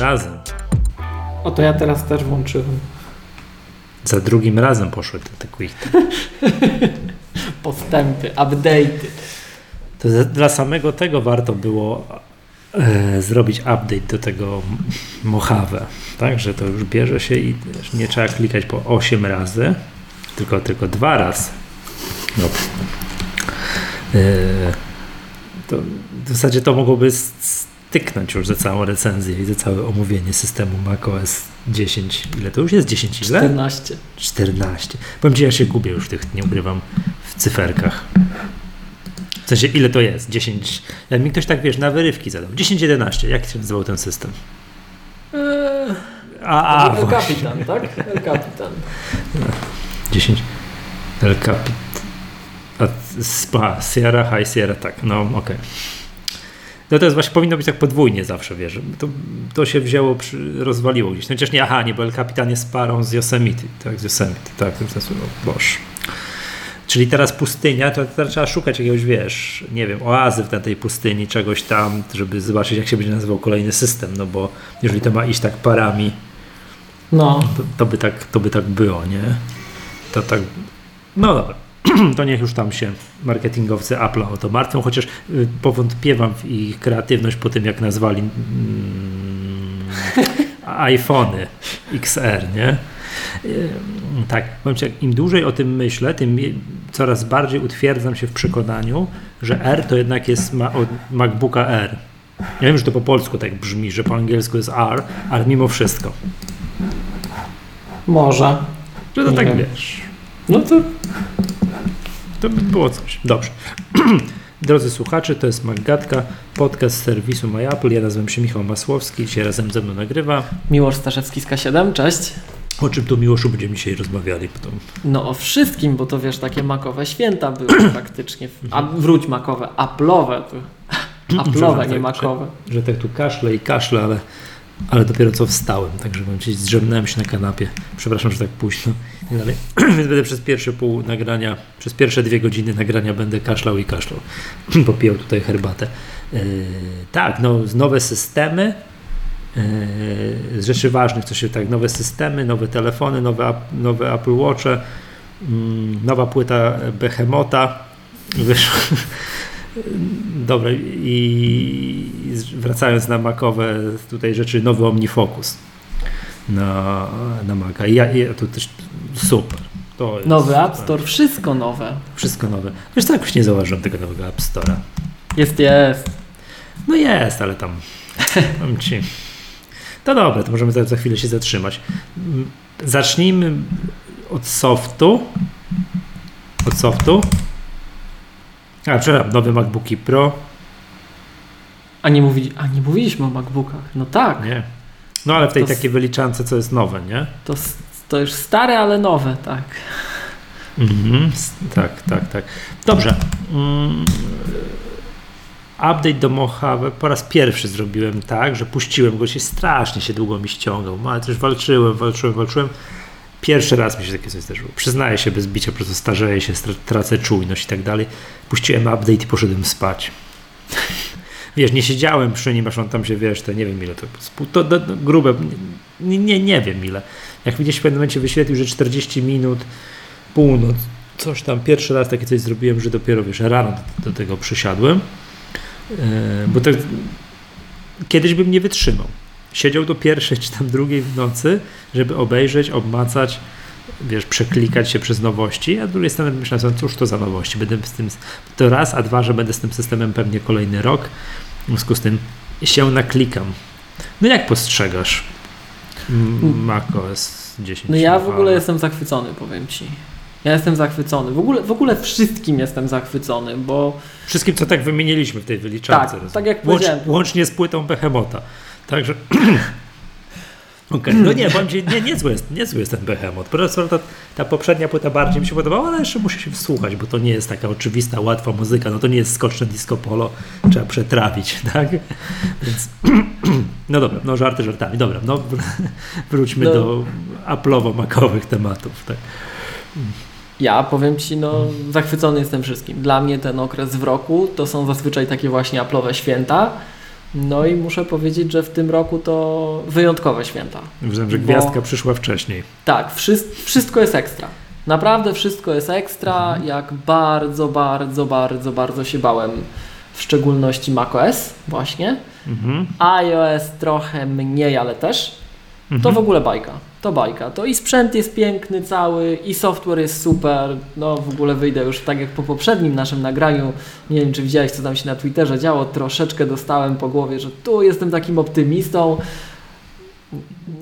Razem. O, to ja teraz też włączyłem. Za drugim razem poszły te, te quickie. Postępy, update'y. To dla samego tego warto było e, zrobić update do tego Mojave. Tak, że to już bierze się i nie trzeba klikać po 8 razy, tylko, tylko dwa razy. No. E, to w zasadzie to mogłoby styknąć już za całą recenzję i za całe omówienie systemu macOS 10. Ile to już jest? 10 ile? 14. 14. Powiem Ci, ja się gubię już w tych, nie ukrywam, w cyferkach. W sensie, ile to jest? 10. Jak mi ktoś tak, wiesz, na wyrywki zadał. 10-11. Jak się nazywał ten system? Eee, A, a El właśnie. Capitan, tak? El Capitan. 10. El Capit. A, spa, Sierra, High Sierra, tak. No, okej. No to jest właśnie, powinno być tak podwójnie zawsze, wiesz. To, to się wzięło, przy, rozwaliło gdzieś. No chociaż nie, aha, nie, bo El Capitan jest parą z Yosemite. Tak, z Yosemite, tak. To jest, no, boż. Czyli teraz pustynia, to teraz trzeba szukać jakiegoś, wiesz, nie wiem, oazy na tej pustyni, czegoś tam, żeby zobaczyć, jak się będzie nazywał kolejny system, no bo jeżeli to ma iść tak parami, No, to, to, by, tak, to by tak było, nie? To tak. No dobra. To niech już tam się marketingowcy Apple'a o to martwią, chociaż y, powątpiewam w ich kreatywność po tym, jak nazwali mm, iPhony XR, nie? Y, Tak, powiem ci, jak im dłużej o tym myślę, tym coraz bardziej utwierdzam się w przekonaniu, że R to jednak jest ma, od MacBooka R. Ja wiem, że to po polsku tak brzmi, że po angielsku jest R, ale mimo wszystko. może. Że to Nie tak wiem. wiesz. No to To by było coś. Dobrze. Drodzy słuchacze, to jest Maggatka, podcast serwisu MyApple. Ja nazywam się Michał Masłowski, dzisiaj razem ze mną nagrywa. Miłosz Staszewski z K7, cześć. O czym tu Miłoszu będziemy dzisiaj rozmawiali potem. No o wszystkim, bo to wiesz, takie makowe święta były praktycznie. A wróć makowe, aplowe. Aplowe, nie tak, makowe. Że tak tu kaszle i kaszle, ale, ale dopiero co wstałem, także powiem ci, zdrzemnąłem się na kanapie. Przepraszam, że tak późno. I dalej. Więc będę przez pierwsze pół nagrania, przez pierwsze dwie godziny nagrania będę kaszlał i kaszlał. Popijał tutaj herbatę. Yy, tak, no nowe systemy. Yy, z rzeczy ważnych, co się tak, nowe systemy, nowe telefony, nowe, nowe Apple Watche, mm, nowa płyta Behemota wyszła. Dobra, i wracając na makowe tutaj rzeczy, nowy OmniFocus na, na Maca. I ja, ja to też super. To Nowy App. Store, wszystko nowe. Wszystko nowe. Wiesz co, jakoś nie zauważyłem tego nowego App Store'a. Jest, jest. No jest, ale tam powiem ci. To dobra, to możemy za, za chwilę się zatrzymać. Zacznijmy od softu. Od softu. A, przepraszam, nowe MacBooki Pro. A nie, mówi, a nie mówiliśmy o MacBookach. No tak, Nie. No ale w tej To takiej wyliczance, co jest nowe, nie? to, to już stare, ale nowe, tak. Mhm, tak, tak, tak. Dobrze. Mm, Update do Mojave po raz pierwszy zrobiłem tak, że puściłem go, się strasznie się długo mi ściągał, no, ale też walczyłem, walczyłem, walczyłem. Pierwszy raz mi się takie coś zdarzyło. Przyznaję się bez bicia, po prostu starzeję się, tracę czujność i tak dalej. Puściłem update i poszedłem spać. Wiesz, nie siedziałem przy nim, aż on tam się, wiesz, to nie wiem ile to, to, to, to grube, nie, nie, nie wiem ile. Jak gdzieś w pewnym momencie wyświetlił, że 40 minut, północ, coś tam, pierwszy raz takie coś zrobiłem, że dopiero, wiesz, rano do, do tego przysiadłem, Yy, bo tak kiedyś bym nie wytrzymał. Siedział do pierwszej czy tam drugiej w nocy, żeby obejrzeć, obmacać, wiesz, przeklikać się przez nowości, a z drugiej strony myślałem, cóż to za nowości, będę z tym, to raz, a dwa, że będę z tym systemem pewnie kolejny rok, w związku z tym się naklikam. No jak postrzegasz macOS 10? No ja w ogóle jestem zachwycony, powiem Ci. Ja jestem zachwycony. W ogóle, w ogóle wszystkim jestem zachwycony, bo Wszystkim, co tak wymieniliśmy w tej wyliczance. Tak, tak jak Łącz, powiedziałem. Łącznie z płytą Behemota. Także... Okej, no nie, powiem ci, nie, niezły jest, niezły jest ten Behemoth. Prostu ta, ta poprzednia płyta bardziej mi się podobała, ale jeszcze muszę się wsłuchać, bo to nie jest taka oczywista, łatwa muzyka, no to nie jest skoczne disco polo, trzeba przetrawić, tak? Więc, no dobra, no żarty żartami, dobra, no wr- wróćmy No. do Apple'owo-makowych tematów, tak. ja powiem Ci, no zachwycony jestem wszystkim. Dla mnie ten okres w roku to są zazwyczaj takie właśnie aplowe święta, No i muszę powiedzieć, że w tym roku to wyjątkowe święta. Wiem, że gwiazdka przyszła wcześniej. Tak, wszystko, wszystko jest ekstra. Naprawdę wszystko jest ekstra, jak bardzo, bardzo, bardzo, bardzo się bałem. W szczególności macOS właśnie. Mhm. iOS trochę mniej, ale też. To Mhm. w ogóle bajka. To bajka. To i sprzęt jest piękny cały, i software jest super. No w ogóle wyjdę już tak jak po poprzednim naszym nagraniu. Nie wiem, czy widziałeś, co tam się na Twitterze działo. Troszeczkę dostałem po głowie, że tu jestem takim optymistą.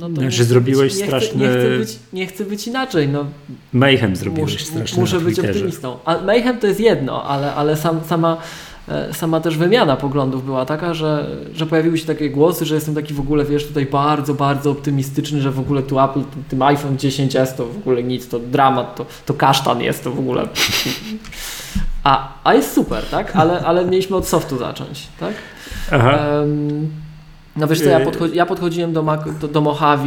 No Znaczy, nie zrobiłeś nie straszny- Chcę, nie, chcę być, nie chcę być inaczej. No, Mayhem zrobiłeś muszę, strasznie muszę być optymistą. A Mayhem to jest jedno, ale, ale sam, sama, sama też wymiana poglądów była taka, że, że pojawiły się takie głosy, że jestem taki w ogóle, wiesz, tutaj bardzo, bardzo optymistyczny, że w ogóle tu Apple, tym, iPhone 10s to w ogóle nic, to dramat, to, to kasztan jest, to w ogóle... A, a jest super, tak? Ale, ale mieliśmy od softu zacząć, tak? Aha. Em, no wiesz co, ja, Yy. podcho- ja podchodziłem do, Mac- do, do Mojave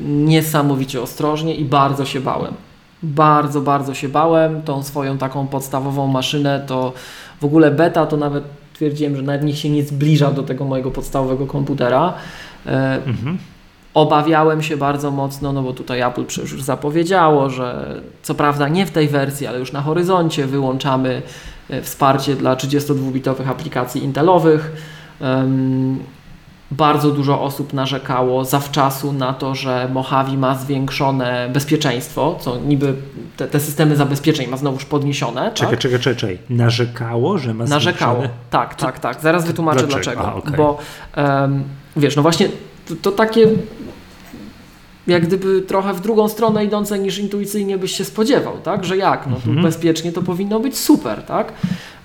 niesamowicie ostrożnie i bardzo się bałem. Bardzo, bardzo się bałem. Tą swoją taką podstawową maszynę to w ogóle beta to nawet twierdziłem, że nawet niech się nie zbliża do tego mojego podstawowego komputera. E, Mhm. Obawiałem się bardzo mocno, no bo tutaj Apple przecież już zapowiedziało, że co prawda nie w tej wersji, ale już na horyzoncie wyłączamy e, wsparcie dla 32-bitowych aplikacji Intelowych. Bardzo dużo osób narzekało zawczasu na to, że Mojave ma zwiększone bezpieczeństwo, co niby te, te systemy zabezpieczeń ma znowuż podniesione. Czekaj, tak? czekaj, czekaj. Narzekało, że ma Narzekało. zwiększone- Tak, tak, tak. Zaraz wytłumaczę dlaczego? dlaczego. A, okej. Bo em, wiesz, no właśnie to, to takie jak gdyby trochę w drugą stronę idące niż intuicyjnie byś się spodziewał, tak? Że jak? No tu Mhm. bezpiecznie to powinno być super, tak?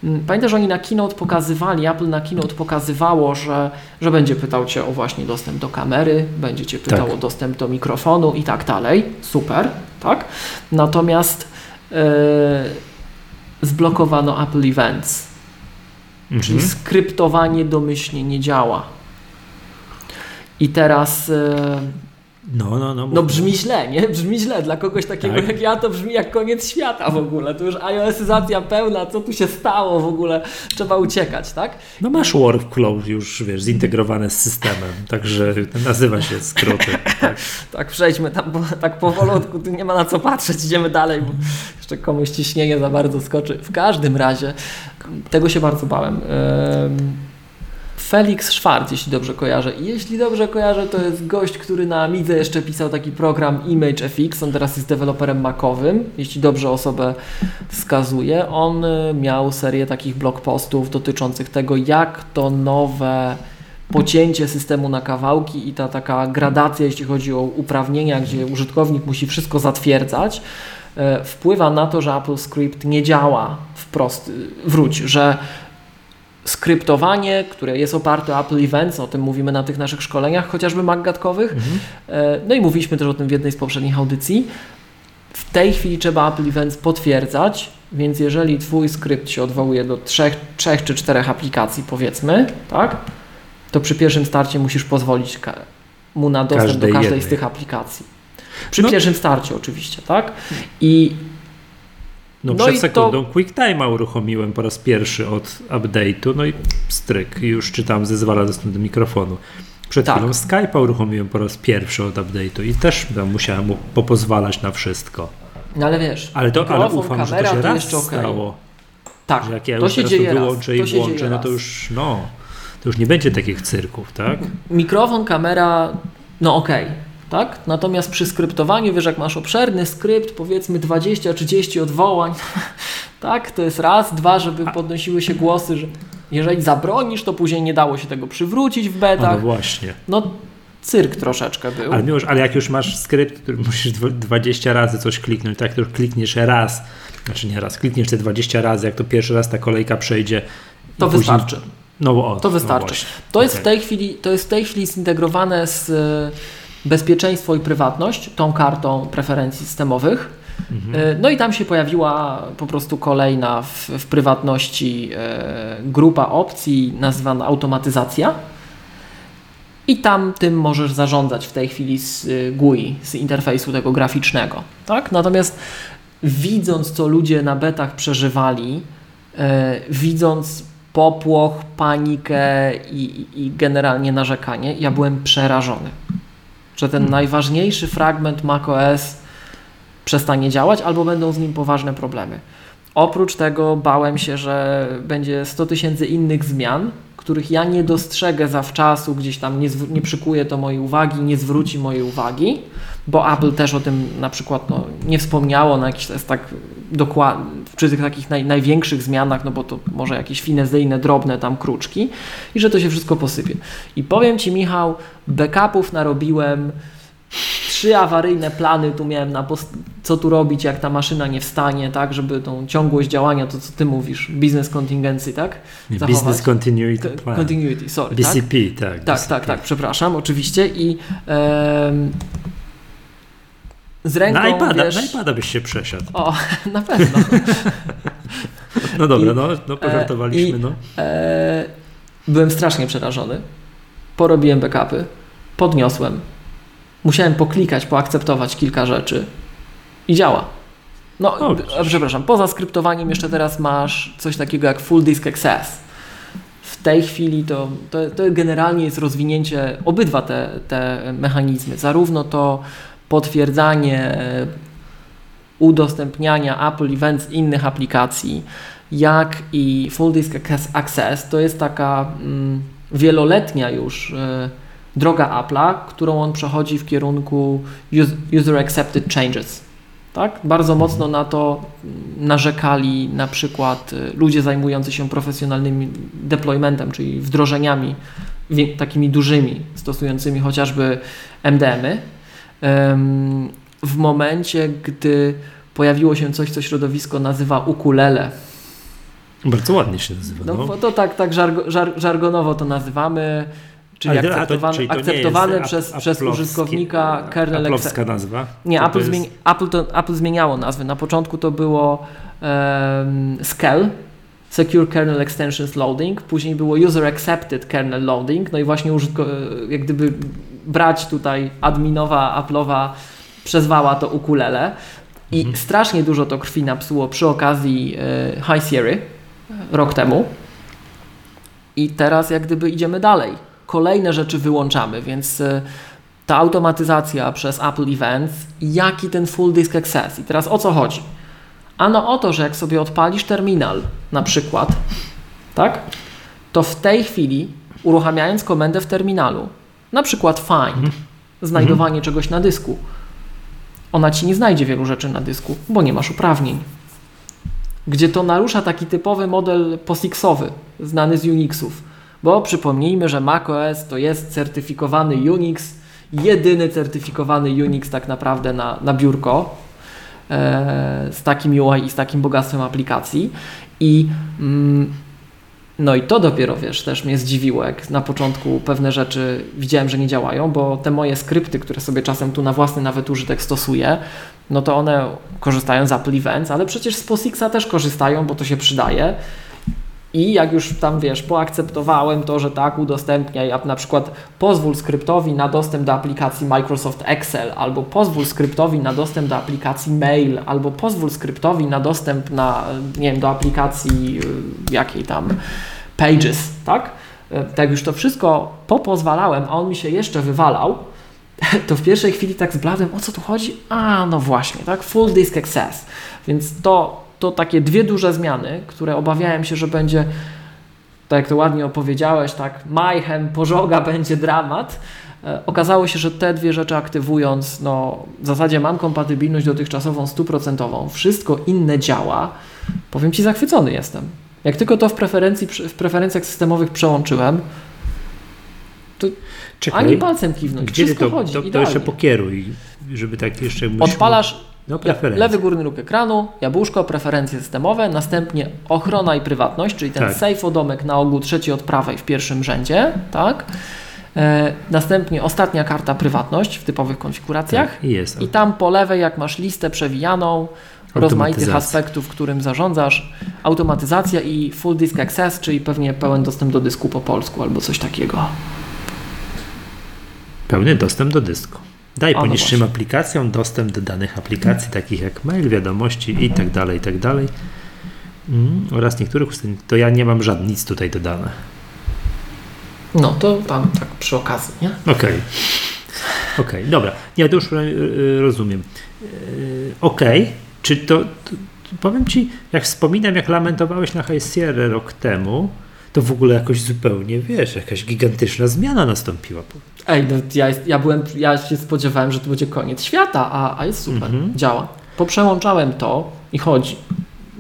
Mm, Pamiętasz, że oni na keynote pokazywali, Apple na keynote pokazywało, że, że będzie pytał Cię o właśnie dostęp do kamery, będzie Cię pytał Tak. o dostęp do mikrofonu i tak dalej. Super, tak? Natomiast e, zblokowano Apple Events, czyli Mhm. skryptowanie domyślnie nie działa. I teraz, e, No, no, no. no brzmi źle, nie? Brzmi źle. Dla kogoś takiego Tak. jak ja to brzmi jak koniec świata w ogóle. To już iOSizacja pełna, co tu się stało w ogóle? Trzeba uciekać, tak? No masz workflow już, wiesz, zintegrowane z systemem, także nazywa się skróty. Tak. Tak, przejdźmy tam bo, tak powolutku, tu nie ma na co patrzeć, idziemy dalej, bo jeszcze komuś ciśnienie za bardzo skoczy. W każdym razie, tego się bardzo bałem. Ym, Felix Schwarz, jeśli dobrze kojarzę. Jeśli dobrze kojarzę, to jest gość, który na Amidze jeszcze pisał taki program ImageFX. On teraz jest deweloperem makowym, jeśli dobrze osobę wskazuje. On y, miał serię takich blog postów dotyczących tego, jak to nowe pocięcie systemu na kawałki i ta taka gradacja, jeśli chodzi o uprawnienia, gdzie użytkownik musi wszystko zatwierdzać, e, wpływa na to, że Apple Script nie działa wprost. Wróć, że skryptowanie, które jest oparte o Apple Events, o tym mówimy na tych naszych szkoleniach, chociażby maggatkowych, Mhm. e, no i mówiliśmy też o tym w jednej z poprzednich audycji, w tej chwili trzeba Apple Events potwierdzać, więc jeżeli Twój skrypt się odwołuje do trzech, trzech czy czterech aplikacji, powiedzmy, tak, to przy pierwszym starcie musisz pozwolić mu na dostęp Każdej do każdej z jednej. tych aplikacji. Przy No. pierwszym starcie oczywiście, tak? I No, No przed sekundą QuickTime'a uruchomiłem po raz pierwszy od update'u, no i stryk, już czytam, zezwala dostęp do mikrofonu. Przed Tak. chwilą Skype'a uruchomiłem po raz pierwszy od update'u i też musiałem mu popozwalać na wszystko. no ale wiesz, Ale, to, ale ufam, że kamera to się raz jeszcze okej. stało. Tak, Że jak ja to już się teraz dzieje to raz, wyłączę to i włączę, no to raz. już, no, to już nie będzie takich cyrków, tak? Mikrofon, kamera, no okej, tak? Natomiast przy skryptowaniu, wiesz, jak masz obszerny skrypt, powiedzmy 20-30 odwołań, tak? To jest raz. Dwa, żeby podnosiły się głosy, że jeżeli zabronisz, to później nie dało się tego przywrócić w A no betach. właśnie. No, cyrk troszeczkę był. Ale, miłość, ale jak już masz skrypt, który musisz dwa- 20 razy coś kliknąć, tak, to już klikniesz raz, znaczy nie raz, klikniesz te 20 razy, jak to pierwszy raz ta kolejka przejdzie. To później- wystarczy. No o, To no wystarczy. właśnie. To jest, w Okej. tej chwili, to jest w tej chwili zintegrowane z bezpieczeństwo i prywatność, tą kartą preferencji systemowych. Mhm. E, No i tam się pojawiła po prostu kolejna w, w prywatności e, grupa opcji nazywana automatyzacja. I tam tym możesz zarządzać w tej chwili z y, GUI, z interfejsu tego graficznego. Tak? Natomiast widząc, co ludzie na betach przeżywali, widząc popłoch, panikę i, i generalnie narzekanie. Ja byłem przerażony, że ten najważniejszy fragment macOS przestanie działać albo będą z nim poważne problemy. Oprócz tego bałem się, że będzie 100 tysięcy innych zmian, których ja nie dostrzegę zawczasu, gdzieś tam nie, nie przykuje to mojej uwagi, nie zwróci mojej uwagi, bo Apple też o tym na przykład no, nie wspomniało na jakiś jest tak dokładnie, przy tych takich naj, największych zmianach, no bo to może jakieś finezyjne, drobne tam kruczki i że to się wszystko posypie. I powiem Ci Michał, backupów narobiłem, trzy awaryjne plany tu miałem na co tu robić, jak ta maszyna nie wstanie, tak, żeby tą ciągłość działania, to co ty mówisz, business contingency, tak? Zachować. Business continuity plan. Continuity, sorry. BCP, tak? Tak, tak, BCP. tak, tak, przepraszam, oczywiście i z ręką, na iPada, wiesz... na iPada byś się przesiadł. O, na pewno. no dobra, I, no, no pożartowaliśmy, e, no. E, byłem strasznie przerażony. Porobiłem backupy, podniosłem, musiałem poklikać, poakceptować kilka rzeczy i działa. No, o, przepraszam, poza skryptowaniem jeszcze teraz masz coś takiego jak Full Disk Access. W tej chwili to, to, to generalnie jest rozwinięcie obydwa te, te mechanizmy. Zarówno to potwierdzanie udostępniania Apple Events innych aplikacji, jak i Full Disk Access to jest taka mm, wieloletnia już y, droga Apple'a, którą on przechodzi w kierunku User Accepted Changes. Tak? Bardzo mocno na to narzekali na przykład y, ludzie zajmujący się profesjonalnym deploymentem, czyli wdrożeniami takimi dużymi, stosującymi chociażby MDM-y. W momencie, gdy pojawiło się coś, co środowisko nazywa ukulele. Bardzo ładnie się nazywa. No, no. to tak, tak żargo, żar, żargonowo to nazywamy czyli Ale, akceptowane, to, czyli przez, przez użytkownika kernel Apple'owska nazwa? Nie, Apple, jest... zmieni, Apple, to, Apple zmieniało nazwy. Na początku to było um, SCAL, Secure Kernel Extensions Loading, później było User Accepted Kernel Loading, no i właśnie użytko, jak gdyby brać tutaj adminowa, Apple'owa przezwała to ukulele i mhm. strasznie dużo to krwi napsuło przy okazji y, High Sierra rok temu i teraz jak gdyby idziemy dalej kolejne rzeczy wyłączamy, więc e, ta automatyzacja przez Apple Events, jaki ten full disk access. I teraz o co chodzi? Ano o to, że jak sobie odpalisz terminal na przykład, tak, to w tej chwili uruchamiając komendę w terminalu, na przykład find, mhm. znajdowanie mhm. czegoś na dysku, ona ci nie znajdzie wielu rzeczy na dysku, bo nie masz uprawnień. Gdzie to narusza taki typowy model POSIXowy, znany z Unixów bo przypomnijmy, że macOS to jest certyfikowany Unix, jedyny certyfikowany Unix tak naprawdę na, na biurko z takim UI i z takim bogactwem aplikacji i mm, no i to dopiero, wiesz, też mnie zdziwiło, jak na początku pewne rzeczy widziałem, że nie działają, bo te moje skrypty, które sobie czasem tu na własny nawet użytek stosuję, no to one korzystają z Apple Events, ale przecież z POSIXa też korzystają, bo to się przydaje. I jak już tam wiesz, poakceptowałem to, że tak, udostępniaj, a na przykład pozwól skryptowi na dostęp do aplikacji Microsoft Excel, albo pozwól skryptowi na dostęp do aplikacji Mail, albo pozwól skryptowi na dostęp na, nie wiem, do aplikacji y, jakiej tam Pages, tak? Tak już to wszystko popozwalałem, a on mi się jeszcze wywalał, to w pierwszej chwili tak zbladłem, o co tu chodzi? A, no właśnie, tak, full disk access. Więc to to takie dwie duże zmiany, które obawiałem się, że będzie, tak jak to ładnie opowiedziałeś, tak, majchem, pożoga, będzie dramat. E, okazało się, że te dwie rzeczy aktywując, no w zasadzie mam kompatybilność dotychczasową stuprocentową, wszystko inne działa. Powiem Ci, zachwycony jestem. Jak tylko to w, preferencji, w preferencjach systemowych przełączyłem, to Czekaj, ani palcem kiwnąć. Gdzie Wszystko to, chodzi, to, to jeszcze pokieruj, żeby tak jeszcze... Odpalasz no, lewy górny róg ekranu, jabłuszko, preferencje systemowe, następnie ochrona i prywatność, czyli ten tak. safe domek na ogół trzeci od prawej w pierwszym rzędzie, tak? E, następnie ostatnia karta prywatność w typowych konfiguracjach. Tak, jest. I tam po lewej, jak masz listę przewijaną, rozmaitych aspektów, którym zarządzasz, automatyzacja i full disk access, czyli pewnie pełen dostęp do dysku po polsku albo coś takiego. Pełny dostęp do dysku. Daj no poniższym no aplikacjom dostęp do danych aplikacji, takich jak mail, wiadomości i tak dalej, i tak dalej. mm, oraz niektórych ustawień, to ja nie mam żadnych nic tutaj dodane. No to tam tak przy okazji, nie? Okej. Okay. Okej, okay, dobra. Ja to już yy, rozumiem. Yy, Okej, okay. czy to, to, to, powiem Ci, jak wspominam, jak lamentowałeś na High Sierra rok temu, to w ogóle jakoś zupełnie, wiesz, jakaś gigantyczna zmiana nastąpiła. Ej, no ja, ja byłem, ja się spodziewałem, że to będzie koniec świata, a, a jest super, mhm. działa. Poprzełączałem to i chodzi.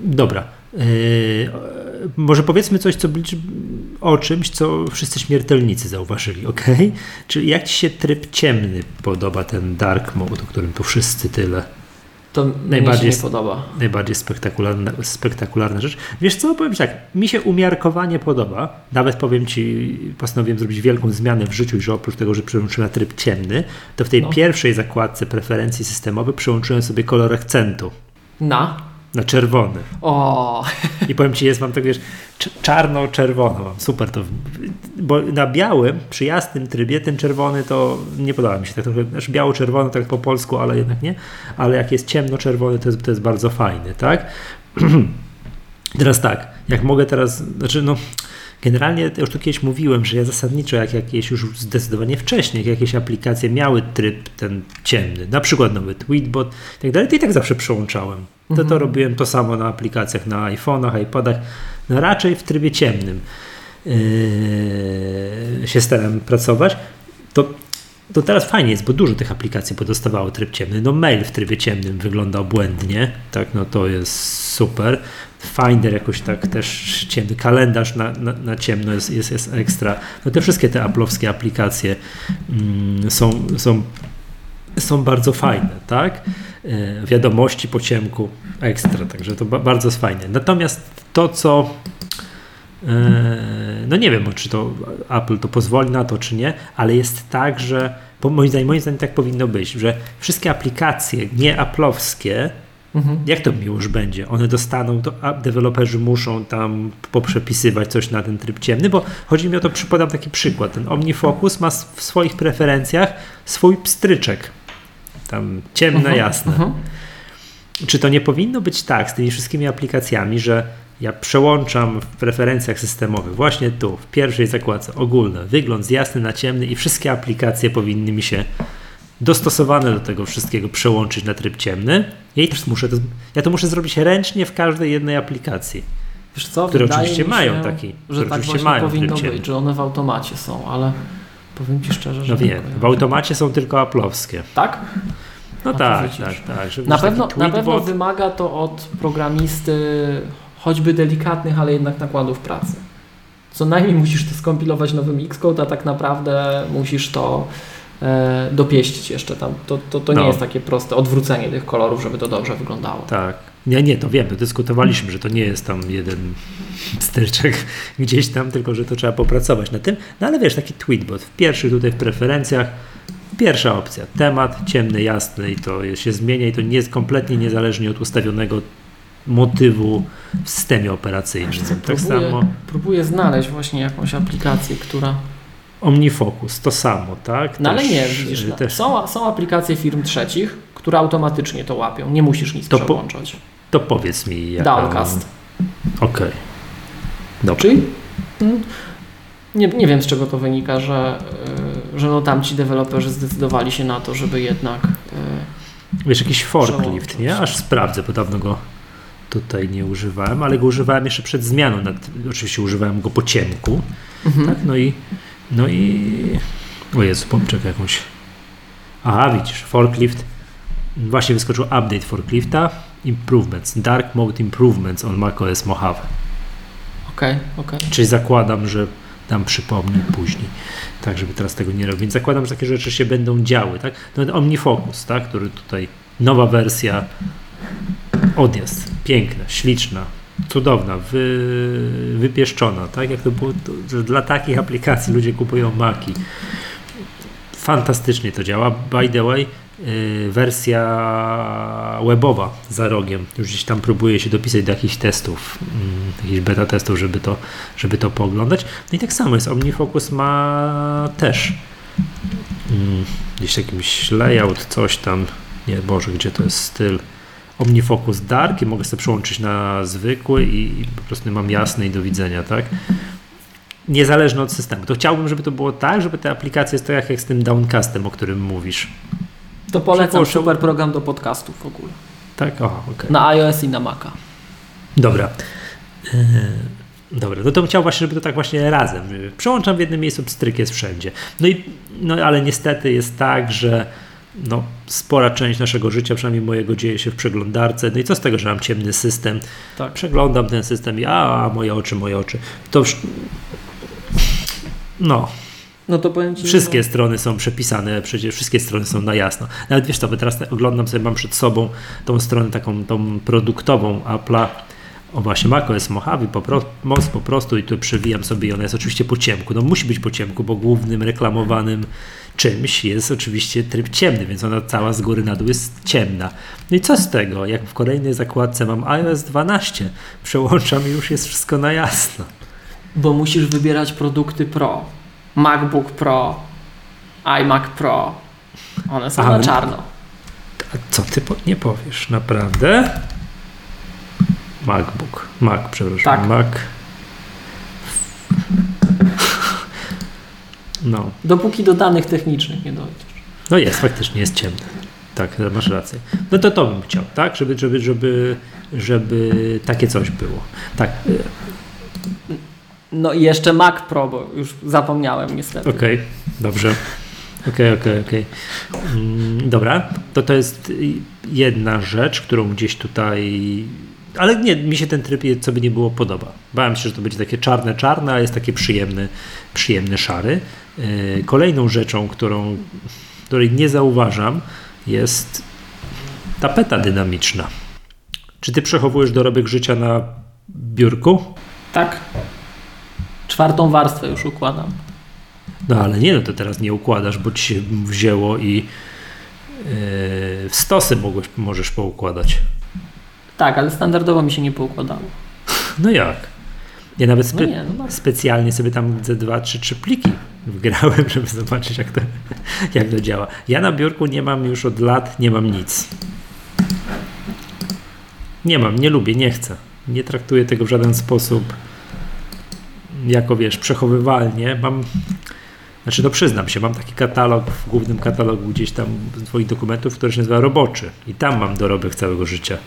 Dobra. Yy, może powiedzmy coś, co o czymś, co wszyscy śmiertelnicy zauważyli, ok? Czyli jak Ci się tryb ciemny podoba, ten dark mode, o którym tu wszyscy tyle to najbardziej mi się nie podoba. Najbardziej spektakularna, spektakularna rzecz. Wiesz co, powiem Ci tak, mi się umiarkowanie podoba. Nawet powiem Ci, postanowiłem zrobić wielką zmianę w życiu, że oprócz tego, że przełączyłem na tryb ciemny, to w tej no. pierwszej zakładce preferencji systemowych przełączyłem sobie kolor akcentu. Na? Na czerwony. O. I powiem ci, jest mam tak, wiesz, czarno-czerwono. Super to. Bo na białym, przy jasnym trybie, ten czerwony to nie podoba mi się. Tak trochę, znaczy biało-czerwony, tak po polsku, ale jednak nie. Ale jak jest ciemno-czerwony, to jest, to jest bardzo fajny, tak? teraz tak, jak mogę teraz, znaczy no Generalnie już tu kiedyś mówiłem, że ja zasadniczo, jak jakieś już zdecydowanie wcześniej, jak jakieś aplikacje miały tryb ten ciemny, na przykład nowy Tweetbot i tak dalej, to i tak zawsze przełączałem. To mhm. to robiłem to samo na aplikacjach na iPhone'ach, iPodach, no raczej w trybie ciemnym yy, się starałem pracować. To to teraz fajnie jest, bo dużo tych aplikacji podostawało tryb ciemny. No mail w trybie ciemnym wyglądał błędnie, tak, no to jest super. Finder jakoś tak też ciemny, kalendarz na, na, na ciemno jest, jest, jest ekstra. No te wszystkie te Apple'owskie aplikacje mm, są, są, są bardzo fajne, tak? E, wiadomości po ciemku ekstra, także to ba bardzo jest fajne. Natomiast to, co no nie wiem, czy to Apple to pozwoli na to, czy nie, ale jest tak, że moim zdaniem, moim zdaniem tak powinno być, że wszystkie aplikacje nie Apple'owskie Mhm. Jak to mi już będzie? One dostaną, to deweloperzy muszą tam poprzepisywać coś na ten tryb ciemny, bo chodzi mi o to, podam taki przykład. Ten OmniFocus ma w swoich preferencjach swój pstryczek. Tam ciemne, mhm. jasne. Mhm. Czy to nie powinno być tak z tymi wszystkimi aplikacjami, że ja przełączam w preferencjach systemowych właśnie tu, w pierwszej zakładce ogólne, wygląd z jasny na ciemny i wszystkie aplikacje powinny mi się dostosowane do tego wszystkiego przełączyć na tryb ciemny. Ja, też muszę to, ja to muszę zrobić ręcznie w każdej jednej aplikacji. Wiesz co, które oczywiście się, mają taki, że tak właśnie mają powinno być, że one w automacie są, ale powiem Ci szczerze, że... No wiem, w automacie są tylko aplowskie. Tak? No, no tak, tak, tak. Na pewno, na pewno wymaga to od programisty choćby delikatnych, ale jednak nakładów pracy. Co najmniej musisz to skompilować nowym Xcode, a tak naprawdę musisz to e, dopieścić jeszcze tam. To, to, to nie no. jest takie proste odwrócenie tych kolorów, żeby to dobrze wyglądało. Tak. Nie, nie, to wiemy, dyskutowaliśmy, że to nie jest tam jeden styczek gdzieś tam, tylko że to trzeba popracować na tym. No ale wiesz, taki tweetbot w pierwszych tutaj w preferencjach, pierwsza opcja, temat ciemny, jasny i to się zmienia i to nie jest kompletnie niezależnie od ustawionego motywu w systemie operacyjnym. Tak próbuję, samo. Próbuję znaleźć właśnie jakąś aplikację, która OmniFocus, to samo, tak? No też, ale nie, widzisz, no, też... są, są aplikacje firm trzecich, które automatycznie to łapią, nie musisz nic to przełączać. Po, to powiedz mi. Jaka... Downcast. Okej. Okay. Czyli mm, nie, nie wiem z czego to wynika, że, y, że no tamci deweloperzy zdecydowali się na to, żeby jednak y, Wiesz, jakiś forklift, nie? Aż sprawdzę, bo dawno go tutaj nie używałem, ale go używałem jeszcze przed zmianą. Oczywiście używałem go po ciemku. Mhm. Tak? No i no i... O Jezu, pomczek jakąś... Aha, widzisz, forklift. Właśnie wyskoczył update forklifta. Improvements. Dark Mode Improvements on macOS Mojave. Okej, okay, okej. Okay. Czyli zakładam, że tam przypomnę później, tak, żeby teraz tego nie robić. Więc zakładam, że takie rzeczy się będą działy, tak? No, OmniFocus, tak, który tutaj, nowa wersja, odjazd, piękna, śliczna, cudowna, wy, wypieszczona, tak jak to było, to, dla takich aplikacji ludzie kupują Maki. Fantastycznie to działa. By the way, yy, wersja webowa za rogiem. Już gdzieś tam próbuje się dopisać do jakichś testów, yy, jakichś beta testów, żeby to, żeby to pooglądać. No i tak samo jest. OmniFocus ma też yy, gdzieś jakimś layout, coś tam. Nie, Boże, gdzie to jest styl? OmniFocus Dark i mogę sobie przełączyć na zwykły i, i po prostu mam jasne i do widzenia, tak? Niezależne od systemu. To chciałbym, żeby to było tak, żeby te aplikacje jest tak jak z tym Downcastem, o którym mówisz. To polecam super program do podcastów w ogóle. Tak? O, okej. Na iOS i na Maca. Dobra. Yy, Dobra, no to chciał właśnie, żeby to tak właśnie razem. Przełączam w jednym miejscu, pstryk jest wszędzie. No i, no ale niestety jest tak, że no, spora część naszego życia, przynajmniej mojego, dzieje się w przeglądarce. No i co z tego, że mam ciemny system? Tak. Przeglądam ten system i a, moje oczy, moje oczy. To już... No, No to powiem Ci, Wszystkie strony są przepisane, przecież wszystkie strony są na jasno. Nawet wiesz co, bo teraz oglądam sobie, mam przed sobą tą stronę taką tą produktową Apple'a, o właśnie macOS Mojave po, pro, moc po prostu i tu przewijam sobie i ona jest oczywiście po ciemku. No musi być po ciemku, bo głównym reklamowanym czymś jest oczywiście tryb ciemny, więc ona cała z góry na dół jest ciemna. No i co z tego? Jak w kolejnej zakładce mam iOS 12, przełączam i już jest wszystko na jasno. Bo musisz wybierać produkty Pro. MacBook Pro, iMac Pro. One są Aha. na czarno. A co ty po, nie powiesz? Naprawdę? MacBook. Mac, przepraszam. Tak. Mac. No. Dopóki do danych technicznych nie dojdziesz. No jest, faktycznie jest ciemny. Tak, masz rację. No to to bym chciał, tak? Żeby, żeby, żeby, żeby takie coś było. Tak, No i jeszcze Mac Pro, bo już zapomniałem niestety. okej, dobrze. Okej, okej, okej. Mm, Dobra, to to jest jedna rzecz, którą gdzieś tutaj. Ale nie, mi się ten tryb, co by nie było, podoba. Bałem się, że to będzie takie czarne, czarne, a jest takie przyjemny, przyjemny szary. Yy, Kolejną rzeczą, którą, której nie zauważam, jest tapeta dynamiczna. Czy ty przechowujesz dorobek życia na biurku? Tak. Czwartą warstwę już układam. No ale nie, no to teraz nie układasz, bo ci się wzięło i yy, w stosy mogłeś, możesz poukładać. Tak, ale standardowo mi się nie poukładało. No jak? Ja nawet spe- No nie, no specjalnie sobie tam ze dwa, trzy, trzy pliki wgrałem, żeby zobaczyć jak to, jak to działa. Ja na biurku nie mam już od lat, nie mam nic. Nie mam, nie lubię, nie chcę. Nie traktuję tego w żaden sposób jako, wiesz, przechowywalnie. Mam, znaczy no przyznam się, mam taki katalog w głównym katalogu gdzieś tam swoich dokumentów, który się nazywa roboczy i tam mam dorobek całego życia.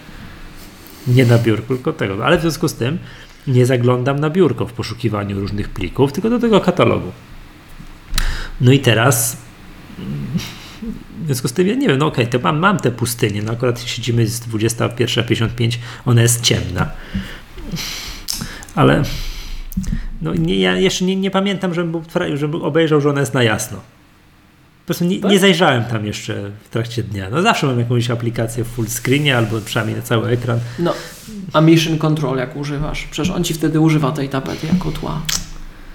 Nie na biurku, tylko tego. Ale w związku z tym nie zaglądam na biurko w poszukiwaniu różnych plików, tylko do tego katalogu. No i teraz w związku z tym ja nie wiem, no okej, to mam, mam tę pustynię, no akurat siedzimy z 21.55, ona jest ciemna. Ale no nie, ja jeszcze nie, nie pamiętam, żebym, był, żebym obejrzał, że ona jest na jasno. Po prostu nie, Tak? nie zajrzałem tam jeszcze w trakcie dnia. No zawsze mam jakąś aplikację w full screenie albo przynajmniej na cały ekran. No, a Mission Control jak używasz? Przecież on ci wtedy używa tej tapety jako tła.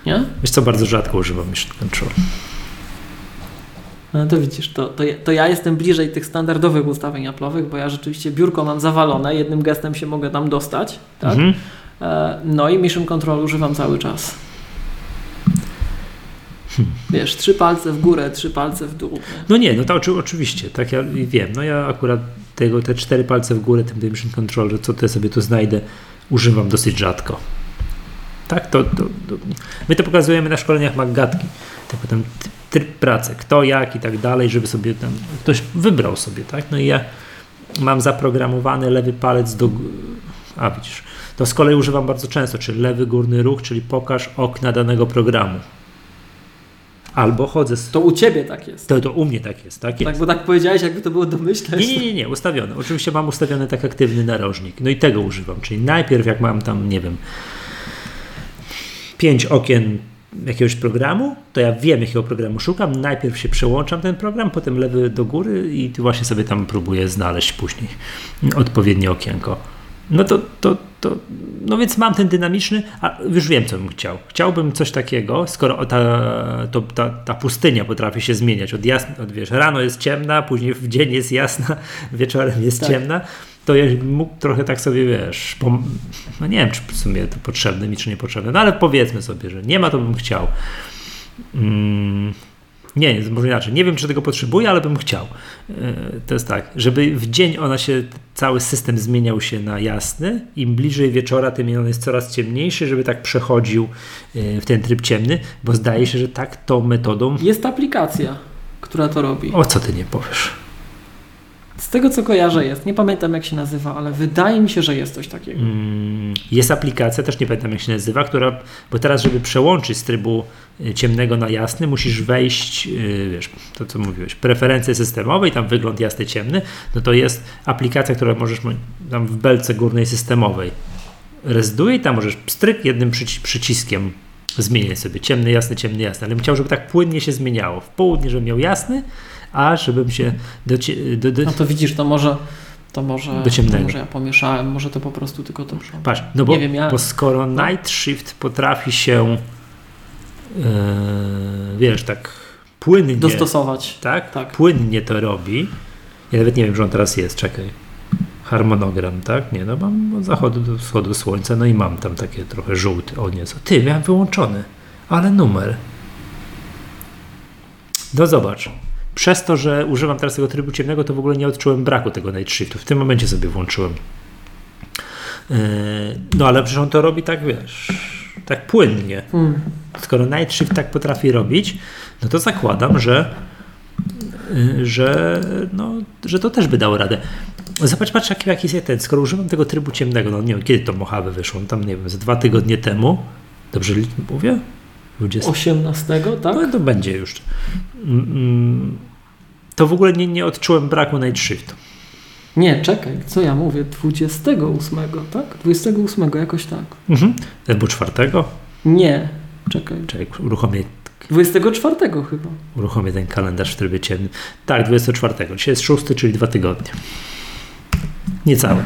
Nie? Wiesz co, bardzo rzadko używam Mission Control. No to widzisz, to, to, ja- to ja jestem bliżej tych standardowych ustawień Apple'owych, bo ja rzeczywiście biurko mam zawalone, jednym gestem się mogę tam dostać, tak? Mhm. E, no i Mission Control używam cały czas. Hmm. Wiesz, trzy palce w górę, trzy palce w dół. No nie, no to oczy, oczywiście, tak ja wiem. No ja akurat tego, te cztery palce w górę, tym Mission Control, że co ja sobie tu znajdę, używam dosyć rzadko. Tak, to, to, to my to pokazujemy na szkoleniach Maggatki. Tak potem tryb pracy, kto, jak i tak dalej, żeby sobie tam ktoś wybrał sobie, tak? No i ja mam zaprogramowany lewy palec do. A widzisz, to z kolei używam bardzo często, czyli lewy górny ruch, czyli pokaż okna danego programu. Albo chodzę z. To u ciebie tak jest. To, to u mnie tak jest, tak jest. Tak, bo tak powiedziałeś, jakby to było domyślne. Nie, nie, nie, nie, ustawiony. Oczywiście mam ustawiony tak aktywny narożnik. No i tego używam. Czyli najpierw jak mam tam, nie wiem, pięć okien jakiegoś programu, to ja wiem jakiego programu szukam. Najpierw się przełączam ten program, potem lewy do góry i właśnie sobie tam próbuję znaleźć później odpowiednie okienko. No to, to, to, no więc mam ten dynamiczny, a już wiem, co bym chciał. Chciałbym coś takiego, skoro ta, to, ta, ta pustynia potrafi się zmieniać. Od, jasna, od wiesz, rano jest ciemna, później w dzień jest jasna, wieczorem jest Tak. ciemna, to ja mógł trochę tak sobie, wiesz, pom- no nie wiem, czy w sumie to potrzebne mi, czy niepotrzebne, no ale powiedzmy sobie, że nie ma, to bym chciał. Mm, Nie, może inaczej. Nie wiem, czy tego potrzebuję, ale bym chciał. E, to jest tak, żeby w dzień ona się, cały system zmieniał się na jasny. Im bliżej wieczora, tym on jest coraz ciemniejszy, żeby tak przechodził e, w ten tryb ciemny, bo zdaje się, że tak tą metodą. Jest aplikacja, która to robi. O co ty nie powiesz? Z tego co kojarzę jest, nie pamiętam jak się nazywa, ale wydaje mi się, że jest coś takiego. Mm, jest aplikacja, też nie pamiętam jak się nazywa, która, bo teraz żeby przełączyć z trybu y, ciemnego na jasny, musisz wejść, y, wiesz, to co mówiłeś, preferencje systemowe i tam wygląd jasny, ciemny, no to jest aplikacja, która możesz tam w belce górnej systemowej rezduje i tam możesz stryk jednym przyciskiem zmieniać sobie ciemny, jasny, ciemny, jasny, ale bym chciał, żeby tak płynnie się zmieniało. W południe, żebym miał jasny, a żebym się do, do, do No to widzisz, to może to może. To może ja pomieszałem, może to po prostu tylko to. Patrz, no bo, nie wiem, ja... bo skoro no. Night Shift potrafi się yy, wiesz, tak płynnie dostosować. Tak? tak? Płynnie to robi. Ja nawet nie wiem, że on teraz jest, czekaj. Harmonogram, tak? Nie, no mam od zachodu do wschodu słońca, no i mam tam takie trochę żółty, o nieco. Ty, miałem wyłączony, ale numer. No zobacz, przez to, że używam teraz tego trybu ciemnego, to w ogóle nie odczułem braku tego night shiftu. W tym momencie sobie włączyłem. Yy, no ale przecież on to robi tak, wiesz, tak płynnie. Hmm. Skoro night shift tak potrafi robić, no to zakładam, że yy, że, no, że to też by dało radę. Zobacz, patrz jaki, jaki jest ten, skoro używam tego trybu ciemnego, no nie wiem, kiedy to Mojave wyszło, tam nie wiem, z dwa tygodnie temu, dobrze mówię? 20. 18, tak? No to będzie już. Mm, mm. To w ogóle nie, nie odczułem braku night shiftu. Nie, czekaj, co ja mówię? 28, tak? 28 jakoś tak. Mhm. Albo 4? Nie, czekaj. Czekaj, uruchomię. 24 chyba. Uruchomię ten kalendarz w trybie ciemnym. Tak, 24. Dzisiaj jest 6, czyli dwa tygodnie. Niecałe.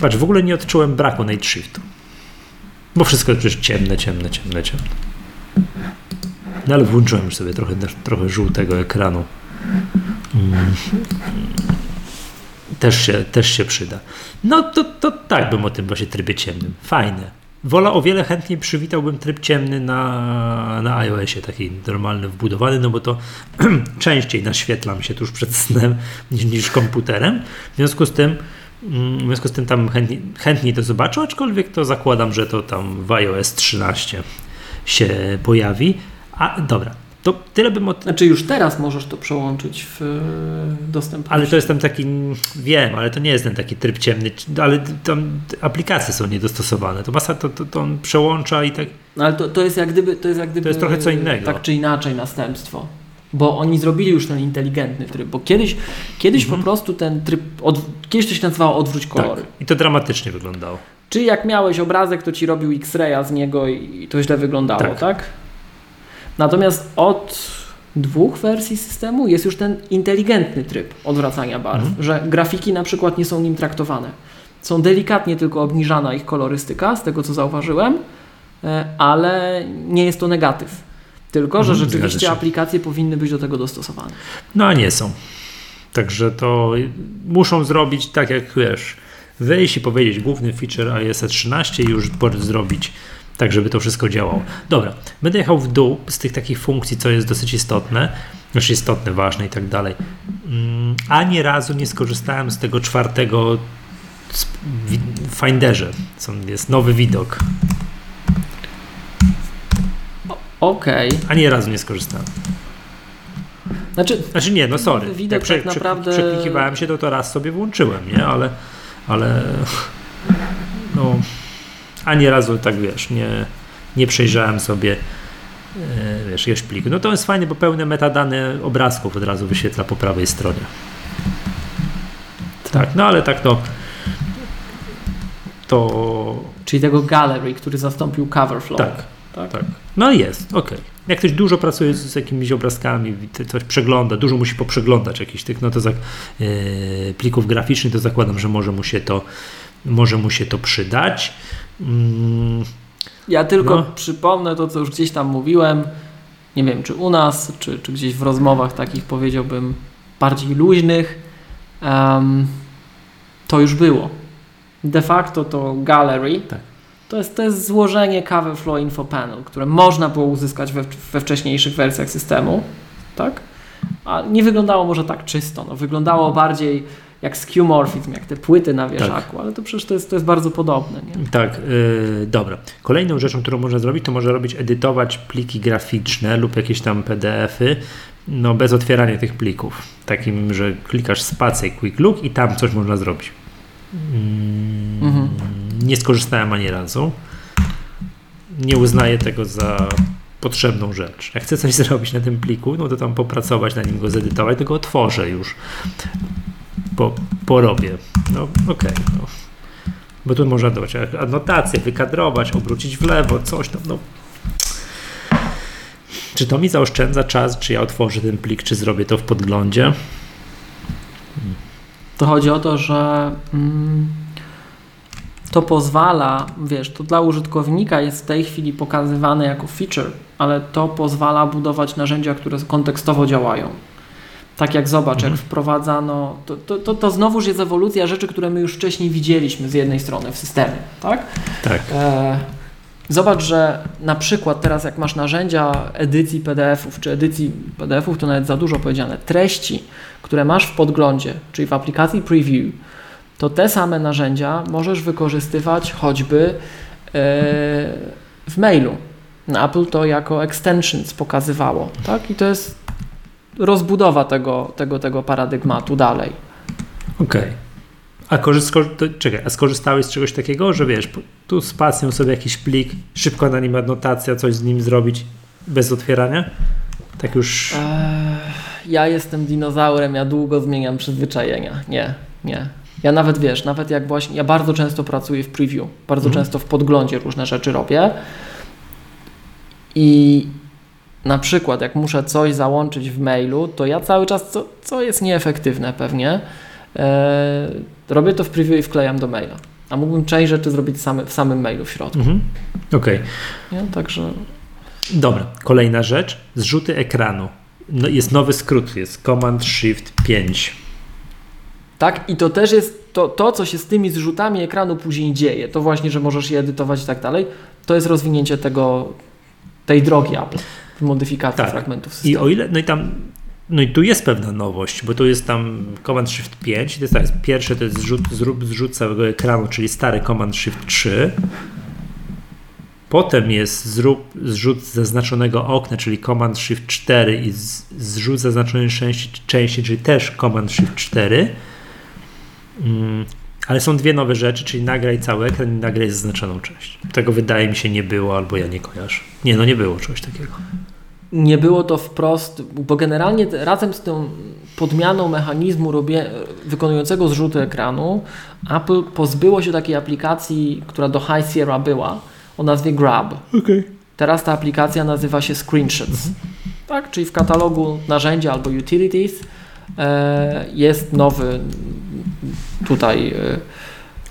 Patrz, w ogóle nie odczułem braku night shiftu. Bo wszystko jest przecież ciemne, ciemne, ciemne, ciemne. No ale włączyłem już sobie trochę, trochę żółtego ekranu. Mm. Też, się, też się przyda. No to, to tak bym o tym właśnie trybie ciemnym. Fajne. Wola o wiele chętniej przywitałbym tryb ciemny na, na iOSie, taki normalny, wbudowany, no bo to częściej naświetlam się tuż przed snem niż, niż komputerem. W związku z tym w związku z tym tam chętniej, chętniej to zobaczę, aczkolwiek to zakładam, że to tam w iOS 13 się pojawi. A dobra, to tyle bym od... Znaczy już teraz możesz to przełączyć w e, dostępności. Ale to jest tam taki, wiem, ale to nie jest ten taki tryb ciemny, ale tam aplikacje są niedostosowane. To masa to, to, to on przełącza i tak... No ale to, to jest jak gdyby... To jest, jak gdyby, to jest trochę co innego. Tak czy inaczej następstwo. Bo oni zrobili już ten inteligentny tryb, bo kiedyś, kiedyś mhm. po prostu ten tryb, od, kiedyś to się nazywało odwróć tak. kolory. Tak. I to dramatycznie wyglądało. Czy jak miałeś obrazek, to ci robił X-raya z niego i to źle wyglądało, tak? tak? Natomiast od dwóch wersji systemu jest już ten inteligentny tryb odwracania barw, mhm. że grafiki na przykład nie są nim traktowane. Są delikatnie tylko obniżana ich kolorystyka, z tego co zauważyłem, e, ale nie jest to negatyw. Tylko, że mhm, rzeczywiście aplikacje powinny być do tego dostosowane. No a nie są. Także to muszą zrobić tak jak wiesz, wejść i powiedzieć główny feature iOS 13 i już zrobić tak, żeby to wszystko działało. Dobra, będę jechał w dół z tych takich funkcji, co jest dosyć istotne, znaczy istotne, ważne i tak dalej. Mm, Ani razu nie skorzystałem z tego czwartego w Finderze. Jest nowy widok. Okej. Okay. Ani razu nie skorzystałem. Znaczy, znaczy nie, no sorry. Widok Jak prze, tak naprawdę... przeklikiwałem się, to to raz sobie włączyłem, nie? Ale, ale no ani razu tak wiesz, nie, nie przejrzałem sobie e, wiesz, jakiegoś pliku. No to jest fajne, bo pełne metadane obrazków od razu wyświetla po prawej stronie. Tak, no ale tak to to... Czyli tego gallery, który zastąpił coverflow. Tak, tak. tak. No jest, okej. Okay. Jak ktoś dużo pracuje z, z jakimiś obrazkami, coś przegląda, dużo musi poprzeglądać jakichś tych no to za, yy, plików graficznych, to zakładam, że może mu się to, może mu się to przydać. Mm. Ja tylko no. przypomnę to, co już gdzieś tam mówiłem. Nie wiem, czy u nas, czy, czy gdzieś w rozmowach takich powiedziałbym bardziej luźnych. Um, to już było. De facto to gallery tak. To jest, to jest złożenie Cover Flow Info Panel, które można było uzyskać we, we wcześniejszych wersjach systemu, tak? A nie wyglądało może tak czysto, no, wyglądało bardziej jak skeuomorphizm, jak te płyty na wieszaku, tak. ale to przecież to jest, to jest bardzo podobne. Nie? Tak, yy, dobra. Kolejną rzeczą, którą można zrobić, to można robić, edytować pliki graficzne lub jakieś tam PDF-y, no bez otwierania tych plików. Takim, że klikasz spację quick look i tam coś można zrobić. Mm, mhm. Nie skorzystałem ani razu. Nie uznaję tego za potrzebną rzecz. Jak chcę coś zrobić na tym pliku, no to tam popracować na nim, go zedytować, to go otworzę już. Po, porobię. No okej. Okay, no. Bo tu można dodać anotację, wykadrować, obrócić w lewo, coś tam. No. Czy to mi zaoszczędza czas, czy ja otworzę ten plik, czy zrobię to w podglądzie? To chodzi o to, że mm, to pozwala, wiesz, to dla użytkownika jest w tej chwili pokazywane jako feature, ale to pozwala budować narzędzia, które kontekstowo działają. Tak jak zobacz, mhm. jak wprowadzano, to, to, to, to znowuż jest ewolucja rzeczy, które my już wcześniej widzieliśmy z jednej strony w systemie, tak? Tak. E, zobacz, że na przykład teraz jak masz narzędzia edycji PDF-ów, czy edycji PDF-ów, to nawet za dużo powiedziane, treści, które masz w podglądzie, czyli w aplikacji Preview, to te same narzędzia możesz wykorzystywać choćby e, w mailu. Apple to jako extensions pokazywało, tak? I to jest rozbudowa tego, tego, tego paradygmatu dalej. Okej. Okay. A, czekaj, a skorzystałeś z czegoś takiego, że wiesz, tu spacją sobie jakiś plik, szybko na nim adnotacja, coś z nim zrobić bez otwierania? Tak już. Eee, ja jestem dinozaurem, ja długo zmieniam przyzwyczajenia. Nie, nie. Ja nawet wiesz, nawet jak właśnie, ja bardzo często pracuję w preview, bardzo mhm. często w podglądzie różne rzeczy robię. I na przykład, jak muszę coś załączyć w mailu, to ja cały czas, co, co jest nieefektywne pewnie, e, robię to w preview i wklejam do maila. A mógłbym część rzeczy zrobić same, w samym mailu w środku. Mhm. Okej. Okay. Także. Dobra, kolejna rzecz. Zrzuty ekranu. No, jest nowy skrót, jest Command Shift 5. Tak, i to też jest to, to, co się z tymi zrzutami ekranu później dzieje. To właśnie, że możesz je edytować i tak dalej. To jest rozwinięcie tego, tej drogi Apple modyfikacji tak. fragmentów systemu. I o ile, no i tam, no i tu jest pewna nowość, bo tu jest tam Command Shift 5, to jest tak, pierwsze to jest zrzut, zrób zrzut całego ekranu, czyli stary Command Shift 3. Potem jest zrób zrzut zaznaczonego okna, czyli Command Shift 4 i zrzut zaznaczonej części, części, czyli też Command Shift 4. Mm, ale są dwie nowe rzeczy, czyli nagraj cały ekran i nagraj zaznaczoną część. Tego wydaje mi się nie było, albo ja nie kojarzę. Nie, no nie było czegoś takiego. Nie było to wprost, bo generalnie razem z tą podmianą mechanizmu wykonującego zrzuty ekranu, Apple pozbyło się takiej aplikacji, która do High Sierra była, o nazwie Grab. Okay. Teraz ta aplikacja nazywa się Screenshots. Mhm. Tak, czyli w katalogu narzędzia albo utilities e, jest nowy tutaj e,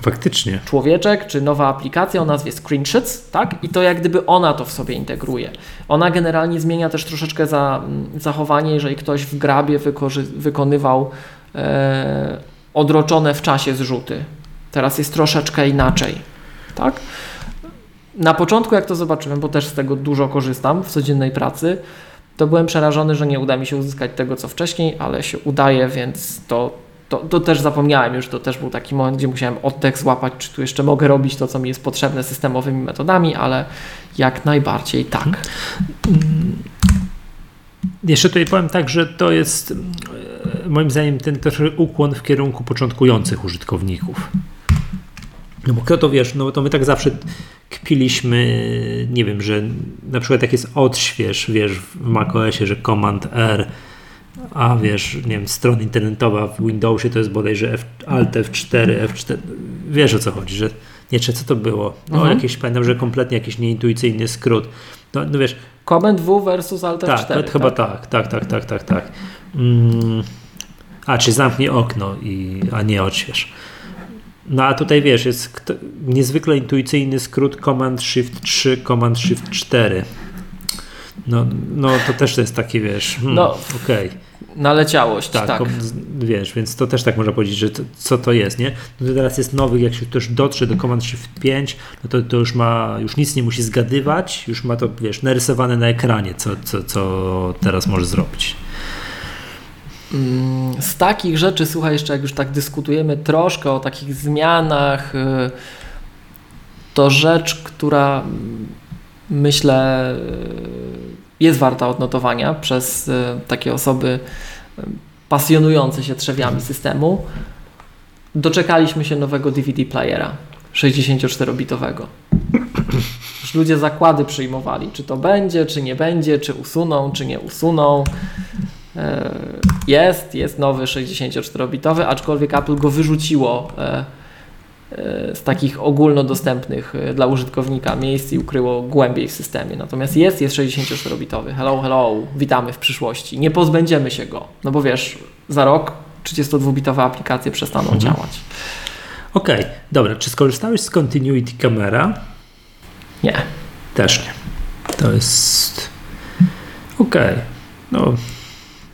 Faktycznie. człowieczek, czy nowa aplikacja o nazwie Screenshots, tak? I to jak gdyby ona to w sobie integruje. Ona generalnie zmienia też troszeczkę za, zachowanie, jeżeli ktoś w grabie wykonywał e, odroczone w czasie zrzuty. Teraz jest troszeczkę inaczej, tak? Na początku, jak to zobaczyłem, bo też z tego dużo korzystam w codziennej pracy, to byłem przerażony, że nie uda mi się uzyskać tego, co wcześniej, ale się udaje, więc to to, to też zapomniałem już, to też był taki moment, gdzie musiałem oddech złapać, czy tu jeszcze mogę robić to, co mi jest potrzebne systemowymi metodami, ale jak najbardziej tak. Hmm. Jeszcze tutaj powiem tak, że to jest e, moim zdaniem ten też ukłon w kierunku początkujących użytkowników. No bo kto to wiesz, no to my tak zawsze kpiliśmy, nie wiem, że na przykład jak jest odśwież, wiesz, w macOSie, że Command R a wiesz, nie wiem, strona internetowa w Windowsie to jest bodajże F, Alt F4, F4, wiesz o co chodzi, że nie, czy co to było? No mhm. jakieś, pamiętam, że kompletnie jakiś nieintuicyjny skrót. No, no wiesz. Command W versus Alt F4. Tak, tak, chyba tak, tak, tak, tak, tak, tak. Mm. A, czy zamknij okno, i, a nie odśwież. No a tutaj wiesz, jest niezwykle intuicyjny skrót Command Shift 3, Command Shift 4. No, no to też jest taki, wiesz, hmm, no, okej. Okay Naleciałość, tak. tak. Wiesz, więc to też tak można powiedzieć, że to, co to jest, nie? No teraz jest nowy, jak się ktoś dotrze do Command Shift 5, no to, to już ma, już nic nie musi zgadywać, już ma to, wiesz, narysowane na ekranie, co, co, co teraz może zrobić. Mm, z takich rzeczy, słuchaj, jeszcze jak już tak dyskutujemy troszkę o takich zmianach, y, to rzecz, która mm, myślę y, jest warta odnotowania przez y, takie osoby pasjonujące się trzewiami systemu. Doczekaliśmy się nowego DVD playera 64-bitowego. Już ludzie zakłady przyjmowali, czy to będzie, czy nie będzie, czy usuną, czy nie usuną. E, jest, jest nowy 64-bitowy, aczkolwiek Apple go wyrzuciło e, z takich ogólnodostępnych dla użytkownika miejsc i ukryło głębiej w systemie. Natomiast jest, jest 64-bitowy. Hello, hello, witamy w przyszłości. Nie pozbędziemy się go, no bo wiesz, za rok 32-bitowe aplikacje przestaną mhm. działać. Okej, okay, dobra. Czy skorzystałeś z Continuity Camera? Nie. Też nie. To jest... Okej. Okay. No,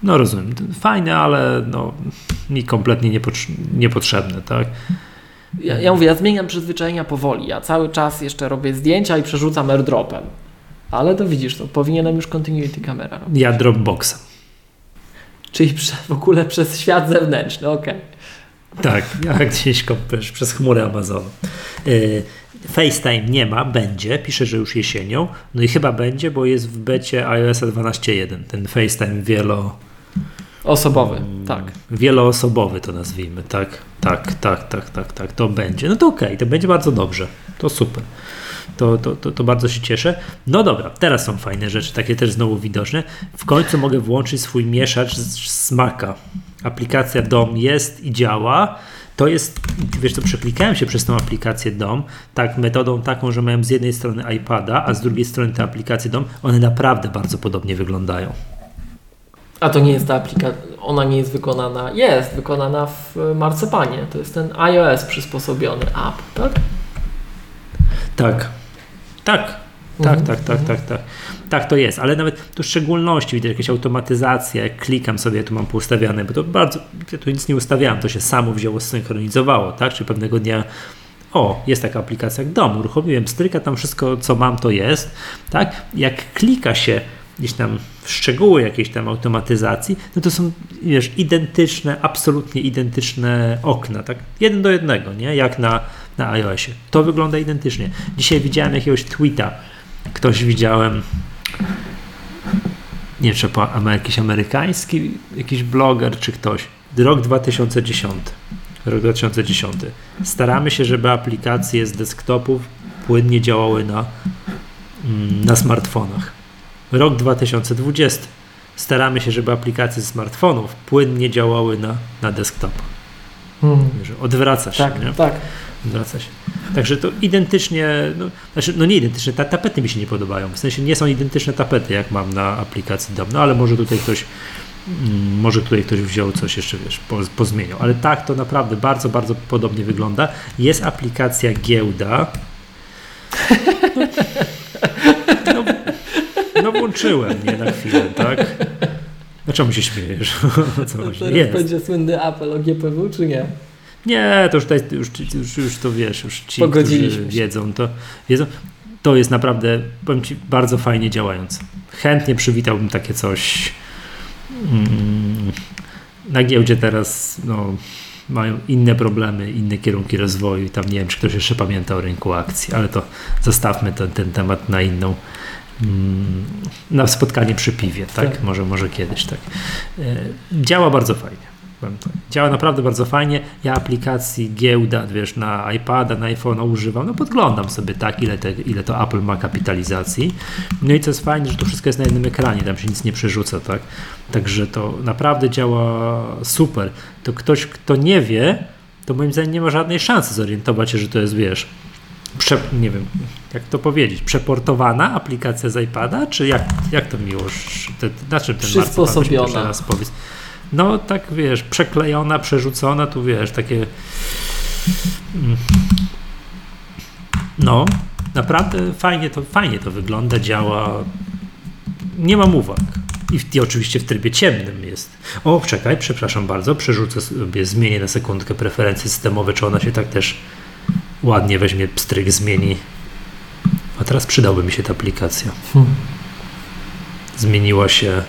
no rozumiem, fajne, ale no, mi kompletnie niepotrzebne, tak? Ja, ja mówię, ja zmieniam przyzwyczajenia powoli. Ja cały czas jeszcze robię zdjęcia i przerzucam airdropem. Ale to widzisz, to powinienem już continuity kamera robić. Ja dropboxem. Czyli w ogóle przez świat zewnętrzny, okej. Okay. Tak, jak gdzieś przez chmurę Amazonu. Yy, FaceTime nie ma, będzie, pisze, że już jesienią. No i chyba będzie, bo jest w becie iOS 12.1, ten FaceTime wielo Osobowy, tak. Wieloosobowy to nazwijmy, tak? Tak, tak, tak, tak, tak, to będzie. No to okej, okay, to będzie bardzo dobrze. To super. To, to, to, to, bardzo się cieszę. No dobra, teraz są fajne rzeczy, takie też znowu widoczne. W końcu mogę włączyć swój mieszacz Maca. Aplikacja DOM jest i działa. To jest, wiesz co, przeklikałem się przez tą aplikację DOM, tak, metodą taką, że miałem z jednej strony iPada, a z drugiej strony te aplikacje DOM, one naprawdę bardzo podobnie wyglądają. A to nie jest ta aplikacja, ona nie jest wykonana, jest wykonana w Marcepanie. To jest ten iOS przysposobiony app, tak? Tak. Tak. Tak, mhm. tak, tak, tak, tak. Tak to jest, ale nawet tu szczególności widać jakieś automatyzacje, jak klikam sobie, tu mam poustawiane, bo to bardzo, ja tu nic nie ustawiałem, to się samo wzięło, synchronizowało, tak? Czy pewnego dnia o, jest taka aplikacja jak dom, uruchomiłem stryka, tam wszystko co mam to jest, tak? Jak klika się gdzieś tam szczegóły jakiejś tam automatyzacji, no to są, wiesz, identyczne, absolutnie identyczne okna, tak? Jeden do jednego, nie? Jak na, na iOSie. To wygląda identycznie. Dzisiaj widziałem jakiegoś tweeta, ktoś widziałem, nie wiem, czy jakiś amerykański, jakiś bloger, czy ktoś. Rok 2010. Rok 2010. Staramy się, żeby aplikacje z desktopów płynnie działały na, mm, na smartfonach Rok 2020. Staramy się, żeby aplikacje z smartfonów płynnie działały na, na desktopach. Hmm. Odwraca się. Tak, nie? tak. Odwraca się. Także to identycznie, no, znaczy, no nie identyczne, ta, tapety mi się nie podobają. W sensie nie są identyczne tapety, jak mam na aplikacji DOM, no ale może tutaj ktoś mm, może tutaj ktoś wziął coś jeszcze, wiesz, po, pozmieniał. Ale tak, to naprawdę bardzo, bardzo podobnie wygląda. Jest aplikacja Giełda. No, no włączyłem, nie na chwilę, tak? No czemu się śmiejesz? Co to teraz jest. będzie słynny apel o GPW, czy nie? Nie, to już, tutaj, już, już, już to wiesz, już ci, którzy wiedzą, to wiedzą. To jest naprawdę, powiem Ci, bardzo fajnie działające. Chętnie przywitałbym takie coś. Mm, na giełdzie teraz no, mają inne problemy, inne kierunki rozwoju. Tam nie wiem, czy ktoś jeszcze pamięta o rynku akcji, ale to zostawmy ten, ten temat na inną, na spotkanie przy piwie, tak? tak? Może, może kiedyś, tak. E, działa bardzo fajnie. Działa naprawdę bardzo fajnie. Ja aplikacji giełda, wiesz, na iPada, na iPhone'a używam, no podglądam sobie tak, ile, te, ile to Apple ma kapitalizacji. No i co jest fajne, że to wszystko jest na jednym ekranie, tam się nic nie przerzuca, tak? Także to naprawdę działa super. To ktoś, kto nie wie, to moim zdaniem nie ma żadnej szansy zorientować się, że to jest, wiesz, prze, nie wiem, jak to powiedzieć, przeportowana aplikacja z iPada, czy jak, jak to miłość, te, na czym ten Przysposobiona. Teraz powiedz. No tak, wiesz, przeklejona, przerzucona, tu wiesz, takie mm. no, naprawdę fajnie to, fajnie to wygląda, działa nie mam uwag I, w, I oczywiście w trybie ciemnym jest. O, czekaj, przepraszam bardzo, przerzucę sobie, zmienię na sekundkę preferencje systemowe, czy ona się tak też ładnie weźmie, pstryk zmieni. A teraz przydałby mi się ta aplikacja. Hmm. Zmieniła się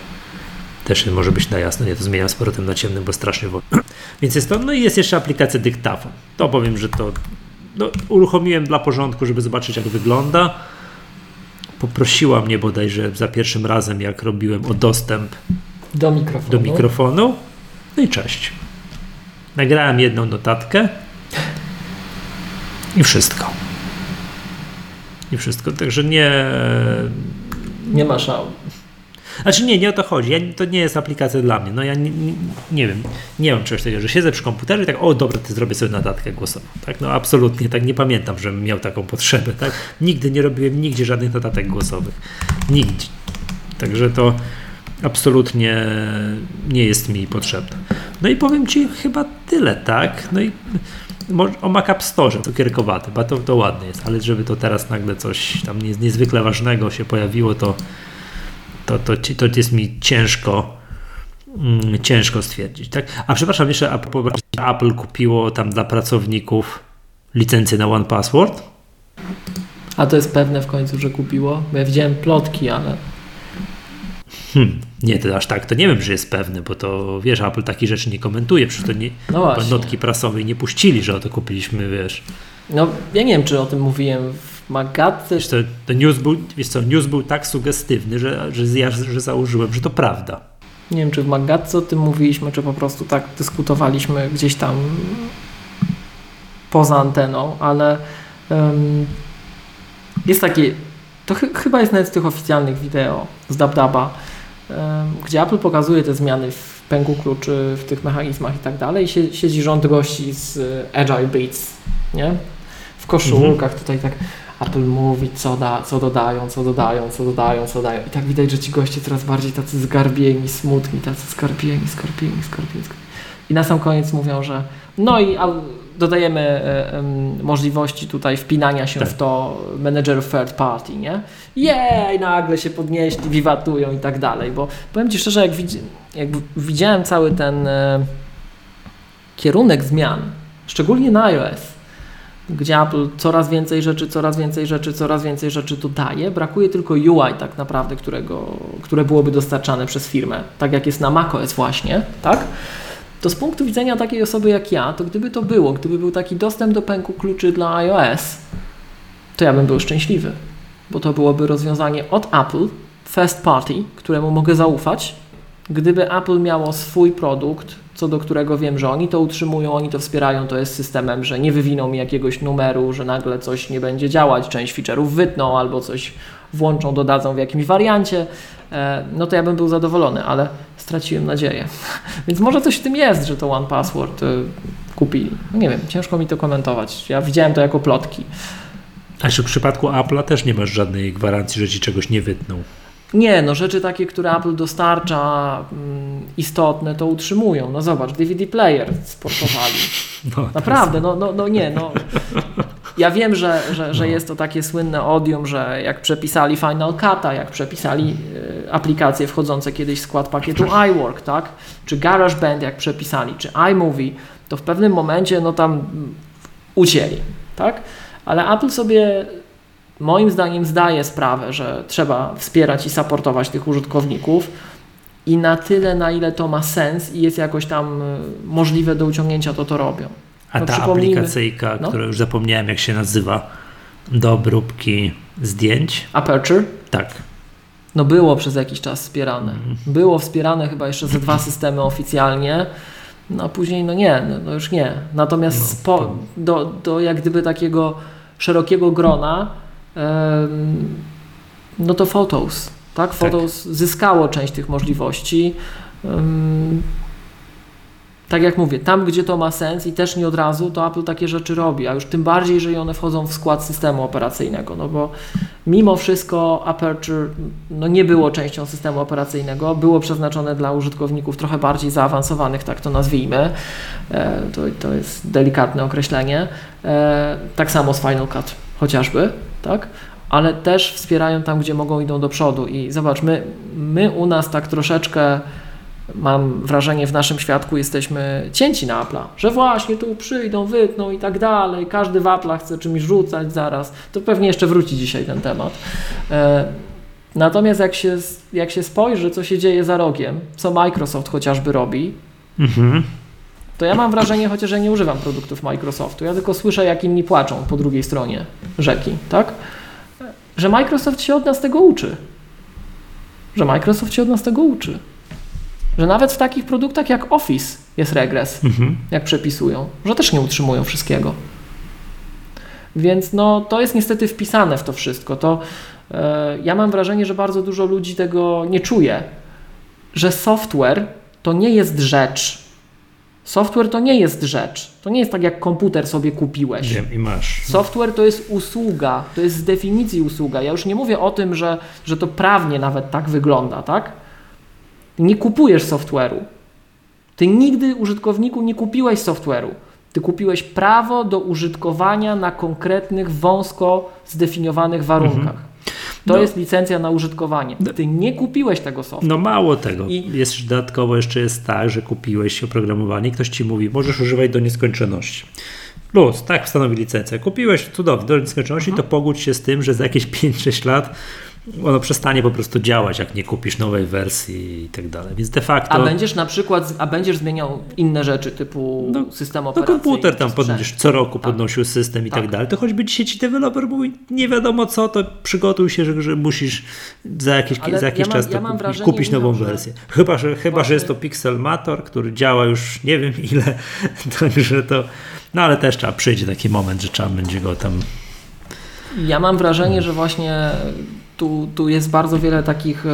też może być na jasno, nie to zmieniam z powrotem na ciemnym, bo strasznie wolno. Więc jest to, no i jest jeszcze aplikacja dyktafon. To powiem, że to no, uruchomiłem dla porządku, żeby zobaczyć jak wygląda. Poprosiła mnie bodajże za pierwszym razem, jak robiłem o dostęp do mikrofonu. Do mikrofonu. No i cześć. Nagrałem jedną notatkę i wszystko. I wszystko. Także nie. Nie ma szału. Znaczy nie, nie o to chodzi. Ja, to nie jest aplikacja dla mnie. No ja nie, nie, nie wiem, nie mam czegoś takiego, że siedzę przy komputerze i tak, o dobra, ty zrobię sobie notatkę głosową. Tak? No absolutnie, tak nie pamiętam, żebym miał taką potrzebę. Tak? Nigdy nie robiłem nigdzie żadnych notatek głosowych. Nigdzie. Także to absolutnie nie jest mi potrzebne. No i powiem Ci chyba tyle, tak? No i o Mac Store, cukierkowaty, bo to, to ładne jest, ale żeby to teraz nagle coś tam niezwykle ważnego się pojawiło, to to, to, to jest mi ciężko, mm, ciężko stwierdzić. Tak? A przepraszam, jeszcze Apple kupiło tam dla pracowników licencję na One Password. A to jest pewne w końcu, że kupiło? Bo ja widziałem plotki, ale. Hmm, nie, to aż tak to nie wiem, że jest pewne, bo to wiesz, Apple takich rzeczy nie komentuje, przecież to nie no notki prasowej nie puścili, że o to kupiliśmy, wiesz. No, ja nie wiem, czy o tym mówiłem w Magatce... Wiesz co, ten news był, wiesz co, news był tak sugestywny, że, że, ja, że założyłem, że to prawda. Nie wiem, czy w Magatce o tym mówiliśmy, czy po prostu tak dyskutowaliśmy gdzieś tam poza anteną, ale um, jest takie, to ch chyba jest nawet z tych oficjalnych wideo z DabDaba, gdzie Apple pokazuje te zmiany w pęku kluczy, w tych mechanizmach i tak dalej siedzi rząd gości z Agile Beats, nie? W koszulkach, mhm. tutaj tak Apple mówi, co, da, co dodają, co dodają, co dodają, co dodają. I tak widać, że ci goście coraz bardziej tacy zgarbieni, smutni, tacy skarpieni, skarpieni, skarpieni. I na sam koniec mówią, że no i dodajemy e, możliwości tutaj wpinania się tak. w to menedżerów third party, nie? Jej, nagle się podnieśli, wiwatują i tak dalej, bo powiem Ci szczerze, jak, widzi, jak widziałem cały ten e, kierunek zmian, szczególnie na iOS, gdzie Apple coraz więcej rzeczy, coraz więcej rzeczy, coraz więcej rzeczy dodaje. Brakuje tylko UI tak naprawdę, którego, które byłoby dostarczane przez firmę, tak jak jest na macOS właśnie, tak? To z punktu widzenia takiej osoby jak ja, to gdyby to było, gdyby był taki dostęp do pęku kluczy dla iOS, to ja bym był szczęśliwy, bo to byłoby rozwiązanie od Apple, first party, któremu mogę zaufać. Gdyby Apple miało swój produkt, co do którego wiem, że oni to utrzymują, oni to wspierają, to jest systemem, że nie wywiną mi jakiegoś numeru, że nagle coś nie będzie działać, część feature'ów wytną albo coś włączą, dodadzą w jakimś wariancie, no to ja bym był zadowolony, ale straciłem nadzieję. Więc może coś w tym jest, że to One Password e, kupili. No nie wiem, ciężko mi to komentować. Ja widziałem to jako plotki. A czy w przypadku Apple'a też nie masz żadnej gwarancji, że ci czegoś nie wytną? Nie, no rzeczy takie, które Apple dostarcza mm, istotne, to utrzymują. No zobacz, DVD player sportowali. No, Naprawdę, no, no, no nie, no. Ja wiem, że, że, że no. jest to takie słynne odium, że jak przepisali Final Cut'a, jak przepisali y, aplikacje wchodzące kiedyś w skład pakietu iWork, tak? Czy GarageBand jak przepisali, czy iMovie, to w pewnym momencie no tam ucięli, tak? Ale Apple sobie moim zdaniem zdaje sprawę, że trzeba wspierać i supportować tych użytkowników i na tyle, na ile to ma sens i jest jakoś tam y, możliwe do uciągnięcia, to to robią. A no, ta aplikacyjka, no? która już zapomniałem jak się nazywa, do obróbki zdjęć? Aperture? Tak. No było przez jakiś czas wspierane. Mm. Było wspierane chyba jeszcze ze dwa systemy oficjalnie, no a później no nie, no, no już nie. Natomiast no, spo, do, do jak gdyby takiego szerokiego grona no to Photos. Tak? tak? Photos tak. zyskało część tych możliwości. Tak jak mówię, tam gdzie to ma sens i też nie od razu, to Apple takie rzeczy robi, a już tym bardziej, jeżeli one wchodzą w skład systemu operacyjnego, no bo mimo wszystko Aperture no nie było częścią systemu operacyjnego, było przeznaczone dla użytkowników trochę bardziej zaawansowanych, tak to nazwijmy, e, to, to jest delikatne określenie, e, tak samo z Final Cut chociażby, tak? ale też wspierają tam, gdzie mogą, idą do przodu. I zobacz, my, my u nas tak troszeczkę, mam wrażenie, w naszym świadku jesteśmy cięci na Apple'a, że właśnie tu przyjdą, wytną i tak dalej, każdy w Apple'a chce czymś rzucać zaraz. To pewnie jeszcze wróci dzisiaj ten temat. E, natomiast jak się, jak się spojrzy, co się dzieje za rogiem, co Microsoft chociażby robi, Mhm. To ja mam wrażenie, chociaż ja nie używam produktów Microsoftu, ja tylko słyszę, jak inni płaczą po drugiej stronie rzeki, tak? Że Microsoft się od nas tego uczy. Że Microsoft się od nas tego uczy. Że nawet w takich produktach jak Office jest regres, Mhm. jak przepisują, że też nie utrzymują wszystkiego. Więc no, to jest niestety wpisane w to wszystko. To e, ja mam wrażenie, że bardzo dużo ludzi tego nie czuje, że software to nie jest rzecz. Software to nie jest rzecz. To nie jest tak, jak komputer sobie kupiłeś. Wiem i masz. Software to jest usługa, to jest z definicji usługa. Ja już nie mówię o tym, że, że to prawnie nawet tak wygląda, tak? Nie kupujesz software'u. Ty nigdy użytkowniku nie kupiłeś software'u. Ty kupiłeś prawo do użytkowania na konkretnych, wąsko zdefiniowanych warunkach. To No. jest licencja na użytkowanie. Ty nie kupiłeś tego software'u. No mało tego. I- Jest dodatkowo jeszcze jest tak, że kupiłeś oprogramowanie ktoś ci mówi, możesz używać do nieskończoności. Plus, tak stanowi licencja. Kupiłeś cudownie do nieskończoności, Mhm. to pogódź się z tym, że za jakieś 5-6 lat ono przestanie po prostu działać, jak nie kupisz nowej wersji i tak dalej. Więc de facto A będziesz na przykład, a będziesz zmieniał inne rzeczy typu No, system no operacyjny. komputer tam podnosisz, co roku Tak. podnosił system i tak. Tak. dalej, to choćby dzisiaj ci deweloper mówi, nie wiadomo co, to przygotuj się, że, że musisz za jakiś, Ale za jakiś ja mam- czas ja to mam kupić, wrażenie, kupić nową że wersję. Chyba, że, chyba, że jest to Pixelmator, który działa już nie wiem ile, także to, no ale też trzeba, przyjdzie taki moment, że trzeba będzie go tam Ja mam wrażenie, że właśnie tu, tu jest bardzo wiele takich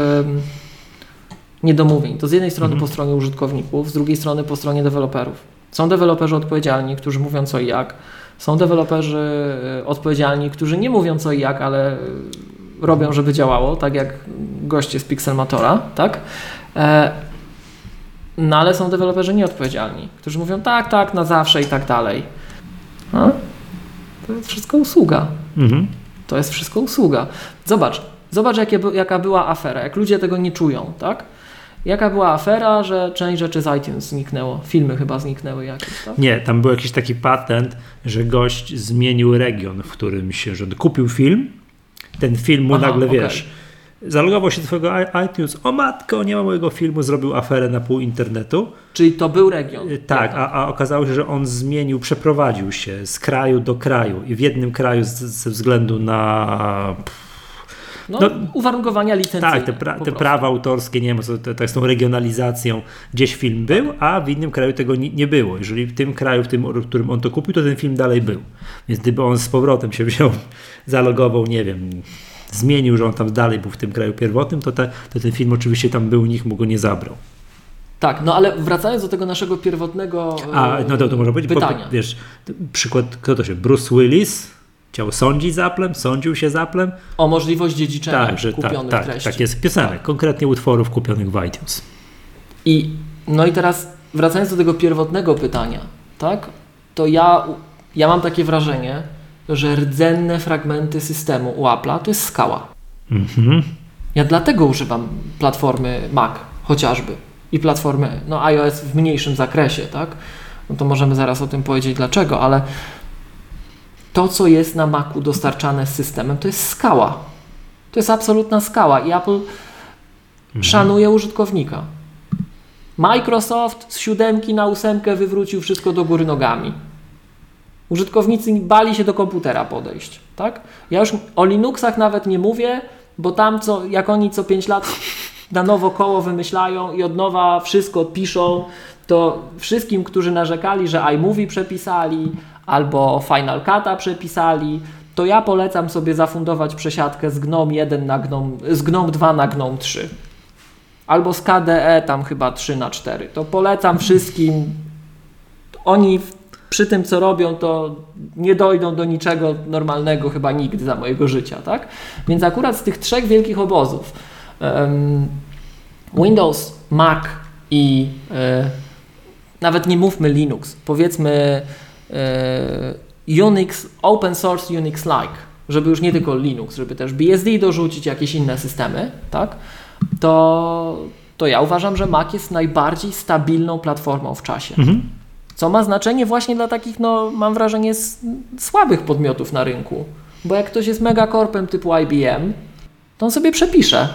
niedomówień. To z jednej strony Mhm. po stronie użytkowników, z drugiej strony po stronie deweloperów. Są deweloperzy odpowiedzialni, którzy mówią co i jak. Są deweloperzy e, odpowiedzialni, którzy nie mówią co i jak, ale e, robią, żeby działało, tak jak goście z Pixelmatora, tak? E, no ale są deweloperzy nieodpowiedzialni, którzy mówią tak, tak, na zawsze i tak dalej. No, to jest wszystko usługa. mhm. To jest wszystko usługa. Zobacz, zobacz jakie, jaka była afera, jak ludzie tego nie czują, tak? Jaka była afera, że część rzeczy z iTunes zniknęło, filmy chyba zniknęły jakieś, tak? Nie, tam był jakiś taki patent, że gość zmienił region, w którym się, że kupił film, ten film mu Aha, nagle, okej. wiesz, zalogował się do twojego i- iTunes, o matko, nie ma mojego filmu, zrobił aferę na pół internetu. Czyli to był region. Y, Tak, a, a okazało się, że on zmienił, przeprowadził się z kraju do kraju i w jednym kraju z, ze względu na No, no, uwarunkowania licencyjne. tak, te, pra, te prawa autorskie, nie wiem, co to, tak z tą regionalizacją, gdzieś film był, a w innym kraju tego nie, nie było. Jeżeli w tym kraju, w tym, w którym on to kupił, to ten film dalej był. Więc gdyby on z powrotem się wziął, zalogował, nie wiem, zmienił, że on tam dalej był w tym kraju pierwotnym, to, te, to ten film oczywiście tam był, nikt mu go nie zabrał. Tak, no ale wracając do tego naszego pierwotnego A, no to, to może być, bo, pytania. wiesz, t- przykład, kto to się, Bruce Willis chciał sądzić z Applem, sądził się z Applem, O możliwość dziedziczenia tak, że tak, kupionych tak, treści. tak jest piosenek, konkretnie utworów kupionych w iTunes. I no i teraz wracając do tego pierwotnego pytania, tak? To ja, ja mam takie wrażenie, że rdzenne fragmenty systemu u Apple'a to jest skała. Mhm. Ja dlatego używam platformy Mac chociażby i platformy no, iOS w mniejszym zakresie, tak? No to możemy zaraz o tym powiedzieć dlaczego, ale to, co jest na Macu dostarczane z systemem, to jest skała. To jest absolutna skała i Apple szanuje użytkownika. Microsoft z siódemki na ósemkę wywrócił wszystko do góry nogami. Użytkownicy bali się do komputera podejść, tak? Ja już o Linuxach nawet nie mówię, bo tam co, jak oni co 5 lat na nowo koło wymyślają i od nowa wszystko piszą, to wszystkim, którzy narzekali, że iMovie przepisali albo Final Cut'a przepisali, to ja polecam sobie zafundować przesiadkę z GNOME 1 na GNOME, z GNOME 2 na GNOME 3 albo z KDE tam chyba 3 na 4. To polecam wszystkim. Oni przy tym, co robią, to nie dojdą do niczego normalnego chyba nigdy za mojego życia, tak? Więc akurat z tych trzech wielkich obozów Windows, Mac i e, nawet nie mówmy Linux, powiedzmy e, Unix, open source Unix-like, żeby już nie tylko Linux, żeby też BSD dorzucić, jakieś inne systemy, tak? To, to ja uważam, że Mac jest najbardziej stabilną platformą w czasie. Mhm. Co ma znaczenie właśnie dla takich, no mam wrażenie, słabych podmiotów na rynku. Bo jak ktoś jest megakorpem typu IBM, to on sobie przepisze.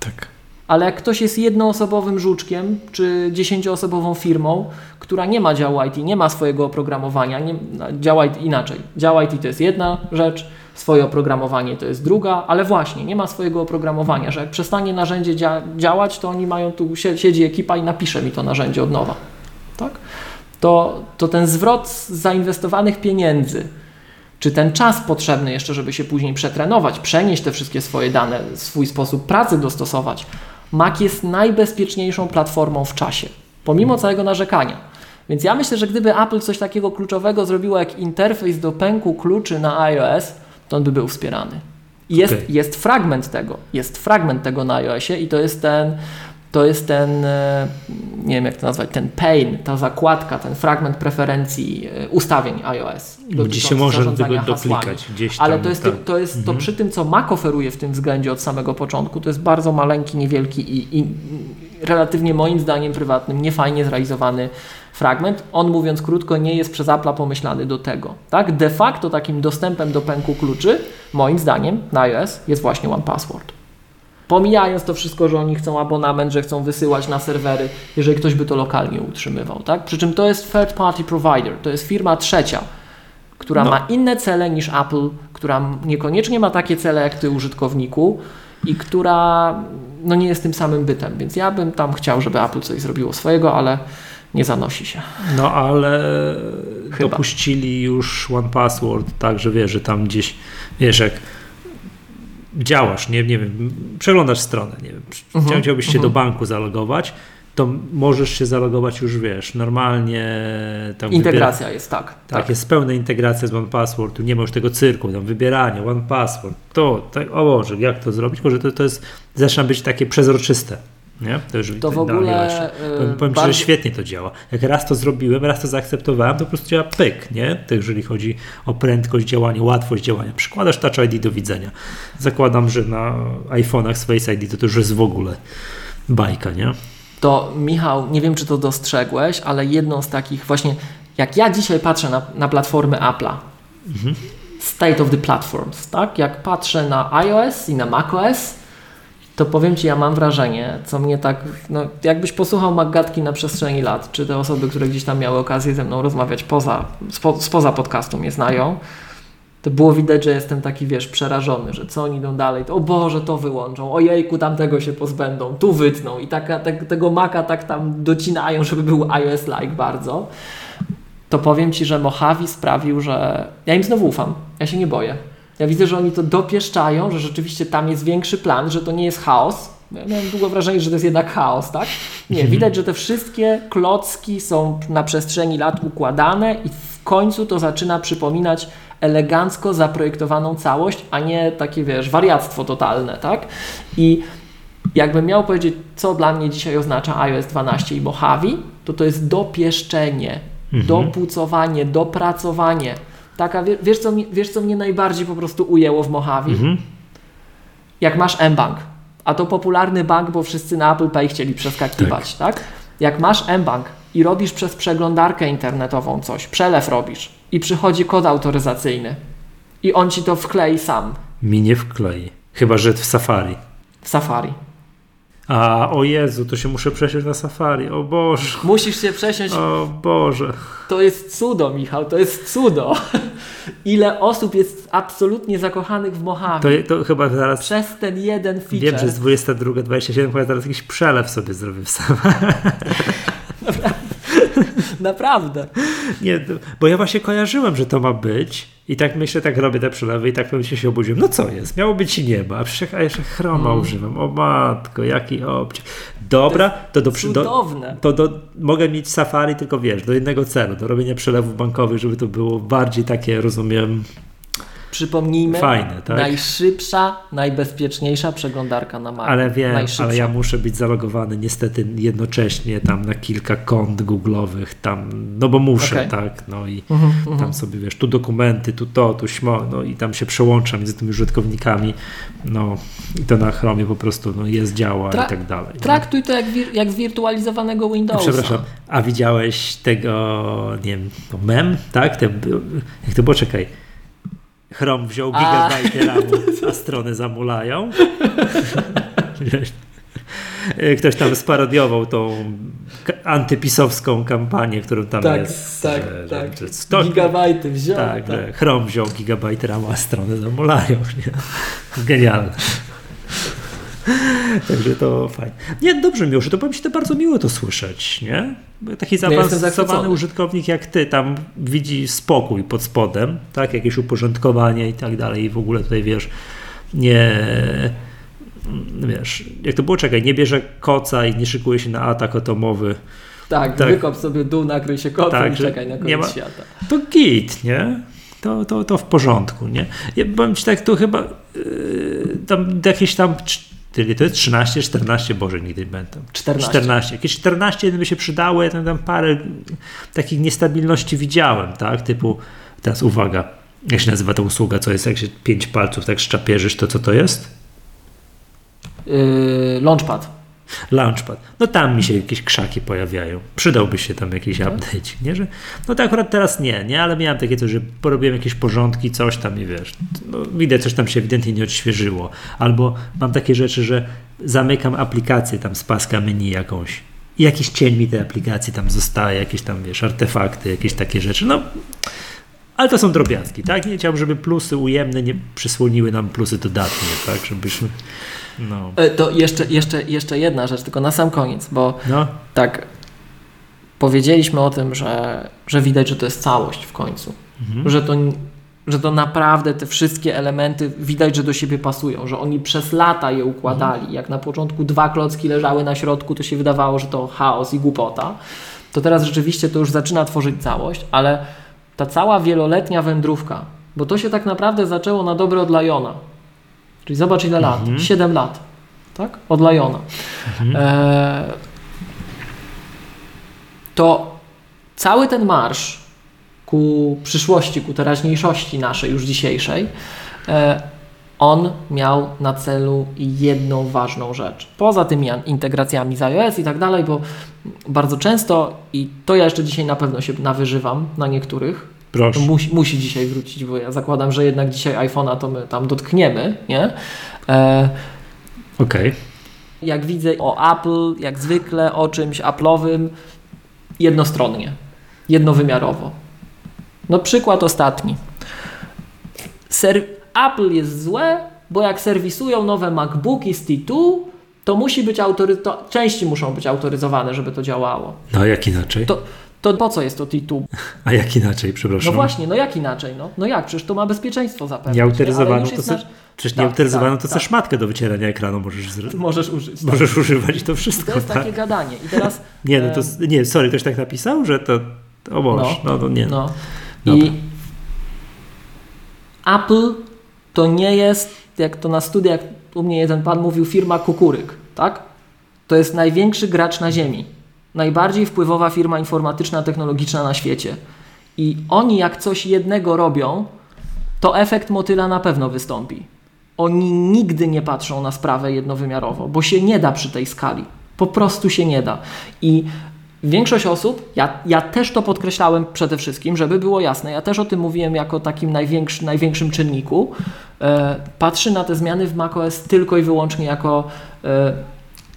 Tak. Ale jak ktoś jest jednoosobowym żuczkiem, czy dziesięcioosobową firmą, która nie ma działu IT, nie ma swojego oprogramowania, nie, działa IT inaczej. Dział IT to jest jedna rzecz, swoje oprogramowanie to jest druga, ale właśnie nie ma swojego oprogramowania, że jak przestanie narzędzie dzia działać, to oni mają tu, sie- siedzi ekipa i napisze mi to narzędzie od nowa. Tak? To, to ten zwrot zainwestowanych pieniędzy, czy ten czas potrzebny jeszcze, żeby się później przetrenować, przenieść te wszystkie swoje dane, swój sposób pracy dostosować, Mac jest najbezpieczniejszą platformą w czasie, pomimo całego narzekania. Więc ja myślę, że gdyby Apple coś takiego kluczowego zrobiło jak interfejs do pęku kluczy na iOS, to on by był wspierany. Jest, Okej. jest fragment tego, jest fragment tego na iOSie i to jest ten, to jest ten, e, nie wiem jak to nazwać, ten pane, ta zakładka, ten fragment preferencji e, ustawień iOS. Gdzie się może zarządzania tego gdzieś tam. Ale to jest, tak. to, jest to Mhm. przy tym, co Mac oferuje w tym względzie od samego początku, to jest bardzo maleńki, niewielki i, i relatywnie moim zdaniem prywatnym, niefajnie zrealizowany fragment. On mówiąc krótko, nie jest przez Apple'a pomyślany do tego. Tak? De facto takim dostępem do pęku kluczy, moim zdaniem, na iOS jest właśnie One Password. Pomijając to wszystko, że oni chcą abonament, że chcą wysyłać na serwery, jeżeli ktoś by to lokalnie utrzymywał. Tak? Przy czym to jest third party provider, to jest firma trzecia, która No. ma inne cele niż Apple, która niekoniecznie ma takie cele jak ty użytkowniku i która no, nie jest tym samym bytem. Więc ja bym tam chciał, żeby Apple coś zrobiło swojego, ale nie zanosi się. No ale Chyba. dopuścili już One Password, tak, że wiesz, że tam gdzieś, wiesz, jak działasz, nie, nie wiem, przeglądasz stronę, nie wiem, Mhm, chciałbyś się mhm. do banku zalogować, to możesz się zalogować już, wiesz, normalnie. Tam Integracja jest tak. Wybiera, tak, jest pełna integracja z One Password, tu nie ma już tego cyrku, tam wybieranie, One Password, to, tak, o Boże, jak to zrobić? Tylko, że to, to jest, zaczyna być takie przezroczyste. Nie? To, już To w ogóle, e, Powiem, powiem Ci, bardzo- że świetnie to działa. Jak raz to zrobiłem, raz to zaakceptowałem, to po prostu działa pyk, nie? To jeżeli chodzi o prędkość działania, łatwość działania. Przykładasz Touch ID do widzenia. Zakładam, że na iPhone'ach z Face ID to, to już jest w ogóle bajka, nie? To Michał, nie wiem czy to dostrzegłeś, ale jedną z takich właśnie, jak ja dzisiaj patrzę na, na platformy Apple'a, State of the Platforms, tak? Jak patrzę na iOS i na macOS, to powiem Ci, ja mam wrażenie, co mnie tak, no jakbyś posłuchał Maggatki na przestrzeni lat, czy te osoby, które gdzieś tam miały okazję ze mną rozmawiać poza, spo, spoza podcastu mnie znają, to było widać, że jestem taki, wiesz, przerażony, że co oni idą dalej, to o Boże, to wyłączą, ojejku, tamtego się pozbędą, tu wytną i taka, tak, tego maka tak tam docinają, żeby był iOS-like bardzo. To powiem Ci, że Mojave sprawił, że ja im znowu ufam, ja się nie boję. Ja widzę, że oni to dopieszczają, że rzeczywiście tam jest większy plan, że to nie jest chaos. Ja miałem długo wrażenie, że to jest jednak chaos, tak? Nie, widać, że te wszystkie klocki są na przestrzeni lat układane i w końcu to zaczyna przypominać elegancko zaprojektowaną całość, a nie takie, wiesz, wariactwo totalne, tak? I jakbym miał powiedzieć, co dla mnie dzisiaj oznacza iOS 12 i Mojave, to to jest dopieszczenie, Mhm. dopucowanie, dopracowanie. Taka, wie- wiesz co, mnie, wiesz, co mnie najbardziej po prostu ujęło w Mojave? Mhm. Jak masz mBank, a to popularny bank, bo wszyscy na Apple Pay chcieli przeskakiwać, tak? Jak masz mBank i robisz przez przeglądarkę internetową coś, przelew robisz i przychodzi kod autoryzacyjny i on ci to wklei sam Mi nie wklei. Chyba, że w Safari. w Safari. A o Jezu, to się muszę przesiąść na Safari. O Boże. Musisz się przesiąść O Boże. To jest cudo, Michał, to jest cudo. Ile osób jest absolutnie zakochanych w Mojave To, to chyba zaraz. przez ten jeden feature. Wiem, że jest 22, 27, chyba zaraz jakiś przelew sobie zrobię w Safari. Naprawdę. Nie, bo ja właśnie kojarzyłem, że to ma być i tak myślę, tak robię te przelewy i tak pewnie się obudziłem. No co jest? Miało być i nie ma, a przecież jeszcze chroma Mm. używam. O matko, jaki obcie. Dobra, to do, Cudowne. to do, mogę mieć Safari, tylko wiesz, do jednego celu, do robienia przelewów bankowych, żeby to było bardziej takie, rozumiem, Przypomnijmy, Fajne, tak? najszybsza, najbezpieczniejsza przeglądarka na Macu. Ale wiem, ale ja muszę być zalogowany niestety jednocześnie tam na kilka kont google'owych tam, no bo muszę, Okej. tak, no i Mhm, mhm. tam sobie wiesz, tu dokumenty, tu to, tu śmo, no i tam się przełączam między tymi użytkownikami, no i to na Chromie po prostu no, jest, działa Tra- i tak dalej. no. Traktuj to jak, wir- jak zwirtualizowanego Windowsa. Przepraszam, a widziałeś tego, nie wiem, mem, tak? Te, jak to było, czekaj. Chrome wziął gigabajty ramu, a strony zamulają. Ktoś tam sparodiował tą antypisowską kampanię, którą tam Tak, jest. tak, że- tak. że sto- Gigabajty wziął. tak, że Chrome wziął gigabajt ramu, a strony zamulają. Genialne. Także to fajnie. Nie, dobrze Miłoszu, to powiem Ci, to bardzo miło to słyszeć, nie? Taki zaawansowany zachwycony. użytkownik jak Ty tam widzi spokój pod spodem, tak? Jakieś uporządkowanie i tak dalej i w ogóle tutaj, wiesz, nie... Wiesz, jak to było, czekaj, nie bierze koca i nie szykuje się na atak atomowy, Tak, Tak. wykop sobie dół, nakryj się kotem Tak, i że czekaj na nie koniec ma- świata. to git, nie? To, to, to w porządku, nie? Ja powiem Ci tak, to chyba yy, tam jakieś tam, cz- tyle, to jest 13, 14, Boże, nigdy nie będę. 14. 14. Jakieś 14 by się przydało, ja tam, tam parę takich niestabilności widziałem, tak? Typu, teraz uwaga, jak się nazywa ta usługa, co jest, jak się pięć palców tak szczapierzysz, to co to jest? Yy, launchpad. Launchpad. No tam mi się jakieś krzaki pojawiają. Przydałby się tam jakiś Tak? update, nie? Że, no to akurat teraz nie, nie? Ale miałem takie coś, że porobiłem jakieś porządki, coś tam i wiesz, no, widać, coś tam się ewidentnie nie odświeżyło. Albo mam takie rzeczy, że zamykam aplikację tam z paska menu jakąś i jakiś cień mi tej aplikacji tam zostaje, jakieś tam, wiesz, artefakty, jakieś takie rzeczy. No, ale to są drobiazgi, tak? Nie chciałbym, żeby plusy ujemne nie przysłoniły nam plusy dodatnie, tak? Żebyśmy, no, E, To jeszcze, jeszcze, jeszcze jedna rzecz, tylko na sam koniec, bo no, tak powiedzieliśmy o tym, że, że widać, że to jest całość w końcu. mhm. Że, to, że to naprawdę te wszystkie elementy widać, że do siebie pasują, że oni przez lata je układali. Jak na początku dwa klocki leżały na środku, to się wydawało, że to chaos i głupota. To teraz rzeczywiście to już zaczyna tworzyć całość, ale ta cała wieloletnia wędrówka, bo to się tak naprawdę zaczęło na dobre od Liona. Czyli zobacz ile lat. Mhm. 7 lat. Tak? Od Liona. Mhm. E, to cały ten marsz ku przyszłości, ku teraźniejszości naszej, już dzisiejszej, e, on miał na celu jedną ważną rzecz. Poza tymi integracjami z iOS i tak dalej, bo bardzo często, i to ja jeszcze dzisiaj na pewno się nawyżywam na niektórych, Proszę. musi, musi dzisiaj wrócić, bo ja zakładam, że jednak dzisiaj iPhone'a to my tam dotkniemy, nie? E, Okej. jak widzę o Apple, jak zwykle o czymś Apple'owym, jednostronnie, jednowymiarowo. No przykład ostatni. Ser Apple jest złe, bo jak serwisują nowe MacBooki z T2, to musi być autory... to części muszą być autoryzowane, żeby to działało. No a jak inaczej? To, to po co jest to T2? A jak inaczej, przepraszam? No właśnie, no jak inaczej? No, no jak? Przecież to ma bezpieczeństwo zapewnić. nie? Ale Nieautoryzowaną już to nasz- przecież Tak, nieautoryzowaną tak, to tak. chcesz matkę do wycierania ekranu możesz, zr- Możesz użyć. tak. możesz używać to I wszystko, to jest tak? takie gadanie. I teraz... Nie, no to, nie, sorry, ktoś tak napisał, że to, o Boże, no, to nie. No. Dobra. I Apple to nie jest, jak to na studiach u mnie jeden pan mówił, firma kukuryk, tak? To jest największy gracz na ziemi. Najbardziej wpływowa firma informatyczna, technologiczna na świecie. I oni jak coś jednego robią, to efekt motyla na pewno wystąpi. Oni nigdy nie patrzą na sprawę jednowymiarowo, bo się nie da przy tej skali. Po prostu się nie da. I większość osób, ja, ja też to podkreślałem przede wszystkim, żeby było jasne, ja też o tym mówiłem jako takim największy, największym czynniku, e, patrzy na te zmiany w macOS tylko i wyłącznie jako e,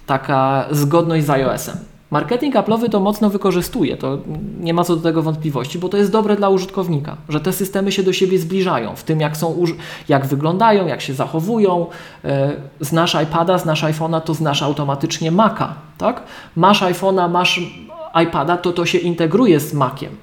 taka zgodność z iOS-em. Marketing Apple'owy to mocno wykorzystuje, to nie ma co do tego wątpliwości, bo to jest dobre dla użytkownika, że te systemy się do siebie zbliżają w tym, jak, są, jak wyglądają, jak się zachowują. E, Znasz iPada, znasz iPhone'a, to znasz automatycznie Maca, tak? Masz iPhone'a, masz iPada, to to się integruje z Maciem.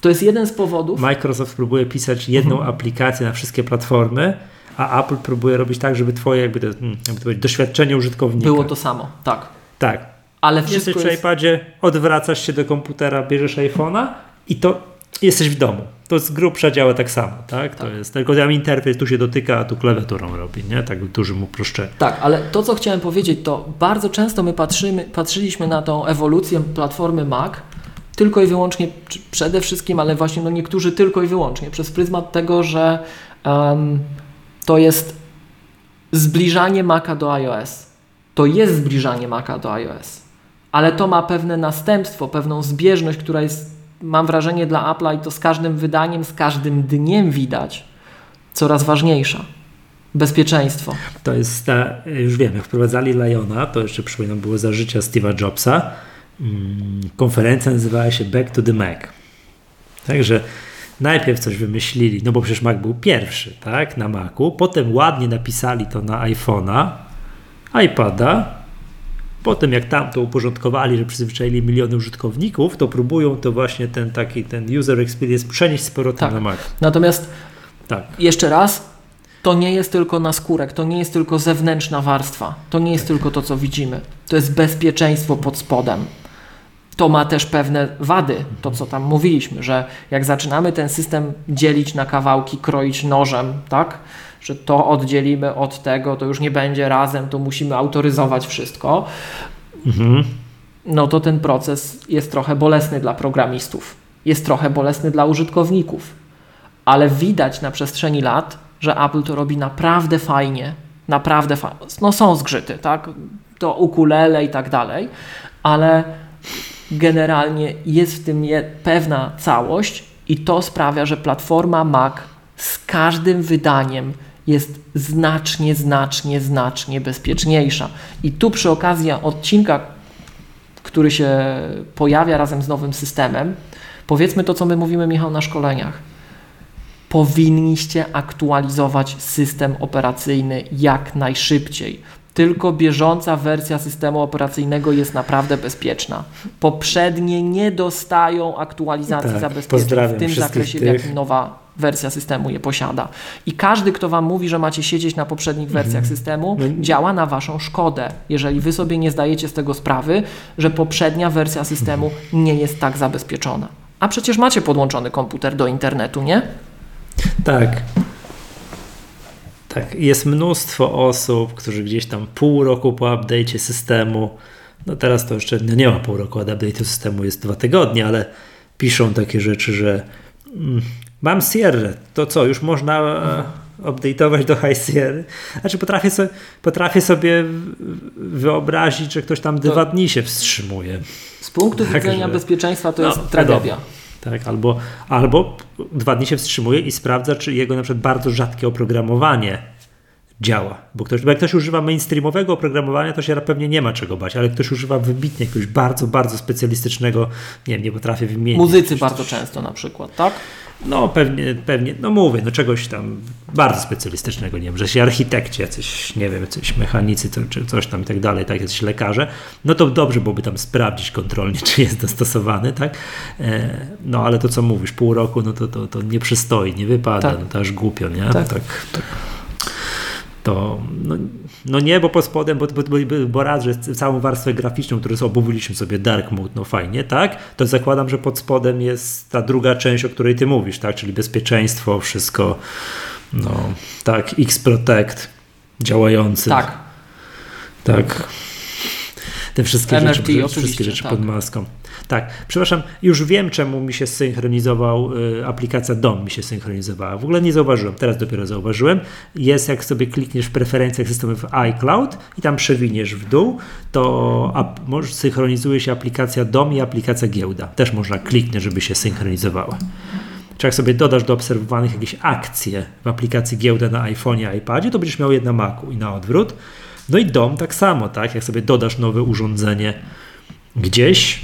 To jest jeden z powodów. Microsoft próbuje pisać jedną Mhm. aplikację na wszystkie platformy, a Apple próbuje robić tak, żeby twoje jakby to, hmm, jakby to doświadczenie użytkownika. Było to samo, tak. Tak. Ale Jesteś wszystko przy jest... iPadzie, odwracasz się do komputera, bierzesz iPhone'a i to jesteś w domu. To z grubsza działa tak samo, tak? To Tak. jest, tylko tam interfejs tu się dotyka, a tu klawiaturą robi, nie? Tak w dużym uproszczeniu. Tak, ale to, co chciałem powiedzieć, to bardzo często my patrzymy, patrzyliśmy na tą ewolucję platformy Mac tylko i wyłącznie, przede wszystkim, ale właśnie no niektórzy tylko i wyłącznie przez pryzmat tego, że em, to jest zbliżanie Maca do iOS. To jest zbliżanie Maca do iOS, ale to ma pewne następstwo, pewną zbieżność, która jest, mam wrażenie, dla Apple'a i to z każdym wydaniem, z każdym dniem widać, coraz ważniejsza. Bezpieczeństwo. To jest, ta, już wiem, jak wprowadzali Liona, to jeszcze przypominam, było za życia Steve'a Jobsa. Mm, Konferencja nazywała się Back to the Mac. Także najpierw coś wymyślili, no bo przecież Mac był pierwszy, tak, na Macu. Potem ładnie napisali to na iPhone'a, iPada. Potem jak tam to uporządkowali, że przyzwyczaili miliony użytkowników, to próbują to właśnie ten taki, ten user experience przenieść z powrotem Tak. na Mac. Natomiast Tak. jeszcze raz, to nie jest tylko naskórek, to nie jest tylko zewnętrzna warstwa, to nie jest tylko to, co widzimy. To jest bezpieczeństwo pod spodem. To ma też pewne wady, to co tam mówiliśmy, że jak zaczynamy ten system dzielić na kawałki, kroić nożem, tak? Że to oddzielimy od tego, to już nie będzie razem, to musimy autoryzować wszystko. Mhm. no to ten proces jest trochę bolesny dla programistów, jest trochę bolesny dla użytkowników, ale widać na przestrzeni lat, że Apple to robi naprawdę fajnie, naprawdę fajnie. No są zgrzyty, tak? To ukulele i tak dalej, ale generalnie jest w tym pewna całość i to sprawia, że platforma Mac z każdym wydaniem jest znacznie, znacznie, znacznie bezpieczniejsza. I tu przy okazji odcinka, który się pojawia razem z nowym systemem, powiedzmy to, co my mówimy, Michał, na szkoleniach. Powinniście aktualizować system operacyjny jak najszybciej. Tylko bieżąca wersja systemu operacyjnego jest naprawdę bezpieczna. Poprzednie nie dostają aktualizacji Tak, zabezpieczeń w tym zakresie, w tych. jakim nowa wersja systemu je posiada. I każdy, kto Wam mówi, że macie siedzieć na poprzednich wersjach systemu, No, działa na Waszą szkodę. Jeżeli Wy sobie nie zdajecie z tego sprawy, że poprzednia wersja systemu nie jest tak zabezpieczona. A przecież macie podłączony komputer do internetu, nie? Tak. Tak, jest mnóstwo osób, którzy gdzieś tam pół roku po update'cie systemu, no teraz to jeszcze nie ma pół roku od update'u systemu, jest dwa tygodnie, ale piszą takie rzeczy, że mm, mam Sierra, to co, już można e, update'ować do High Sierra? Znaczy potrafię, so, potrafię sobie wyobrazić, że ktoś tam dwa dni się wstrzymuje. Z punktu Tak, widzenia że- bezpieczeństwa to No, jest tragedia. Tak, albo, albo dwa dni się wstrzymuje i sprawdza, czy jego na przykład bardzo rzadkie oprogramowanie działa. Bo, ktoś, bo jak ktoś używa mainstreamowego oprogramowania, to się pewnie nie ma czego bać, ale ktoś używa wybitnie jakiegoś bardzo, bardzo specjalistycznego, nie wiem, nie potrafię wymienić. Muzycy bardzo często na przykład, tak? No pewnie, pewnie, no mówię, no czegoś tam bardzo specjalistycznego, nie wiem, że się architekci, jacyś, nie wiem, jacyś mechanicy, to, czy coś tam i tak dalej, tak, jacyś lekarze, no to dobrze byłoby tam sprawdzić kontrolnie, czy jest dostosowany, tak? E, no ale to co mówisz, pół roku, no to, to, to nie przystoi, nie wypada, Tak. no to aż głupio, nie? Tak. tak, tak. To, no, no nie, bo pod spodem, bo, bo, bo, bo raz, że całą warstwę graficzną, którą sobie obudiliśmy sobie dark mode, no fajnie, tak? To zakładam, że pod spodem jest ta druga część, o której ty mówisz, tak? Czyli bezpieczeństwo, wszystko, no tak, X-Protect działający. Tak. Tak. Te wszystkie MRT rzeczy, wszystkie rzeczy tak. pod maską. Tak, przepraszam, już wiem, czemu mi się synchronizował, y, aplikacja DOM mi się synchronizowała. W ogóle nie zauważyłem, teraz dopiero zauważyłem. Jest, jak sobie klikniesz w preferencjach systemowych iCloud i tam przewiniesz w dół, to ap, może synchronizuje się aplikacja DOM i aplikacja giełda. Też można kliknąć, żeby się synchronizowała. Czy jak sobie dodasz do obserwowanych jakieś akcje w aplikacji giełda na iPhone'ie, iPadzie, to będziesz miał je na Macu i na odwrót. No i dom tak samo, tak? Jak sobie dodasz nowe urządzenie gdzieś,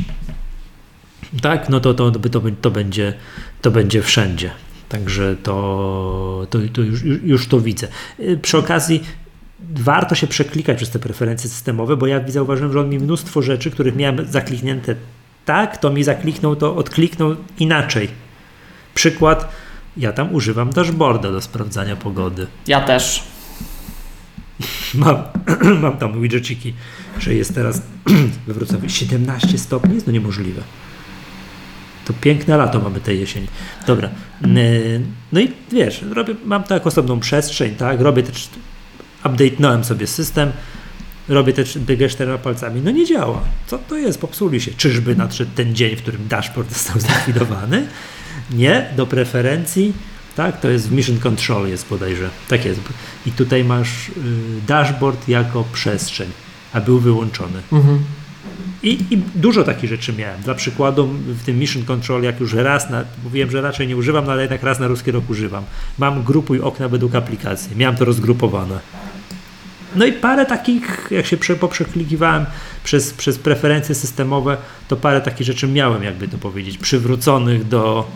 tak, no to, to, to, to, będzie, to będzie wszędzie. Także to, to, to już, już- to widzę. Y, Przy okazji warto się przeklikać przez te preferencje systemowe, bo ja zauważyłem, że on mi mnóstwo rzeczy, których miałem zakliknięte tak, to mi zakliknął, to odkliknął inaczej. Przykład, ja tam używam dashboarda do sprawdzania pogody. Ja też. Mam, mam tam widgetiki, że jest teraz we Wrocławiu 17 stopni, jest to niemożliwe. To piękne lato mamy tę jesień. Dobra. No i wiesz, robię, mam to jako osobną przestrzeń, tak? Robię też, update'nąłem sobie system, robię też czterema palcami. No nie działa. Co to jest? Popsuli się. Czyżby nadszedł ten dzień, w którym dashboard został zlikwidowany? Nie, do preferencji. Tak, to jest w Mission Control jest bodajże. Tak jest. I tutaj masz y, dashboard jako przestrzeń, a był wyłączony. Mhm. I, I dużo takich rzeczy miałem. Dla przykładu w tym Mission Control, jak już raz, na, mówiłem, że raczej nie używam, no ale jednak raz na ruski rok używam. Mam grupuj okna według aplikacji. Miałem to rozgrupowane. No i parę takich, jak się prze, poprzeklikiwałem przez, przez preferencje systemowe, to parę takich rzeczy miałem, jakby to powiedzieć, przywróconych do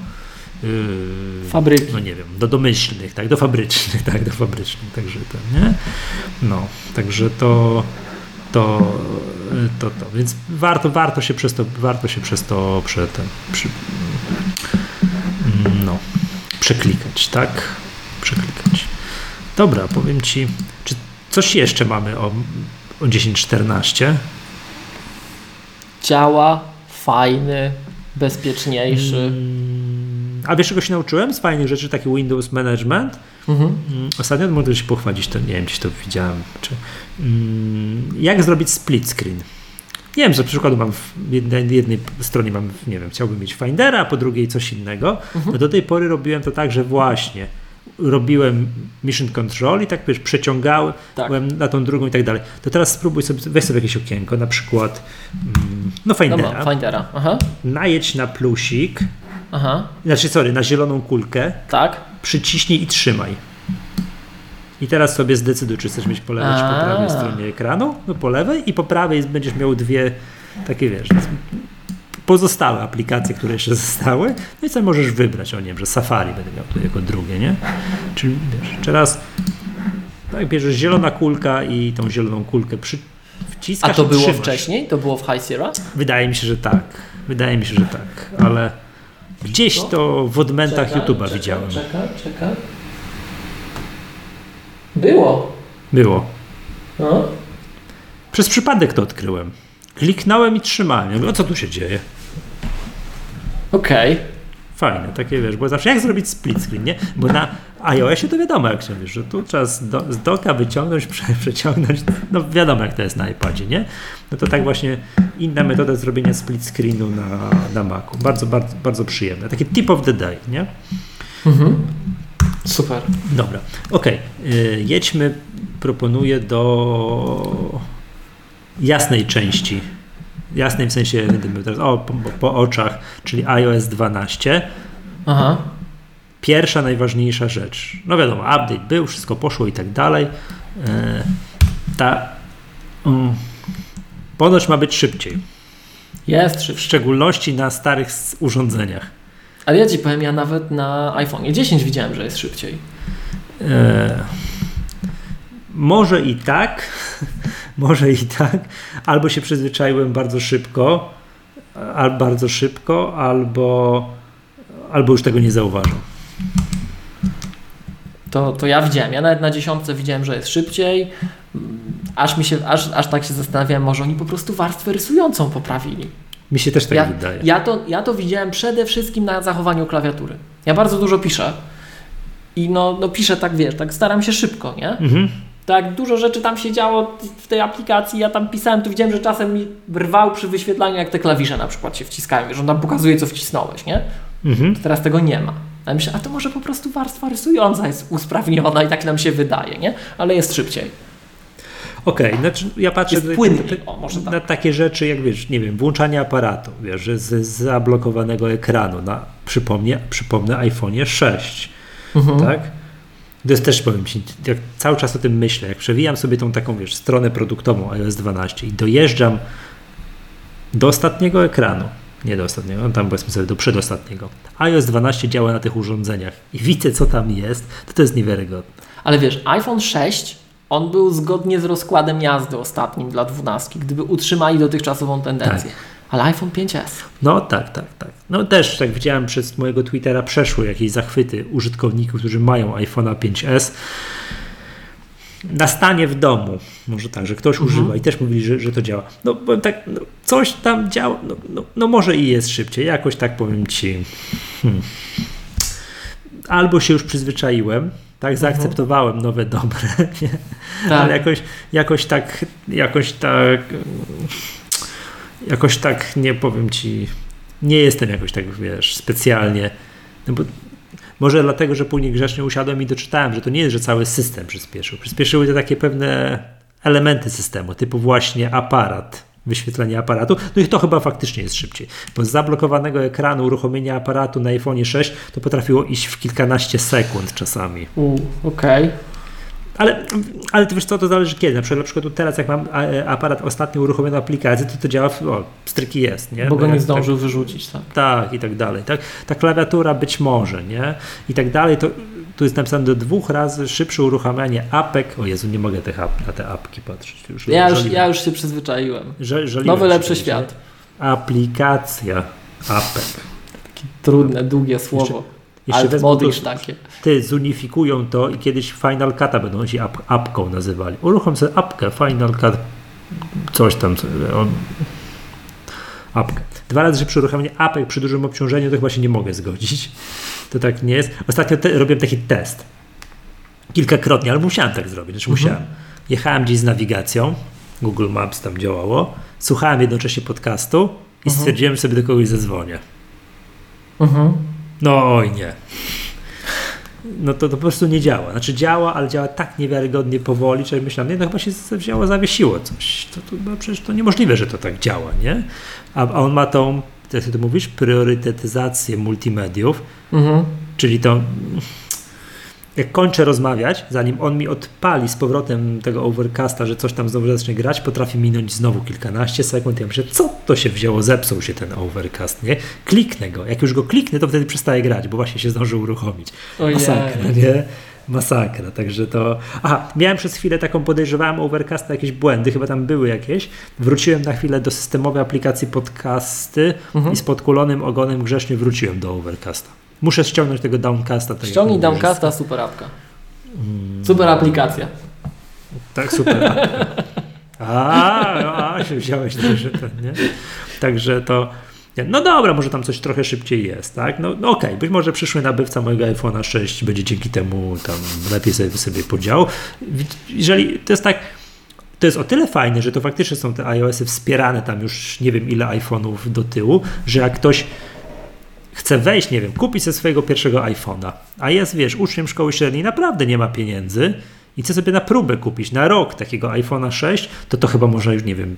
Fabryki. no nie wiem, do domyślnych, tak, do fabrycznych, tak, do fabrycznych, także to, nie? No, także to, to, to, to, więc warto, warto się przez to, warto się przez to, prze, ten, przy, no, przeklikać, tak, przeklikać. Dobra, powiem Ci, czy coś jeszcze mamy o, o 10.14? Działa, fajny, bezpieczniejszy. Mm, A wiesz, czego się nauczyłem z fajnych rzeczy, taki Windows Management? Mhm. Mm, Ostatnio mogę się pochwalić, to nie wiem, czy to widziałem. Czy, mm, jak zrobić split screen? Nie wiem, że przykładu mam w jednej, jednej stronie mam, nie wiem, chciałbym mieć Findera, a po drugiej coś innego. No do tej pory robiłem to tak, że właśnie robiłem Mission Control i tak wiesz, przeciągałem Tak. na tą drugą i tak dalej. To teraz spróbuj sobie, weź sobie jakieś okienko, na przykład mm, no No Findera, ma, Findera. Aha, najedź na plusik, aha, znaczy sorry, na zieloną kulkę, tak. przyciśnij i trzymaj. I teraz sobie zdecyduj, czy chcesz mieć po lewej, czy po prawej stronie ekranu. No po lewej i po prawej będziesz miał dwie takie, wiesz, pozostałe aplikacje, które jeszcze zostały. No i co możesz wybrać? O nie wiem, że Safari będę miał tu jako drugie, nie? Czyli wiesz, teraz tak, bierzesz zielona kulka i tą zieloną kulkę przy, wciskasz A to było trzymasz. wcześniej? To było w High Sierra? Wydaje mi się, że tak. Wydaje mi się, że tak, ale gdzieś No. to w odmentach YouTube'a widziałem. Czekaj, czekaj. Było. Było. No. Przez przypadek to odkryłem. Kliknąłem i trzymałem. Ja mówię, o co tu się dzieje? Okej. Fajne, takie wiesz, bo zawsze jak zrobić split screen, nie? Bo na iOSie to wiadomo jak się wiesz, że tu trzeba z, do, z doka wyciągnąć, prze, przeciągnąć, no wiadomo jak to jest na iPadzie, nie? No to tak właśnie inna metoda zrobienia split screenu na, na Macu. Bardzo, bardzo, bardzo przyjemne. Taki tip of the day, nie? Mhm. Super. Dobra, okej. Y, Jedźmy, proponuję do jasnej części. Jasnej w sensie, teraz o, po, po oczach, czyli iOS 12. Aha. Pierwsza, najważniejsza rzecz. No wiadomo, update był, wszystko poszło i tak dalej. E, Ta mm, ponoć ma być szybciej. Jest W szybszy. szczególności na starych urządzeniach. Ale ja ci powiem, ja nawet na iPhone 10 widziałem, że jest szybciej. E, może i tak, może i tak, albo się przyzwyczaiłem bardzo szybko, al, bardzo szybko, albo, albo już tego nie zauważam. To, to ja widziałem. Ja nawet na dziesiątce widziałem, że jest szybciej. Mm, Aż mi się, aż, aż tak się zastanawiałem, może oni po prostu warstwę rysującą poprawili. Mi się też tak ja, wydaje. Ja to, ja to widziałem przede wszystkim na zachowaniu klawiatury. Ja bardzo dużo piszę. I no, no piszę tak, wiesz, tak staram się szybko, nie? Mhm. Tak, dużo rzeczy tam się działo w tej aplikacji. Ja tam pisałem, to widziałem, że czasem mi brwał przy wyświetlaniu, jak te klawisze na przykład się wciskają. Wiesz, on tam pokazuje, co wcisnąłeś, nie? Mhm. Teraz tego nie ma. Ja myślę, a to może po prostu warstwa rysująca jest usprawniona i tak nam się wydaje, nie? Ale jest szybciej. Okej, znaczy ja patrzę na- O, tak. na takie rzeczy, jak wiesz, nie wiem, włączanie aparatu, wiesz, z zablokowanego ekranu na, przypomnę, przypomnę iPhone'ie 6, Mhm. tak? To jest też, powiem Ci, jak cały czas o tym myślę, jak przewijam sobie tą taką, wiesz, stronę produktową iOS 12 i dojeżdżam do ostatniego ekranu, nie do ostatniego, no tam powiedzmy sobie do przedostatniego, iOS 12 działa na tych urządzeniach i widzę, co tam jest, to to jest niewiarygodne. Ale wiesz, iPhone 6, on był zgodnie z rozkładem jazdy ostatnim dla 12, gdyby utrzymali dotychczasową tendencję. Tak. Ale iPhone 5S. No tak, tak, tak. No też, jak widziałem przez mojego Twittera, przeszły jakieś zachwyty użytkowników, którzy mają iPhone'a 5S. Na stanie w domu, może tak, że ktoś Mhm. używa i też mówili, że, że to działa. No powiem tak, no, coś tam działa, no, no, no może i jest szybciej, jakoś tak powiem ci. Hmm. Albo się już przyzwyczaiłem, tak, zaakceptowałem nowe dobre? Tak. ale jakoś, jakoś tak, jakoś tak, jakoś tak nie powiem ci, nie jestem jakoś tak, wiesz, specjalnie, no bo może dlatego, że później grzecznie usiadłem i doczytałem, że to nie jest, że cały system przyspieszył. Przyspieszyły te takie pewne elementy systemu, typu właśnie aparat, wyświetlenie aparatu. No i to chyba faktycznie jest szybciej, bo z zablokowanego ekranu uruchomienia aparatu na iPhone 6 to potrafiło iść w kilkanaście sekund czasami. Okej. Ale, ale to wiesz co, to zależy kiedy. Na przykład, na przykład teraz jak mam aparat ostatnio uruchomiony aplikację, to to działa, o, stryki jest, nie? Bo go nie tak- zdążył wyrzucić, tak. tak, i tak dalej. Tak? Ta klawiatura być może, nie? I tak dalej. To, tu jest napisane do dwóch razy szybsze uruchamianie apek. O Jezu, nie mogę tych ap, na te apki patrzeć. Już Ja już, żaliłem. ja już się przyzwyczaiłem. Że, żaliłem Nowy, lepszy świat. Aplikacja apek. Trudne, długie słowo. Jeszcze Alt wezmą to- takie. Ty, zunifikują to i kiedyś Final Cut'a będą się ap, apką nazywali. Uruchom sobie apkę, Final Cut, coś tam. On, apkę. Dwa razy szybsze uruchamianie apek przy dużym obciążeniu, to chyba się nie mogę zgodzić. To tak nie jest. Ostatnio te, robiłem taki test. Kilkakrotnie, ale musiałem tak zrobić. Znaczy Mhm. musiałem. Jechałem gdzieś z nawigacją, Google Maps tam działało, słuchałem jednocześnie podcastu i Mhm. stwierdziłem, że sobie do kogoś zadzwonię. Mhm. No oj nie. No to, to po prostu nie działa. Znaczy działa, ale działa tak niewiarygodnie powoli, że myślałem, nie, no chyba się wzięło, zawiesiło coś. To, to, no przecież to niemożliwe, że to tak działa, nie? A, a on ma tą, jak ty mówisz, priorytetyzację multimediów, Mhm. czyli to jak kończę rozmawiać, zanim on mi odpali z powrotem tego overcasta, że coś tam znowu zacznie grać, potrafi minąć znowu kilkanaście sekund. Ja myślę, co to się wzięło, zepsuł się ten overcast, nie? Kliknę go. Jak już go kliknę, to wtedy przestaje grać, bo właśnie się zdążył uruchomić. Ojej. Masakra, nie? Masakra, także to... Aha, miałem przez chwilę taką, podejrzewałem Overcasta jakieś błędy, chyba tam były jakieś. Wróciłem na chwilę do systemowej aplikacji podcasty Mhm. i z podkulonym ogonem grzecznie wróciłem do Overcasta. Muszę ściągnąć tego Downcasta. Tak Ściągnij Downcasta, super apka. Super aplikacja. Tak, super. A, a się wziąłeś też, nie? Także to. No dobra, może tam coś trochę szybciej jest, tak? No, no okej, być może przyszły nabywca mojego iPhone'a 6 będzie dzięki temu tam lepiej sobie, sobie podział. Jeżeli to jest tak, to jest o tyle fajne, że to faktycznie są te iOSy wspierane tam już nie wiem ile iPhone'ów do tyłu, że jak ktoś chce wejść, nie wiem, kupić ze swojego pierwszego iPhone'a, a jest, wiesz, uczniem szkoły średniej, naprawdę nie ma pieniędzy i chce sobie na próbę kupić na rok takiego iPhone'a 6, to to chyba można już, nie wiem,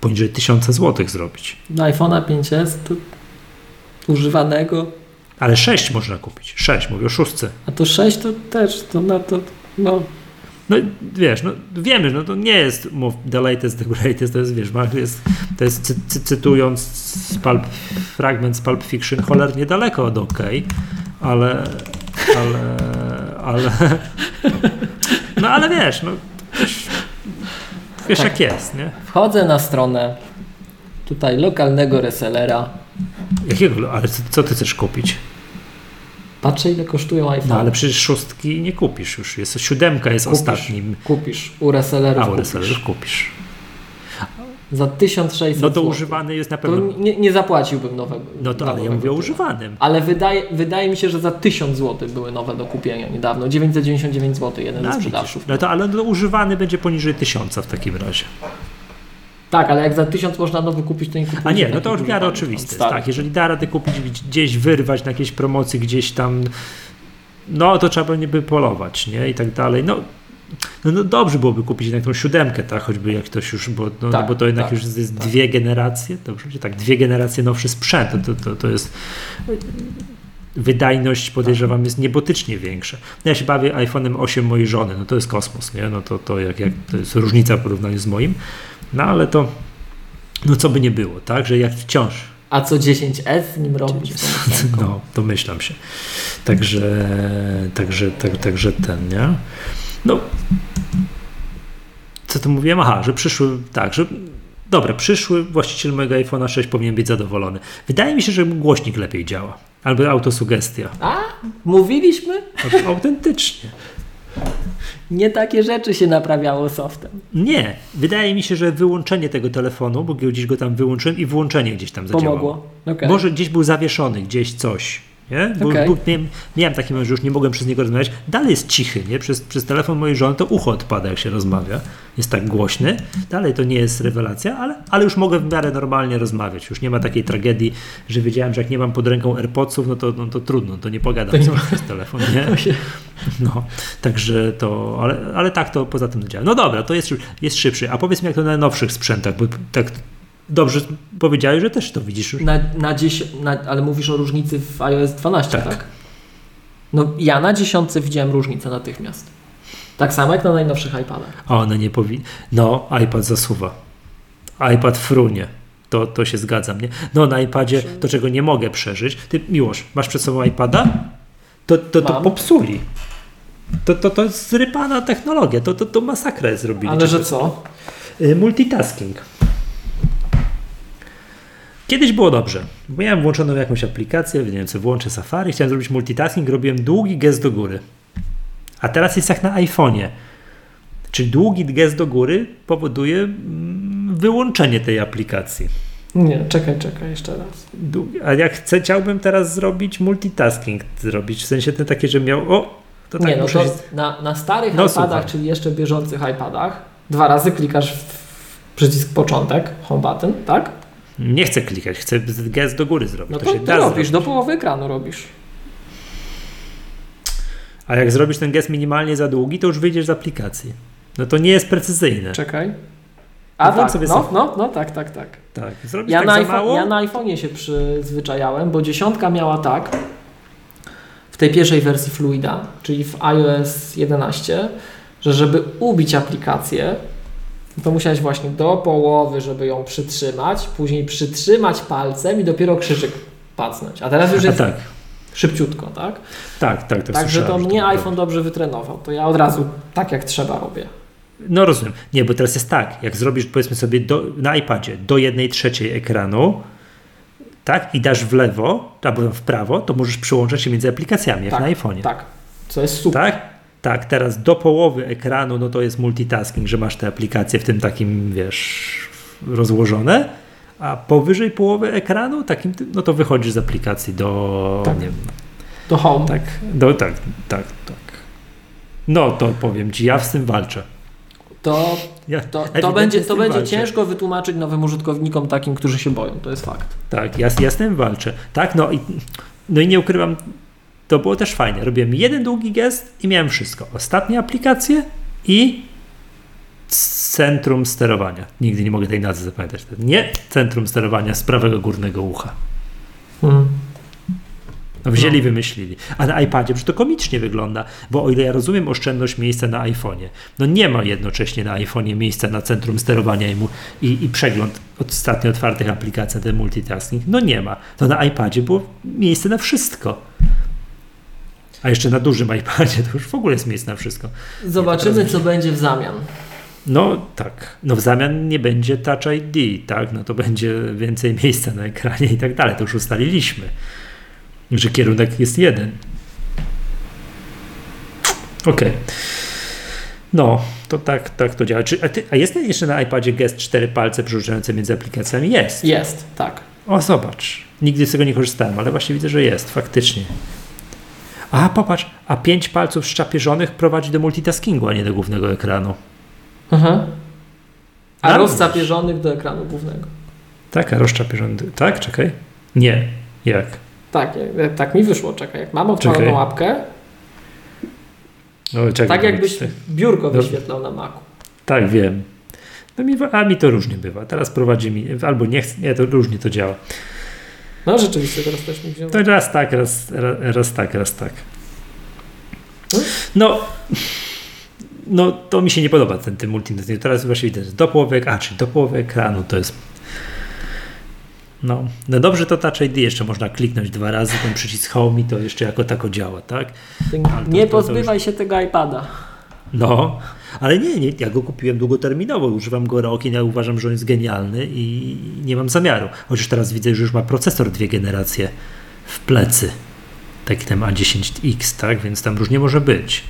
poniżej 1000 zł zrobić. Do iPhone'a 5S to używanego, Ale 6 można kupić. 6, mówię o szóstce. a to 6 to też, to na to, no, No wiesz, no wiemy, no to nie jest the latest, the greatest, to jest, wiesz, jest, to jest cy, cy, cytując z pulp, fragment z Pulp Fiction, cholernie daleko od OK, ale, ale, ale, no ale wiesz, no wiesz, wiesz Tak. jak jest, nie? wchodzę na stronę tutaj lokalnego resellera, Jakiego, ale co, co ty chcesz kupić? Patrzę ile kosztują iPhone. No ale przecież szóstki nie kupisz już, jest siódemka jest Kupisz. ostatnim, Kupisz, u resellerów a u kupisz. resellerów kupisz. Za 1600 No to złotych. używany jest na pewno, nie, nie zapłaciłbym nowego. no to ale ja mówię o używanym. Ale wydaje, wydaje mi się, że za 1000 zł były nowe do kupienia niedawno. 999 zł jeden No, ze widzisz. sprzedawców. no to ale no, używany będzie poniżej tysiąca w takim razie. Tak, ale jak za 1000 można nowy kupić, to nie A nie, no to w miarę używanych, oczywiste. tak, jeżeli da radę kupić gdzieś, wyrwać na jakiejś promocji, gdzieś tam, no to trzeba by by polować, nie? I tak dalej. No, no, no dobrze byłoby kupić jednak tą siódemkę, tak? Choćby jak ktoś już, bo, no, Tak, bo to jednak tak, już jest tak. dwie generacje, dobrze, tak, dwie generacje nowszy sprzęt, to, to, to, to jest wydajność podejrzewam jest niebotycznie większa. No ja się bawię iPhone'em 8 mojej żony, no to jest kosmos, nie? No to, to, jak, jak, to jest różnica w porównaniu z moim, no ale to, no co by nie było, tak? Że jak wciąż A co 10S z nim robić? no, domyślam się. Także, także, tak, także ten, nie? No, co tu mówiłem? Aha, że przyszły, tak, że dobra, przyszły właściciel mojego iPhone'a 6 powinien być zadowolony. Wydaje mi się, że głośnik lepiej działa. Albo autosugestia. A? Mówiliśmy? Autentycznie. Nie takie rzeczy się naprawiało softem. Nie. Wydaje mi się, że wyłączenie tego telefonu, bo gdzieś go tam wyłączyłem i włączenie gdzieś tam zadziałało. Pomogło. Okay. Może gdzieś był zawieszony, gdzieś coś. Nie? Bo, Okej. bo miałem, miałem taki moment, że już nie mogłem przez niego rozmawiać. Dalej jest cichy, nie? Przez, przez telefon mojej żony to ucho odpada, jak się rozmawia. Jest tak głośny. Dalej to nie jest rewelacja, ale, ale już mogę w miarę normalnie rozmawiać. Już nie ma takiej tragedii, że wiedziałem, że jak nie mam pod ręką AirPodsów, no to, no to trudno, to nie pogadam To nie sobie ma- przez telefon, nie? No, także to, ale, ale tak to poza tym działa. No dobra, to jest, jest szybszy. A powiedz mi, jak to na nowszych sprzętach, bo tak dobrze powiedziałeś, że też to widzisz już. Na, na dziesię... na, ale mówisz o różnicy w iOS 12, tak? Tak. No ja na dziesiątce widziałem różnicę natychmiast. Tak samo jak na najnowszych iPadach. A one nie powinny. No, iPad zasuwa. iPad frunie. To, to się zgadzam, nie? No, na iPadzie to, czego nie mogę przeżyć. Ty, Miłosz, masz przed sobą iPada? To, to, to Mam. popsuli. To, to, to jest zrypana technologia. To, to, to masakrę zrobili. Ale że co? Y, Multitasking. Kiedyś było dobrze. Bo Miałem włączoną jakąś aplikację, nie wiem co, włączę Safari, chciałem zrobić multitasking, robiłem długi gest do góry. A teraz jest jak na iPhone'ie. Czyli długi gest do góry powoduje mm, wyłączenie tej aplikacji. Nie, czekaj, czekaj, jeszcze raz. A jak chcę, chciałbym teraz zrobić multitasking, zrobić w sensie ten takie, że miał, o, to tak nie, no to się... na, na starych No, iPadach, słucham. czyli jeszcze bieżących iPadach, dwa razy klikasz w przycisk początek, home button, tak? Nie chcę klikać, chcę gest do góry zrobić. No to, to, to robisz, zrobić. do połowy ekranu robisz. A jak zrobisz ten gest minimalnie za długi, to już wyjdziesz z aplikacji. No to nie jest precyzyjne. Czekaj. A No tak, sobie no, no, no, tak, tak, tak. Tak, zrobisz Ja, tak na, za iPhone, mało. ja na iPhone'ie się przyzwyczajałem, bo dziesiątka miała tak, w tej pierwszej wersji Fluida, czyli w iOS 11, że żeby ubić aplikację, to musiałeś właśnie do połowy, żeby ją przytrzymać, później przytrzymać palcem i dopiero krzyżyk pacnąć. A teraz już jest tak, szybciutko, tak? tak, tak. to Także to mnie tak iPhone dobrze wytrenował. To ja od razu tak jak trzeba robię. No rozumiem. Nie, bo teraz jest tak, jak zrobisz powiedzmy sobie do, na iPadzie do jednej trzeciej ekranu, tak, i dasz w lewo, albo w prawo, to możesz przyłączać się między aplikacjami, jak Tak, na iPhone'ie. Tak, co jest super. Tak? Tak, teraz do połowy ekranu, no to jest multitasking, że masz te aplikacje w tym takim, wiesz, rozłożone, a powyżej połowy ekranu, takim, no to wychodzisz z aplikacji do, Tak. nie wiem, Do home. tak, do, tak, tak, tak. No to powiem ci, ja z tym walczę. To Ja, To, to będzie, to będzie walczę. ciężko wytłumaczyć nowym użytkownikom takim, którzy się boją. To jest fakt. Tak, ja, ja z tym walczę. Tak, no i, no i nie ukrywam, to było też fajne. Robiłem jeden długi gest i miałem wszystko. Ostatnie aplikacje i centrum sterowania. Nigdy nie mogę tej nazwy zapamiętać. Nie centrum sterowania z prawego górnego ucha. No wzięli, No. wymyślili. A na iPadzie, przecież to komicznie wygląda, bo o ile ja rozumiem oszczędność miejsca na iPhone'ie, no nie ma jednocześnie na iPhone'ie miejsca na centrum sterowania i, mu, i, i przegląd ostatnio otwartych aplikacji, ten multitasking, no nie ma. To na iPadzie było miejsce na wszystko. A jeszcze na dużym iPadzie to już w ogóle jest miejsce na wszystko. Zobaczymy, co będzie w zamian. No tak, no w zamian nie będzie Touch ID, tak, no to będzie więcej miejsca na ekranie i tak dalej, to już ustaliliśmy, że kierunek jest jeden. Okej. No, to tak, tak to działa. Czy, a, ty, a jest jeszcze na iPadzie gest cztery palce przerzucające między aplikacjami? Jest. Jest, tak. O, zobacz. Nigdy z tego nie korzystałem, ale właśnie widzę, że jest, faktycznie. A, popatrz, a pięć palców szczapierzonych prowadzi do multitaskingu, a nie do głównego ekranu. Mhm. A Dobrze. rozcapierzonych do ekranu głównego. Tak, a rozczapierzony. Tak, czekaj. Nie. Jak? Tak, jak- tak mi wyszło. Czekaj, jak mam odpaloną Czekaj. łapkę, O, czekaj tak jakbyś biurko Dobrze. wyświetlał na Macu. Tak, wiem. No mi, a mi to różnie bywa. Teraz prowadzi mi, albo nie nie, to różnie to działa. No rzeczywiście, teraz też mi wziął. To raz tak, raz, raz, raz tak, raz tak. No, no to mi się nie podoba ten, ten multitasking. Teraz właśnie widzę, że do połowy, a czyli do połowy ekranu to jest. No, no dobrze to Touch ID jeszcze można kliknąć dwa razy, ten przycisk Home i to jeszcze jako tako działa, tak? Ty Ale to- nie to- pozbywaj się tego iPada. No, ale nie, nie, ja go kupiłem długoterminowo, używam go rok i ja uważam, że on jest genialny i nie mam zamiaru. Chociaż teraz widzę, że już ma procesor dwie generacje w plecy. Taki ten A10X, tak? Więc tam różnie może być.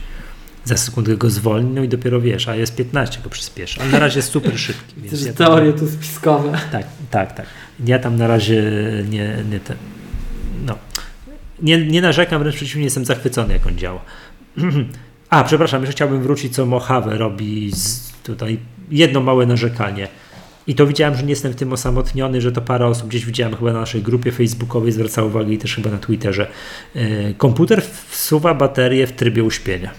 za sekundę go zwolni, no i dopiero wiesz, a jest 15 go przyspieszy. Ale na razie jest super szybki. Więc ja tam- teorie tu spiskowe. tak, tak, tak. Ja tam na razie nie, nie ten, no, nie, nie narzekam, wręcz przeciwnie, jestem zachwycony, jak on działa. A, przepraszam, jeszcze chciałbym wrócić, co Mojave robi z, tutaj. Jedno małe narzekanie. I to widziałem, że nie jestem w tym osamotniony, że to parę osób gdzieś widziałem chyba na naszej grupie facebookowej, zwracało uwagę i też chyba na Twitterze. E, komputer wsuwa baterię w trybie uśpienia.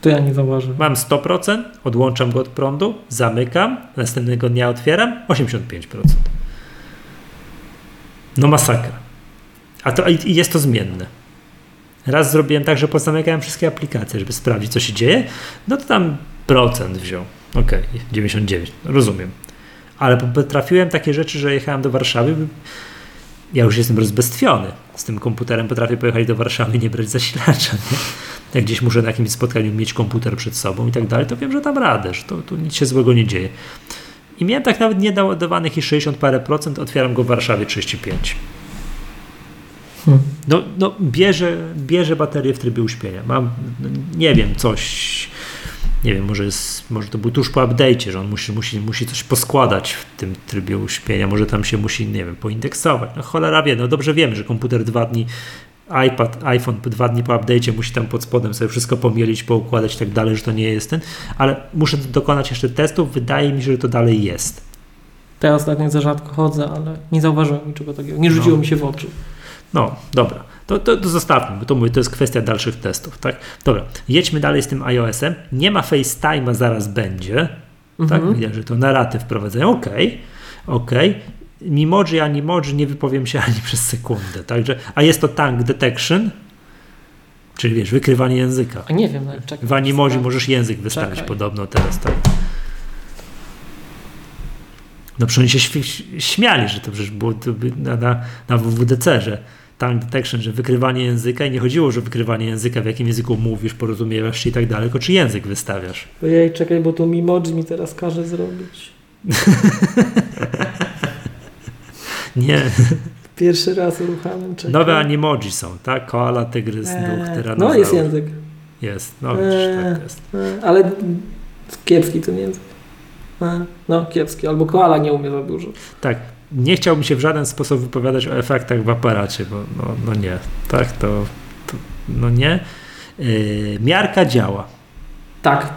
To ja nie zauważyłem. Mam 100%, odłączam go od prądu, zamykam, następnego dnia otwieram 85%. No masakra. A to i jest to zmienne. Raz zrobiłem tak, że pozamykałem wszystkie aplikacje, żeby sprawdzić, co się dzieje. No to tam procent wziął. Okej, 99, rozumiem. Ale potrafiłem takie rzeczy, że jechałem do Warszawy. Ja już jestem rozbestwiony z tym komputerem. Potrafię pojechać do Warszawy i nie brać zasilacza. Nie? Jak gdzieś muszę na jakimś spotkaniu mieć komputer przed sobą i tak dalej, to wiem, że tam radę, że to, tu nic się złego nie dzieje. I miałem tak nawet niedoładowanych i 60 parę procent, otwieram go w Warszawie 35. Hmm. No, no bierze, bierze baterię w trybie uśpienia. Mam, nie wiem, coś, nie wiem, może, jest, może to był tuż po update'cie, że on musi, musi, musi coś poskładać w tym trybie uśpienia, może tam się musi, nie wiem, poindeksować. No cholera wie, no dobrze wiemy, że komputer dwa dni, iPad, iPhone dwa dni po update'cie musi tam pod spodem sobie wszystko pomielić, poukładać i tak dalej, że to nie jest ten, ale muszę dokonać jeszcze testów, wydaje mi się, że to dalej jest. To ja ostatnio za rzadko chodzę, ale nie zauważyłem niczego takiego. Nie rzuciło No. mi się w oczy. No, dobra. To, to, to zostawmy, bo to mówię, to jest kwestia dalszych testów, tak? Dobra, jedźmy dalej z tym iOS-em. Nie ma FaceTime'a, zaraz będzie. Tak, Mhm. widać, że to na raty wprowadzają. Okej, okej. Mimoji, animoji, nie wypowiem się ani przez sekundę. Także, a jest to tank detection, czyli wiesz, wykrywanie języka. A nie wiem, czekaj. W animoji możesz język wystawić Czekaj. podobno teraz, tak. No oni się śmiali, że to przecież było to na, na, na WWDC, że tank detection, że wykrywanie języka i nie chodziło, że wykrywanie języka, w jakim języku mówisz, porozumiewasz się i tak dalej, tylko czy język wystawiasz. Ojej, czekaj, bo to Mimoji mi teraz każe zrobić. Nie, Pierwszy raz uruchamiam, czekaj. nowe animoji są, tak? Koala, tygrys, duch, Eee, tyranozaur. No jest język, Jest, no widzisz, Eee. tak jest. Eee, ale kiepski ten język. Eee, No, kiepski. Albo koala nie umie za dużo. Tak, nie chciałbym się w żaden sposób wypowiadać o efektach w aparacie, bo no, no nie, tak, to, to no nie. Yy, miarka działa. Tak.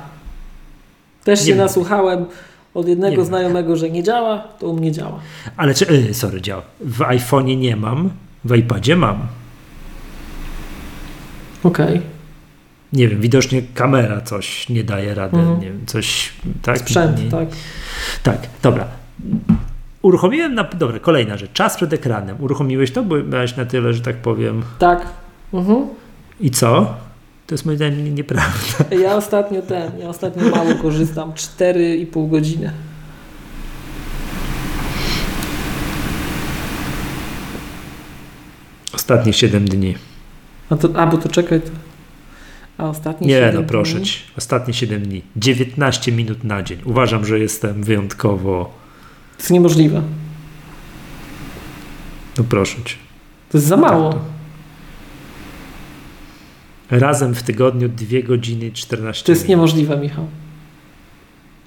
Też Nie się wiem. nasłuchałem od Nie jednego wiem. znajomego, że nie działa, to u mnie działa. Ale czy, yy, sorry, działa. W iPhone'ie nie mam, w iPadzie mam. Okej. Nie wiem, widocznie kamera coś nie daje rady, Mhm. nie wiem, coś, tak? Sprzęt, nie, tak. Tak, dobra. Uruchomiłem, na, dobra, kolejna rzecz, czas przed ekranem. Uruchomiłeś to, bo miałeś na tyle, że tak powiem. Tak. Mhm. I co? To jest moim zdaniem nieprawda. Ja ostatnio ten, ja ostatnio mało korzystam, 4,5 godziny. Ostatnie 7 dni. A, to, a bo to czekaj. To, a ostatni Nie, no proszę dni? ci. Ostatnie 7 dni. 19 minut na dzień. Uważam, że jestem wyjątkowo. To jest niemożliwe. No proszę cię. To jest za mało. Tak, Razem w tygodniu 2 godziny i 14 To jest minut. niemożliwe, Michał.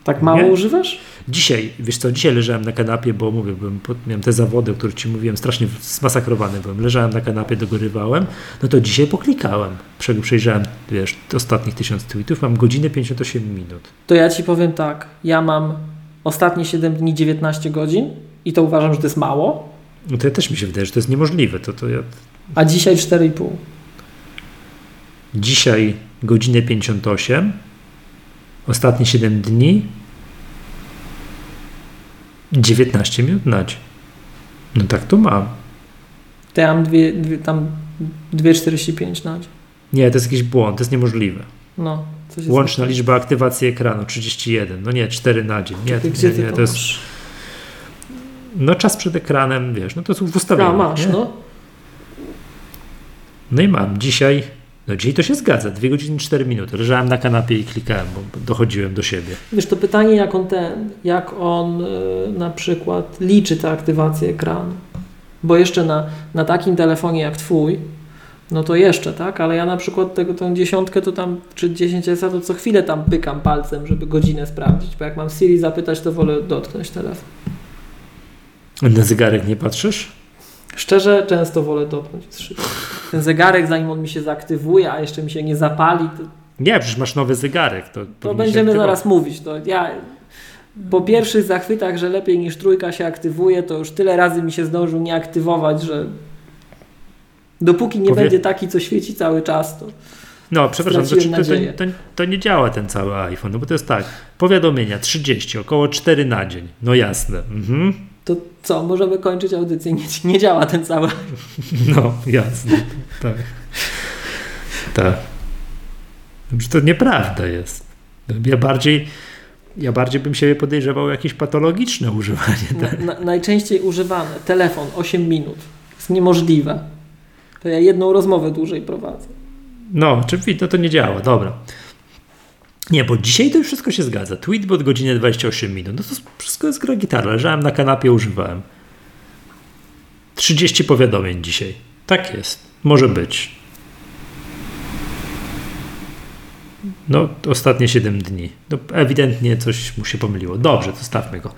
Tak mało Nie? używasz? Dzisiaj, wiesz co, dzisiaj leżałem na kanapie, bo mówię, byłem, miałem te zawody, o których ci mówiłem, strasznie zmasakrowany byłem. Leżałem na kanapie, dogorywałem. No to dzisiaj poklikałem. Prze- Przejrzałem, wiesz, ostatnich tysiąc tweetów. Mam godzinę 58 minut. To ja ci powiem tak. Ja mam ostatnie 7 dni 19 godzin i to uważam, że to jest mało, No to ja też mi się wydaje, że to jest niemożliwe. To, to ja a dzisiaj 4,5. Dzisiaj godzinę 58, ostatnie 7 dni, 19 minut na dzień. No tak to mam. To ja mam dwie, dwie, tam 2,45 na dzień. Nie, to jest jakiś błąd, to jest niemożliwe. No, Łączna nie liczba aktywacji ekranu 31, no nie, 4 na dzień. Nie, Czekaj, nie, ty nie, to jest, no czas przed ekranem, wiesz, no to jest w ustawieniu. A, masz, nie? no. no i mam dzisiaj, no dzisiaj to się zgadza, 2 godziny 4 minuty. Leżałem na kanapie i klikałem, bo dochodziłem do siebie. Wiesz, to pytanie, jak on ten, jak on y, na przykład liczy tę aktywację ekranu. Bo jeszcze na, na takim telefonie jak twój, No to jeszcze, tak? Ale ja na przykład tego, tą dziesiątkę to tam, czy 10 SA, to co chwilę tam pykam palcem, żeby godzinę sprawdzić, bo jak mam Siri zapytać, to wolę dotknąć telefon. Na zegarek nie patrzysz? Szczerze, często wolę dotknąć. Ten zegarek, zanim on mi się zaktywuje, a jeszcze mi się nie zapali, to, Nie, przecież masz nowy zegarek. To, to będziemy zaraz mówić. To ja po pierwszych zachwytach, że lepiej niż trójka się aktywuje, to już tyle razy mi się zdążył nie aktywować, że dopóki nie Powie- będzie taki, co świeci cały czas, to No, przepraszam, znaczy, to, to, to, to nie działa ten cały iPhone, no bo to jest tak, powiadomienia 30, około 4 na dzień. No jasne. Mhm. To co, możemy kończyć audycję? Nie, nie działa ten cały. No, jasne. tak. Tak. Że to nieprawda jest. Ja bardziej, ja bardziej bym siebie podejrzewał jakieś patologiczne używanie. Tak? Na, na, najczęściej używane. Telefon 8 minut. jest niemożliwe. To ja jedną rozmowę dłużej prowadzę. No, oczywiście, no to nie działa, dobra. Nie, bo dzisiaj to już wszystko się zgadza. Tweetbot godzinę 28 minut. No to wszystko jest gra gitara. Leżałem na kanapie, używałem. 30 powiadomień dzisiaj. Tak jest. Może być. No, ostatnie 7 dni. No, ewidentnie coś mu się pomyliło. Dobrze, to stawmy go.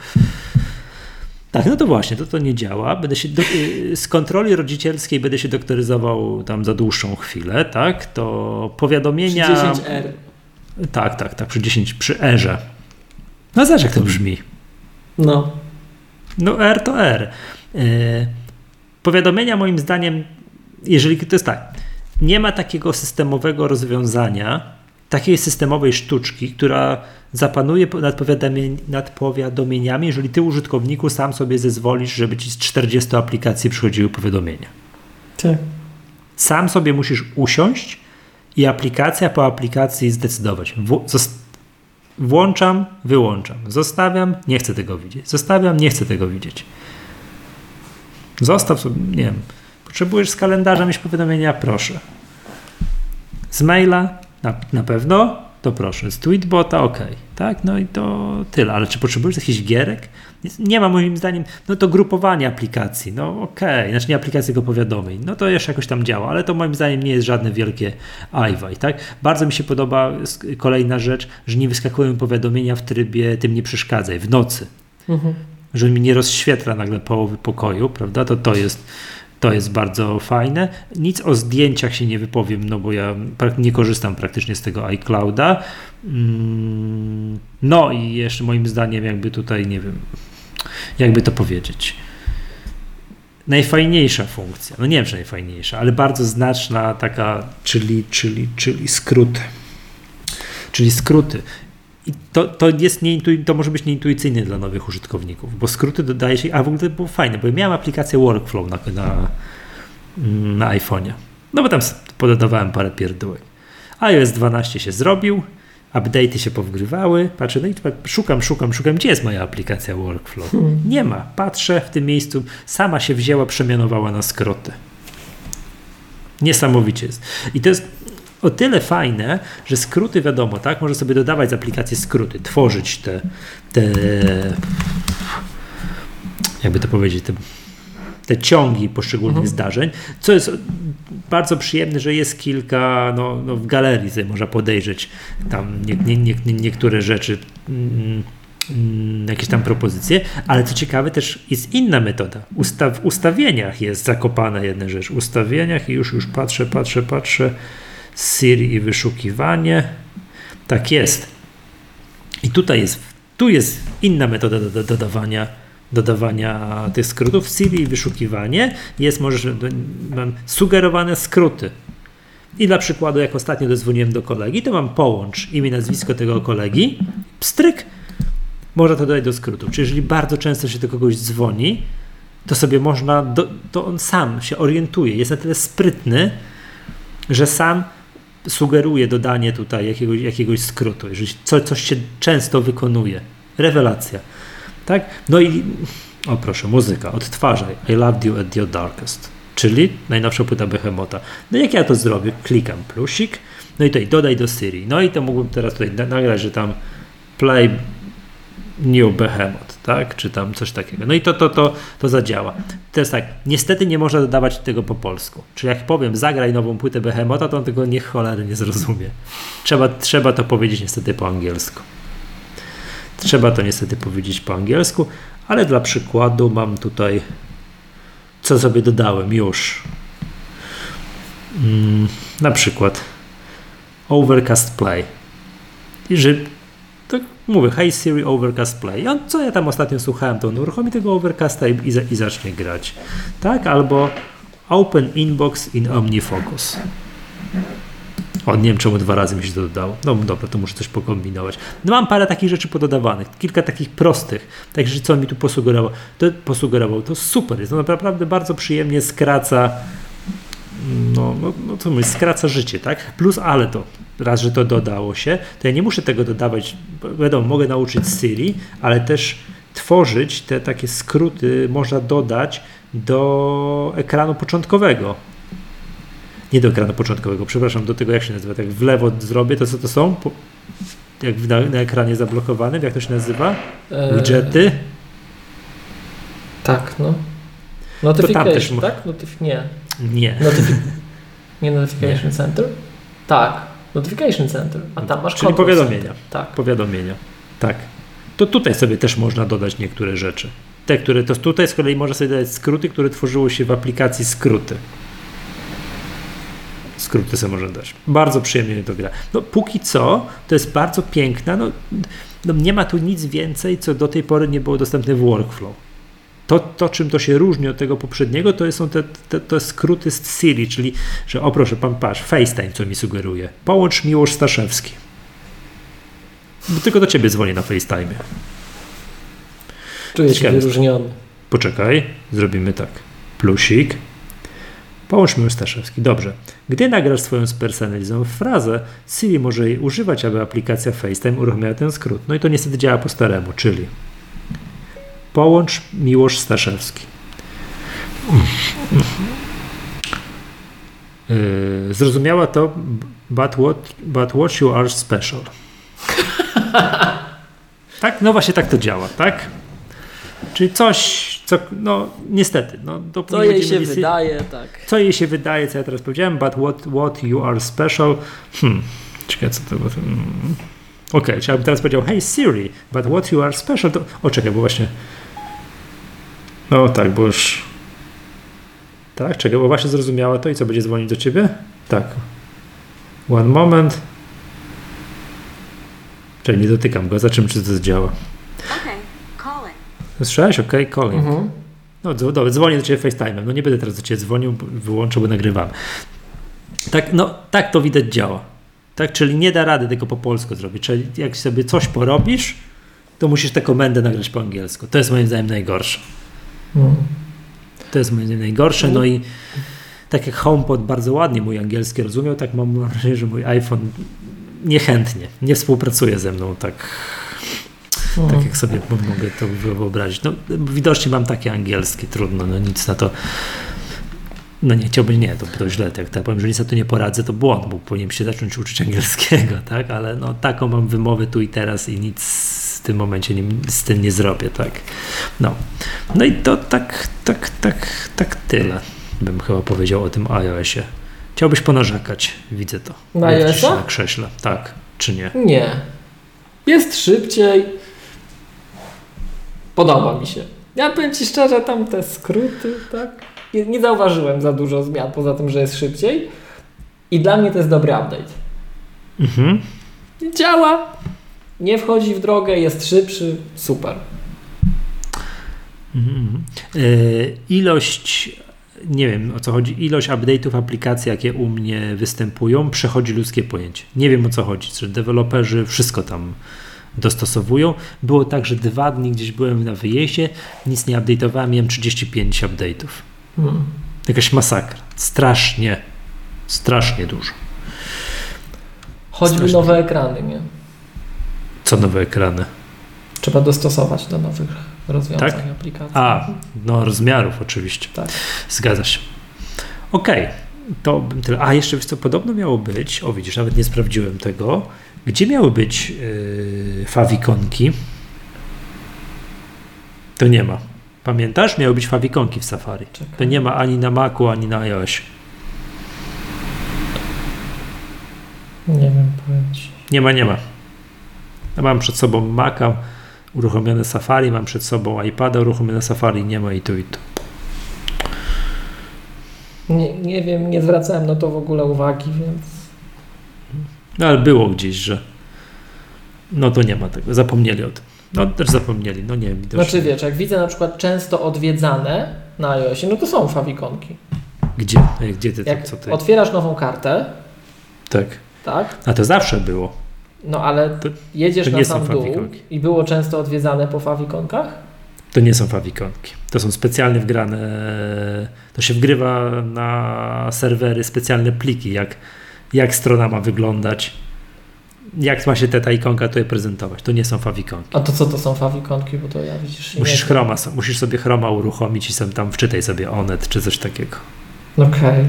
Tak, no to właśnie, to to nie działa. Będę się do, y, z kontroli rodzicielskiej będę się doktoryzował tam za dłuższą chwilę, tak? To powiadomienia. 10R. Tak, tak, tak, przy 10, przy erze. No zobacz, jak to brzmi. No. No R to R. Yy, powiadomienia moim zdaniem, jeżeli to jest tak, nie ma takiego systemowego rozwiązania, takiej systemowej sztuczki, która zapanuje nad, powiadomień, nad powiadomieniami, jeżeli ty użytkowniku sam sobie zezwolisz, żeby ci z 40 aplikacji przychodziły powiadomienia. Tak. Sam sobie musisz usiąść i aplikacja po aplikacji zdecydować. W, włączam, wyłączam. Zostawiam, nie chcę tego widzieć. Zostawiam, nie chcę tego widzieć. Zostaw sobie, nie wiem. Potrzebujesz z kalendarza mieć powiadomienia? Proszę. Z maila? Na, na pewno? To proszę. Z tweetbota? Ok. Tak? No i to tyle. Ale czy potrzebujesz jakichś gierek? Nie, ma moim zdaniem, no to grupowanie aplikacji, no okej, znaczy nie aplikacji, tylko powiadomień, no to jeszcze jakoś tam działa, ale to moim zdaniem nie jest żadne wielkie ajwaj, tak? Bardzo mi się podoba kolejna rzecz, że nie wyskakują powiadomienia w trybie tym nie przeszkadzaj, w nocy, Mhm. że mi nie rozświetla nagle połowy pokoju, prawda? To to jest, to jest bardzo fajne. Nic o zdjęciach się nie wypowiem, no bo ja nie korzystam praktycznie z tego iClouda. Mm, No i jeszcze moim zdaniem jakby tutaj, nie wiem, jakby to powiedzieć. Najfajniejsza funkcja, no nie wiem, czy najfajniejsza, ale bardzo znaczna taka, czyli, czyli, czyli skróty. Czyli skróty. I to, to, jest to może być nieintuicyjne dla nowych użytkowników, bo skróty dodaje się, a w ogóle to było fajne, bo ja miałem aplikację Workflow na, na, na iPhone'ie. No bo tam pododawałem parę pierdółek. iOS 12 się zrobił, update'y się powgrywały, patrzę, no i szukam, szukam, szukam, gdzie jest moja aplikacja Workflow? Nie ma. Patrzę w tym miejscu, sama się wzięła, przemianowała na skróty. Niesamowicie jest. I to jest o tyle fajne, że skróty wiadomo, tak? Można sobie dodawać z aplikacji skróty, tworzyć te, te jakby to powiedzieć, te, te ciągi poszczególnych Mhm. zdarzeń, co jest bardzo przyjemne, że jest kilka, no, no w galerii sobie można podejrzeć tam nie, nie, nie, nie, niektóre rzeczy, mm, mm, jakieś tam propozycje, ale co ciekawe też jest inna metoda. Usta w ustawieniach jest zakopana jedna rzecz. W ustawieniach i już, już patrzę, patrzę, patrzę Siri i wyszukiwanie. Tak jest. I tutaj jest, tu jest inna metoda do, do, dodawania, dodawania tych skrótów. Siri i wyszukiwanie jest, możesz, mam sugerowane skróty. I dla przykładu, jak ostatnio dozwoniłem do kolegi, to mam połącz imię, nazwisko tego kolegi, pstryk, można to dodać do skrótu. Czyli jeżeli bardzo często się do kogoś dzwoni, to sobie można, do, to on sam się orientuje, jest na tyle sprytny, że sam sugeruje dodanie tutaj jakiegoś, jakiegoś skrótu, jeżeli co, coś się często wykonuje. Rewelacja. Tak? No i o proszę, muzyka, odtwarzaj. I loved you at your darkest. Czyli najnowsza płyta Behemota. No jak ja to zrobię? Klikam plusik, no i tutaj dodaj do Siri. No i to mógłbym teraz tutaj na- nagrać, że tam play new Behemoth. Tak? Czy tam coś takiego. No i to, to, to, to zadziała. To jest tak, niestety nie można dodawać tego po polsku. Czyli jak powiem, zagraj nową płytę Behemota, to on tego nie cholery nie zrozumie. Trzeba, trzeba to powiedzieć niestety po angielsku. Trzeba to niestety powiedzieć po angielsku, ale dla przykładu mam tutaj, co sobie dodałem już. Mm, na przykład Overcast Play. I że mówię, hey Siri Overcast Play. I on, co ja tam ostatnio słuchałem, to on uruchomi tego Overcasta i, i, i zacznie grać. Tak? Albo Open Inbox in OmniFocus. O, nie wiem czemu dwa razy mi się to dodało. No dobra, to muszę coś pokombinować. No mam parę takich rzeczy pododawanych, kilka takich prostych. Także co mi tu posugerował? To posugerował, to super jest. To naprawdę bardzo przyjemnie skraca no, no, no to mówię, skraca życie, tak? Plus ale to, raz, że to dodało się, to ja nie muszę tego dodawać, wiadomo, mogę nauczyć Siri, ale też tworzyć te takie skróty można dodać do ekranu początkowego. Nie do ekranu początkowego, przepraszam, do tego jak się nazywa, tak w lewo zrobię, to co to są? Po, jak na, na, ekranie zablokowanym, jak to się nazywa? Eee, Widgety? Tak, no. Notification, tak? Notif nie. Nie. Notifi nie Notification nie. Center? Tak, Notification Center. A tam masz Czyli powiadomienia. Center. Tak. Powiadomienia. Tak. To tutaj sobie też można dodać niektóre rzeczy. Te, które to tutaj z kolei można sobie dodać skróty, które tworzyło się w aplikacji skróty. Skróty sobie można dać. Bardzo przyjemnie to gra. No póki co to jest bardzo piękna. No, no nie ma tu nic więcej, co do tej pory nie było dostępne w workflow. To, to, czym to się różni od tego poprzedniego, to są te, te, te skróty z Siri, czyli, że o proszę pan, patrz, FaceTime, co mi sugeruje. Połącz Miłosz Staszewski. Bo tylko do ciebie dzwonię na FaceTime. Czuję się wyróżniony. Poczekaj, zrobimy tak. Plusik. Połącz Miłosz Staszewski. Dobrze. Gdy nagrasz swoją spersonalizowaną frazę, Siri może jej używać, aby aplikacja FaceTime uruchomiła ten skrót. No i to niestety działa po staremu, czyli Połącz Miłosz Staszewski. Yy, zrozumiała to, but what, but what you are special. tak? No właśnie tak to działa, tak? Czyli coś, co, no niestety, no Co jej się wydaje, tak. Co jej się wydaje, co ja teraz powiedziałem, but what, what you are special. Hmm, czekaj, co to było. Hmm. Okej, okay, czy ja bym teraz powiedział, hey Siri, but what you are special, to... O, czekaj, bo właśnie no tak, bo już... Tak, czekaj, bo właśnie zrozumiała to i co, będzie dzwonić do ciebie? Tak. One moment. Czyli nie dotykam go, za czym czy to działa. Okej, okay, calling. Słyszałeś? Okej, okay, calling. Mhm. No dobra, dzwonię do ciebie FaceTime'em. No nie będę teraz do ciebie dzwonił, wyłączę, bo nagrywam. Tak, no tak to widać działa. Tak, czyli nie da rady tego po polsku zrobić. Czyli jak sobie coś porobisz, to musisz tę komendę nagrać po angielsku. To jest moim zdaniem najgorsze. To jest zdaniem najgorsze. No i tak jak HomePod bardzo ładnie mój angielski rozumiał, tak mam wrażenie, że mój iPhone niechętnie, nie współpracuje ze mną tak, tak jak sobie mogę to wyobrazić. No, widocznie mam takie angielskie, trudno, no nic na to. No nie chciałbym, nie, to, to źle, tak, tak powiem, że nic na to nie poradzę, to błąd, bo powinienem się zacząć uczyć angielskiego, tak, ale no taką mam wymowę tu i teraz i nic w tym momencie nie, z tym nie zrobię, tak. No. No i to tak, tak, tak, tak tyle bym chyba powiedział o tym iOSie. Chciałbyś ponarzekać, widzę to. Na iOSa? Na krześle, tak, czy nie? Nie. Jest szybciej. Podoba mi się. Ja powiem Ci szczerze, tam te skróty, tak? Nie, nie zauważyłem za dużo zmian, poza tym, że jest szybciej. I dla mnie to jest dobry update. Mhm. Działa nie wchodzi w drogę, jest szybszy, super. Mhm. E, ilość, nie wiem o co chodzi, ilość update'ów aplikacji, jakie u mnie występują, przechodzi ludzkie pojęcie. Nie wiem o co chodzi, że deweloperzy wszystko tam dostosowują. Było tak, że dwa dni gdzieś byłem na wyjeździe, nic nie update'owałem, miałem 35 update'ów. Hmm. Jakaś masakra. Strasznie, strasznie dużo. Choćby strasznie. nowe ekrany, nie? Co nowe ekrany? Trzeba dostosować do nowych rozwiązań tak? aplikacji. A, no rozmiarów oczywiście. Tak. Zgadza się. Okej, okay. to tyle. A jeszcze wiesz co, podobno miało być, o widzisz, nawet nie sprawdziłem tego, gdzie miały być yy, fawikonki? To nie ma. Pamiętasz? Miały być fawikonki w Safari. Czekaj. To nie ma ani na Macu, ani na iOS. Nie wiem, powiem ci. Nie ma, nie ma. Ja mam przed sobą Maca, uruchomione Safari, mam przed sobą iPada, uruchomione Safari, nie ma i tu i tu. Nie, nie wiem, nie zwracałem na to w ogóle uwagi, więc... No ale było gdzieś, że no to nie ma tego, zapomnieli o tym. No też zapomnieli, no nie wiem. Znaczy wiesz, jak widzę na przykład często odwiedzane na iOSie, no to są fawikonki. Gdzie? Gdzie ty, Jak co ty? otwierasz nową kartę, Tak. tak? A to zawsze było. No ale To- jedziesz to na sam dół fawikonki. i było często odwiedzane po fawikonkach? To nie są fawikonki. To są specjalnie wgrane, to się wgrywa na serwery specjalne pliki, jak, jak strona ma wyglądać, jak ma się ta, ta ikonka tutaj prezentować. To nie są fawikonki. A to co to są fawikonki? Bo to ja widzisz... Musisz, chroma, musisz sobie chroma uruchomić i sam tam wczytaj sobie Onet czy coś takiego. Okej,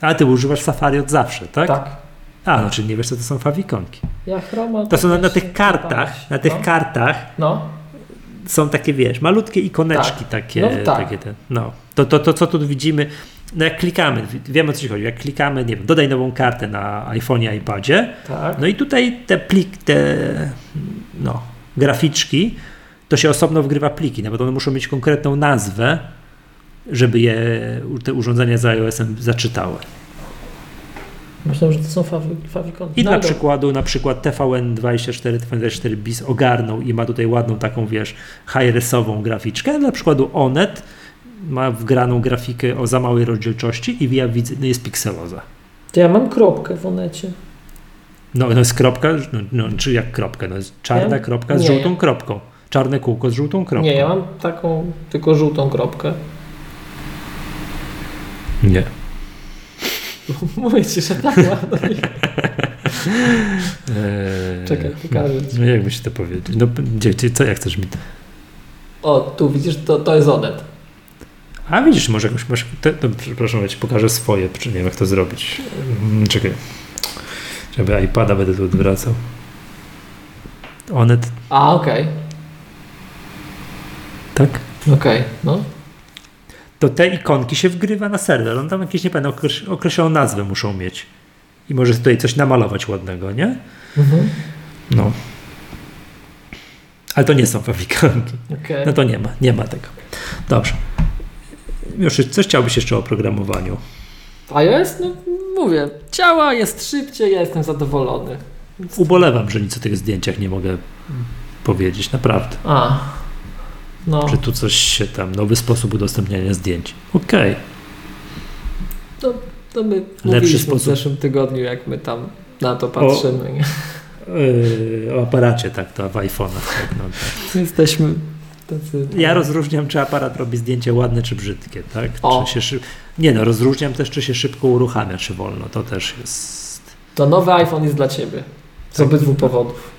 A ty używasz Safari od zawsze, tak? tak. A, no czyli nie wiesz, co to są fawikonki. Ja chroma... To są na, na tych kartach, na tych no. kartach No, są takie, wiesz, malutkie ikoneczki takie. No tak. takie te, no. To, to, to, co tu widzimy, no jak klikamy, wiemy o co chodzi, jak klikamy, nie wiem, dodaj nową kartę na iPhone'ie, iPadzie, tak. no i tutaj te plik, te no, graficzki, to się osobno wgrywa pliki, nawet one muszą mieć konkretną nazwę, żeby je te urządzenia z iOS-em zaczytały. Myślę, że to są fawi, fawikonki. I No dla przykładu na przykład TVN24, TVN24 BIS ogarnął i ma tutaj ładną taką, wiesz, high-resową graficzkę. Dla przykładu Onet ma wgraną grafikę o za małej rozdzielczości i ja widzę, no jest pikseloza. To ja mam kropkę w onecie. No, no jest kropka, no, no, czy jak kropka, no jest czarna Ja? kropka z Nie. żółtą kropką. Czarne kółko z żółtą kropką. Nie, ja mam taką tylko żółtą kropkę. Nie. Mówię ci, że tak mam. Eee, Czekaj, pokażę ci. No jak byś to powiedzieć? No gdzie, gdzie, co, jak chcesz mi to? O, tu widzisz, to, to jest onet. A widzisz, może jakoś masz. Te, no, przepraszam, ja ci pokażę swoje, czy nie wiem jak to zrobić. Mm, Czekaj. Żeby iPada będę tu odwracał. Onet, A, okej. tak? Okej, no. To te ikonki się wgrywa na serwer. On tam jakieś, nie pamiętam, okreś- określoną nazwę muszą mieć. I może tutaj coś namalować ładnego, nie? Mhm. No. Ale to nie są fawikanki. Okej. No to nie ma, nie ma tego. Dobrze. Już coś chciałbyś jeszcze o programowaniu? iOS, no mówię, działa, jest szybciej, ja jestem zadowolony. Ubolewam, że nic o tych zdjęciach nie mogę powiedzieć, naprawdę. A, no, Czy tu coś się tam, nowy sposób udostępniania zdjęć. Okej. to, to my w sposób. zeszłym tygodniu, jak my tam na to patrzymy. nie? Yy, o aparacie, tak, to w iPhone'ach. Tak, no, tak. Jesteśmy tacy... Ja rozróżniam, czy aparat robi zdjęcie ładne, czy brzydkie, tak? O. Czy się szyb... Nie no, rozróżniam też, czy się szybko uruchamia, czy wolno. To też jest... To nowy iPhone jest dla Ciebie. Z Tak. obydwu powodów.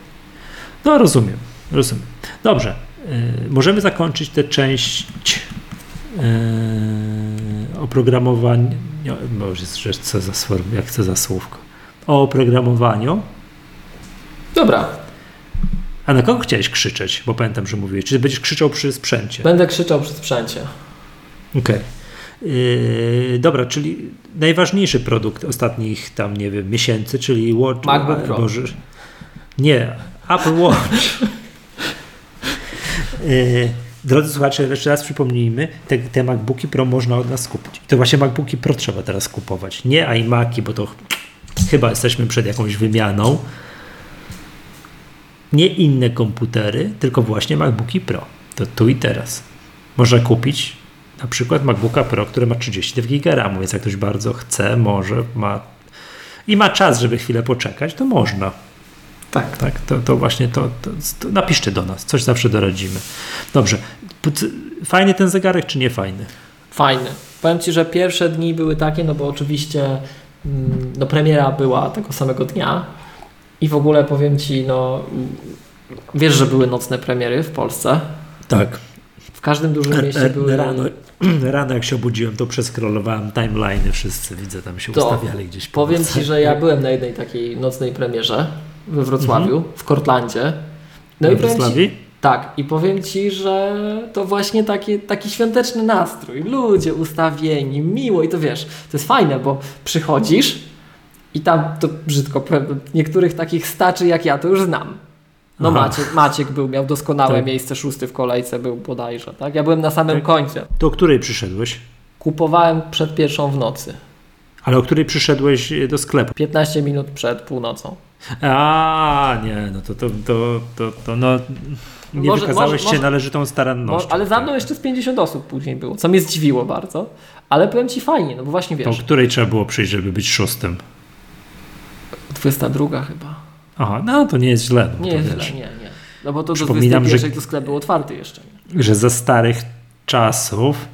No rozumiem, rozumiem. Dobrze, yy, możemy zakończyć tę część yy, oprogramowania, może co za, sform- jak co za słówko, o oprogramowaniu. Dobra, A na kogo chciałeś krzyczeć? Bo pamiętam, że mówiłeś. Czy będziesz krzyczał przy sprzęcie? będę krzyczał przy sprzęcie. Okej. Yy, dobra, czyli najważniejszy produkt ostatnich tam, nie wiem, miesięcy, czyli Watch... MacBook Pro. Boże, nie, Apple Watch. yy, drodzy słuchacze, jeszcze raz przypomnijmy, te, te MacBooki Pro można od nas kupić. To właśnie MacBooki Pro trzeba teraz kupować. Nie iMaki, bo to chyba jesteśmy przed jakąś wymianą. Nie inne komputery, tylko właśnie MacBooki Pro. To tu i teraz. Można kupić na przykład MacBooka Pro, który ma 32 GB RAM, więc jak ktoś bardzo chce, może ma i ma czas, żeby chwilę poczekać, to można. Tak. Tak, to, to właśnie to, to, to napiszcie do nas, coś zawsze doradzimy. Dobrze. Fajny ten zegarek, czy nie fajny? Fajny. Powiem Ci, że pierwsze dni były takie, no bo oczywiście mm, no premiera była tego samego dnia i w ogóle powiem Ci, no wiesz, że były nocne premiery w Polsce. Tak. W każdym dużym mieście były... Rano, rano jak się obudziłem, to przeskrolowałem timeline'y wszyscy, widzę, tam się To ustawiali gdzieś. po Powiem. Ci, że ja byłem na jednej takiej nocnej premierze we Wrocławiu, w Kortlandzie. No We i Wrocławiu? Tak, i powiem Ci, że to właśnie taki, taki świąteczny nastrój. Ludzie ustawieni, miło i to wiesz, to jest fajne, bo przychodzisz i tam, to brzydko powiem, niektórych takich staczy jak ja to już znam. No Aha. Maciek, Maciek był, miał doskonałe Tak. miejsce, szósty w kolejce był bodajże, tak? Ja byłem na samym Tak. końcu. To o której przyszedłeś? Kupowałem przed pierwszą w nocy. Ale o której przyszedłeś do sklepu? 15 minut przed północą. A, nie, no to, to, to, to, to no, nie Może- wykazałeś może- się może- należytą No, starannością. ale za mną tak. jeszcze z 50 osób później było, co mnie zdziwiło bardzo. Ale powiem Ci fajnie, no bo właśnie To wiesz, której trzeba było przyjść, żeby być szóstym? 22 chyba. Aha, no to nie jest źle. No, Nie jest źle, nie, nie. No bo to do Przypominam, 21 że- to sklep był otwarty jeszcze. Nie? Że za starych czasów,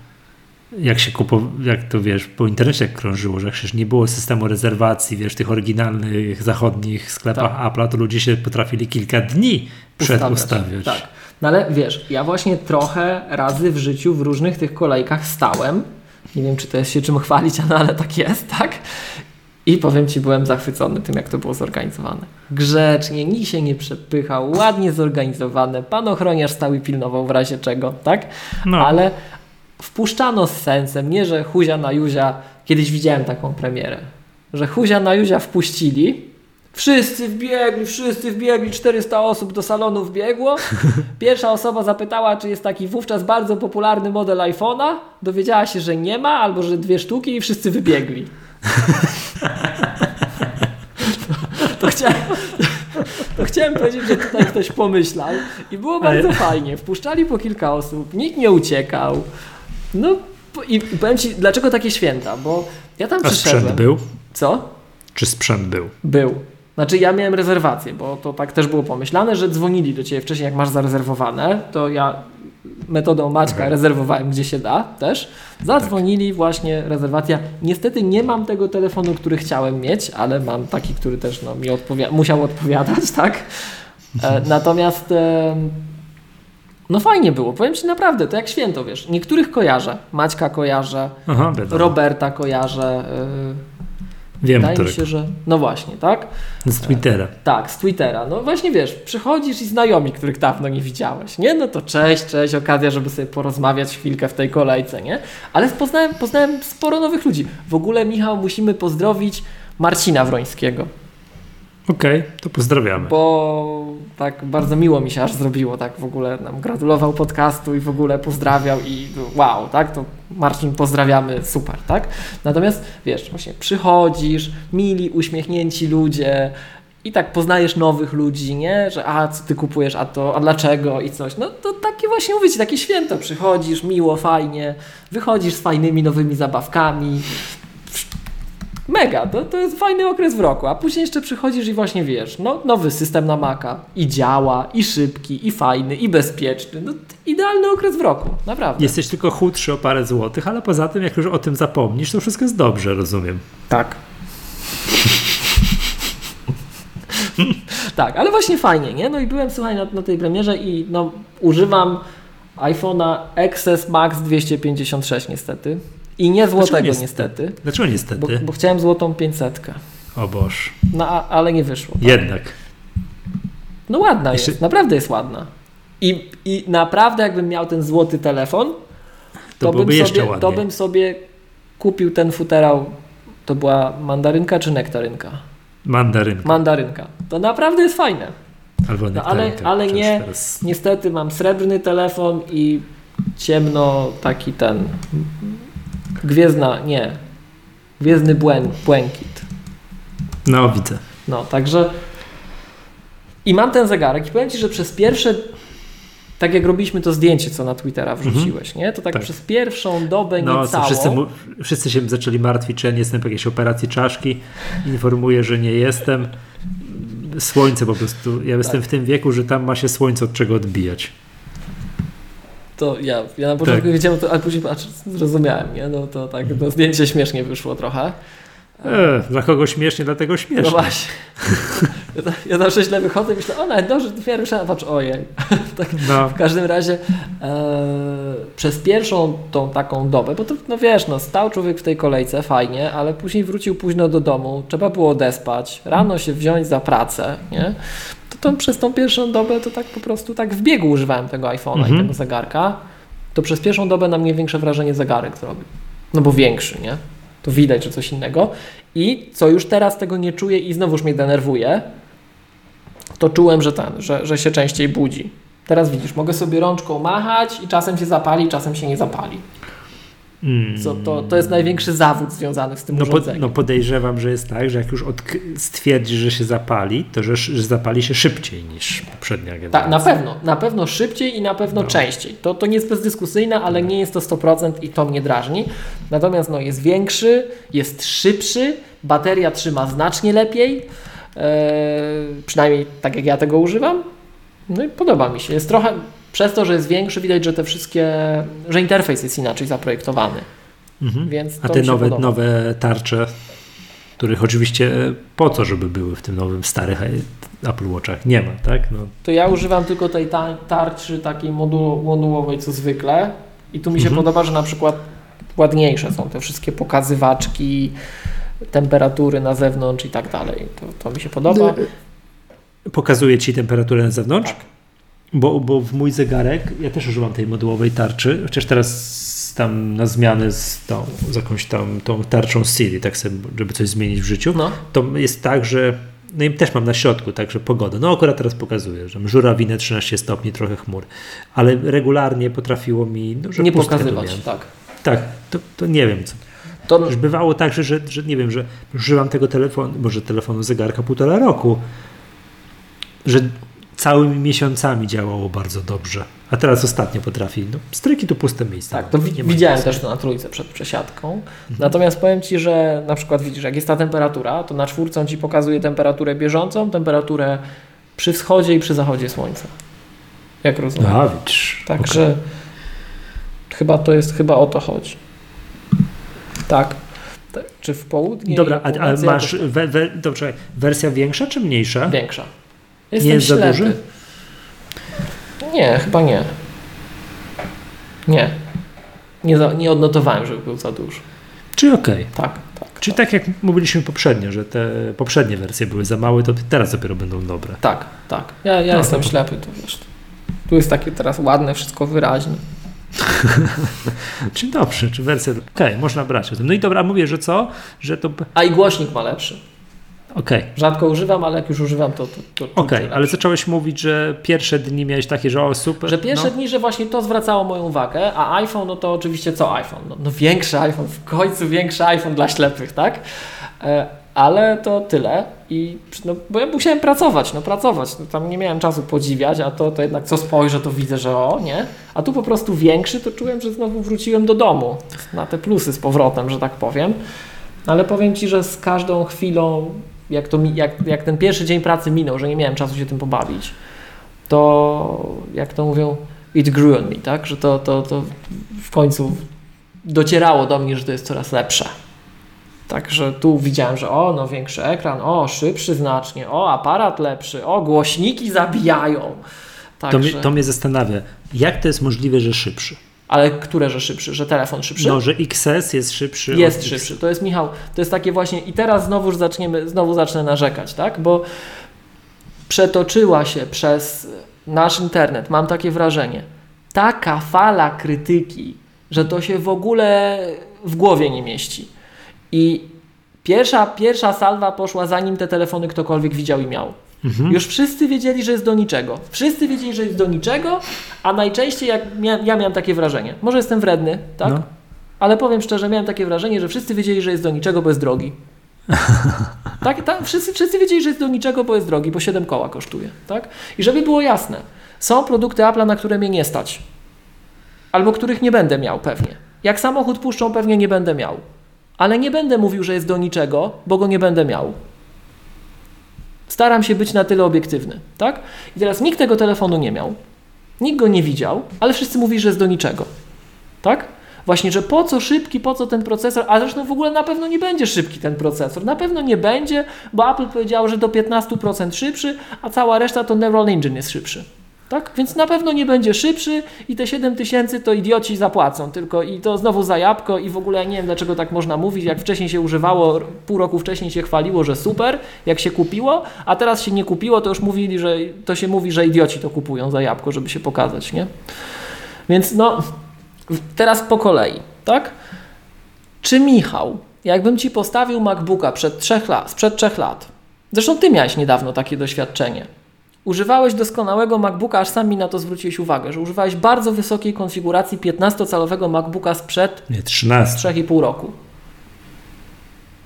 jak się kupowało, jak to wiesz, po internecie krążyło, że przecież nie było systemu rezerwacji, wiesz, w tych oryginalnych zachodnich sklepach Tak. Apple'a, to ludzie się potrafili kilka dni przed Ustawiać. ustawiać. Tak. No ale wiesz, ja właśnie trochę razy w życiu w różnych tych kolejkach stałem. Nie wiem, czy to jest się czym chwalić, no ale tak jest, tak? I powiem Ci, byłem zachwycony tym, jak to było zorganizowane. Grzecznie, nikt się nie przepychał, ładnie zorganizowane. Pan ochroniarz stał i pilnował w razie czego, tak? No. Ale wpuszczano z sensem, nie że Huzia na Juzia, kiedyś widziałem taką premierę, że Huzia na Juzia wpuścili, wszyscy wbiegli, wszyscy wbiegli, 400 osób do salonu wbiegło, pierwsza osoba zapytała, czy jest taki wówczas bardzo popularny model iPhone'a, dowiedziała się, że nie ma, albo że dwie sztuki i wszyscy wybiegli. To chciałem, to chciałem powiedzieć, że tutaj ktoś pomyślał i było bardzo fajnie. Wpuszczali po kilka osób, nikt nie uciekał. No i powiem Ci, dlaczego takie święta, bo ja tam A przyszedłem. sprzęt był? Co? Czy sprzęt był? Był. Znaczy ja miałem rezerwację, bo to tak też było pomyślane, że dzwonili do Ciebie wcześniej, jak masz zarezerwowane, to ja metodą Maćka rezerwowałem gdzie się da też. Zadzwonili właśnie rezerwacja. Niestety nie mam tego telefonu, który chciałem mieć, ale mam taki, który też no, mi odpowi- musiał odpowiadać, tak? E, natomiast e, no fajnie było, powiem Ci naprawdę, to jak święto, wiesz. Niektórych kojarzę, Maćka kojarzę, Aha. Roberta kojarzę, e, Wiem, wydaje mi którego. się, że no właśnie, tak? Z Twittera. Tak, z Twittera. No właśnie wiesz, przychodzisz i znajomi, których dawno nie widziałeś, nie? No to cześć, cześć, okazja, żeby sobie porozmawiać chwilkę w tej kolejce, nie? Ale poznałem, poznałem sporo nowych ludzi. W ogóle, Michał, musimy pozdrowić Marcina Wrońskiego, Okej, to pozdrawiamy. bo tak bardzo miło mi się aż zrobiło, tak w ogóle nam gratulował podcastu i w ogóle pozdrawiał i wow, tak? To Marcin, pozdrawiamy, super, tak? Natomiast wiesz, właśnie przychodzisz, mili, uśmiechnięci ludzie, i tak poznajesz nowych ludzi, nie? Że a co ty kupujesz, a to, a dlaczego i coś. No to takie właśnie mówię ci, takie święto. Przychodzisz, miło, fajnie, wychodzisz z fajnymi nowymi zabawkami. Mega, to, to jest fajny okres w roku, a później jeszcze przychodzisz i właśnie wiesz, no nowy system na Maca i działa, i szybki, i fajny, i bezpieczny. No, idealny okres w roku, naprawdę. Jesteś tylko chudszy o parę złotych, ale poza tym, jak już o tym zapomnisz, to wszystko jest dobrze, rozumiem. Tak. tak, ale właśnie fajnie, nie? No i byłem, słuchaj, na, na tej premierze i no, używam iPhone'a XS Max 256 niestety. I nie złotego niestety? niestety, Dlaczego bo, niestety? bo chciałem złotą 500. O Boż. No, a, ale nie wyszło. Jednak. No ładna Jeszcze- jest, naprawdę jest ładna. I, I naprawdę jakbym miał ten złoty telefon, To to, bym, sobie, to ładniej. bym sobie kupił ten futerał. To była mandarynka czy nektarynka? Mandarynka. Mandarynka. To naprawdę jest fajne. Albo No, ale, ale nie, Teraz... niestety mam srebrny telefon i ciemno taki ten gwiezdna, nie, gwiezdny błę, błękit. No, widzę. No, także i mam ten zegarek i powiem Ci, że przez pierwsze tak jak robiliśmy to zdjęcie, co na Twittera wrzuciłeś, nie? To tak, Tak. przez pierwszą dobę No, niecałą. wszyscy, wszyscy się zaczęli martwić, czy ja nie jestem po jakiejś operacji czaszki. Informuję, że nie jestem. Słońce po prostu. Ja jestem Tak. w tym wieku, że tam ma się słońce od czego odbijać. To ja, ja na początku Tak. wiedziałem to, ale później patrz, zrozumiałem, nie? No to tak, to zdjęcie śmiesznie wyszło trochę. E, dla kogo śmiesznie, dlatego No śmiesznie. właśnie. Ja, ja zawsze źle wychodzę i myślę, o nawet dobrze, dopiero myślałem, patrz, ojej. tak, No, w każdym razie e, przez pierwszą tą taką dobę, bo to no wiesz, no stał człowiek w tej kolejce, fajnie, ale później wrócił późno do domu, trzeba było odespać, rano się wziąć za pracę, nie? To przez tą pierwszą dobę to tak po prostu tak w biegu używałem tego iPhone'a Mhm. i tego zegarka, to przez pierwszą dobę na mnie większe wrażenie zegarek zrobił. No bo większy, nie? To widać, że coś innego. I co już teraz tego nie czuję i znowuż mnie denerwuje, to czułem, że ten, że, że się częściej budzi. Teraz widzisz, mogę sobie rączką machać i czasem się zapali, czasem się nie zapali. Co to, to jest największy zawód związany z tym No, po, urządzeniem. no podejrzewam, że jest tak, że jak już odk- stwierdzi, że się zapali, to że, że zapali się szybciej niż poprzednia generacja. Tak, na pewno. Na pewno szybciej i na pewno No. częściej. To, to nie jest bezdyskusyjne, ale nie jest to 100% i to mnie drażni. Natomiast no, jest większy, jest szybszy, bateria trzyma znacznie lepiej. e, przynajmniej tak jak ja tego używam. No i podoba mi się. Jest trochę, przez to, że jest większy, widać, że te wszystkie, że interfejs jest inaczej zaprojektowany. Mhm. Więc A te nowe, podoba. nowe tarcze, których oczywiście e, po co, żeby były w tym nowym, starych Apple Watchach? Nie ma, tak? No, To ja używam tylko tej ta- tarczy takiej modu- modułowej co zwykle i tu mi się Mhm. podoba, że na przykład ładniejsze są te wszystkie pokazywaczki, temperatury na zewnątrz i tak dalej. To, to mi się podoba. Pokazuje ci temperaturę na zewnątrz? Tak. Bo, bo w mój zegarek, ja też używam tej modułowej tarczy, chociaż teraz tam na zmianę z, tą, z jakąś tam tą tarczą Siri, tak sobie, żeby coś zmienić w życiu, No, to jest tak, że no i też mam na środku, także pogoda. No akurat teraz pokazuje, że żurawinę 13 stopni, trochę chmur, ale regularnie potrafiło mi, no, że nie pokazywać, tak. Tak, to, to nie wiem co. To, Już bywało tak, że, że, że nie wiem, że używam tego telefonu, może telefonu zegarka półtora roku, że całymi miesiącami działało bardzo dobrze. A teraz ostatnio potrafi, no stryki tu puste miejsca. tak, to wi- widziałem też to na trójce przed przesiadką. Natomiast powiem Ci, że na przykład widzisz, jak jest ta temperatura, to na czwórce on Ci pokazuje temperaturę bieżącą, temperaturę przy wschodzie i przy zachodzie słońca. Jak rozumiem. A, widzisz. Także chyba to jest, chyba o to chodzi. Tak. Czy w południe? Dobra, a, a masz we, we, dobrze, wersja większa czy mniejsza? Większa. Jestem jest za ślepy. duży? Nie, chyba nie. Nie. Nie, za, nie odnotowałem, żeby był za duży. Czy okej? Tak, tak. Czy tak jak mówiliśmy poprzednio, że te poprzednie wersje były za małe, to teraz dopiero będą dobre. Tak, tak. Ja, ja No, jestem to- ślepy, to wiesz. Tu jest takie teraz ładne, wszystko wyraźnie. Czy dobrze, czy wersja. Okej, można brać o tym. No i dobra, mówię, że co? Że to. A i głośnik ma lepszy. Okej. Rzadko używam, ale jak już używam, to. to, to Okej, że ale zacząłeś mówić, że pierwsze dni miałeś takie, że o super. Że pierwsze no. dni, że właśnie to zwracało moją uwagę, a iPhone, no to oczywiście co iPhone? No, no większy iPhone, w końcu większy iPhone dla ślepych, tak? E, ale to tyle i no, bo ja musiałem pracować, no pracować, no, tam nie miałem czasu podziwiać, a to, to jednak co spojrzę, to widzę, że o, nie? A tu po prostu większy, to czułem, że znowu wróciłem do domu, na te plusy z powrotem, że tak powiem. Ale powiem Ci, że z każdą chwilą, jak, to, jak, jak ten pierwszy dzień pracy minął, że nie miałem czasu się tym pobawić, to jak to mówią, it grew on me, tak? Że to, to, to w końcu docierało do mnie, że to jest coraz lepsze. Także tu widziałem, że o, no większy ekran, o, szybszy znacznie, o, aparat lepszy, o, głośniki zabijają. To, Także, mnie, to mnie zastanawia, jak to jest możliwe, że szybszy? Ale które, że szybszy? Że telefon szybszy? No, że XS jest szybszy. Jest szybszy. To jest Michał, to jest takie właśnie i teraz znowu zaczniemy, znowu zacznę narzekać, tak? Bo przetoczyła się przez nasz internet, mam takie wrażenie, taka fala krytyki, że to się w ogóle w głowie nie mieści. I pierwsza, pierwsza salwa poszła zanim te telefony ktokolwiek widział i miał. Mhm. Już wszyscy wiedzieli, że jest do niczego. Wszyscy wiedzieli, że jest do niczego, a najczęściej jak mia ja miałem takie wrażenie. Może jestem wredny, tak? No. Ale powiem szczerze, miałem takie wrażenie, że wszyscy wiedzieli, że jest do niczego, bo jest drogi. tak, tak wszyscy, wszyscy wiedzieli, że jest do niczego, bo jest drogi, bo 7 koła kosztuje. Tak? I żeby było jasne, są produkty Apple'a, na które mnie nie stać. Albo których nie będę miał pewnie. Jak samochód puszczą, pewnie nie będę miał. Ale nie będę mówił, że jest do niczego, bo go nie będę miał. Staram się być na tyle obiektywny, tak? I teraz nikt tego telefonu nie miał, nikt go nie widział, ale wszyscy mówili, że jest do niczego, tak? Właśnie, że po co szybki, po co ten procesor, a zresztą w ogóle na pewno nie będzie szybki ten procesor, na pewno nie będzie, bo Apple powiedział, że do 15% szybszy, a cała reszta to Neural Engine jest szybszy, Tak? Więc na pewno nie będzie szybszy i te 7 tysięcy to idioci zapłacą tylko i to znowu za jabłko i w ogóle nie wiem dlaczego tak można mówić, jak wcześniej się używało, pół roku wcześniej się chwaliło, że super, jak się kupiło, a teraz się nie kupiło, to już mówili, że to się mówi, że idioci to kupują za jabłko, żeby się pokazać, nie? Więc no, teraz po kolei, tak? Czy Michał, jakbym Ci postawił MacBooka przed trzech lat, sprzed trzech lat, zresztą Ty miałeś niedawno takie doświadczenie, używałeś doskonałego MacBooka, aż sam mi na to zwróciłeś uwagę, że używałeś bardzo wysokiej konfiguracji 15-calowego MacBooka sprzed Nie, 13. 3,5 roku.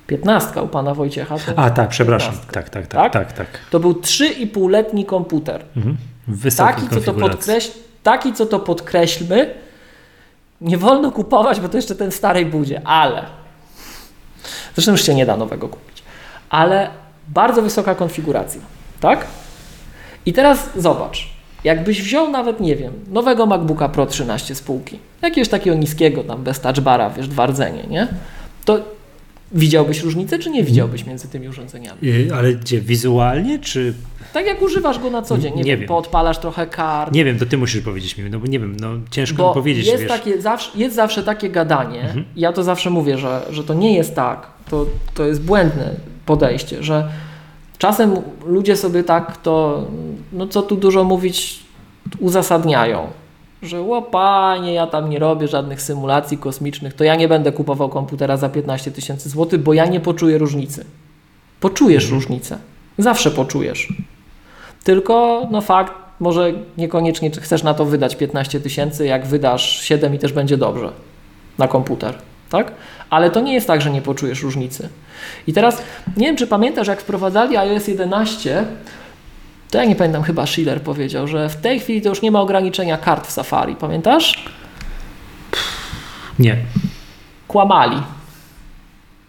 15 u Pana Wojciecha. A tak, przepraszam. 15. Tak, tak, Tak? tak, tak, tak. to był 3,5-letni komputer. Mhm. Wysokiej Taki co, to podkreśl, taki, co to podkreślmy, nie wolno kupować, bo to jeszcze ten starej budzie, ale. Zresztą już się nie da nowego kupić. Ale bardzo wysoka konfiguracja, tak? I teraz zobacz, jakbyś wziął nawet, nie wiem, nowego MacBooka Pro 13 z półki, jakiegoś takiego niskiego, tam bez touchbara, wiesz, dwa rdzenie, nie? To widziałbyś różnicę, czy nie widziałbyś między tymi urządzeniami? Ale gdzie, wizualnie, czy... Tak jak używasz go na co dzień, nie, Nie wiem, poodpalasz trochę kart, Nie wiem, to ty musisz powiedzieć mi, no bo nie wiem, no ciężko mi Bo powiedzieć, jest, wiesz. takie, zawsze, jest zawsze takie gadanie, ja to zawsze mówię, że, że to nie jest tak, to, to jest błędne podejście, że czasem ludzie sobie tak to, no co tu dużo mówić, uzasadniają, że łopanie, ja tam nie robię żadnych symulacji kosmicznych, to ja nie będę kupował komputera za 15 tysięcy złotych, bo ja nie poczuję różnicy. Poczujesz różnicę, zawsze poczujesz. Tylko, no fakt, może niekoniecznie chcesz na to wydać 15 tysięcy, jak wydasz 7 i też będzie dobrze na komputer, tak? Ale to nie jest tak, że nie poczujesz różnicy. I teraz, nie wiem, czy pamiętasz, jak wprowadzali iOS 11, to ja nie pamiętam, chyba Schiller powiedział, że w tej chwili to już nie ma ograniczenia kart w Safari. Pamiętasz? Nie. Kłamali.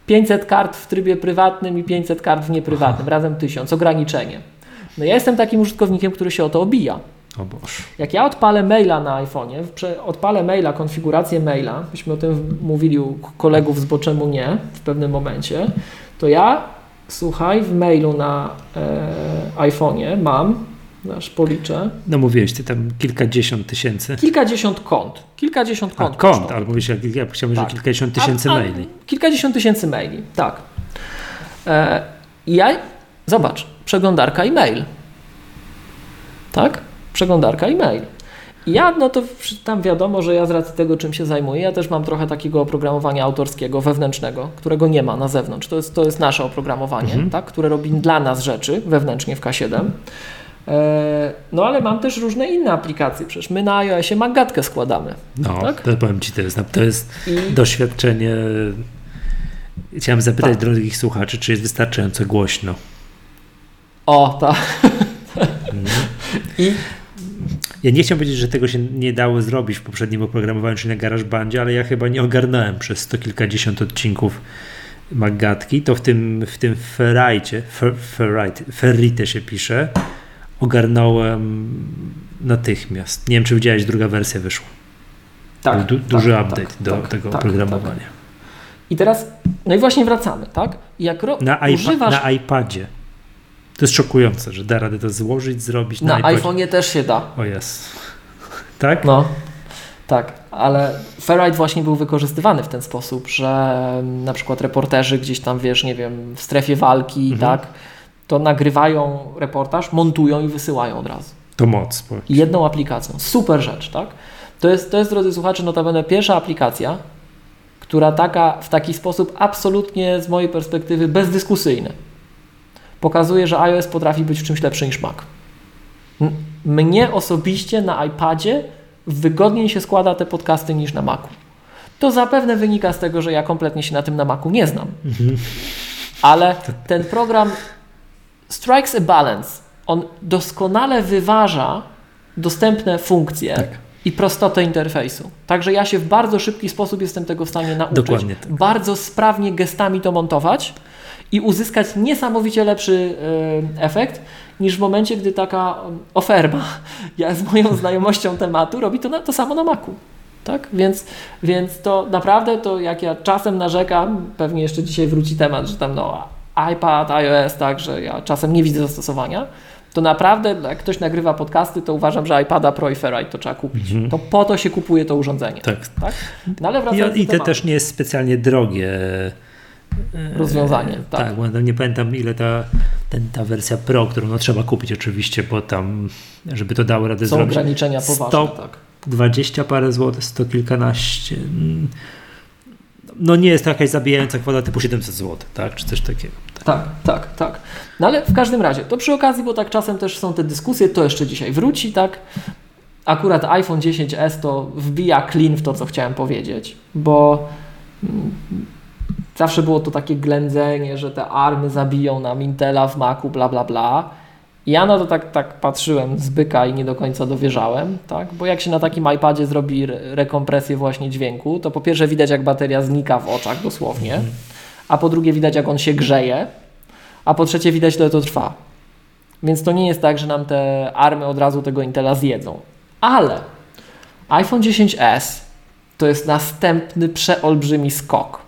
500 kart w trybie prywatnym i 500 kart w nieprywatnym, razem 1000, ograniczenie. No ja jestem takim użytkownikiem, który się o to obija. O Boże. Jak ja odpalę maila na iPhone'ie, odpalę maila, konfigurację maila, myśmy o tym mówili u kolegów z Bo czemu nie w pewnym momencie, to ja, słuchaj, w mailu na e, iPhone'ie mam, aż policzę, No mówiłeś, ty tam kilkadziesiąt tysięcy. kilkadziesiąt kont. Kilkadziesiąt A, kont. kont, kosztą. albo mówisz, jak, ja chciałbym, Tak. że kilkadziesiąt tysięcy A- a- maili. Kilkadziesiąt tysięcy maili, tak. E, i ja, zobacz, przeglądarka e-mail. Tak? Przeglądarka e-mail. Ja, no to tam wiadomo, że ja z racji tego, czym się zajmuję, ja też mam trochę takiego oprogramowania autorskiego, wewnętrznego, którego nie ma na zewnątrz. To jest, to jest nasze oprogramowanie, Mhm. tak? które robi dla nas rzeczy wewnętrznie w K7. E, no ale mam też różne inne aplikacje. Przecież my na iOSie Magatkę składamy. No, tak? to powiem ci, to jest, to jest I doświadczenie. Chciałem zapytać Tak. drogich słuchaczy, czy jest wystarczająco głośno. O, tak. I Ja nie chciałem powiedzieć, że tego się nie dało zrobić w poprzednim oprogramowaniu, czyli na GarageBandzie, ale ja chyba nie ogarnąłem przez sto kilkadziesiąt odcinków Magatki, to w tym, w tym Ferrite, Fer, Ferrite, Ferrite się pisze, ogarnąłem natychmiast. Nie wiem, czy widziałeś, druga wersja wyszła. tak, du, duży tak, update tak, do tak, tego tak, oprogramowania. tak. I teraz, no i właśnie wracamy, tak? Jak ro- Na, iPa- używasz na iPadzie. To jest szokujące, że da radę to złożyć, zrobić na, na iPadzie. iPhone'ie też się da. O jest. Tak? No, tak, ale Ferrite właśnie był wykorzystywany w ten sposób, że na przykład reporterzy gdzieś tam, wiesz, nie wiem, w strefie walki, Mhm. tak, to nagrywają reportaż, montują i wysyłają od razu. To moc. I jedną aplikacją. Super rzecz, tak? To jest, to jest drodzy słuchacze, notabene pierwsza aplikacja, która taka, w taki sposób absolutnie z mojej perspektywy bezdyskusyjny pokazuje, że iOS potrafi być w czymś lepszy niż Mac. Mnie osobiście na iPadzie wygodniej się składa te podcasty niż na Macu. To zapewne wynika z tego, że ja kompletnie się na tym na Macu nie znam. Ale ten program strikes a balance. On doskonale wyważa dostępne funkcje Tak. i prostotę interfejsu. Także ja się w bardzo szybki sposób jestem tego w stanie nauczyć. Dokładnie tak. Bardzo sprawnie gestami to montować i uzyskać niesamowicie lepszy e, efekt niż w momencie, gdy taka um, oferma, ja z moją znajomością tematu, robi to, na, to samo na Macu. Tak? Więc, więc to naprawdę to jak ja czasem narzekam, pewnie jeszcze dzisiaj wróci temat, że tam no iPad, iOS, tak, że ja czasem nie widzę zastosowania, to naprawdę, jak ktoś nagrywa podcasty, to uważam, że iPada Pro i Ferrite to trzeba kupić. Mhm. To po to się kupuje to urządzenie. Tak. Tak? No ale wracając I, I to też nie jest specjalnie drogie. Rozwiązanie. E, Tak. Tak, bo nie pamiętam ile ta, ten, ta wersja Pro, którą no, trzeba kupić oczywiście, bo tam, żeby to dało radę Są zrobić. ograniczenia poważne. 100 Tak. 20 parę złotych, 100 kilkanaście. mm, No nie jest to jakaś zabijająca kwota typu 700 zł, tak? Czy coś takiego. Tak, tak, tak. No ale w każdym razie, to przy okazji, bo tak czasem też są te dyskusje, to jeszcze dzisiaj wróci, tak? Akurat iPhone 10s to wbija clean w to, co chciałem powiedzieć, bo mm, zawsze było to takie ględzenie, że te army zabiją nam Intela w Macu, bla, bla, bla. I ja na to tak, tak patrzyłem z byka i nie do końca dowierzałem, tak? Bo jak się na takim iPadzie zrobi re- rekompresję właśnie dźwięku, to po pierwsze widać jak bateria znika w oczach dosłownie, a po drugie widać jak on się grzeje, a po trzecie widać ile to trwa. Więc to nie jest tak, że nam te army od razu tego Intela zjedzą. Ale iPhone 10s to jest następny przeolbrzymi skok.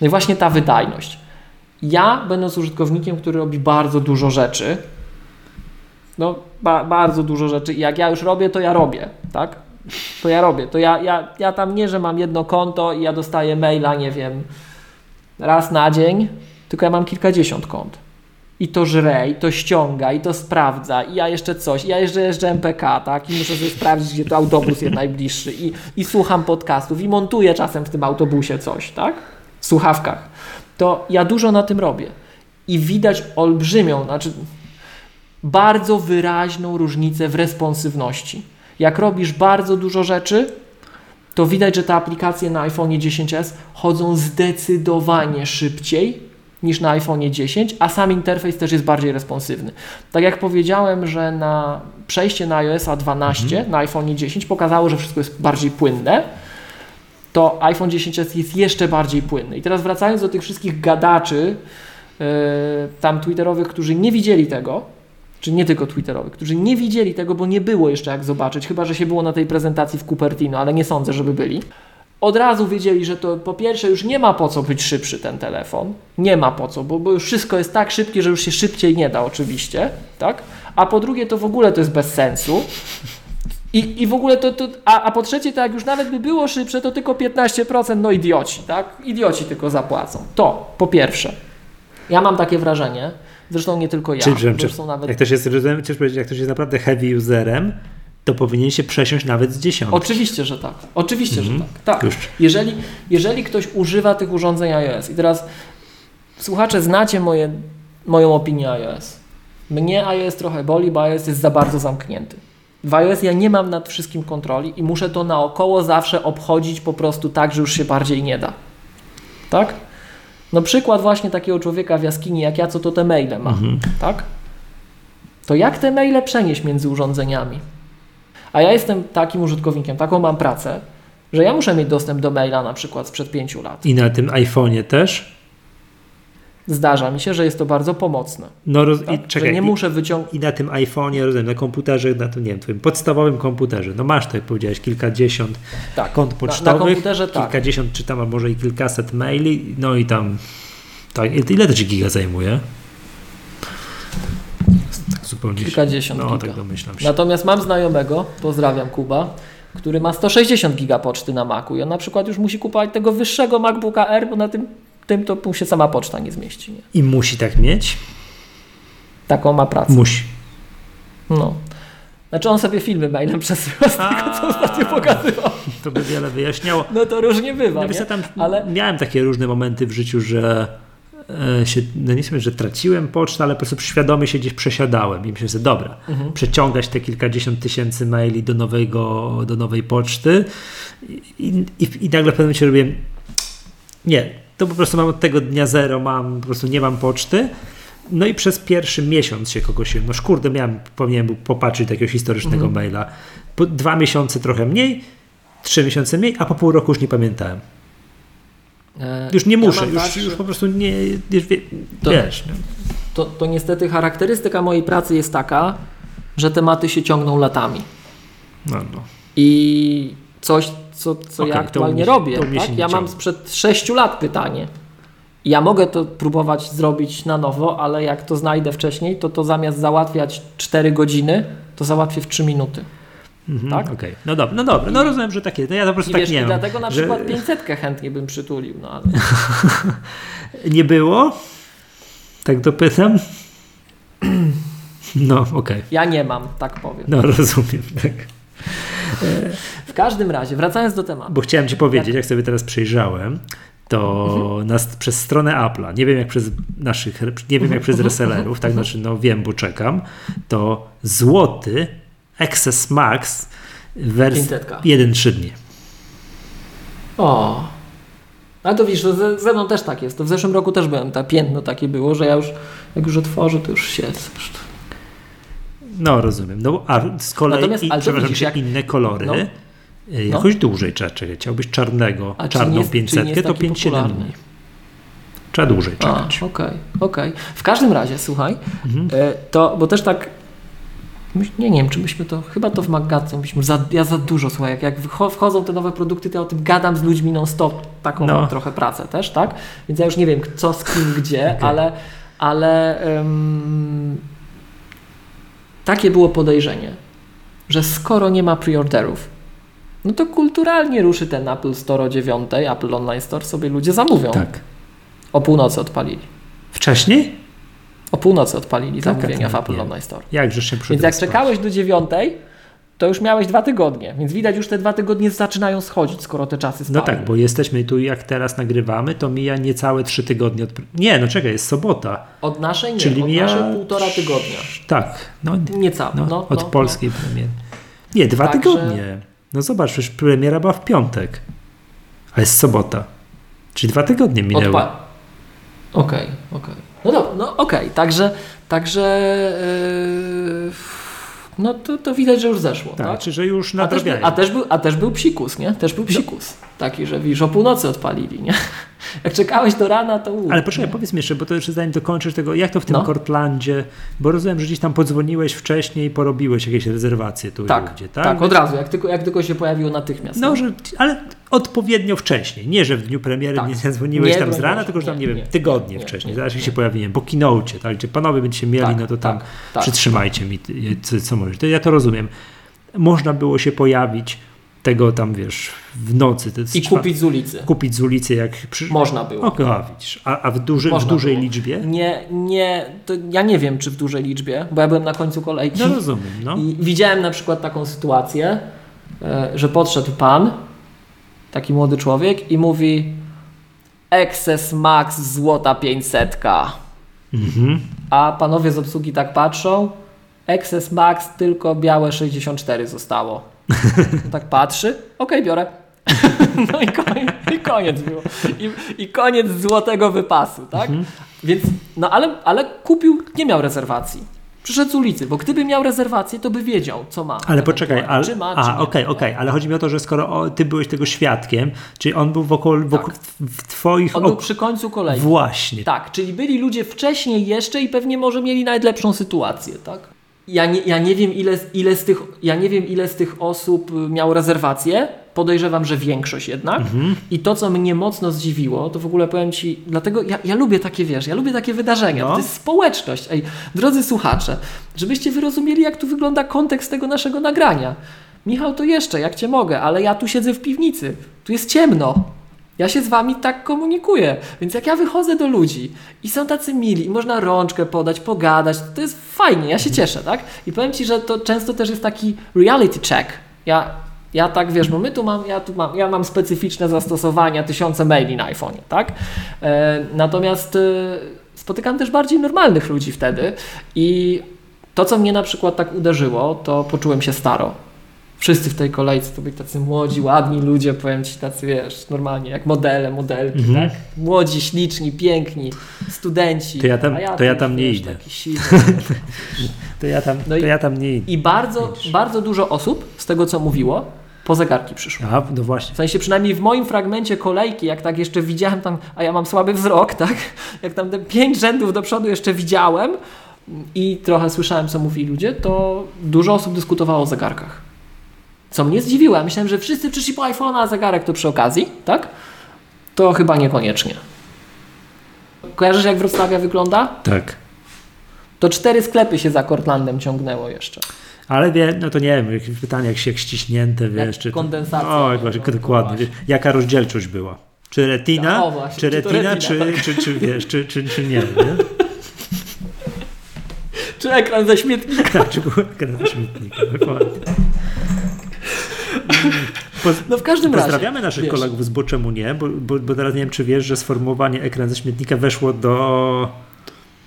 No i właśnie ta wydajność. Ja, będąc użytkownikiem, który robi bardzo dużo rzeczy, no ba bardzo dużo rzeczy, jak ja już robię, to ja robię, tak? To ja robię. To ja, ja, ja tam nie, że mam jedno konto i ja dostaję maila, nie wiem, raz na dzień, tylko ja mam kilkadziesiąt kont. I to żre, i to ściąga, i to sprawdza, i ja jeszcze coś, i ja jeszcze jeżdżę MPK, tak? I muszę sobie sprawdzić, gdzie to autobus jest najbliższy, i, i słucham podcastów, i montuję czasem w tym autobusie coś, tak? Słuchawkach. To ja dużo na tym robię. I widać olbrzymią, znaczy bardzo wyraźną różnicę w responsywności. Jak robisz bardzo dużo rzeczy, to widać, że te aplikacje na iPhone 10s chodzą zdecydowanie szybciej niż na iPhone 10, a sam interfejs też jest bardziej responsywny. Tak jak powiedziałem, że na przejście na iOS 12 na iPhone 10 pokazało, że wszystko jest bardziej płynne, to iPhone 10s jest jeszcze bardziej płynny. I teraz wracając do tych wszystkich gadaczy yy, tam twitterowych, którzy nie widzieli tego, czy nie tylko twitterowych, którzy nie widzieli tego, bo nie było jeszcze jak zobaczyć, chyba że się było na tej prezentacji w Cupertino, ale nie sądzę, żeby byli. Od razu wiedzieli, że to po pierwsze już nie ma po co być szybszy ten telefon. Nie ma po co, bo, bo już wszystko jest tak szybkie, że już się szybciej nie da oczywiście, tak? A po drugie to w ogóle to jest bez sensu. I, i w ogóle to, to a, a po trzecie to jak już nawet by było szybsze, to tylko 15%, no idioci, tak? Idioci tylko zapłacą. To po pierwsze. Ja mam takie wrażenie, zresztą nie tylko ja, Czyli, czy, nawet jak, ktoś jest, jak ktoś jest naprawdę heavy userem, to powinien się przesiąść nawet z dziesiątki. Oczywiście, że tak. Oczywiście, Mhm. że tak. tak. Już. Jeżeli, jeżeli ktoś używa tych urządzeń iOS i teraz słuchacze znacie moje, moją opinię iOS. Mnie iOS trochę boli, bo iOS jest za bardzo zamknięty. W iOS ja nie mam nad wszystkim kontroli i muszę to naokoło zawsze obchodzić po prostu tak, że już się bardziej nie da. Tak? No przykład właśnie takiego człowieka w jaskini jak ja, co to te maile ma. Mhm. Tak? To jak te maile przenieść między urządzeniami? A ja jestem takim użytkownikiem, taką mam pracę, że ja muszę mieć dostęp do maila na przykład sprzed pięciu lat. I na tym iPhone'ie też. Zdarza mi się, że jest to bardzo pomocne. No roz... Tak? i, czekaj, że nie muszę wyciągnąć. i na tym iPhone'ie, rozumiem, na komputerze, na tym, nie wiem, twoim podstawowym komputerze, no masz, tak jak powiedziałeś, kilkadziesiąt Tak, kont na, pocztowych, na komputerze tak. kilkadziesiąt czy tam, a może i kilkaset maili, no i tam, tak, ile to ci giga zajmuje? Tak zupełnie Kilkadziesiąt No, giga. tak domyślam się. Natomiast mam znajomego, pozdrawiam Kuba, który ma 160 giga poczty na Macu i on na przykład już musi kupować tego wyższego MacBooka R, bo na tym, tym to mu się sama poczta nie zmieści. Nie? I musi tak mieć? Taką ma pracę. Musi. No. Znaczy on sobie filmy mailem przesyła z tego, co ostatnio pokazywał. To by wiele wyjaśniało. No to różnie bywa, No, nie? ja tam Ale- miałem takie różne momenty w życiu, że e, się, no nie wiem, że traciłem pocztę, ale po prostu świadomie się gdzieś przesiadałem i myślę sobie, dobra, Mhm. przeciągać te kilkadziesiąt tysięcy maili do, nowego, do nowej poczty i, i, i nagle w pewnym momencie robiłem, nie, to po prostu mam od tego dnia zero, mam, po prostu nie mam poczty. No i przez pierwszy miesiąc się kogoś, no szkurde, miałem, powinienem był popatrzeć do jakiegoś historycznego Mhm. maila. Po dwa miesiące trochę mniej, trzy miesiące mniej, a po pół roku już nie pamiętałem. E, Już nie ja muszę, mam już, tak, już po prostu nie, już wie, To- wiesz. no. To, to niestety charakterystyka mojej pracy jest taka, że tematy się ciągną latami. No, no. I coś, co, co Okej, ja to aktualnie się- robię, to tak? ja mam sprzed 6 lat pytanie. Ja mogę to próbować zrobić na nowo, ale jak to znajdę wcześniej, to to zamiast załatwiać 4 godziny, to załatwię w 3 minuty. Mhm, Tak? Okej, no dobra, no dobra, no rozumiem, że takie, no ja to po prostu I tak wiesz, nie i dlatego na że przykład 500 chętnie bym przytulił, no ale Nie było? Tak dopytam? No, okej, ja nie mam, tak powiem. no rozumiem, tak. W każdym razie, wracając do tematu. Bo chciałem Ci powiedzieć, jak sobie teraz przejrzałem, to Mhm. nas, przez stronę Apple'a, nie wiem jak przez naszych, nie wiem jak przez resellerów, tak znaczy, no wiem, bo czekam, to złoty Access Max wersji 500. 1-3 dni. O. Ale to widzisz, to ze, ze mną też tak jest. To w zeszłym roku też byłem, ta piętno takie było, że ja już, jak już otworzę, to już siedzę. No rozumiem. No, a z kolei, Natomiast- i, ale przepraszam, widzisz, jak- inne kolory, No. y, jakoś dłużej trzeba czekać. Chciałbyś czarnego, A czarną nie jest- czy nie 500, jest to taki 5-7 popularny? dni. Trzeba dłużej czekać. okej, okej. W każdym razie, słuchaj, Mhm. e, to, bo też tak, nie, nie wiem, czy byśmy to, chyba to w magazynie, byśmy za, ja za dużo, słuchaj, jak, jak wchodzą te nowe produkty, to ja o tym gadam z ludźmi non-stop, taką No. trochę pracę też, tak? Więc ja już nie wiem, co z kim, gdzie, Okej. ale, ale em, takie było podejrzenie, że skoro nie ma preorderów, no to kulturalnie ruszy ten Apple Store o 9, Apple Online Store sobie ludzie zamówią. Tak. O północy odpalili. Wcześniej? O północy odpalili Tak, zamówienia tak, w Apple nie. Online Store. Jak żeście Więc jak czekałeś do dziewiątej, to już miałeś dwa tygodnie. Więc widać, już te dwa tygodnie zaczynają schodzić, skoro te czasy No spadły. tak, bo jesteśmy tu, jak teraz nagrywamy, to mija niecałe 3 tygodnie od... Nie, no czekaj, jest sobota. Od naszej nie, Czyli od mija... naszej półtora tygodnia. Tak, no, Niecałe. no, No, od no, polskiej premiery. Nie, dwa Także- tygodnie. No zobacz, przecież premiera była w piątek, a jest sobota. Czyli dwa tygodnie No. minęły. Odpa- Okej, okej. No dobra, no okej. Także, także yy, no to, to widać, że już zeszło, Tak, tak? czy że już A też, był, nadrabiają. a, też był, a też był psikus, nie? Też był psikus. Taki, że widzisz, o północy odpalili, nie? Jak czekałeś do rana, to u, Ale poczekaj, powiedz mi jeszcze, bo to jeszcze zanim dokończysz tego, jak to w tym No. Cortlandzie, bo rozumiem, że gdzieś tam podzwoniłeś wcześniej i porobiłeś jakieś rezerwacje tu Tak, ludzie, tak, tak? od razu, jak tylko, jak tylko się pojawiło natychmiast. No, że, ale odpowiednio wcześniej. Nie, że w dniu premiery Tak. nie zadzwoniłeś Nie, tam z rana, tylko że tam, nie, nie, wiem, nie, tygodnie nie, wcześniej. nie, Zaraz jak nie. się pojawimy, po kinocie, tak, gdzie panowie będziecie mieli, Tak, no to tam tak, tak. przytrzymajcie mi, co, co możesz. To ja to rozumiem. Można było się pojawić tego tam, wiesz, w nocy. I kupić z ulicy. kupić z ulicy, jak przy... Można było. Okej, a widzisz. A, a w, duży, w dużej było. liczbie? Nie, nie, ja nie wiem, czy w dużej liczbie, bo ja byłem na końcu kolejki. No rozumiem, no. I widziałem na przykład taką sytuację, e, że podszedł pan, taki młody człowiek i mówi Excess Max złota 500. Mhm. A panowie z obsługi tak patrzą, Excess Max tylko białe 64 zostało. tak patrzy, okej, biorę. no i koniec, i koniec było. I, I koniec złotego wypasu, tak? Mhm. Więc, no ale, ale kupił, nie miał rezerwacji. Przyszedł z ulicy, bo gdyby miał rezerwację, to by wiedział, co ma. Ale poczekaj, ale, czy ma, a czy nie. okej, okej, ale chodzi mi o to, że skoro o, ty byłeś tego świadkiem, czyli on był wokół, wokół w twoich Tak. On był ok- przy końcu kolejki. Właśnie. Tak, czyli byli ludzie wcześniej jeszcze i pewnie może mieli nawet lepszą sytuację, tak? Ja nie, ja nie wiem ile, ile z tych, ja nie wiem ile z tych osób y, miało rezerwację. Podejrzewam, że większość jednak. Mhm. I to, co mnie mocno zdziwiło, to w ogóle powiem Ci, dlatego ja, ja lubię takie, wiesz, ja lubię takie wydarzenia, No. to jest społeczność. Ej, drodzy słuchacze, żebyście wyrozumieli, jak tu wygląda kontekst tego naszego nagrania. Michał, to jeszcze, jak Cię mogę, ale ja tu siedzę w piwnicy, tu jest ciemno. Ja się z wami tak komunikuję. Więc jak ja wychodzę do ludzi i są tacy mili, i można rączkę podać, pogadać, to jest fajnie, ja się cieszę, tak? I powiem ci, że to często też jest taki reality check. Ja, ja tak wiesz, bo my tu mam, ja tu mam, ja mam specyficzne zastosowania, tysiące maili na iPhone'ie, tak? E, natomiast e, spotykam też bardziej normalnych ludzi wtedy i to, co mnie na przykład tak uderzyło, to poczułem się staro. Wszyscy w tej kolejce to byli tacy młodzi, ładni ludzie, powiem ci, tacy wiesz, normalnie jak modele, modelki, Mhm. tak? Młodzi, śliczni, piękni, studenci. To ja tam- a to ja tam nie idę. To ja tam, No i- to ja tam nie idę. I bardzo, bardzo dużo osób z tego, co mówiło, po zegarki przyszło. A, no właśnie. W sensie przynajmniej w moim fragmencie kolejki, jak tak jeszcze widziałem tam, a ja mam słaby wzrok, tak? Jak tam te pięć rzędów do przodu jeszcze widziałem i trochę słyszałem, co mówili ludzie, to dużo osób dyskutowało o zegarkach. Co mnie zdziwiło. Ja myślałem, że wszyscy przyszli po iPhone'a, a zegarek to przy okazji, tak? To chyba niekoniecznie. Kojarzysz jak Wrocławia wygląda? Tak. To cztery sklepy się za Cortlandem ciągnęło jeszcze. Ale wie, no to nie wiem, jakieś pytanie, jak się jak ściśnięte, wiesz, Jak czy... kondensacja. O, jak właśnie, No, dokładnie. wiesz, jaka rozdzielczość była? Czy retina, o właśnie, czy czy to retina, retina, czy, tak. czy, czy, wiesz, czy, czy, czy nie, nie? Czy ekran ze śmietnika? Tak, czy był ekran ze śmietnika, dokładnie. No w każdym razie. pozdrawiamy naszych wiesz, kolegów z Bo czemu nie, bo, bo, bo teraz nie wiem, czy wiesz, że sformułowanie ekran ze śmietnika weszło do...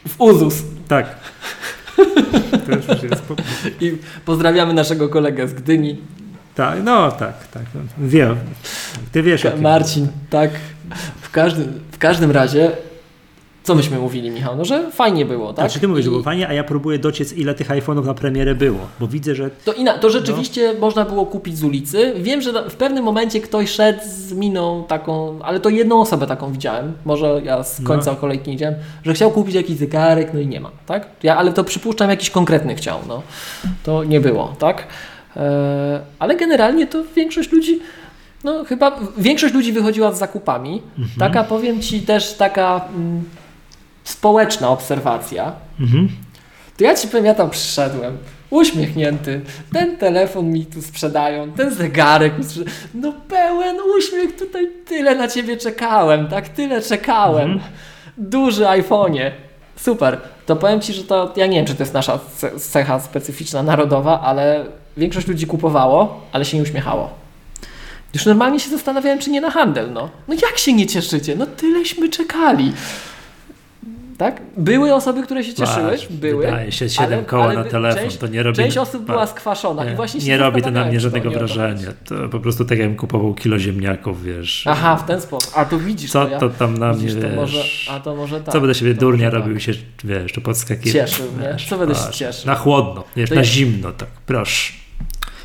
W uzus. Tak. Po... I pozdrawiamy naszego kolegę z Gdyni. Tak, no tak, tak. No, wiem. Ty wiesz, Marcin, tak. W każdym, w każdym razie, co myśmy mówili, Michał? No, że fajnie było, tak? Znaczy ty mówisz, że było fajnie, a ja próbuję dociec, ile tych iPhone'ów na premierę było, bo widzę, że To, ina- to rzeczywiście można było kupić z ulicy. Wiem, że w pewnym momencie ktoś szedł z miną taką, ale to jedną osobę taką widziałem. Może ja z końca No. kolejki nie widziałem, że chciał kupić jakiś zegarek, no i nie ma, tak? Ja, ale to przypuszczam jakiś konkretny chciał, no. To nie było, tak? E, ale generalnie to większość ludzi, no chyba większość ludzi wychodziła z zakupami. Mhm. Taka, powiem Ci, też taka mm, społeczna obserwacja. mhm. To ja ci powiem, ja tam przyszedłem, uśmiechnięty, ten telefon mi tu sprzedają, ten zegarek mi sprzedają. No pełen uśmiech, tutaj tyle na ciebie czekałem, tak? Tyle czekałem. Mhm. Duży iPhone'ie. Super. To powiem ci, że to, ja nie wiem, czy to jest nasza ce- cecha specyficzna, narodowa, ale większość ludzi kupowało, ale się nie uśmiechało. Już normalnie się zastanawiałem, czy nie na handel, no. No jak się nie cieszycie? No tyleśmy czekali. Tak? Były osoby, które się cieszyły, Masz, były. Wydaje się 7 ale- koła ale na telefon, część- to nie robi... Część osób była skwaszona i właśnie się nie robi to na mnie żadnego nie to wrażenia. To po prostu tak jakbym kupował kilo ziemniaków, wiesz. Aha, w ten sposób. A to widzisz, Co to ja, to tam na mnie, widzisz, to wiesz... może, a to może tak. Co będę siebie to durnia może robił tak. się, wiesz, to podskakiwał. Cieszył, nie? wiesz, Co będę się cieszył? Na chłodno, wiesz, To na zimno, tak, proszę.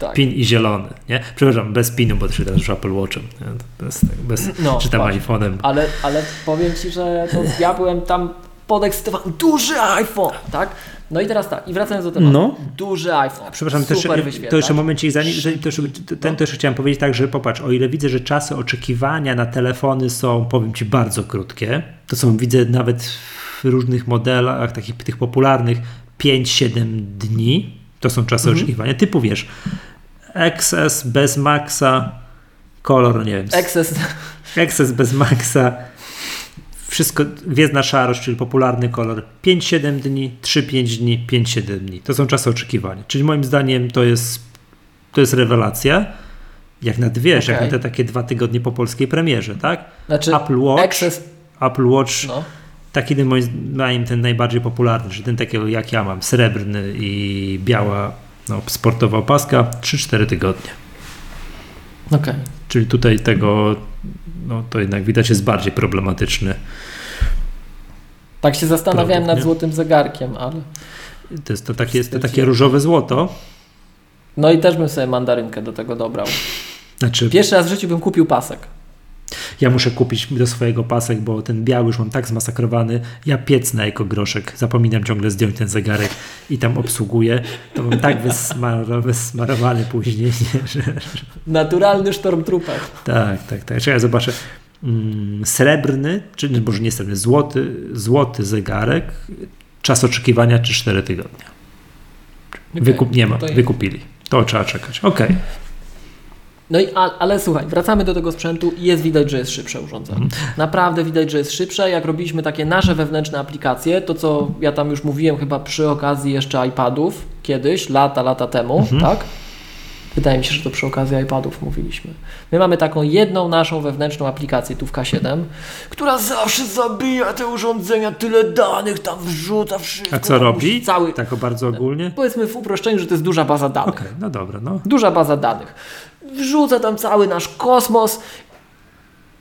Tak. Pin i zielony, nie? Przepraszam, bez pinu, bo też teraz już Apple Watchem, nie? To Bez, tak, bez, No, czy tam iPhone'em. Ale, ale powiem Ci, że to ja byłem tam podekscytowany. Duży iPhone, tak? No i teraz tak, i wracając do tematu. No. Duży iPhone. Przepraszam, super też, wyświetlacz. to jeszcze momencik, zanim, że- to jeszcze, ten No. też chciałem powiedzieć tak, że popatrz, o ile widzę, że czasy oczekiwania na telefony są, powiem Ci, bardzo krótkie, to są, widzę nawet w różnych modelach, takich tych popularnych, 5-7 dni, to są czasy Mhm. oczekiwania, typu wiesz, XS bez Maxa, kolor, nie wiem, Excess. XS bez Maxa, wszystko, gwiezdna szarość, czyli popularny kolor, 5-7 dni, 3-5 dni, 5-7 dni. To są czasy oczekiwania. Czyli moim zdaniem to jest, to jest rewelacja. Jak na dwie, jak Okej. na te takie dwa tygodnie po polskiej premierze, tak? Znaczy, Apple Watch, Excess, Apple Watch, no. taki ten moim zdaniem ten najbardziej popularny, czyli ten takiego jak ja mam, srebrny i biała no, sportowa opaska, 3-4 tygodnie. Okej. Czyli tutaj tego, no to jednak widać jest bardziej problematyczny. Tak się zastanawiałem nad nie? złotym zegarkiem, ale... To jest to takie, jest to takie różowe złoto. No i też bym sobie mandarynkę do tego dobrał. Znaczy, Pierwszy raz w życiu bym kupił pasek. Ja muszę kupić do swojego pasek, bo ten biały już mam tak zmasakrowany. Ja piec na ekogroszek. Zapominam ciągle zdjąć ten zegarek i tam obsługuję. To mam tak wysmar- wysmarowany później, nie, że, Naturalny Stormtrooper. tak, tak, tak. Czekaj, zobaczę. Mm, srebrny, czy może nie srebrny, złoty, złoty zegarek. Czas oczekiwania 3-4 tygodnie. Wykup, nie ma, wykupili. To trzeba czekać. Okej. No i a, ale słuchaj, wracamy do tego sprzętu i jest widać, że jest szybsze urządzenie. Mhm. Naprawdę widać, że jest szybsze. Jak robiliśmy takie nasze wewnętrzne aplikacje, to co ja tam już mówiłem chyba przy okazji jeszcze iPadów kiedyś, lata, lata temu, Mhm. tak? Wydaje mi się, że to przy okazji iPadów mówiliśmy. My mamy taką jedną naszą wewnętrzną aplikację tu w K7, która zawsze zabija te urządzenia, tyle danych tam wrzuca, wszystko. A co robi? Cały, Tak bardzo ogólnie? powiedzmy w uproszczeniu, że to jest duża baza danych. Okej, no dobra, no. Duża baza danych. Wrzucę tam cały nasz kosmos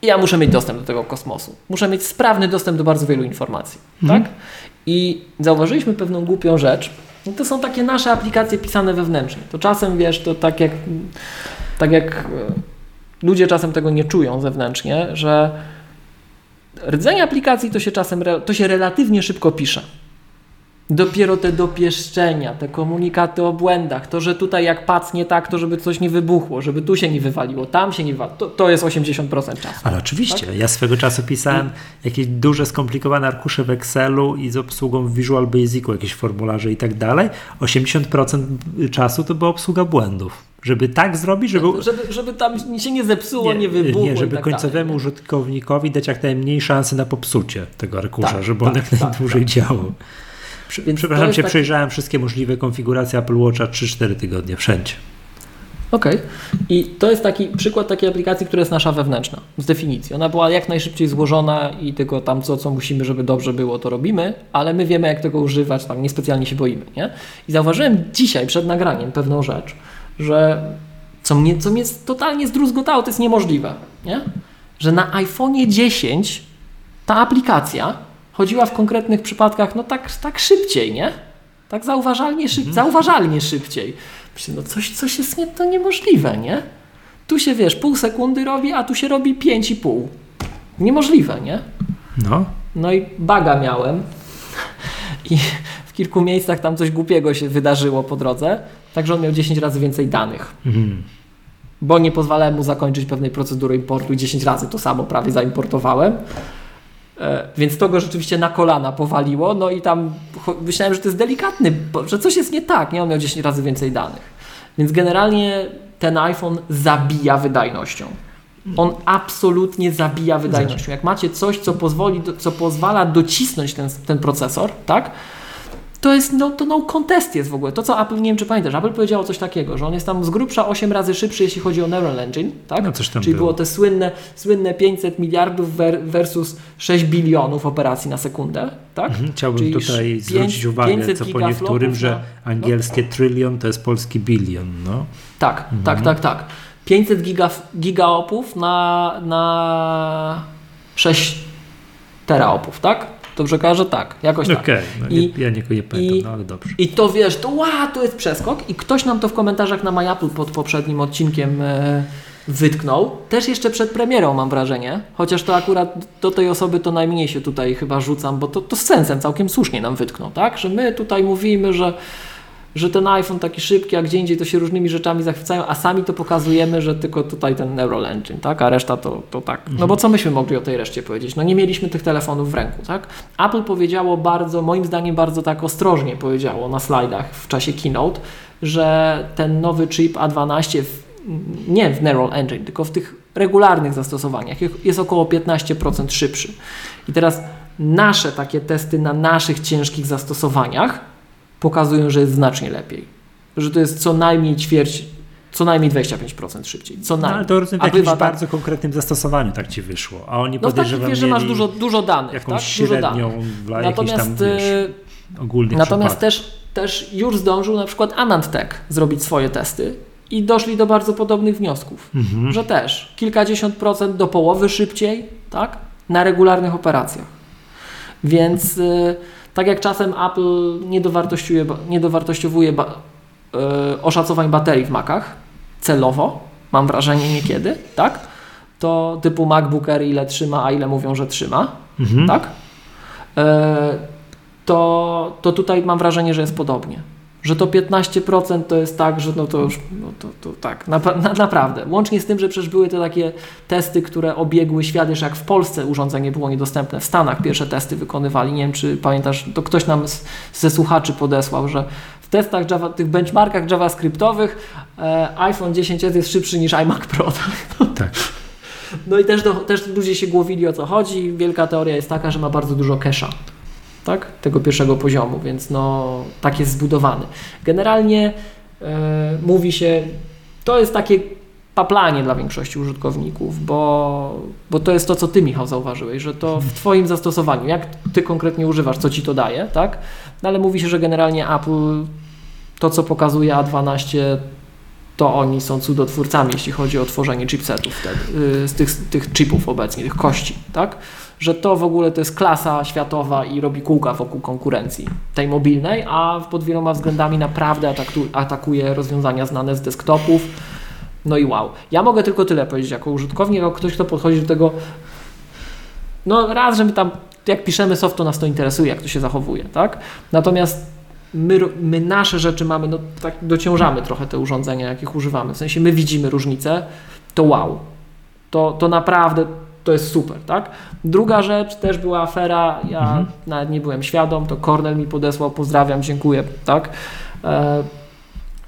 i ja muszę mieć dostęp do tego kosmosu. Muszę mieć sprawny dostęp do bardzo wielu informacji. Mhm. Tak? I zauważyliśmy pewną głupią rzecz. No to są takie nasze aplikacje pisane wewnętrznie. To czasem, wiesz, to tak jak, tak jak e, ludzie czasem tego nie czują zewnętrznie, że rdzenie aplikacji to się czasem, to się relatywnie szybko pisze. Dopiero te dopieszczenia, te komunikaty o błędach, to, że tutaj jak pac nie tak, to żeby coś nie wybuchło, żeby tu się nie wywaliło, tam się nie wywaliło, to, to jest 80% czasu. Ale oczywiście, tak? ja swego czasu pisałem jakieś duże, skomplikowane arkusze w Excelu i z obsługą w Visual Basicu, jakieś formularze i tak dalej. 80% czasu to była obsługa błędów. Żeby tak zrobić, żeby... Żeby, żeby tam się nie zepsuło, nie, nie wybuchło. Nie, żeby tak końcowemu dalej, użytkownikowi dać jak najmniej szansy na popsucie tego arkusza, tak, żeby on tak, jak najdłużej tak, działał. Przepraszam cię, tak... przejrzałem wszystkie możliwe konfiguracje Apple Watcha 3-4 tygodnie, wszędzie. Okej. Okay. I to jest taki przykład takiej aplikacji, która jest nasza wewnętrzna, z definicji. Ona była jak najszybciej złożona i tylko tam co, co musimy, żeby dobrze było, to robimy, ale my wiemy, jak tego używać, tam niespecjalnie się boimy, nie? I zauważyłem dzisiaj przed nagraniem pewną rzecz, że co mnie, co mnie totalnie zdruzgotało, to jest niemożliwe, nie? Że na iPhone 10 ta aplikacja chodziła w konkretnych przypadkach no tak, tak szybciej, nie? Tak zauważalnie, szyb, mhm. zauważalnie szybciej. Myślę, no coś, coś jest nie, to niemożliwe, nie? Tu się, wiesz, pół sekundy robi, a tu się robi pięć i pół. Niemożliwe, nie? No. No i baga miałem i w kilku miejscach tam coś głupiego się wydarzyło po drodze, także on miał 10 razy więcej danych. Mhm. Bo nie pozwalałem mu zakończyć pewnej procedury importu i 10 razy to samo prawie zaimportowałem. E, więc to go rzeczywiście na kolana powaliło, no i tam myślałem, że to jest delikatny, że coś jest nie tak, nie? On miał 10 razy więcej danych. Więc generalnie ten iPhone zabija wydajnością. On absolutnie zabija wydajnością. Jak macie coś, co pozwoli, co pozwala docisnąć ten, ten procesor, tak? To jest no, to no contest jest w ogóle. To co Apple, nie wiem czy pamiętasz, Apple powiedziało coś takiego, że on jest tam z grubsza 8 razy szybszy, jeśli chodzi o Neural Engine, tak? No, coś tam Czyli było. było te słynne, słynne 500 miliardów versus 6 bilionów operacji na sekundę, tak? Mhm, chciałbym Czyli tutaj 5, zwrócić uwagę, co po niektórym, że no. angielskie no. trylion to jest polski bilion, no. Tak, mhm. tak, tak, tak. 500 giga, gigaopów na, na 6 teraopów, tak? Dobrze każę? Tak, jakoś tak. Okej, okay. no I, ja nie, nie pamiętam, i, no ale dobrze. I to wiesz, to ła, to jest przeskok i ktoś nam to w komentarzach na MyApple pod poprzednim odcinkiem e, wytknął. Też jeszcze przed premierą mam wrażenie, chociaż to akurat do tej osoby to najmniej się tutaj chyba rzucam, bo to, to z sensem całkiem słusznie nam wytknął, tak? Że my tutaj mówimy, że że ten iPhone taki szybki, a gdzie indziej to się różnymi rzeczami zachwycają, a sami to pokazujemy, że tylko tutaj ten Neural Engine, tak? A reszta to, to tak. No bo co myśmy mogli o tej reszcie powiedzieć? No nie mieliśmy tych telefonów w ręku, tak? Apple powiedziało bardzo, moim zdaniem bardzo tak ostrożnie powiedziało na slajdach w czasie keynote, że ten nowy chip A12 w, nie w Neural Engine, tylko w tych regularnych zastosowaniach jest około 15% szybszy. I teraz nasze takie testy na naszych ciężkich zastosowaniach pokazują, że jest znacznie lepiej. Że to jest co najmniej ćwierć, co najmniej 25% szybciej. Co najmniej. No, ale to rozumiem w jakimś tak, bardzo konkretnym zastosowaniu tak Ci wyszło. A oni no podejrzewam tak, wiesz, że masz dużo, dużo danych. Jakąś tak? Dużo danych. dla natomiast, tam, wiesz, e, ogólnych Natomiast też, też już zdążył na przykład AnandTech zrobić swoje testy i doszli do bardzo podobnych wniosków, mhm. że też kilkadziesiąt procent do połowy szybciej, tak? Na regularnych operacjach. Więc... Yy, tak jak czasem Apple nie dowartościuje, nie dowartościowuje ba, yy, oszacowań baterii w Macach celowo, mam wrażenie niekiedy, tak? To typu MacBook Air ile trzyma, a ile mówią, że trzyma, mhm. tak? Yy, to, to tutaj mam wrażenie, że jest podobnie że to 15% to jest tak, że no to już, no to, to tak, na, na, naprawdę. Łącznie z tym, że przecież były to takie testy, które obiegły świat, jeszcze jak w Polsce urządzenie było niedostępne, w Stanach pierwsze testy wykonywali, nie wiem czy pamiętasz, to ktoś nam z, ze słuchaczy podesłał, że w testach Java, tych benchmarkach javascriptowych e, iPhone 10s jest szybszy niż iMac Pro. No, tak. No i też, do, też ludzie się głowili o co chodzi. Wielka teoria jest taka, że ma bardzo dużo cache'a tak? tego pierwszego poziomu, więc no, tak jest zbudowany. Generalnie e, mówi się, to jest takie paplanie dla większości użytkowników, bo, bo to jest to, co Ty, Michał, zauważyłeś, że to w Twoim zastosowaniu, jak Ty konkretnie używasz, co Ci to daje, tak? No, ale mówi się, że generalnie Apple to, co pokazuje A12, to oni są cudotwórcami, jeśli chodzi o tworzenie chipsetów y, z tych, tych chipów obecnie, tych kości, tak? Że to w ogóle to jest klasa światowa i robi kółka wokół konkurencji tej mobilnej, a pod wieloma względami naprawdę atakuje rozwiązania znane z desktopów. No i wow. Ja mogę tylko tyle powiedzieć jako użytkownik, jako ktoś, kto podchodzi do tego no raz, żeby tam jak piszemy soft, to nas to interesuje, jak to się zachowuje, tak? Natomiast my, my nasze rzeczy mamy, no tak dociążamy trochę te urządzenia, jakich używamy. W sensie my widzimy różnicę, to wow. To, to naprawdę to jest super, tak? Druga rzecz też była afera, ja mhm. nawet nie byłem świadom, to Cornel mi podesłał, pozdrawiam, dziękuję, tak? E,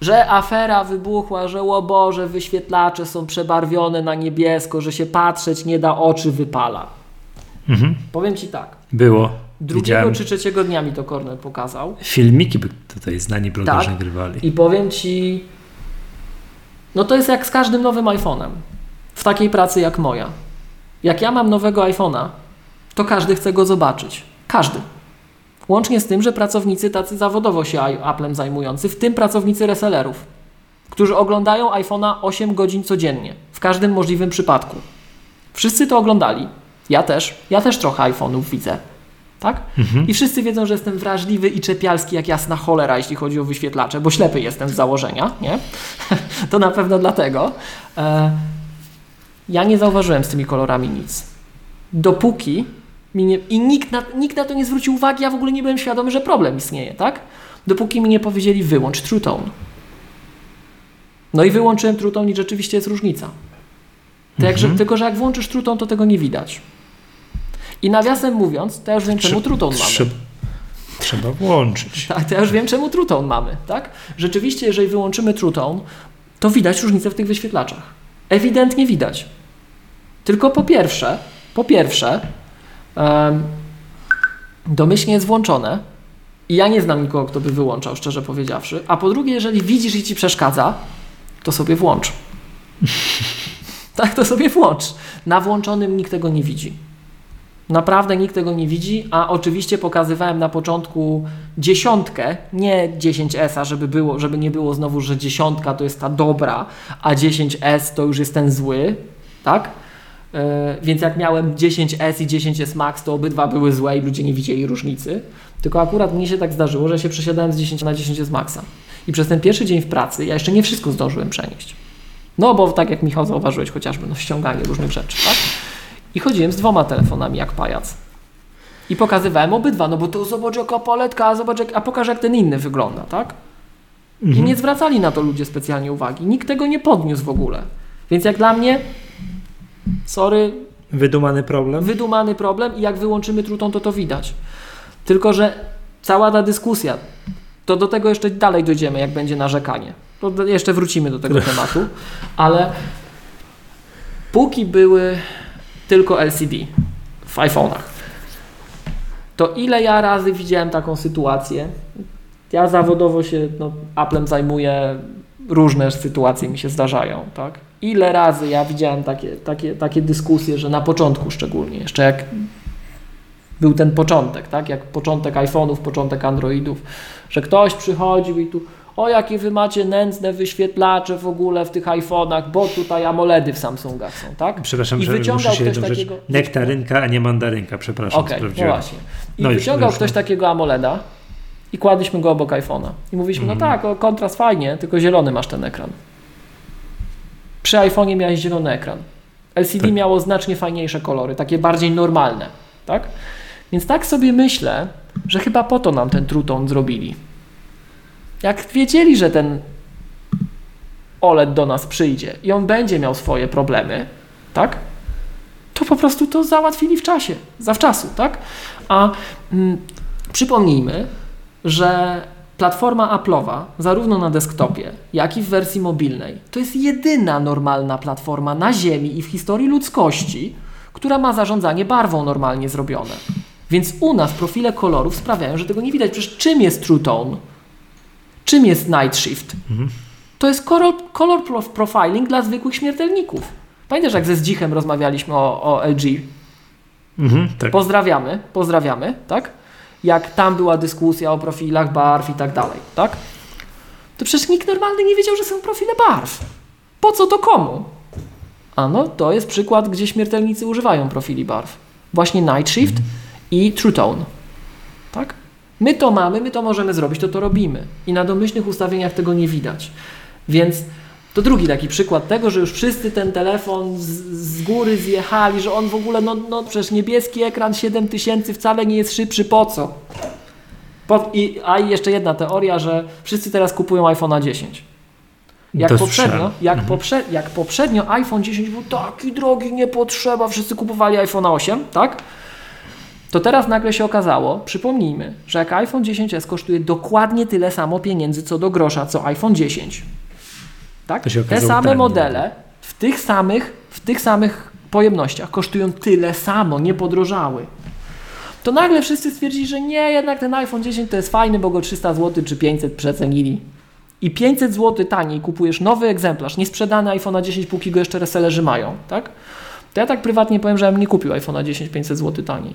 że afera wybuchła, że o Boże, wyświetlacze są przebarwione na niebiesko, że się patrzeć nie da, oczy wypala. Mhm. Powiem Ci tak. Było. Drugiego Widziałem. czy trzeciego dnia mi to Cornel pokazał. Filmiki by tutaj znani blogerzy tak. nagrywali. I powiem Ci, no to jest jak z każdym nowym iPhone'em. W takiej pracy jak moja. Jak ja mam nowego iPhone'a, to każdy chce go zobaczyć. Każdy. Łącznie z tym, że pracownicy tacy zawodowo się Applem zajmujący, w tym pracownicy resellerów, którzy oglądają iPhone'a 8 godzin codziennie, w każdym możliwym przypadku. Wszyscy to oglądali. Ja też. Ja też trochę iPhone'ów widzę. Tak? Mhm. I wszyscy wiedzą, że jestem wrażliwy i czepialski jak jasna cholera, jeśli chodzi o wyświetlacze, bo ślepy jestem z założenia, nie? to na pewno dlatego. E, ja nie zauważyłem z tymi kolorami nic. Dopóki mi nie, i nikt na, nikt na to nie zwrócił uwagi, ja w ogóle nie byłem świadomy, że problem istnieje, tak? Dopóki mi nie powiedzieli wyłącz True Tone. No i wyłączyłem True Tone i rzeczywiście jest różnica. Tak, mhm. tylko, że jak włączysz True Tone, to tego nie widać. I nawiasem mówiąc, to ja już wiem, czemu True Tone mamy. Trzeba włączyć. Tak, to ja już wiem, czemu True Tone mamy, tak? Rzeczywiście, jeżeli wyłączymy True Tone, to widać różnicę w tych wyświetlaczach. Ewidentnie widać. Tylko po pierwsze, po pierwsze, um, domyślnie jest włączone i ja nie znam nikogo, kto by wyłączał, szczerze powiedziawszy. A po drugie, jeżeli widzisz i ci przeszkadza, to sobie włącz. tak, to sobie włącz. Na włączonym nikt tego nie widzi. Naprawdę nikt tego nie widzi, a oczywiście pokazywałem na początku dziesiątkę, nie 10S, żeby, było, żeby nie było znowu, że dziesiątka to jest ta dobra, a 10S to już jest ten zły, tak? Yy, więc jak miałem 10S i 10S Max, to obydwa były złe i ludzie nie widzieli różnicy. Tylko akurat mnie się tak zdarzyło, że się przesiadałem z 10 na 10S Maxa. I przez ten pierwszy dzień w pracy ja jeszcze nie wszystko zdążyłem przenieść. No bo tak jak Michał zauważyłeś chociażby, no ściąganie różnych rzeczy, tak? I chodziłem z dwoma telefonami jak pajac. I pokazywałem obydwa, no bo to zobacz jaka paletka, a zobacz jak, a pokaż jak ten inny wygląda, tak? Mhm. I nie zwracali na to ludzie specjalnie uwagi. Nikt tego nie podniósł w ogóle. Więc jak dla mnie, sorry. Wydumany problem. Wydumany problem i jak wyłączymy trutą, to to widać. Tylko, że cała ta dyskusja, to do tego jeszcze dalej dojdziemy, jak będzie narzekanie. To jeszcze wrócimy do tego tematu, ale póki były tylko LCD w iPhone'ach. To ile ja razy widziałem taką sytuację? Ja zawodowo się no, Applem zajmuję, różne sytuacje mi się zdarzają, tak? Ile razy ja widziałem takie, takie, takie dyskusje, że na początku szczególnie, jeszcze jak był ten początek, tak? Jak początek iPhone'ów, początek Androidów, że ktoś przychodził i tu o jakie wy macie nędzne wyświetlacze w ogóle w tych iPhone'ach, bo tutaj AMOLEDy w Samsungach są, tak? Przepraszam, I że wyciągał ktoś takiego... Rzecz. Nektarynka, a nie mandarynka, przepraszam, okay, no właśnie. I no wyciągał ktoś takiego AMOLEDa i kładliśmy go obok iPhone'a. I mówiliśmy, mm. no mhm. tak, o, kontrast fajnie, tylko zielony masz ten ekran. Przy iPhone'ie miałeś zielony ekran. LCD tak. miało znacznie fajniejsze kolory, takie bardziej normalne, tak? Więc tak sobie myślę, że chyba po to nam ten True Tone zrobili jak wiedzieli, że ten OLED do nas przyjdzie i on będzie miał swoje problemy, tak? To po prostu to załatwili w czasie, zawczasu, tak? A mm, przypomnijmy, że platforma Apple'owa, zarówno na desktopie, jak i w wersji mobilnej, to jest jedyna normalna platforma na Ziemi i w historii ludzkości, która ma zarządzanie barwą normalnie zrobione. Więc u nas profile kolorów sprawiają, że tego nie widać. Przecież czym jest True Tone? Czym jest Night Shift? Mhm. To jest color, profiling dla zwykłych śmiertelników. Pamiętasz, jak ze Zdzichem rozmawialiśmy o, o LG? Mhm, tak. Pozdrawiamy, pozdrawiamy, tak? Jak tam była dyskusja o profilach barw i tak dalej, tak? To przecież nikt normalny nie wiedział, że są profile barw. Po co to komu? A no, to jest przykład, gdzie śmiertelnicy używają profili barw. Właśnie Night Shift mhm. i True Tone. Tak? My to mamy, my to możemy zrobić, to to robimy. I na domyślnych ustawieniach tego nie widać. Więc To drugi taki przykład tego, że już wszyscy ten telefon z, z góry zjechali, że on w ogóle, no, no przecież niebieski ekran 7000 wcale nie jest szybszy, po co? Po, i, a i jeszcze jedna teoria, że wszyscy teraz kupują iPhone'a 10. Jak poprzednio, jak, Mhm. poprze, jak poprzednio iPhone 10 był taki drogi, nie potrzeba, wszyscy kupowali iPhone'a 8, tak? To teraz nagle się okazało, przypomnijmy, że jak iPhone 10s kosztuje dokładnie tyle samo pieniędzy co do grosza, co iPhone 10. Tak? Te same taniej. modele w tych samych, w tych samych pojemnościach kosztują tyle samo, nie podrożały. To nagle wszyscy stwierdzili, że nie, jednak ten iPhone 10 to jest fajny, bo go 300 zł czy 500 przecenili. I 500 zł taniej kupujesz nowy egzemplarz, niesprzedany iPhone'a 10, póki go jeszcze resellerzy mają, tak? To ja tak prywatnie powiem, że ja bym nie kupił iPhone'a 10 500 zł taniej.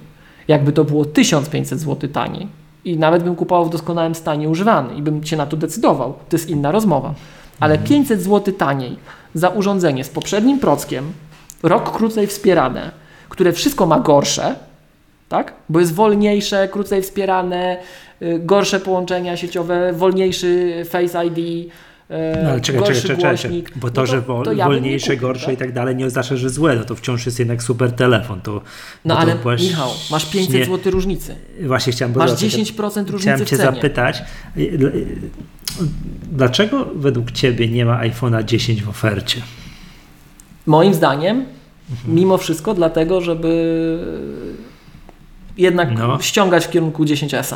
Jakby to było 1500 zł taniej i nawet bym kupował w doskonałym stanie używany i bym się na to decydował, to jest inna rozmowa. Ale 500 zł taniej za urządzenie z poprzednim prockiem, rok krócej wspierane, które wszystko ma gorsze, tak? Bo jest wolniejsze, krócej wspierane, y, gorsze połączenia sieciowe, wolniejszy Face ID, No, ale czekaj, gorszy czekaj, czekaj, czekaj. Bo to, No że wol, to ja nie wolniejsze, kupił, gorsze tak? i tak dalej nie oznacza, że złe, no to wciąż jest jednak super telefon. To, No ale to właśnie- Michał, masz 500 zł różnicy. Właśnie chciałem Masz dodać, 10% różnicy Chciałem Cię zapytać, y, y, dlaczego według Ciebie nie ma iPhone'a 10 w ofercie? Moim zdaniem, Mhm. mimo wszystko, dlatego, żeby jednak No. ściągać w kierunku 10S.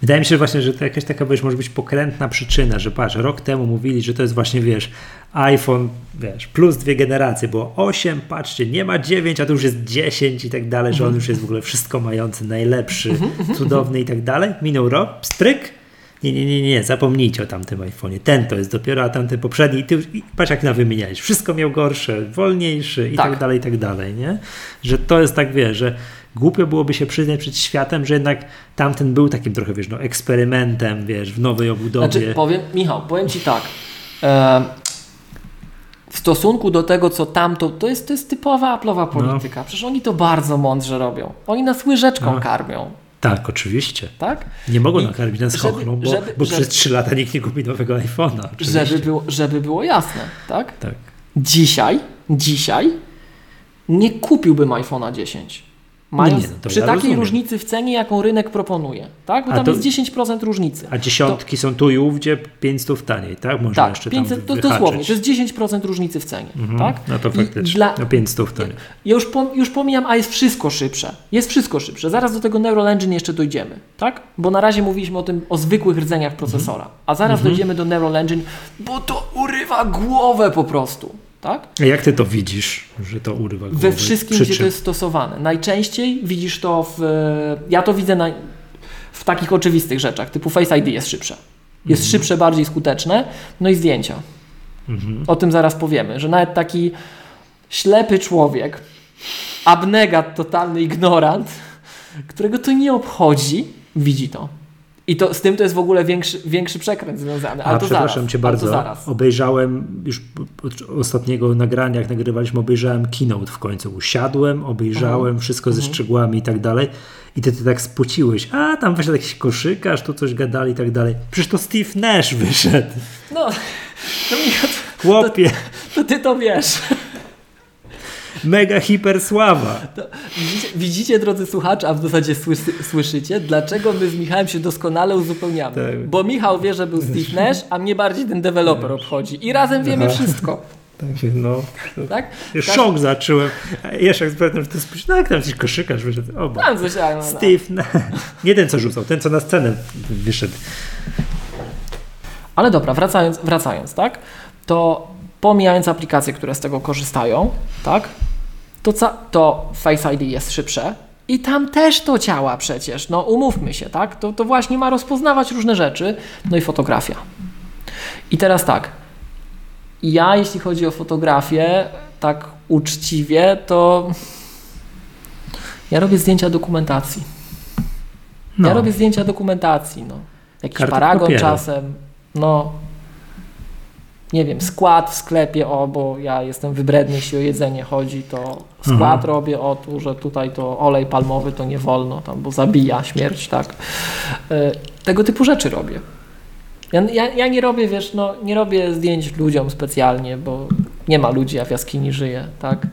Wydaje mi się właśnie, że to jakaś taka wiesz, może być pokrętna przyczyna, że patrz, rok temu mówili, że to jest właśnie, wiesz, iPhone, wiesz, plus dwie generacje, było 8, patrzcie, nie ma 9, a to już jest 10 i tak dalej, że on już jest w ogóle wszystko mający, najlepszy, cudowny i tak dalej. Minął rok, stryk, nie, nie, nie, nie, zapomnijcie o tamtym iPhone'ie. Ten to jest dopiero, a tamten poprzedni. I ty już, i patrz jak na wymieniałeś. Wszystko miał gorsze, wolniejszy i tak. Tak. dalej, i tak dalej, nie? Że to jest tak, wiesz, że głupio byłoby się przyznać przed światem, że jednak tamten był takim trochę, wiesz, no, eksperymentem, wiesz, w nowej obudowie. Znaczy, powiem, Michał, powiem Ci tak. E, w stosunku do tego, co tamto, to jest, to jest typowa Apple'owa polityka. Przecież oni to bardzo mądrze robią. Oni nas łyżeczką No. karmią, Tak, oczywiście. tak? Nie mogą I nakarmić nas żeby- bo, żeby- bo żeby- przez 3 lata nikt nie kupi nowego iPhone'a. Żeby było, żeby było jasne, tak? Tak. Dzisiaj, dzisiaj nie kupiłbym iPhone'a 10. Mając nie, no to przy ja takiej rozumiem. różnicy w cenie, jaką rynek proponuje, tak? Bo tam to- jest 10% różnicy. A dziesiątki są tu i ówdzie 500 taniej, tak? Można Tak, jeszcze 500, tam to dosłownie, to jest 10% różnicy w cenie, Mhm. tak? No to I faktycznie. Dla, No 500 taniej. ja już, pom, już pomijam, a jest wszystko szybsze. Jest wszystko szybsze. Zaraz do tego Neural Engine jeszcze dojdziemy, tak? Bo na razie mówiliśmy o tym, o zwykłych rdzeniach procesora. A zaraz Mhm. dojdziemy do Neural Engine, bo to urywa głowę po prostu, tak? A jak ty to widzisz, że to urywa głowę? We wszystkim, Przy gdzie to jest stosowane. Najczęściej widzisz to w. e, Ja to widzę na, w takich oczywistych rzeczach, typu Face ID jest szybsze. Jest Mhm. szybsze, bardziej skuteczne. No i zdjęcia. Mhm. O tym zaraz powiemy, że nawet taki ślepy człowiek, abnegat, totalny ignorant, którego to nie obchodzi, widzi to. I to, z tym to jest w ogóle większy, większy przekręt związany. Ale A to przepraszam zaraz, cię bardzo. To zaraz. Obejrzałem już od ostatniego nagrania, jak nagrywaliśmy, obejrzałem keynote w końcu. Usiadłem, obejrzałem Mhm. wszystko ze szczegółami i tak dalej. I ty, ty tak spociłeś. A tam wyszedł jakiś koszykarz, tu coś gadali i tak dalej. Przecież to Steve Nash wyszedł. No, no Michał, Chłopie, to ty to wiesz. Mega hipersława. Widzicie, widzicie, drodzy słuchacze, a w zasadzie słysy, słyszycie, dlaczego my z Michałem się doskonale uzupełniamy. Tak. Bo Michał wie, że był Steve Nash, a mnie bardziej ten deweloper obchodzi. I razem wiemy Aha. wszystko. Tak, no. Tak? Szok zacząłem. A Jeszcze jak zapytam, że to jest. No jak tam jakiś koszykarz wyszedł. O, bo. Tam coś, no, no. Steve Nash. Nie ten, co rzucał, ten, co na scenę wyszedł. Ale dobra, wracając, wracając, tak? To pomijając aplikacje, które z tego korzystają, tak? To, to Face ID jest szybsze i tam też to działa przecież. No umówmy się, tak? To, to właśnie ma rozpoznawać różne rzeczy. No i fotografia. I teraz tak. Ja, jeśli chodzi o fotografię, tak uczciwie, to ja robię zdjęcia dokumentacji. No. Ja robię zdjęcia dokumentacji, no. Jakiś paragon papieru. czasem, no. Nie wiem, skład w sklepie, o, bo ja jestem wybredny, jeśli o jedzenie chodzi, to skład Mhm. robię, o, tu, że tutaj to olej palmowy to nie wolno, tam, bo zabija śmierć, tak. E, Tego typu rzeczy robię. Ja, ja, ja nie robię, wiesz, no nie robię zdjęć ludziom specjalnie, bo nie ma ludzi, a w jaskini żyję, tak?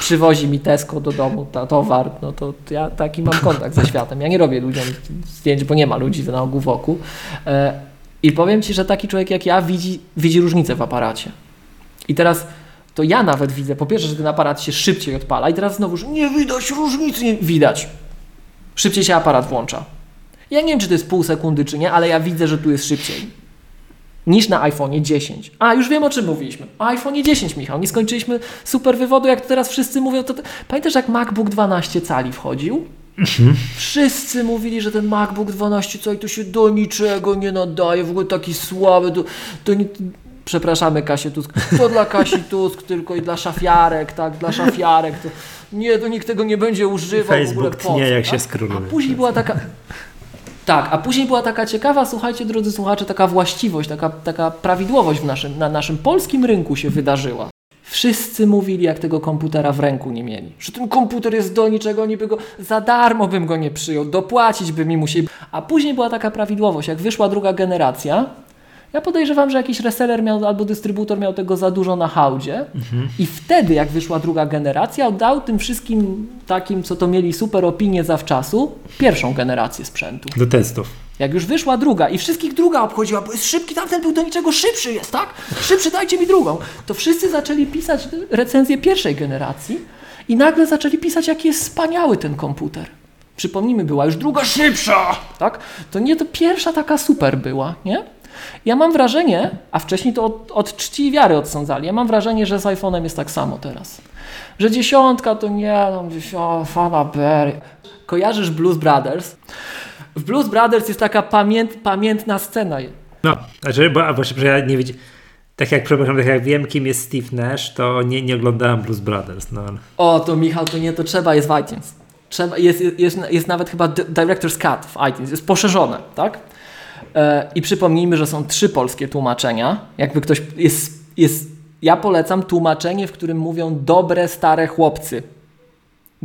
Przywozi mi Tesco do domu ta, towar, no to ja taki mam kontakt ze światem. Ja nie robię ludziom zdjęć, bo nie ma ludzi na ogół wokół. E, I powiem Ci, że taki człowiek jak ja widzi, widzi różnicę w aparacie. I teraz to ja nawet widzę, po pierwsze, że ten aparat się szybciej odpala i teraz znowuż nie widać różnicy, nie widać. Szybciej się aparat włącza. Ja nie wiem, czy to jest pół sekundy, czy nie, ale ja widzę, że tu jest szybciej. Niż na iPhone 10. A, już wiem o czym mówiliśmy. O iPhone 10, Michał. Nie skończyliśmy super wywodu, jak teraz wszyscy mówią. To, to... Pamiętasz, jak MacBook 12 cali wchodził? Wszyscy mówili, że ten MacBook 12 cali to się do niczego nie nadaje, w ogóle taki słaby. To, to nie... Przepraszamy Kasię Tusk. To dla Kasi Tusk tylko i dla szafiarek, tak? Dla szafiarek. To... Nie, to nikt tego nie będzie używał. Facebook w ogóle co, tnie, jak tak? się skróluje. A później była taka. Tak, a później była taka ciekawa, słuchajcie, drodzy słuchacze, taka właściwość, taka, taka prawidłowość w naszym, na naszym polskim rynku się wydarzyła. Wszyscy mówili, jak tego komputera w ręku nie mieli. Że ten komputer jest do niczego, oni by go za darmo bym go nie przyjął, dopłacić by mi musieli. A później była taka prawidłowość, jak wyszła druga generacja. Ja podejrzewam, że jakiś reseller miał albo dystrybutor miał tego za dużo na hałdzie i wtedy, jak wyszła druga generacja, oddał tym wszystkim takim, co to mieli super opinie zawczasu, pierwszą generację sprzętu. Do testów. Jak już wyszła druga i wszystkich druga obchodziła, bo jest szybki, tamten był do niczego szybszy jest, tak? Szybszy, dajcie mi drugą. To wszyscy zaczęli pisać recenzję pierwszej generacji i nagle zaczęli pisać, jaki jest wspaniały ten komputer. Przypomnijmy, była już druga szybsza, tak? To nie, to pierwsza taka super była, nie? Ja mam wrażenie, a wcześniej to od, od czci i wiary odsądzali, ja mam wrażenie, że z iPhone'em jest tak samo teraz. Że dziesiątka to nie, no, dziesiątka, Fanaberry. Kojarzysz Blues Brothers? W Blues Brothers jest taka pamięt, pamiętna scena. No, znaczy, bo że ja nie wiedziałem. Tak jak, przepraszam, tak jak wiem, kim jest Steve Nash, to nie, nie oglądałem Blues Brothers. No, O, to Michał, to nie, to trzeba jest w iTunes. Trzeba, jest, jest, jest nawet chyba di- Director's Cut w iTunes, jest poszerzone, tak? E, I przypomnijmy, że są trzy polskie tłumaczenia. Jakby ktoś jest, jest. Ja polecam tłumaczenie, w którym mówią dobre stare chłopcy.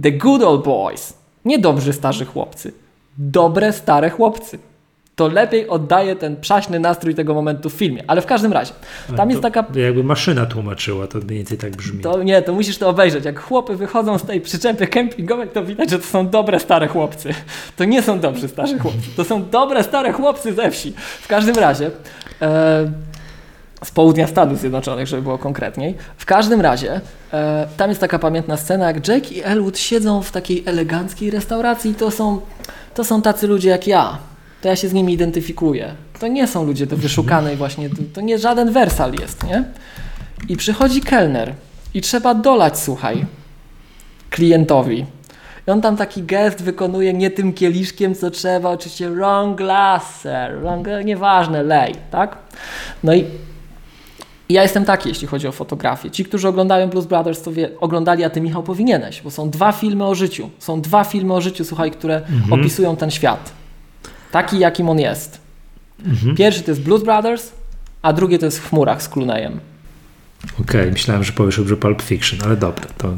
The good old boys. Nie dobrzy starzy chłopcy. Dobre stare chłopcy. To lepiej oddaje ten przaśny nastrój tego momentu w filmie. Ale w każdym razie, tam jest to, taka to Jakby maszyna tłumaczyła, to mniej więcej tak brzmi. to nie, to musisz to obejrzeć. Jak chłopy wychodzą z tej przyczepy kempingowej, to widać, że to są dobre stare chłopcy. To nie są dobrzy starzy chłopcy. To są dobre stare chłopcy ze wsi. W każdym razie. E, z południa Stanów Zjednoczonych, żeby było konkretniej. W każdym razie, e, tam jest taka pamiętna scena, jak Jake i Elwood siedzą w takiej eleganckiej restauracji i to są, to są tacy ludzie jak ja. To ja się z nimi identyfikuję. To nie są ludzie do wyszukanej właśnie, to, to nie żaden wersal jest, nie? I przychodzi kelner i trzeba dolać, słuchaj, klientowi. I on tam taki gest wykonuje nie tym kieliszkiem, co trzeba, oczywiście wrong glass, sir, wrong, nieważne, lej, tak? No i i ja jestem taki, jeśli chodzi o fotografię. Ci, którzy oglądają Blues Brothers, to wie, oglądali, a ty Michał powinieneś, bo są dwa filmy o życiu. Są dwa filmy o życiu, słuchaj, które opisują ten świat. Taki, jakim on jest. Pierwszy to jest Blues Brothers, a drugie to jest w chmurach z Clooneyem. Okej, myślałem, że powiesz, że Pulp Fiction, ale dobra, to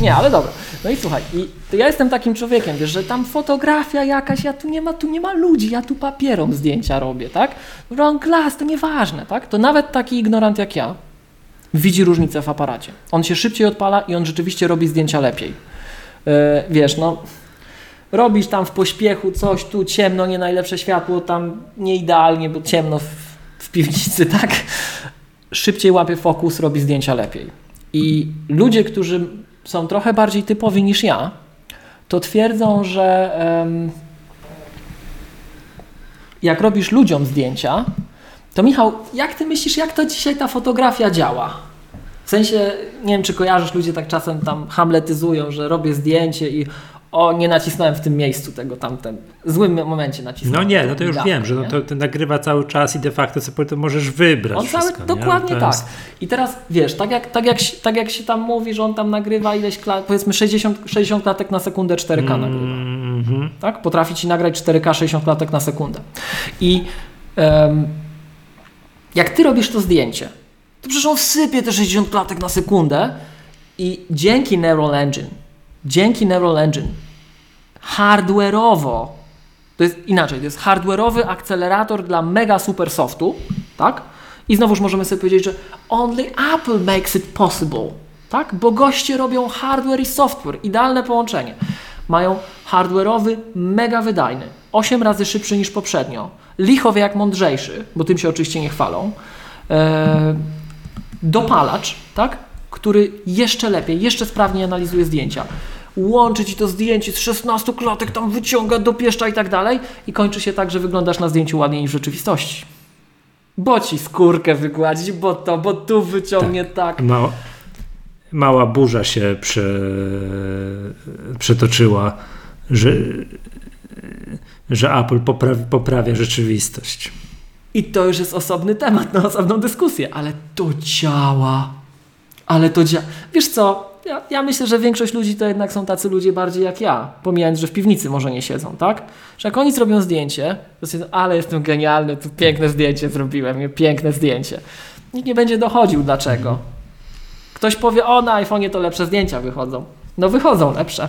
Nie, ale dobra. No i słuchaj, i ja jestem takim człowiekiem, wiesz, że tam fotografia jakaś, ja tu nie ma, tu nie ma ludzi, ja tu papierom zdjęcia robię, tak? Wrong glass, to nieważne, tak? To nawet taki ignorant jak ja widzi różnicę w aparacie. On się szybciej odpala i on rzeczywiście robi zdjęcia lepiej. Yy, wiesz, no robisz tam w pośpiechu coś, tu ciemno, nie najlepsze światło, tam nie idealnie, bo ciemno w, w piwnicy, tak? Szybciej łapie fokus, robi zdjęcia lepiej. I ludzie, którzy są trochę bardziej typowi niż ja, to twierdzą, że em, jak robisz ludziom zdjęcia, to Michał, jak ty myślisz, jak to dzisiaj ta fotografia działa? W sensie, nie wiem, czy kojarzysz, ludzie tak czasem tam hamletyzują, że robię zdjęcie i o, nie nacisnąłem w tym miejscu tego tamten. W złym momencie No nacisnąłem. nie, tą no to już wiem, że no nie? to, to nagrywa cały czas i de facto sobie to możesz wybrać On cały, wszystko, nie? dokładnie tak. jest- I teraz wiesz, tak jak, tak, jak, się- tak jak się tam mówi, że on tam nagrywa ileś klat, powiedzmy 60, 60 klatek na sekundę 4K nagrywa. Mhm. Tak? Potrafi ci nagrać 4K 60 klatek na sekundę. I em, jak ty robisz to zdjęcie, to przecież on sypie te 60 klatek na sekundę i dzięki Neural Engine, dzięki Neural Engine hardware'owo To jest inaczej, to jest hardware'owy akcelerator dla mega super softu, tak? I znowuż możemy sobie powiedzieć, że only Apple makes it possible, tak? Bo goście robią hardware i software, idealne połączenie. Mają hardware'owy, mega wydajny, 8 razy szybszy niż poprzednio, lichowy jak mądrzejszy, bo tym się oczywiście nie chwalą, eee, dopalacz, tak? Który jeszcze lepiej, jeszcze sprawniej analizuje zdjęcia. Łączy ci to zdjęcie z 16 klatek, tam wyciąga, dopieszcza i tak dalej i kończy się tak, że wyglądasz na zdjęciu ładniej niż w rzeczywistości. Bo ci skórkę wygładzić, bo to, bo tu wyciągnie tak. tak. Mała, mała burza się prze, przetoczyła, że, że Apple poprawia, poprawia rzeczywistość. I to już jest osobny temat na osobną dyskusję, ale to działa. Ale to działa. Wiesz co? Ja, ja, myślę, że większość ludzi to jednak są tacy ludzie bardziej jak ja, pomijając, że w piwnicy może nie siedzą, tak? Że jak oni zrobią zdjęcie, to się, ale jestem genialny, tu piękne zdjęcie zrobiłem, piękne zdjęcie. Nikt nie będzie dochodził dlaczego. Ktoś powie, o na iPhone'ie to lepsze zdjęcia wychodzą. No wychodzą lepsze.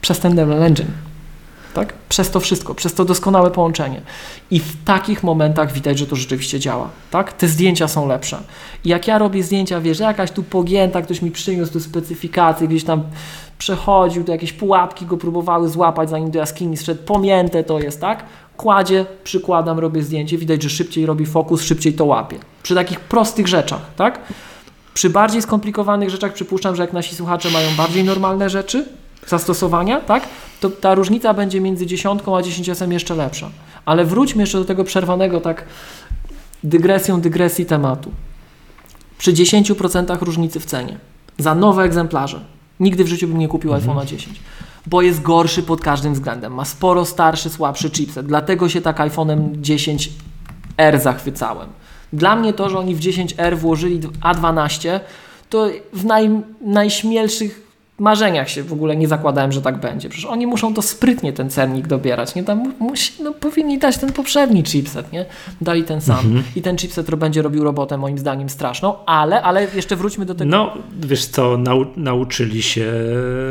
Przez ten Devil Engine tak? Przez to wszystko, przez to doskonałe połączenie. I w takich momentach widać, że to rzeczywiście działa, tak? Te zdjęcia są lepsze. I jak ja robię zdjęcia, wiesz, jakaś tu pogięta, ktoś mi przyniósł tu specyfikację, gdzieś tam przechodził, to jakieś pułapki go próbowały złapać, zanim do jaskini szedł, pomięte to jest, tak? Kładzie, przykładam, robię zdjęcie, widać, że szybciej robi fokus, szybciej to łapie. Przy takich prostych rzeczach, tak? Przy bardziej skomplikowanych rzeczach przypuszczam, że jak nasi słuchacze mają bardziej normalne rzeczy, zastosowania, tak, to ta różnica będzie między dziesiątką a 10 jeszcze lepsza. Ale wróćmy jeszcze do tego przerwanego tak dygresją dygresji tematu. Przy 10% różnicy w cenie za nowe egzemplarze nigdy w życiu bym nie kupił mhm. iPhone'a 10 bo jest gorszy pod każdym względem. Ma sporo starszy, słabszy chipset. Dlatego się tak iPhone'em 10R zachwycałem. Dla mnie to, że oni w 10R włożyli A12, to w naj, najśmielszych marzeniach się w ogóle nie zakładałem, że tak będzie. Przecież oni muszą to sprytnie ten cennik dobierać. Nie? Tam musi, no, powinni dać ten poprzedni chipset, nie? Dali ten sam. Mhm. I ten chipset będzie robił robotę moim zdaniem straszną, ale, ale jeszcze wróćmy do tego. No, wiesz co, nau nauczyli się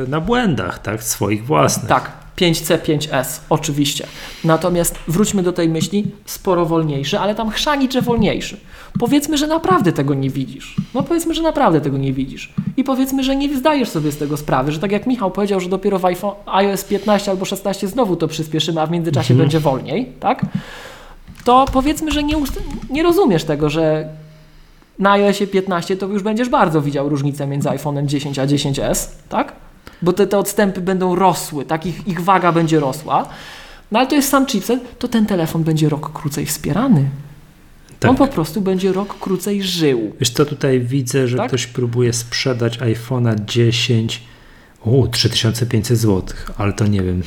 na błędach, tak? Swoich własnych. Tak. 5C, 5S, oczywiście. Natomiast wróćmy do tej myśli, sporo wolniejszy, ale tam chrzanicze wolniejszy. Powiedzmy, że naprawdę tego nie widzisz. No powiedzmy, że naprawdę tego nie widzisz. I powiedzmy, że nie zdajesz sobie z tego sprawy, że tak jak Michał powiedział, że dopiero w iPhone, iOS 15 albo 16 znowu to przyspieszymy, a w międzyczasie mhm. będzie wolniej, tak? To powiedzmy, że nie, nie rozumiesz tego, że na iOSie 15 to już będziesz bardzo widział różnicę między iPhone'em 10 a 10s, tak? Bo te, te odstępy będą rosły, tak? Ich, ich waga będzie rosła. No ale to jest sam chipset, to ten telefon będzie rok krócej wspierany. Tak. On po prostu będzie rok krócej żył. Wiesz co, tutaj widzę, że tak? ktoś próbuje sprzedać iPhone'a 10 u 3500 zł, ale to nie wiem.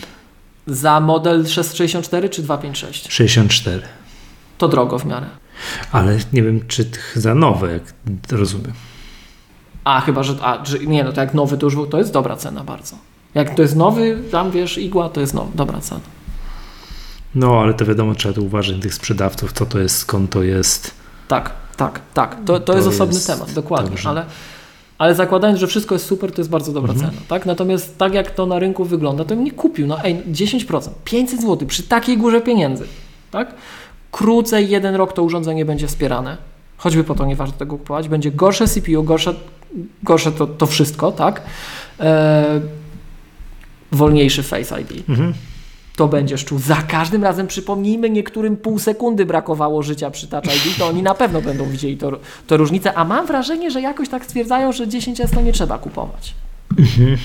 Za model 64 czy 256? 64. To drogo w miarę. Ale nie wiem, czy za nowe, jak rozumiem. A chyba, że, a, że nie, no to jak nowy to już to jest dobra cena bardzo. Jak to jest nowy, tam wiesz, igła, to jest no, dobra cena. No, ale to wiadomo, trzeba tu uważać tych sprzedawców, co to jest, skąd to jest. Tak, tak, tak. To, to, to jest osobny jest temat, dokładnie. Ale, ale zakładając, że wszystko jest super, to jest bardzo dobra mhm. cena. Tak? Natomiast tak jak to na rynku wygląda, to bym nie kupił. No ej, 10%, 500 zł przy takiej górze pieniędzy. Tak? Krócej jeden rok to urządzenie będzie wspierane. Choćby po to nie warto tego kupować. Będzie gorsze CPU, gorsze, gorsze to, to wszystko, tak? Eee, wolniejszy Face ID. Mhm to będziesz czuł. Za każdym razem przypomnijmy, niektórym pół sekundy brakowało życia przy Touch ID, to oni na pewno będą widzieli to, to różnicę, a mam wrażenie, że jakoś tak stwierdzają, że 10S to nie trzeba kupować. Mhm.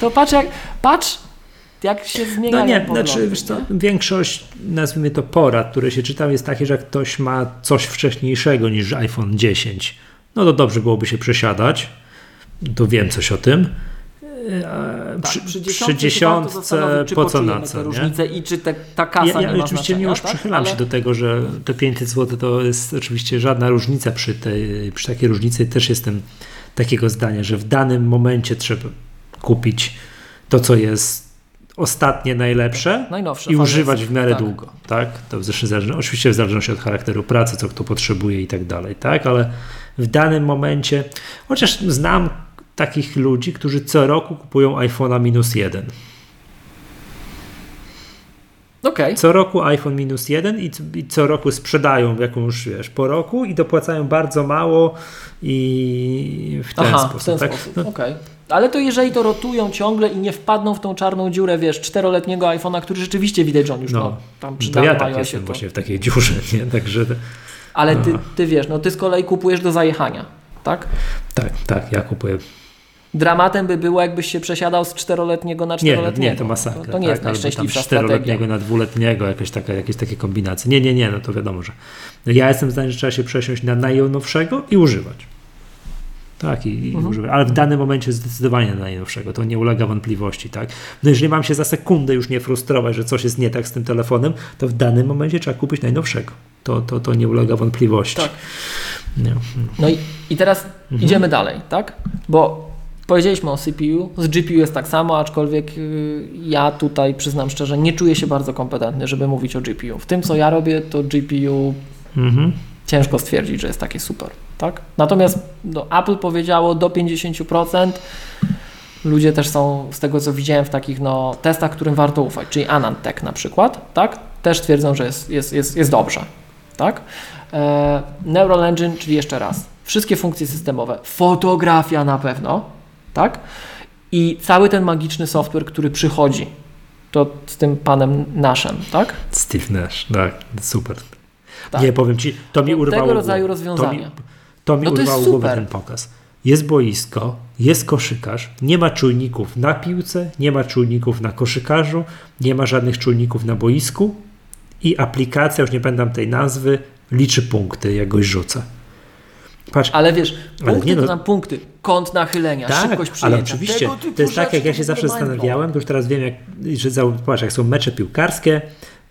To patrz jak, patrz jak się zmienia. No nie, znaczy wiesz co, większość, nazwijmy to porad, które się czytam jest takie, że jak ktoś ma coś wcześniejszego niż iPhone 10, no to dobrze byłoby się przesiadać, to wiem coś o tym, tak, przy, przy, dziesiątce po co na co, różnice i czy te, ta kasa ja, ja nie oczywiście nie już tak? przychylam Ale... się do tego, że te 500 zł to jest oczywiście żadna różnica przy, tej, przy takiej różnicy też jestem takiego zdania, że w danym momencie trzeba kupić to, co jest ostatnie najlepsze Najnowsze, i używać w miarę tak. długo, tak? To zresztą zależy, oczywiście w zależności od charakteru pracy, co kto potrzebuje i tak dalej, tak? Ale w danym momencie, chociaż znam takich ludzi, którzy co roku kupują iPhone'a minus jeden. Okej. Co roku iPhone minus jeden i, i co roku sprzedają jakąś, wiesz, po roku i dopłacają bardzo mało i w ten Aha, sposób. w ten tak? sposób, No, okej. Ale to jeżeli to rotują ciągle i nie wpadną w tą czarną dziurę, wiesz, czteroletniego iPhone'a, który rzeczywiście widać, że on już No. no, tam przy to ja tak jestem to- właśnie w takiej dziurze, nie? Także Ale ty, ty wiesz, no ty z kolei kupujesz do zajechania, tak? tak, tak, ja kupuję. Dramatem by było, jakbyś się przesiadał z czteroletniego na Nie, czteroletniego. nie, to masakra. To, to nie tak, jest najszczęśliwsza czteroletniego na dwuletniego, jakieś, taka, jakieś takie kombinacje. Nie, nie, nie, no to wiadomo, że ja jestem zdania, że trzeba się przesiąść na najnowszego i używać. Tak, i, i Mhm. Ale w danym momencie zdecydowanie na najnowszego, to nie ulega wątpliwości, tak. No jeżeli mam się za sekundę już nie frustrować, że coś jest nie tak z tym telefonem, to w danym momencie trzeba kupić najnowszego. To, to, to nie ulega wątpliwości. Tak. Nie. No i, i teraz Mhm. idziemy dalej, tak? Bo powiedzieliśmy o CPU, z GPU jest tak samo, aczkolwiek yy, ja tutaj przyznam szczerze, nie czuję się bardzo kompetentny, żeby mówić o GPU. W tym, co ja robię, to GPU Mhm. ciężko stwierdzić, że jest takie super, tak? Natomiast no, Apple powiedziało do 50%. Ludzie też są, z tego co widziałem w takich no, testach, którym warto ufać, czyli Anantech na przykład, tak? Też twierdzą, że jest, jest, jest, jest dobrze, tak? E, Neural Engine, czyli jeszcze raz, wszystkie funkcje systemowe, fotografia na pewno, tak? I cały ten magiczny software, który przychodzi, to z tym panem naszym, tak? Steve Nash, tak, super. Tak. Nie, powiem Ci, to mi Tego urwało rodzaju głowę. rozwiązania. To mi, to mi No to urwało głowę ten pokaz. Jest boisko, jest koszykarz, nie ma czujników na piłce, nie ma czujników na koszykarzu, nie ma żadnych czujników na boisku i aplikacja, już nie pamiętam tej nazwy, liczy punkty, jak goś rzuca. Patrz, Ale wiesz, Ale punkty nie no- to tam punkty, kąt nachylenia, tak, szybkość przyjęcia. ale oczywiście, to jest tak, jak ja się zawsze zastanawiałem, to już teraz wiem, jak, że zobacz, jak są mecze piłkarskie,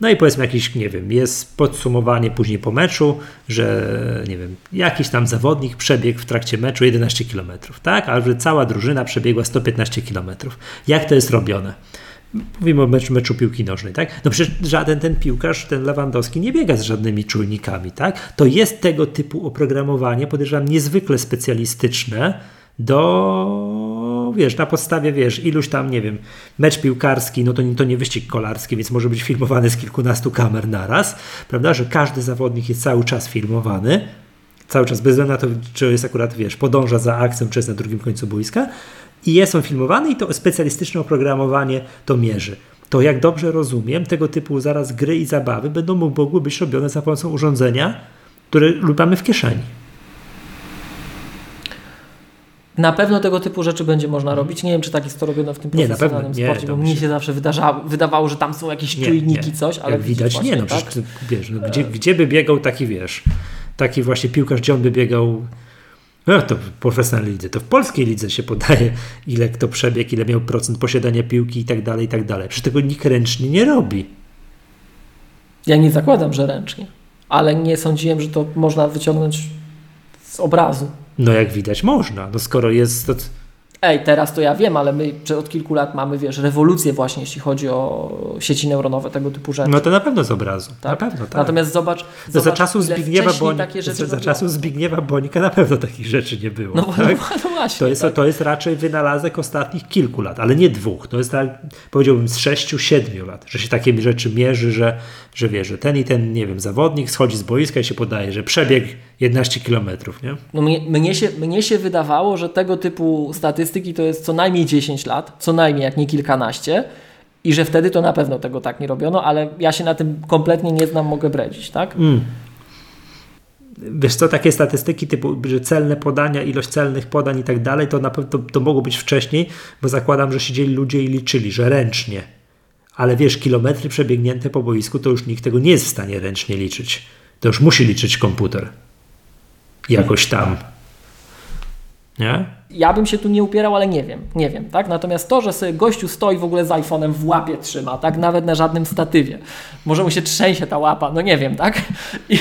no i powiedzmy jakiś, nie wiem, jest podsumowanie później po meczu, że nie wiem, jakiś tam zawodnik przebiegł w trakcie meczu 11 km, tak? Ale że cała drużyna przebiegła 115 km. Jak to jest robione? Mówimy o meczu, meczu piłki nożnej, tak? No przecież żaden ten piłkarz, ten Lewandowski nie biega z żadnymi czujnikami, tak? To jest tego typu oprogramowanie, podejrzewam, niezwykle specjalistyczne do, wiesz, na podstawie, wiesz, iluś tam, nie wiem, mecz piłkarski, no to nie, to nie wyścig kolarski, więc może być filmowany z kilkunastu kamer naraz, prawda, że każdy zawodnik jest cały czas filmowany, cały czas, bez względu na to, czy jest akurat, wiesz, podąża za akcją, czy jest na drugim końcu boiska i jest on filmowany i to specjalistyczne oprogramowanie to mierzy. To jak dobrze rozumiem, tego typu zaraz gry i zabawy będą mogły być robione za pomocą urządzenia, które mamy w kieszeni. Na pewno tego typu rzeczy będzie można robić. Nie wiem, czy tak jest to robione w tym. Nie, na profesjonalnym pewno. Nie, sporcie, bo tam mnie się- się zawsze wydarzało, wydawało, że tam są jakieś czujniki, coś, ale Jak widać, widzisz nie, no właśnie, przecież wiesz, no, gdzie, gdzie by biegał taki, wiesz, taki właśnie piłkarz, gdzie on by biegał, no to w profesjonalnej lidze, to w polskiej lidze się podaje, ile kto przebiegł, ile miał procent posiadania piłki i tak dalej, i tak dalej. Przecież tego nikt ręcznie nie robi. Ja nie zakładam, że ręcznie, ale nie sądziłem, że to można wyciągnąć z obrazu. No jak widać można, no skoro jest, Ej, teraz to ja wiem, ale my od kilku lat mamy, wiesz, rewolucję właśnie, jeśli chodzi o sieci neuronowe, tego typu rzeczy. no to na pewno z obrazu, na tak? pewno, tak. Natomiast zobacz, za zobacz czasów ile Zbigniewa Bonika, takie rzeczy za, za czasów Zbigniewa Bonika na pewno takich rzeczy nie było. No, tak? no właśnie. To jest, tak. to jest raczej wynalazek ostatnich kilku lat, ale nie dwóch. To jest tak, powiedziałbym, z sześciu, siedmiu lat, że się takie rzeczy mierzy, że, że wie, że ten i ten, nie wiem, zawodnik schodzi z boiska i się podaje, że przebiegł 11 kilometrów, nie? No mnie, mnie, się, mnie się wydawało, że tego typu statystyki to jest co najmniej 10 lat, co najmniej jak nie kilkanaście i że wtedy to na pewno tego tak nie robiono, ale ja się na tym kompletnie nie znam, mogę bredzić, tak? Mm. Wiesz co, takie statystyki typu, że celne podania, ilość celnych podań i tak dalej, to na pewno to, to mogło być wcześniej, bo zakładam, że siedzieli ludzie i liczyli, że ręcznie. Ale wiesz, kilometry przebiegnięte po boisku, to już nikt tego nie jest w stanie ręcznie liczyć. To już musi liczyć komputer. Jakoś tam. Nie? Ja bym się tu nie upierał, ale nie wiem, nie wiem, tak? Natomiast to, że sobie gościu stoi w ogóle z iPhone'em w łapie trzyma, tak? Nawet na żadnym statywie. Może mu się trzęsie ta łapa, no nie wiem, tak? I,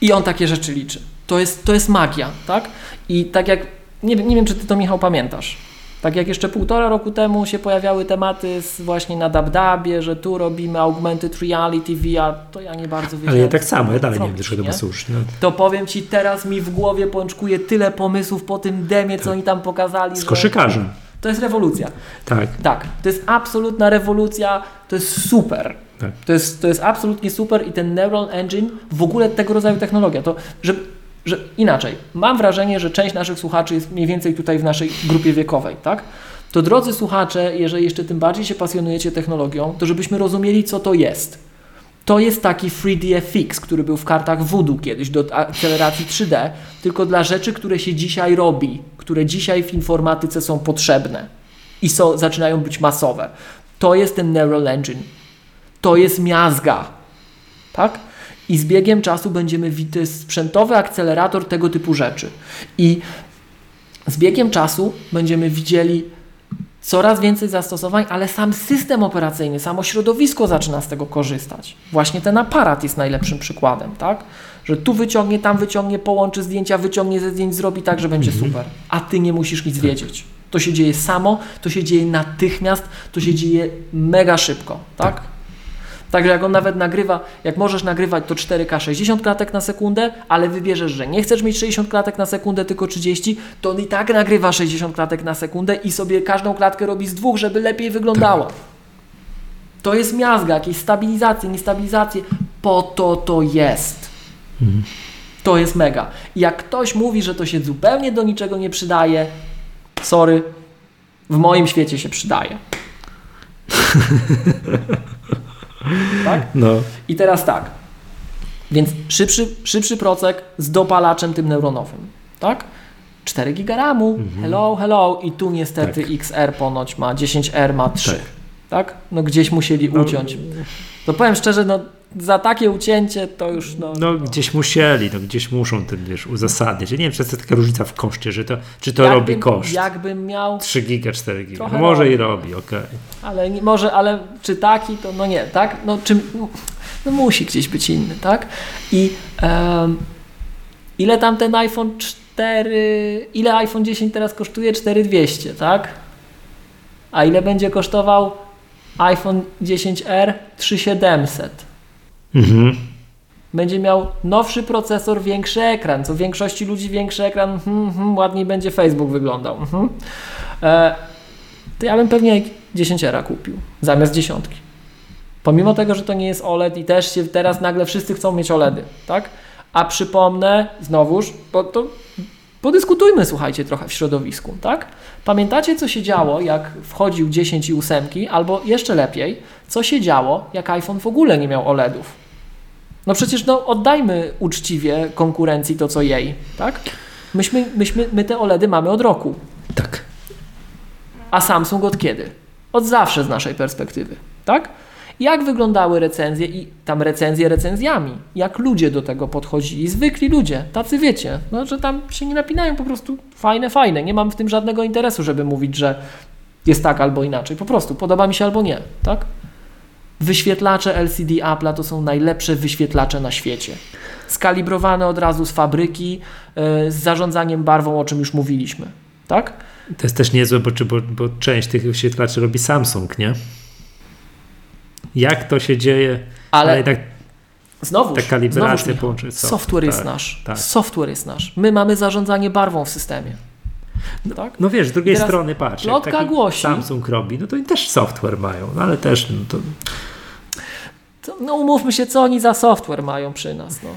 i on takie rzeczy liczy. To jest, to jest magia, tak? I tak jak, nie, nie wiem, czy ty to Michał pamiętasz, tak jak jeszcze półtora roku temu się pojawiały tematy z, właśnie na DabDabie, że tu robimy augmented reality, VR, to ja nie bardzo wiedziałem. Ale ja tak samo, ja dalej nie wiem, zrobić, do czego to ma. No. to powiem Ci, teraz mi w głowie pączkuje tyle pomysłów po tym demie, co oni tam pokazali. Z koszykarzem. To jest rewolucja. Tak. Tak, to jest absolutna rewolucja. to jest super. Tak. To, jest, to jest absolutnie super i ten Neural Engine, w ogóle tego rodzaju technologia, to że, że inaczej, mam wrażenie, że część naszych słuchaczy jest mniej więcej tutaj w naszej grupie wiekowej, tak? To drodzy słuchacze, jeżeli jeszcze tym bardziej się pasjonujecie technologią, to żebyśmy rozumieli, co to jest. To jest taki 3DFX, który był w kartach Voodoo kiedyś do akceleracji 3D, tylko dla rzeczy, które się dzisiaj robi, które dzisiaj w informatyce są potrzebne i są, zaczynają być masowe. To jest ten Neural Engine. To jest miazga. Tak? I z biegiem czasu będziemy widzieć, sprzętowy akcelerator tego typu rzeczy. I z biegiem czasu będziemy widzieli coraz więcej zastosowań, ale sam system operacyjny, samo środowisko zaczyna z tego korzystać. Właśnie ten aparat jest najlepszym przykładem, tak? Że tu wyciągnie, tam wyciągnie, połączy zdjęcia, wyciągnie ze zdjęć, zrobi tak, że będzie Mhm. super. A ty nie musisz nic wiedzieć. To się dzieje samo, to się dzieje natychmiast, to się dzieje mega szybko, tak? Także jak on nawet nagrywa, jak możesz nagrywać to 4K 60 klatek na sekundę, ale wybierzesz, że nie chcesz mieć 60 klatek na sekundę, tylko 30, to on i tak nagrywa 60 klatek na sekundę i sobie każdą klatkę robi z dwóch, żeby lepiej wyglądała. To jest miazga, jakieś stabilizacje, niestabilizacje. Po to to jest. To jest mega. I jak ktoś mówi, że to się zupełnie do niczego nie przydaje, sorry, w moim świecie się przydaje. tak? No, I teraz tak. Więc szybszy, szybszy procek z dopalaczem tym neuronowym. Tak? 4 giga RAMu, hello, hello. I tu niestety XR ponoć ma, 10R ma 3. Tak. Tak? No gdzieś musieli No, uciąć. To powiem szczerze, no za takie ucięcie to już no... no gdzieś musieli, no gdzieś muszą ten, wiesz, uzasadniać. Ja nie wiem, czy jest taka różnica w koszcie, że to, czy to robi jakbym- koszt. Jakbym miał 3 giga, 4 giga. No może robi. i robi, okej. Ale nie, może, ale czy taki, to no nie, tak? No, czym, no musi gdzieś być inny, tak? I em, ile tam ten iPhone 4, ile iPhone 10 teraz kosztuje? 4200, tak? A ile będzie kosztował iPhone 10R? 3700. Mhm. Będzie miał nowszy procesor, większy ekran, co większości ludzi większy ekran, hmm, hmm, ładniej będzie Facebook wyglądał. Mhm. E, to ja bym pewnie 10 era kupił zamiast dziesiątki. Pomimo tego, że to nie jest OLED i też się teraz nagle wszyscy chcą mieć OLEDy, tak? A przypomnę, znowuż, bo to podyskutujmy, słuchajcie, trochę w środowisku, tak? Pamiętacie, co się działo, jak wchodził 10 i 8, albo jeszcze lepiej, co się działo, jak iPhone w ogóle nie miał OLEDów? No przecież no, oddajmy uczciwie konkurencji to, co jej, tak? Myśmy, myśmy, my te OLEDy mamy od roku. Tak. A Samsung od kiedy? Od zawsze z naszej perspektywy, tak? Jak wyglądały recenzje i tam recenzje recenzjami? Jak ludzie do tego podchodzili? Zwykli ludzie, tacy wiecie, no, że tam się nie napinają po prostu fajne, fajne. Nie mam w tym żadnego interesu, żeby mówić, że jest tak albo inaczej. Po prostu podoba mi się albo nie, tak? Wyświetlacze LCD Apple'a to są najlepsze wyświetlacze na świecie. Skalibrowane od razu z fabryki, yy, z zarządzaniem barwą, o czym już mówiliśmy, tak? To jest też niezłe, bo, bo, bo część tych wyświetlaczy robi Samsung, nie? Jak to się dzieje? Ale, Ale jednak znowu, ta kalibracja połączy software jest tak, nasz. tak. Software jest nasz. My mamy zarządzanie barwą w systemie. Tak? No wiesz, z drugiej Teraz strony patrz, jak taki głosi- Samsung robi, no to oni też software mają, no ale też no to To, no umówmy się, co oni za software mają przy nas. No.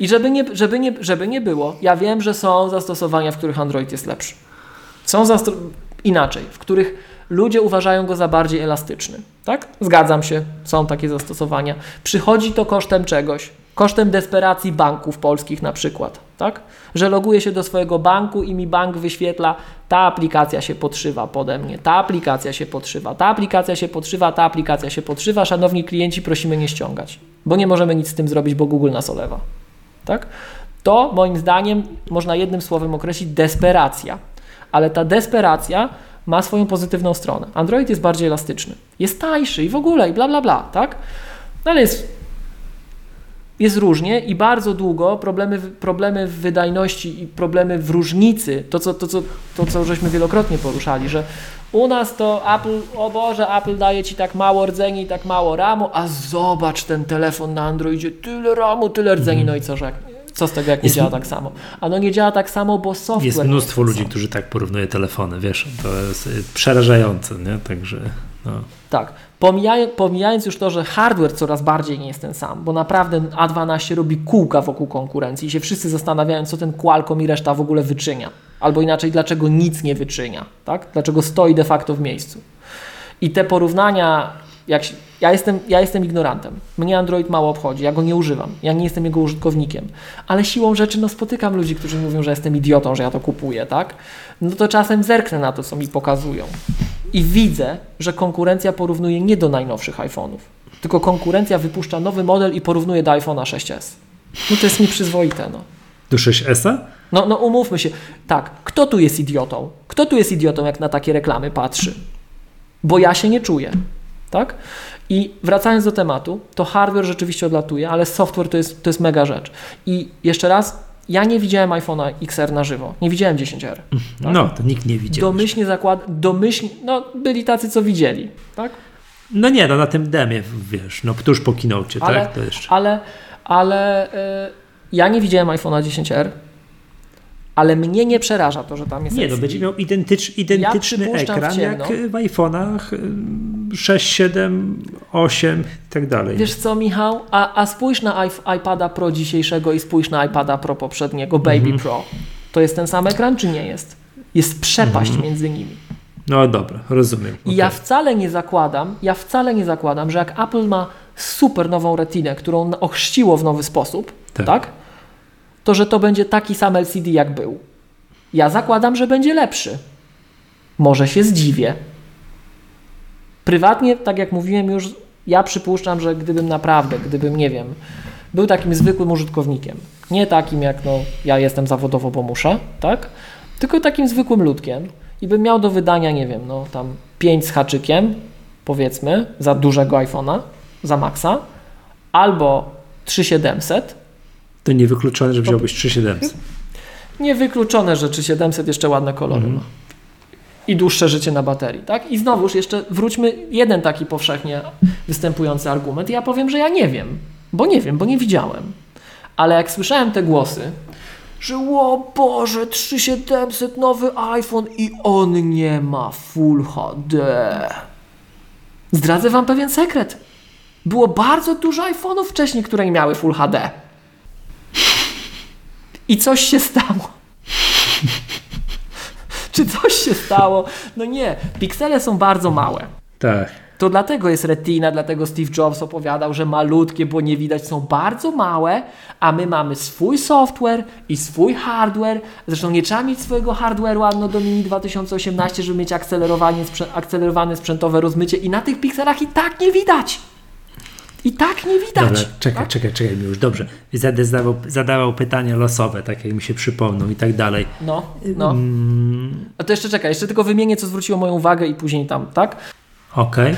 I żeby nie, żeby, nie, żeby nie było, ja wiem, że są zastosowania, w których Android jest lepszy. Są inaczej, w których ludzie uważają go za bardziej elastyczny. Tak? Zgadzam się, są takie zastosowania. Przychodzi to kosztem czegoś. Kosztem desperacji banków polskich na przykład, tak? Że loguję się do swojego banku i mi bank wyświetla, ta aplikacja się podszywa pode mnie, ta aplikacja się podszywa, ta aplikacja się podszywa, ta aplikacja się podszywa. Szanowni klienci, prosimy nie ściągać, bo nie możemy nic z tym zrobić, bo Google nas olewa. Tak? To moim zdaniem można jednym słowem określić desperacja. Ale ta desperacja ma swoją pozytywną stronę. Android jest bardziej elastyczny, jest tańszy i w ogóle i bla bla bla, tak? No ale jest jest różnie i bardzo długo problemy, w- problemy w wydajności i problemy w różnicy, to co, to, co, to co żeśmy wielokrotnie poruszali, że u nas to Apple, o Boże, Apple daje Ci tak mało rdzeni, tak mało ramu, a zobacz ten telefon na Androidzie, tyle ramu, tyle rdzeni, no i co, że co z tego, jak nie Jest- działa tak samo? A no nie działa tak samo, bo software... jest mnóstwo ten ludzi, którzy tak porównuje telefony, wiesz, to jest y, przerażające, nie? Także no. Tak. Pomijaj, pomijając już to, że hardware coraz bardziej nie jest ten sam, bo naprawdę A12 robi kółka wokół konkurencji i się wszyscy zastanawiają, co ten Qualcomm i reszta w ogóle wyczynia. Albo inaczej, dlaczego nic nie wyczynia, tak? Dlaczego stoi de facto w miejscu. I te porównania, jak się, ja, jestem, ja jestem ignorantem. Mnie Android mało obchodzi, ja go nie używam, ja nie jestem jego użytkownikiem. Ale siłą rzeczy no, spotykam ludzi, którzy mówią, że jestem idiotą, że ja to kupuję, tak? No to czasem zerknę na to, co mi pokazują. I widzę, że konkurencja porównuje nie do najnowszych iPhone'ów, tylko konkurencja wypuszcza nowy model i porównuje do iPhone'a 6s. No to jest nieprzyzwoite, no. Do 6S-a? No, no umówmy się. Tak, kto tu jest idiotą? Kto tu jest idiotą, jak na takie reklamy patrzy? Bo ja się nie czuję, tak? I wracając do tematu, to hardware rzeczywiście odlatuje, ale software to jest, to jest mega rzecz. I jeszcze raz, ja nie widziałem iPhone'a XR na żywo, nie widziałem 10R. Tak? No, to nikt nie widział. Domyślnie zakład, domyślnie, no byli tacy, co widzieli, tak? No nie, no na tym demie, wiesz, no tuż po kinocie, Ale, tak? To jeszcze. ale, ale y, ja nie widziałem iPhone'a 10R, ale mnie nie przeraża to, że tam jest Nie, no będzie miał identycz, identyczny w ekran jak w iPhone'ach y, 6, 7, 8 i tak dalej. Wiesz co, Michał? A, a spójrz na iP- iPada Pro dzisiejszego i spójrz na iPada Pro poprzedniego, Baby Mhm. Pro. To jest ten sam ekran, czy nie jest? Jest przepaść Mhm. między nimi. No dobra, rozumiem. I ja okej. wcale nie zakładam, ja wcale nie zakładam, że jak Apple ma super nową retinę, którą ochrzciło w nowy sposób, Tak. tak. To, że to będzie taki sam LCD jak był. Ja zakładam, że będzie lepszy. Może się zdziwię. Prywatnie, tak jak mówiłem już, ja przypuszczam, że gdybym naprawdę, gdybym, nie wiem, był takim zwykłym użytkownikiem, nie takim jak no, ja jestem zawodowo, bo muszę, tak? Tylko takim zwykłym ludkiem i bym miał do wydania, nie wiem, no tam 5 z haczykiem, powiedzmy, za dużego iPhone'a, za Maxa, albo 3700, To niewykluczone, że wziąłbyś 3700. Niewykluczone, że 3700 jeszcze ładne kolory Mhm. ma. I dłuższe życie na baterii, tak? I znowuż jeszcze wróćmy jeden taki powszechnie występujący argument. Ja powiem, że ja nie wiem, bo nie wiem, bo nie widziałem. Ale jak słyszałem te głosy, że o Boże, 3700 nowy iPhone i on nie ma Full HD. Zdradzę Wam pewien sekret. Było bardzo dużo iPhone'ów wcześniej, które nie miały Full HD. I coś się stało. Czy coś się stało? No nie, piksele są bardzo małe. Tak. To dlatego jest Retina, dlatego Steve Jobs opowiadał, że malutkie, bo nie widać, są bardzo małe, a my mamy swój software i swój hardware. Zresztą nie trzeba mieć swojego hardware'u Anno Domini 2018, żeby mieć akcelerowanie, akcelerowane sprzętowe rozmycie i na tych pikselach i tak nie widać. I tak nie widać. Dobra, czekaj, tak? czekaj, czekaj mi już. Dobrze. Zada- Zadawał, zadawał pytania losowe, tak jak mi się przypomną i tak dalej. No, no. Mm, A to jeszcze czekaj, jeszcze tylko wymienię, co zwróciło moją uwagę i później tam, tak? Okej.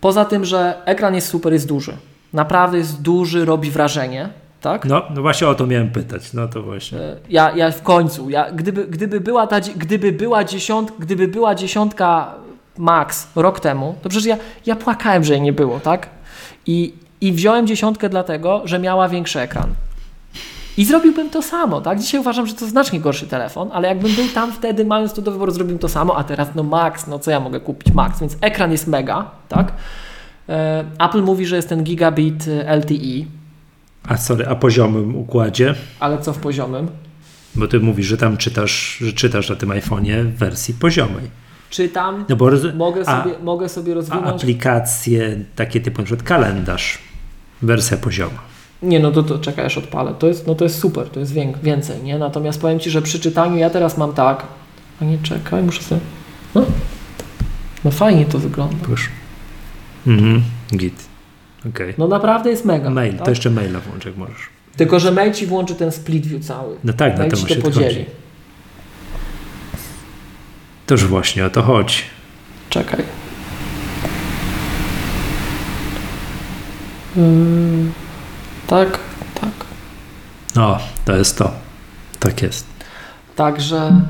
Poza tym, że ekran jest super, jest duży. Naprawdę jest duży, robi wrażenie, tak? No, no właśnie o to miałem pytać. No to właśnie. E, Ja, ja w końcu, ja, gdyby, gdyby, była ta, gdyby, była dziesiąt, gdyby była dziesiątka max rok temu, to przecież ja, ja płakałem, że jej nie było, tak? I, I wziąłem dziesiątkę dlatego, że miała większy ekran. I zrobiłbym to samo, tak? Dzisiaj uważam, że to znacznie gorszy telefon, ale jakbym był tam wtedy, mając to do wyboru, zrobiłbym to samo, a teraz no max, no co ja mogę kupić max, więc ekran jest mega, tak? E, Apple mówi, że jest ten gigabit e, LTE, A sorry, a poziomym układzie? ale co w poziomym? Bo ty mówisz, że tam czytasz, że czytasz na tym iPhone'ie w wersji poziomej. Czytam, No bo roz... Mogę a, sobie, mogę sobie a rozwinąć. aplikacje takie typu na przykład kalendarz, wersja pozioma. Nie, no to, to czekaj, aż odpalę. To jest, no to jest super, to jest wię- więcej, nie? Natomiast powiem Ci, że przy czytaniu ja teraz mam tak. A nie czekaj, muszę sobie. No, no fajnie to wygląda. Proszę. Mhm, git. Okej. No naprawdę jest mega. Mail, tak? to jeszcze maila włącz jak możesz. Tylko, że mail Ci włączy ten split view cały. No tak, na Mail to ci to chodzi. Toż właśnie o to chodzi. Czekaj. Yy, tak, tak. O, to jest to. Tak jest. Także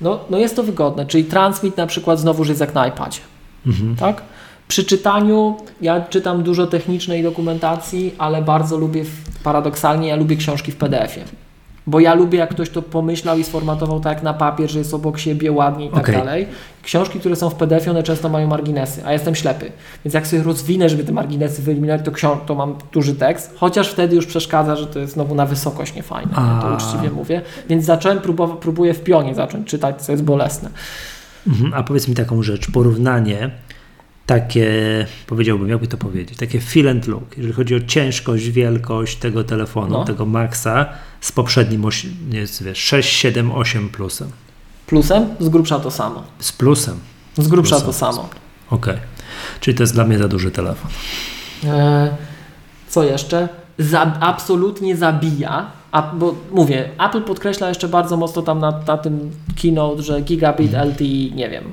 no, no jest to wygodne, czyli transmit na przykład znowuż jest jak na iPadzie, Mhm. tak? Przy czytaniu ja czytam dużo technicznej dokumentacji, ale bardzo lubię, paradoksalnie ja lubię książki w PDF-ie. Bo ja lubię, jak ktoś to pomyślał i sformatował tak jak na papier, że jest obok siebie ładnie i tak Okej. dalej. Książki, które są w PDF, one często mają marginesy, a jestem ślepy. Więc jak sobie rozwinę, żeby te marginesy wyeliminować, to, książ- to mam duży tekst, chociaż wtedy już przeszkadza, że to jest znowu na wysokość niefajne, nie? to A. uczciwie mówię. Więc zacząłem, próbowa- próbuję w pionie zacząć czytać, co jest bolesne. Mhm. A powiedz mi taką rzecz, porównanie takie, powiedziałbym, jakby to powiedzieć, takie fill and look, jeżeli chodzi o ciężkość, wielkość tego telefonu, No. tego Maxa z poprzednim, nie, wiesz, 6, 7, 8 plusem. Plusem z grubsza to samo. Z plusem, Z grubsza Plusem. to samo. okej. Czyli to jest dla mnie za duży telefon. E, co jeszcze? Za, absolutnie zabija. A, bo mówię, Apple podkreśla jeszcze bardzo mocno tam na, na tym keynote, że gigabit LTE, nie wiem.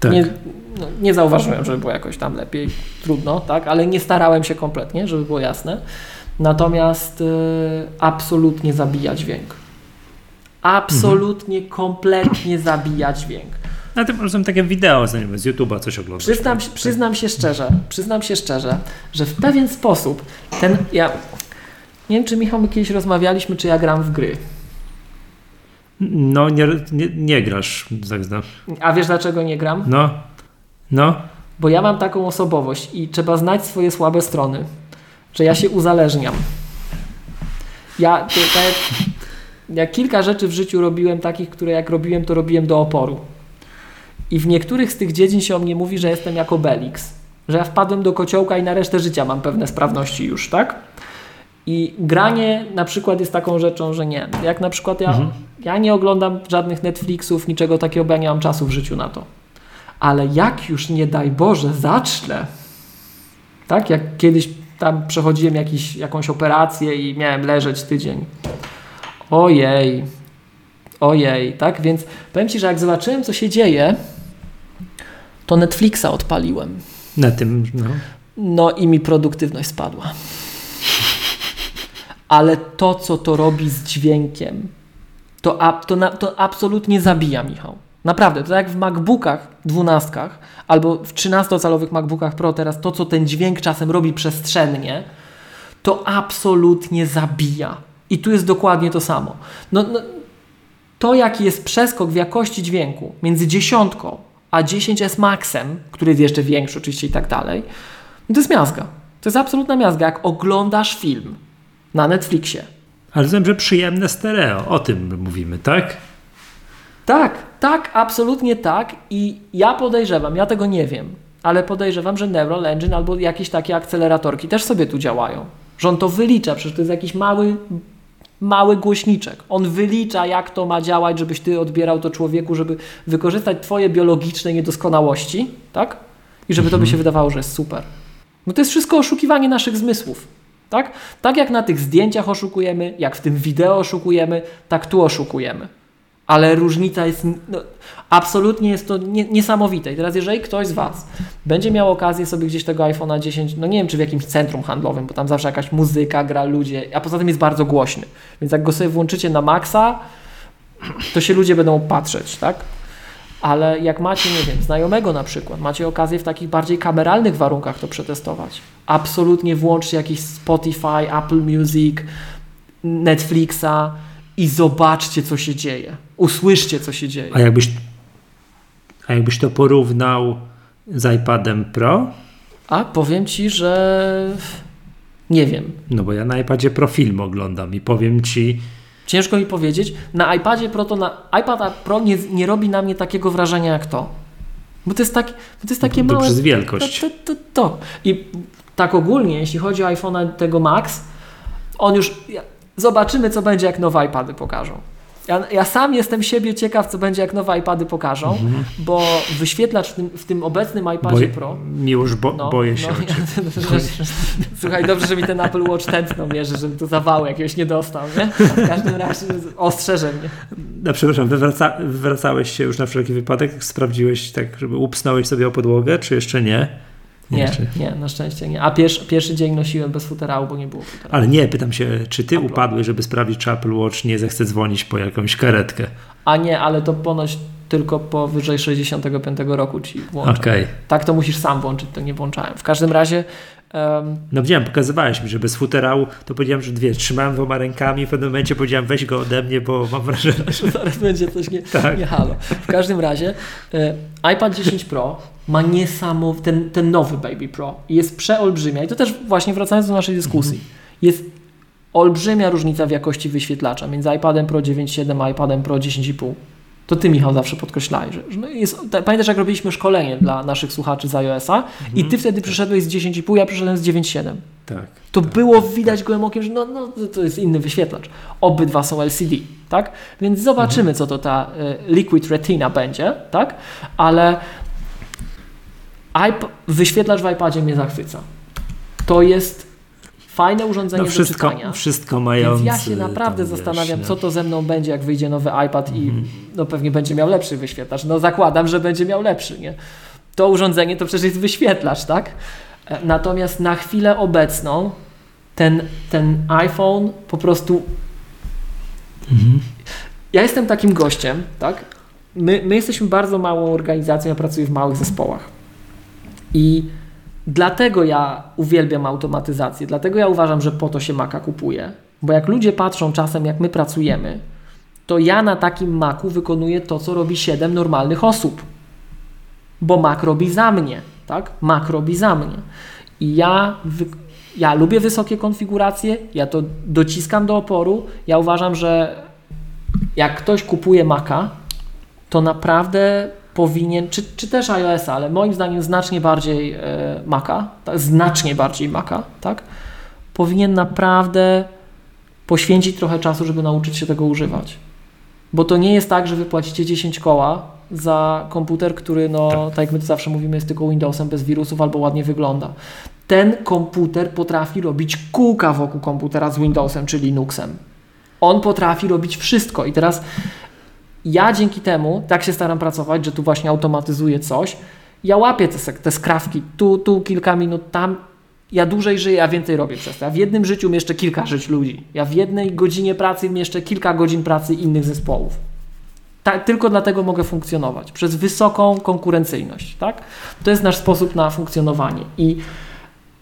Tak. Nie, no, nie zauważyłem, żeby było jakoś tam lepiej. Trudno, tak? Ale nie starałem się kompletnie, żeby było jasne. Natomiast e, absolutnie zabija dźwięk. Absolutnie, kompletnie zabija dźwięk. Na tym rozumiem takie wideo, z z YouTube'a coś oglądasz. Przyznam, się- przyznam się szczerze, przyznam się szczerze, że w pewien sposób ten, ja, nie wiem czy Michał, my kiedyś rozmawialiśmy, czy ja gram w gry. No, nie, nie, nie grasz, tak znam. A wiesz dlaczego nie gram? No, no, Bo ja mam taką osobowość i trzeba znać swoje słabe strony, że ja się uzależniam. Ja, to, tak jak, ja kilka rzeczy w życiu robiłem takich, które jak robiłem, to robiłem do oporu. I w niektórych z tych dziedzin się o mnie mówi, że jestem jako Belix. Że ja wpadłem do kociołka i na resztę życia mam pewne sprawności już, tak? I granie na przykład jest taką rzeczą, że nie. Jak na przykład ja, Mhm. ja nie oglądam żadnych Netflixów, niczego takiego, bo ja nie mam czasu w życiu na to. Ale jak już nie daj Boże zacznę, tak? Jak kiedyś tam przechodziłem jakiś, jakąś operację i miałem leżeć tydzień. Ojej, ojej, tak? Więc powiem Ci, że jak zobaczyłem, co się dzieje, to Netflixa odpaliłem. na tym, no. No i mi produktywność spadła. Ale to, co to robi z dźwiękiem, to, to, to absolutnie zabija, Michał. Naprawdę, to tak jak w MacBookach 12 albo w 13-calowych MacBookach Pro teraz, to co ten dźwięk czasem robi przestrzennie, to absolutnie zabija. I tu jest dokładnie to samo. No, no, to, jaki jest przeskok w jakości dźwięku między dziesiątką a 10S Maxem, który jest jeszcze większy oczywiście i tak dalej, no to jest miazga. To jest absolutna miazga. Jak oglądasz film na Netflixie, Ale rozumiem, że przyjemne stereo, o tym mówimy, tak? Tak, tak, absolutnie tak. I ja podejrzewam, ja tego nie wiem, ale podejrzewam, że Neural Engine albo jakieś takie akceleratorki też sobie tu działają. Że on to wylicza, przecież to jest jakiś mały, mały głośniczek. On wylicza, jak to ma działać, żebyś ty odbierał to człowieku, żeby wykorzystać twoje biologiczne niedoskonałości, tak? I żeby tobie się wydawało, że jest super. No to jest wszystko oszukiwanie naszych zmysłów. Tak? tak jak na tych zdjęciach oszukujemy, jak w tym wideo oszukujemy, tak tu oszukujemy ale różnica jest, no, absolutnie jest to nie, niesamowite. I teraz jeżeli ktoś z Was będzie miał okazję sobie gdzieś tego iPhone'a 10, no nie wiem, czy w jakimś centrum handlowym, bo tam zawsze jakaś muzyka, gra ludzie, a poza tym jest bardzo głośny. Więc jak go sobie włączycie na maksa, to się ludzie będą patrzeć, tak? Ale jak macie, nie wiem, znajomego na przykład, macie okazję w takich bardziej kameralnych warunkach to przetestować. Absolutnie włączcie jakiś Spotify, Apple Music, Netflixa i zobaczcie, co się dzieje. Usłyszcie, co się dzieje. A jakbyś, a jakbyś to porównał z iPadem Pro? A powiem Ci, że nie wiem. No bo ja na iPadzie Pro film oglądam i powiem Ci, Ciężko mi powiedzieć. Na iPadzie Pro to na iPad Pro nie, nie robi na mnie takiego wrażenia jak to. Bo to jest, tak, bo to jest takie to małe. przez wielkość. To, to, to, to. I tak ogólnie, jeśli chodzi o iPhone'a tego Max, on już. Zobaczymy, co będzie, jak nowe iPady pokażą. Ja, ja sam jestem siebie ciekaw, co będzie, jak nowe iPady pokażą, bo wyświetlacz w tym, w tym obecnym iPadzie boj, Pro. Miłosz, bo, No, boję się no, ja- Słuchaj, dobrze, że mi ten Apple Watch tętno mierzy, żebym tu zawału jakiegoś nie dostał, nie? W każdym razie ostrzeże mnie. No przepraszam, wywraca, wywracałeś się już na wszelki wypadek? Sprawdziłeś tak, żeby upsnąłeś sobie o podłogę, czy jeszcze nie? Nie, nie, na szczęście nie. A pierwszy, pierwszy dzień nosiłem bez futerału, bo nie było futerału. Ale nie, pytam się, czy ty Apple. upadłeś, żeby sprawdzić, czy Apple Watch nie zechce dzwonić po jakąś karetkę? A nie, ale to ponoć tylko powyżej 65 roku ci włączą. Okej. Tak to musisz sam włączyć, to nie włączałem. W każdym razie Um, no widziałem, pokazywałeś mi, że bez futerału, to powiedziałem, że dwie, trzymałem dwoma rękami, w pewnym momencie powiedziałem, weź go ode mnie, bo mam wrażenie, że zaraz będzie coś nie, tak. nie halo. W każdym razie e, iPad 10 Pro ma niesamowity, ten, ten nowy Baby Pro jest przeolbrzymia i to też właśnie wracając do naszej dyskusji, mhm. jest olbrzymia różnica w jakości wyświetlacza między iPadem Pro 9.7 a iPadem Pro 10.5 to ty, Michał, zawsze podkreślałeś, że, no jest, pamiętasz, jak robiliśmy szkolenie dla naszych słuchaczy z iOS-a mhm. i ty wtedy przyszedłeś z 10,5, ja przyszedłem z 9,7. Tak. To tak, było widać gołym okiem, że no, no, to jest inny wyświetlacz. Obydwa są LCD, tak? Więc zobaczymy, mhm. co to ta y, Liquid Retina będzie, tak? Ale iP wyświetlacz w iPadzie mnie zachwyca. To jest fajne urządzenie no wszystko, do czytania. Wszystko mające. Więc ja się naprawdę zastanawiam, wiesz, co to ze mną będzie, jak wyjdzie nowy iPad mm. i mhm. no pewnie będzie miał lepszy wyświetlacz. No zakładam, że będzie miał lepszy, nie? To urządzenie to przecież jest wyświetlacz, tak? E, natomiast na chwilę obecną ten, ten iPhone po prostu. Mhm. Ja jestem takim gościem, tak? My, my jesteśmy bardzo małą organizacją, ja pracuję w małych zespołach. I Dlatego ja uwielbiam automatyzację, dlatego ja uważam, że po to się Maca kupuje. Bo jak ludzie patrzą czasem, jak my pracujemy, to ja na takim Macu wykonuję to, co robi 7 normalnych osób. Bo Mac robi za mnie, tak? Mac robi za mnie. I ja, ja lubię wysokie konfiguracje, ja to dociskam do oporu. Ja uważam, że jak ktoś kupuje Maca, to naprawdę powinien, czy, czy też iOS, ale moim zdaniem znacznie bardziej e, Maca, tak, znacznie bardziej Maca, tak, powinien naprawdę poświęcić trochę czasu, żeby nauczyć się tego używać. Bo to nie jest tak, że wypłacicie 10 koła za komputer, który, no, tak. tak jak my to zawsze mówimy, jest tylko Windowsem bez wirusów albo ładnie wygląda. Ten komputer potrafi robić kółka wokół komputera z Windowsem czy Linuxem. On potrafi robić wszystko. I teraz ja dzięki temu tak się staram pracować, że tu właśnie automatyzuję coś. Ja łapię te, te skrawki, tu, tu kilka minut, tam. Ja dłużej żyję, ja więcej robię przez to. Ja w jednym życiu mieszczę kilka żyć ludzi. Ja w jednej godzinie pracy mieszczę kilka godzin pracy innych zespołów. Ta, tylko dlatego mogę funkcjonować. Przez wysoką konkurencyjność. Tak? To jest nasz sposób na funkcjonowanie. I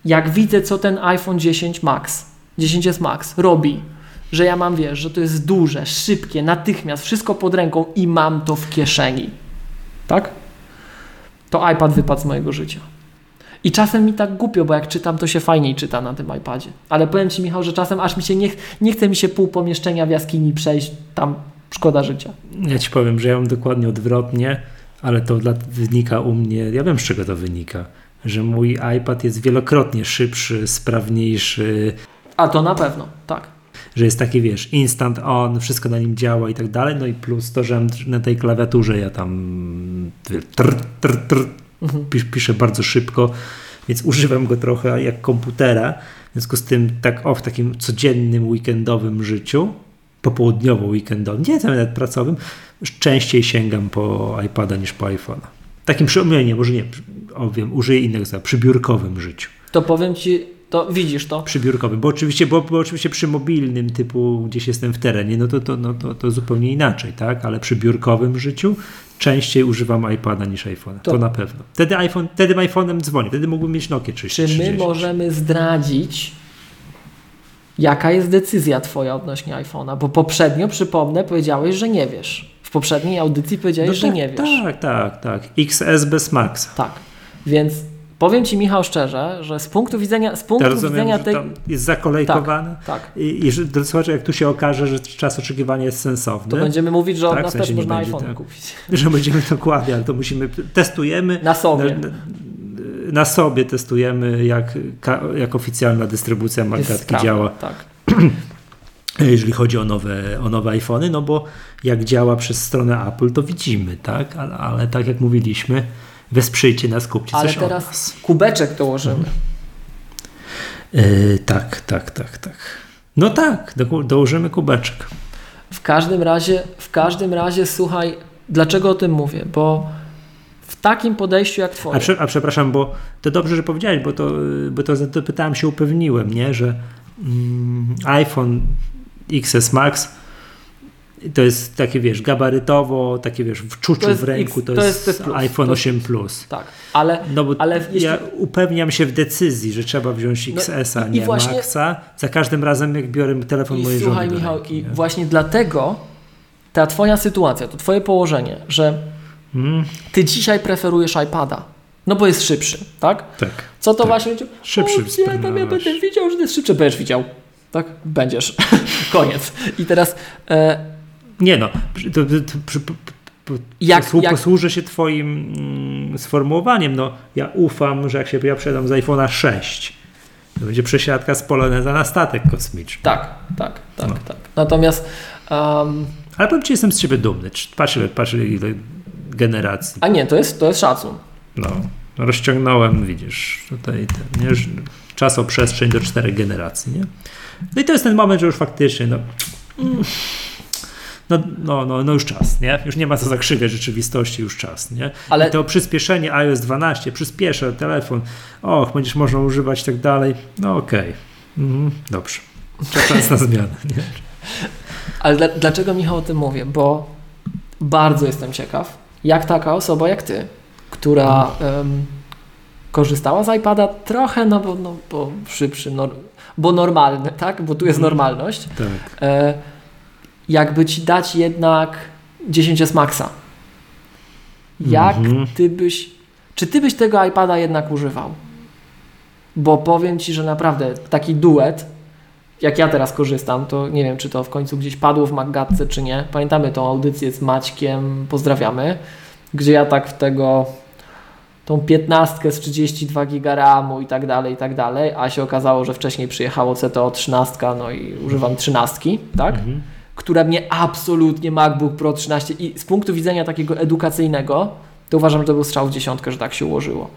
jak widzę, co ten iPhone 10 Max, 10s Max robi, że ja mam, wiesz, że to jest duże, szybkie, natychmiast, wszystko pod ręką i mam to w kieszeni. Tak? To iPad wypadł z mojego życia. I czasem mi tak głupio, bo jak czytam, to się fajniej czyta na tym iPadzie. Ale powiem Ci, Michał, że czasem aż mi się nie, nie chce mi się pół pomieszczenia w jaskini przejść, tam szkoda życia. Ja Ci powiem, że ja mam dokładnie odwrotnie, ale to dla, wynika u mnie, ja wiem z czego to wynika, że mój iPad jest wielokrotnie szybszy, sprawniejszy. A to na pewno, tak że jest taki, wiesz, instant on, wszystko na nim działa i tak dalej, no i plus to, że na tej klawiaturze ja tam tr, tr, tr, mhm. piszę bardzo szybko, więc używam go trochę jak komputera, w związku z tym tak o w takim codziennym, weekendowym życiu, popołudniowo-weekendowym, nie nawet pracowym, częściej sięgam po iPada niż po iPhone'a. Takim, nie, może nie, o, wiem, użyję innego, przybiórkowym życiu. To powiem Ci, to widzisz to. Przybiórkowym, bo oczywiście, bo, bo, oczywiście przy mobilnym typu gdzieś jestem w terenie, no to, to, no to, to zupełnie inaczej, tak? Ale przy biurkowym życiu częściej używam iPada niż iPhone'a. To, to, na pewno. Wtedy, iPhone, wtedy iPhone'em dzwonię, wtedy mógłbym mieć Nokia 30. Czy my możemy zdradzić, jaka jest decyzja Twoja odnośnie iPhone'a? Bo poprzednio, przypomnę, powiedziałeś, że nie wiesz. W poprzedniej audycji powiedziałeś, no tak, że nie wiesz. Tak, tak, tak. XS bez Max. Tak. Więc Powiem Ci, Michał, szczerze, że z punktu widzenia, z punktu ja rozumiem, widzenia tej. jest zakolejkowane. Tak. tak. I, i że, jak tu się okaże, że czas oczekiwania jest sensowny. To będziemy mówić, że od tak, nas w sensie też można iPhone tak, kupić. Że będziemy dokładnie, ale to musimy. Testujemy. Na sobie. Na, na sobie testujemy, jak, jak oficjalna dystrybucja marketki działa. Tak. Jeżeli chodzi o nowe, o nowe iPhony, no bo jak działa przez stronę Apple, to widzimy, tak? Ale, ale tak jak mówiliśmy, wesprzyjcie nas, kupcie Ale coś teraz od nas. kubeczek dołożymy. Yy, tak, tak, tak, tak. No tak, do, dołożymy kubeczek. W każdym razie, w każdym razie, słuchaj, dlaczego o tym mówię? Bo w takim podejściu jak twoje. A, prze, a przepraszam, bo to dobrze, że powiedziałeś, bo to, bo to, to pytałem się, upewniłem, nie, że mm, iPhone XS Max to jest takie, wiesz, gabarytowo, takie, wiesz, w czuciu jest w ręku, to, to jest, jest plus. iPhone To jest 8 Plus. Tak, ale, No bo ale jeśli... ja upewniam się w decyzji, że trzeba wziąć No XS-a, i nie właśnie- Maxa. Za każdym razem, jak biorę telefon I mojej słuchaj żony do Michał, ręki, i nie? właśnie dlatego ta twoja sytuacja, to twoje położenie, że Mm, ty dzisiaj preferujesz iPada, no bo jest szybszy, tak? tak. Co to Tak. właśnie? Szybszy o, gdzie tam ja będę widział, że to jest szybszy, będziesz widział. Tak? Będziesz. Koniec. I teraz e, Nie no, to, to, to, Jak- jak- posłużę się twoim mm, sformułowaniem. No, ja ufam, że jak się ja przejdę z iPhone'a 6, to będzie przesiadka z Poloneza na statek kosmiczny. tak, tak, tak, No. tak. Natomiast um, Ale powiem ci, jestem z ciebie dumny. Patrz, ile- patrz ile generacji. a nie, to jest, to jest szacun. No, rozciągnąłem, widzisz, tutaj ten, nie, czasoprzestrzeń do czterech generacji, nie? No i to jest ten moment, że już faktycznie, no, mm, no, no, no, no już czas, nie? Już nie ma co zakrzywia rzeczywistości, już czas, nie? Ale- I to przyspieszenie iOS 12 przyspiesza telefon, och, będziesz można używać i tak dalej, no okej, mhm, dobrze, czas na zmianę, nie? Ale dla, dlaczego Michał o tym mówię? Bo bardzo jestem ciekaw, jak taka osoba jak ty, która em, korzystała z iPada trochę, no bo, no, bo szybszy, no, bo normalny, tak? Bo tu jest Mhm. normalność. Tak. E, jakby ci dać jednak 10S Maxa. Jak Mhm. ty byś, czy ty byś tego iPada jednak używał? Bo powiem ci, że naprawdę taki duet, jak ja teraz korzystam, to nie wiem, czy to w końcu gdzieś padło w Maggatce, czy nie. Pamiętamy tą audycję z Maćkiem, pozdrawiamy, gdzie ja tak w tego tą 15 z 32 giga RAMu i tak dalej, i tak dalej, a się okazało, że wcześniej przyjechało CTO 13, no i używam 13, tak? Mhm. Która mnie absolutnie MacBook Pro 13 i z punktu widzenia takiego edukacyjnego, to uważam, że to był strzał w dziesiątkę, że tak się ułożyło.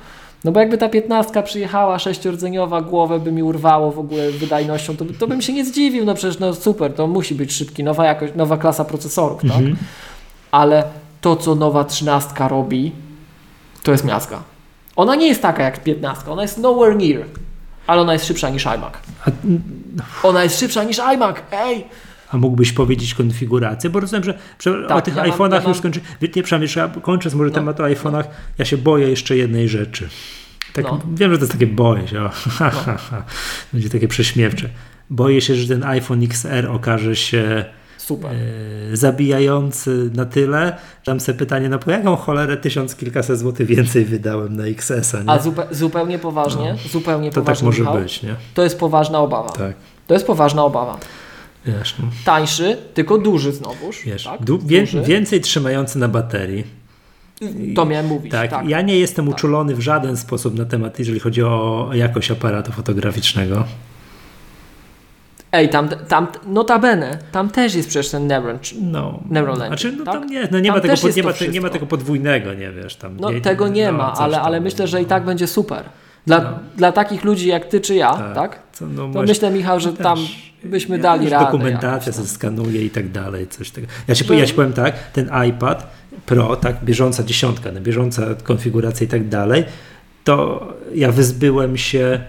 No bo jakby ta 15 przyjechała, sześciordzeniowa, głowę by mi urwało w ogóle wydajnością, to, to bym się nie zdziwił, no przecież no super, to musi być szybki, nowa jakość, nowa klasa procesorów, tak? Mhm. Ale to, co nowa 13 robi, to jest miazga. Ona nie jest taka jak 15, ona jest nowhere near, ale ona jest szybsza niż iMac. Ona jest szybsza niż iMac, ej! A mógłbyś powiedzieć konfigurację? Bo rozumiem, że, Tak, o tych ja iPhone'ach ja mam- już skończy. Nie, przepraszam, jeszcze kończąc może No, temat o iPhone'ach, ja się boję jeszcze jednej rzeczy. Tak, No. Wiem, że to jest takie boję się. O, ha, ha, ha. Będzie takie prześmiewcze. Boję się, że ten iPhone XR okaże się Super. e, zabijający na tyle. Dam sobie pytanie, no po jaką cholerę tysiąc kilkaset złotych więcej wydałem na XS-a, nie? A zupe, zupełnie poważnie, zupełnie to tak poważnie, może Michał, być, nie? to jest poważna obawa. Tak. To jest poważna obawa. Wiesz, no, Tańszy, tylko duży znowuż. wiesz, tak? du- wie, duży. więcej trzymający na baterii. To miałem mówić. Tak, Tak, ja nie jestem uczulony w żaden sposób na temat, jeżeli chodzi o jakość aparatu fotograficznego. Ej, tam, tam, notabene, tam też jest przecież ten Neuron. No, Neural Engine, znaczy, no, tak? tam nie, no nie, Tam ma tego, też po, jest nie, to ma, te- nie ma tego podwójnego, nie wiesz, tam. No nie, tego nie no, ma, ale, ale myślę, że i no. tak będzie super. Dla, No. dla takich ludzi jak ty czy ja, tak? Tak. Co, no To myślę, Michał, że też. tam byśmy ja dali radę. Dokumentacja tam. skanuje i tak dalej, coś tego. Ja się, Że- ja się powiem tak, ten iPad Pro, tak, bieżąca dziesiątka, no, bieżąca konfiguracja i tak dalej, to ja wyzbyłem się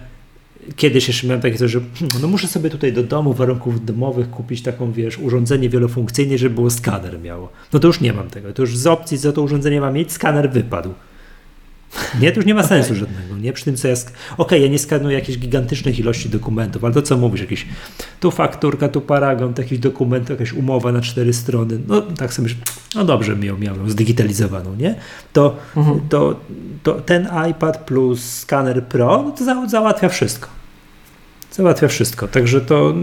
Kiedyś jeszcze miałem takie coś, że hmm, no muszę sobie tutaj do domu, warunków domowych kupić taką, wiesz, urządzenie wielofunkcyjne, żeby było skaner miało. No to już nie mam tego. To już z opcji za to urządzenie mam mieć, skaner wypadł. Nie, to już nie ma sensu żadnego, nie? Przy tym, co ja... Sk- Okej, ja nie skanuję jakichś gigantycznych ilości dokumentów, ale to co mówisz, jakieś tu fakturka, tu paragon, jakiś dokument, jakaś umowa na cztery strony, no tak sobie, myślę, no dobrze mi ją miałem zdigitalizowaną, nie? To, Mhm. to, to ten iPad plus skaner Pro, no to za, załatwia wszystko. Załatwia wszystko, także to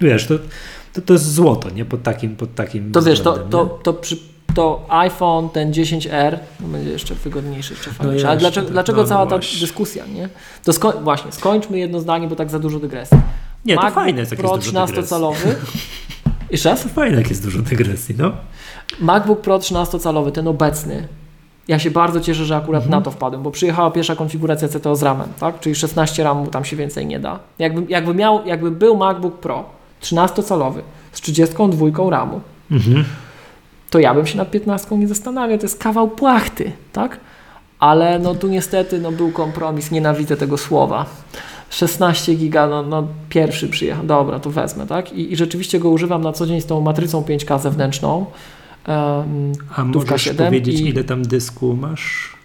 wiesz, to, to, to jest złoto, nie? Pod takim, pod takim To wiesz, to, względem, to, to, przy, to iPhone, ten 10R, no będzie jeszcze wygodniejszy, jeszcze fajniejszy. Ale jeszcze, dlaczego, tak, dlaczego no, no cała ta właśnie. dyskusja, nie? To skoń, właśnie, skończmy jedno zdanie, bo tak za dużo dygresji. Nie, to MacBook fajne jest, jak Pro jest dużo dygresji. 13-calowy. Jeszcze raz? To fajne, jak jest dużo dygresji, no. MacBook Pro 13-calowy, ten obecny. Ja się bardzo cieszę, że akurat Mhm. na to wpadłem, bo przyjechała pierwsza konfiguracja CTO z RAM-em, tak? Czyli 16 RAM, tam się więcej nie da. Jakby, jakby, miał, jakby był MacBook Pro 13-calowy z 32 RAMu, Mhm. To ja bym się nad 15 nie zastanawiał. To jest kawał płachty, tak? Ale no tu niestety no, był kompromis, nienawidzę tego słowa. 16 giga, no, no pierwszy przyjechał, dobra, to wezmę, tak? I, I rzeczywiście go używam na co dzień z tą matrycą 5K zewnętrzną. Um, A możesz 7 powiedzieć, i- ile tam dysku masz?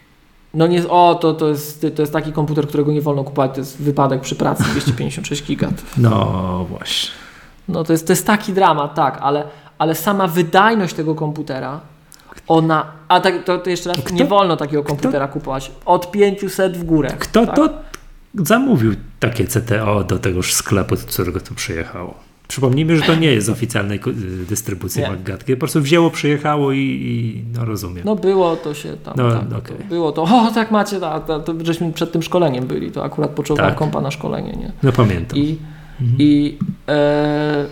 no nie, o, to, to, jest, to jest taki komputer, którego nie wolno kupować, to jest wypadek przy pracy, 256 giga. No właśnie. No to jest, to jest taki dramat, tak, ale, ale sama wydajność tego komputera, ona, a tak, to, to jeszcze raz, Kto- nie wolno takiego komputera kupować, od 500 w górę. Kto tak? to zamówił takie CTO do tegoż sklepu, z którego to przyjechało? Przypomnijmy, że to nie jest oficjalnej dystrybucji Nie. MacGatki. Po prostu wzięło, przyjechało i, i no rozumiem. No było to się tam, No, tak, okej. to było to, o tak macie, tak, to, to, żeśmy przed tym szkoleniem byli, to akurat potrzebowałem Tak. kompa na szkolenie, nie? No pamiętam. I, Mhm. i e,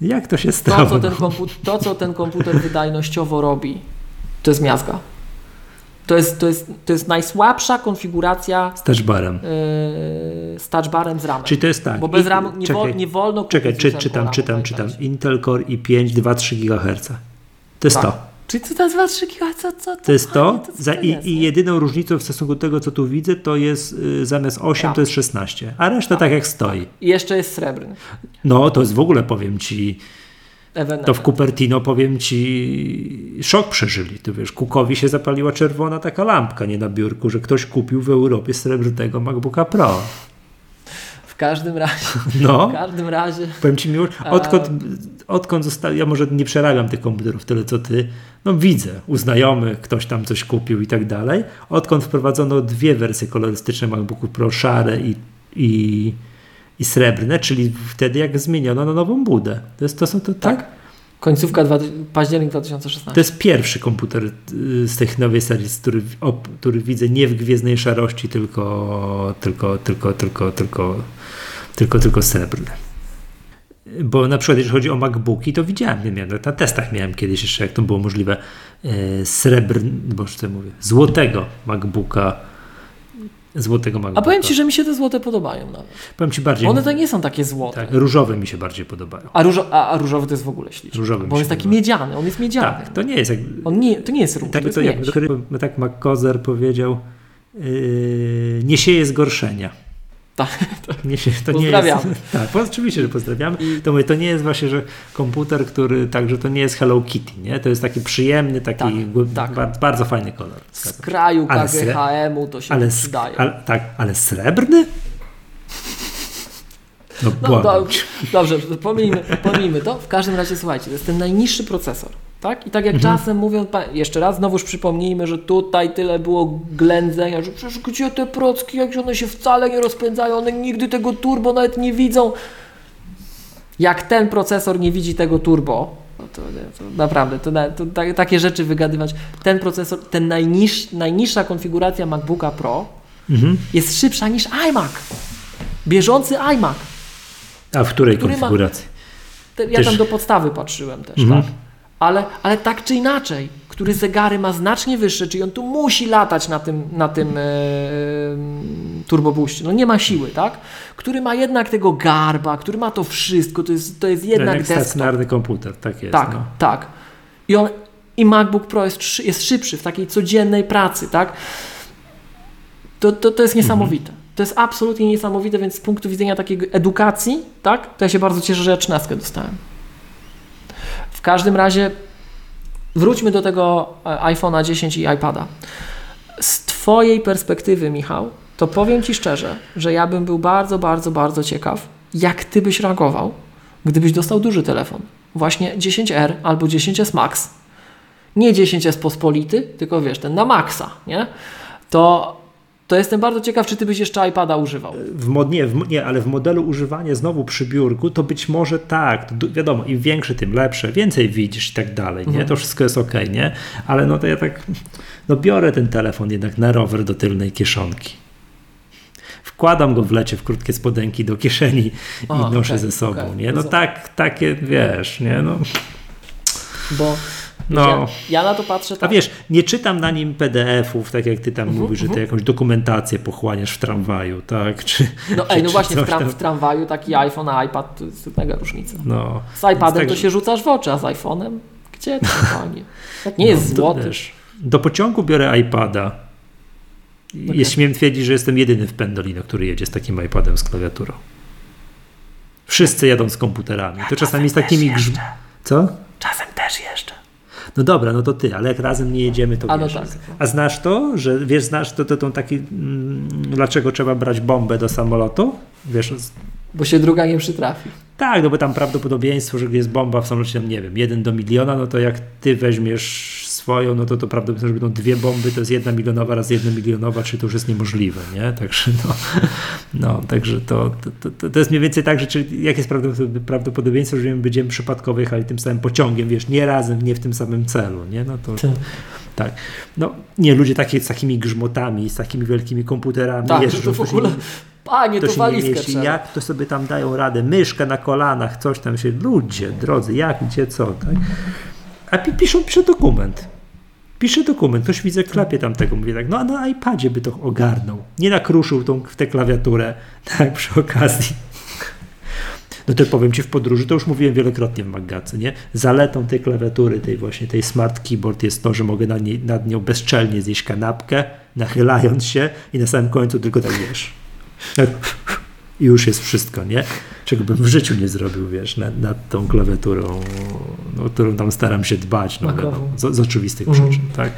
Jak to się to, stało? co ten komputer, to, co ten komputer wydajnościowo robi, to jest miazga. To jest, to jest, to jest najsłabsza konfiguracja Z touchbarem. yy, z touchbarem z ramem. Czyli to jest tak. Bo bez i- ramu nie, czekaj, wol, nie wolno Czekaj, czy, czytam, czytam, czytam. Intel Core i5 2,3 GHz. To jest Tak. to. Czyli co to jest 2 3 giga? Co, co, To jest to. Co Za, to i, I jedyną różnicą w stosunku do tego, co tu widzę, to jest y, zamiast 8 Tak. to jest 16. A reszta tak jak stoi. I jeszcze jest srebrny. No, to jest w ogóle, powiem ci, to w Cupertino, powiem ci, szok przeżyli. Tu wiesz, Kukowi się zapaliła czerwona taka lampka, nie na biurku, że ktoś kupił w Europie srebrnego MacBooka Pro. W każdym razie, No. w każdym razie Powiem Ci miło, odkąd, odkąd zostali, ja może nie przerabiam tych komputerów tyle co Ty, no widzę, u znajomych, ktoś tam coś kupił i tak dalej. Odkąd wprowadzono dwie wersje kolorystyczne MacBooków Pro, szare i, i, i srebrne, czyli wtedy jak zmieniono na nową budę. To, jest, to są to, tak? tak. Końcówka dwa, październik 2016. To jest pierwszy komputer y, z tych nowej serii, który, o, który widzę nie w gwiezdnej szarości, tylko, tylko, tylko, tylko, tylko, tylko, tylko srebrny. Bo na przykład, jeżeli chodzi o MacBooki, to widziałem, miałem, na testach miałem kiedyś jeszcze, jak to było możliwe, e, srebrny, boże co mówię, złotego MacBooka, złotego MacBooka. A powiem Ci, że mi się te złote podobają nawet. Powiem Ci bardziej, One to nie są takie złote. tak, różowe mi się bardziej podobają. A, różo, a, a różowy to jest w ogóle śliczny. Różowy Bo on jest taki podoba. miedziany, on jest miedziany. Tak, to nie jest jak, On nie, to nie jest róż, Tak, to jest to jak, miedź. tak McCozer powiedział, yy, nie sieje zgorszenia. Tak, Nie to nie Pozdrawiamy. jest, tak, oczywiście, że pozdrawiamy. To, mówię, to nie jest właśnie, że komputer, który, także to nie jest Hello Kitty, nie? To jest taki przyjemny, taki Tak, tak. Bardzo, fajny kolor. Z kraju KGHM-u to się Ale, nie przydaje. ale, tak, ale srebrny? No, No do, dobrze, pomijmy, pomijmy to. W każdym razie słuchajcie, to jest ten najniższy procesor. Tak? I tak jak Mhm. czasem mówią, jeszcze raz znowuż przypomnijmy, że tutaj tyle było ględzenia, że przecież gdzie te procki, jak one się wcale nie rozpędzają, one nigdy tego turbo nawet nie widzą. Jak ten procesor nie widzi tego turbo, no to, to naprawdę, to, to, ta- takie rzeczy wygadywać. Ten procesor, ten najniż, najniższa konfiguracja MacBooka Pro Mhm. jest szybsza niż iMac. Bieżący iMac. A w której Który ma- konfiguracji? Te, ja Też- tam do podstawy patrzyłem też, Mhm. tak? Ale, ale tak czy inaczej, który zegary ma znacznie wyższe, czyli on tu musi latać na tym, na tym e, turbobooście. No nie ma siły, tak? Który ma jednak tego garba, który ma to wszystko, to jest, to jest jednak Jak desktop. stacjonarny komputer, tak jest. Tak, No. tak. I on i MacBook Pro jest, jest szybszy w takiej codziennej pracy, tak? To, to, to jest niesamowite. To jest absolutnie niesamowite, więc z punktu widzenia takiej edukacji, tak? To ja się bardzo cieszę, że ja 13 dostałem. W każdym razie wróćmy do tego e, iPhone'a 10 i iPada. Z Twojej perspektywy, Michał, to powiem Ci szczerze, że ja bym był bardzo, bardzo, bardzo ciekaw, jak Ty byś reagował, gdybyś dostał duży telefon. Właśnie 10R albo 10S Max. Nie 10S pospolity, tylko wiesz, ten na maksa, nie? To, to jestem bardzo ciekaw, czy Ty byś jeszcze iPada używał. W mod, nie, w, nie, ale w modelu używania znowu przy biurku, to być może tak, to wiadomo, im większy, tym lepsze, więcej widzisz i tak dalej, nie? Mhm. To wszystko jest ok, nie? Ale no to ja tak, no biorę ten telefon jednak na rower do tylnej kieszonki. Wkładam go w lecie w krótkie spodenki do kieszeni i A, noszę okej, ze sobą, okej. nie? No tak, takie, wiesz, nie? No, Bo No. ja, ja na to patrzę a tak. wiesz, nie czytam na nim PDF-ów, tak jak ty tam Mhm, mówisz, że ty jakąś dokumentację pochłaniasz w tramwaju, tak? Czy, No czy, ej, no czy właśnie w, coś tram, tam. w tramwaju taki iPhone, a iPad to jest mega różnica. No. Z iPadem Więc to tak- się rzucasz w oczy, a z iPhone'em? Gdzie to panie? Tak nie jest No, to złoty. też. Do pociągu biorę iPada, Okay. Jest śmiem twierdzić, że jestem jedyny w Pendolino, który jedzie z takim iPadem z klawiaturą. Wszyscy jadą z komputerami. To czasami z takimi grzm... Co? Czasem też jeszcze. No dobra, no to ty, ale jak razem nie jedziemy, to A, wiesz. no tak. A znasz to, że wiesz, znasz to, to, to taki, mm, dlaczego trzeba brać bombę do samolotu? Wiesz, Bo się druga nie przytrafi. tak, no bo tam prawdopodobieństwo, że jest bomba w samolocie, nie wiem, jeden do miliona, no to jak ty weźmiesz swoją, no to to prawdopodobnie, że będą dwie bomby, to jest jedna milionowa raz jedna milionowa, czy to już jest niemożliwe, nie? Także no, no także to, to, to, to jest mniej więcej tak, że czyli jakie jest prawdopod- prawdopodobieństwo, że my będziemy przypadkowo jechali tym samym pociągiem, wiesz, nie razem, nie w tym samym celu, nie? No to Ty. tak. No nie, ludzie takie z takimi grzmotami, z takimi wielkimi komputerami Tak, jeżdżą, to w to ogóle. nie- Panie, to to, się nie walizkę mieści. trzeba. Jak to sobie tam dają radę? Myszkę na kolanach, coś tam się. Ludzie, drodzy, jak, gdzie, co, tak? A pi- piszą, pisze dokument. Pisze dokument, ktoś widzę klepie tam tego, mówi tak, no a na iPadzie by to ogarnął. Nie nakruszył tą, w tę klawiaturę, tak, przy okazji. No to powiem Ci w podróży, to już mówiłem wielokrotnie w Maggacy, nie? Zaletą tej klawiatury, tej właśnie tej smart keyboard jest to, że mogę nad, nad nią bezczelnie zjeść kanapkę, nachylając się i na samym końcu tylko tak wiesz. I już jest wszystko, nie? Czego bym w życiu nie zrobił, wiesz, nad, nad tą klawiaturą, no, którą tam staram się dbać, no, wiadomo, z, z oczywistych Mhm. przyczyn, tak?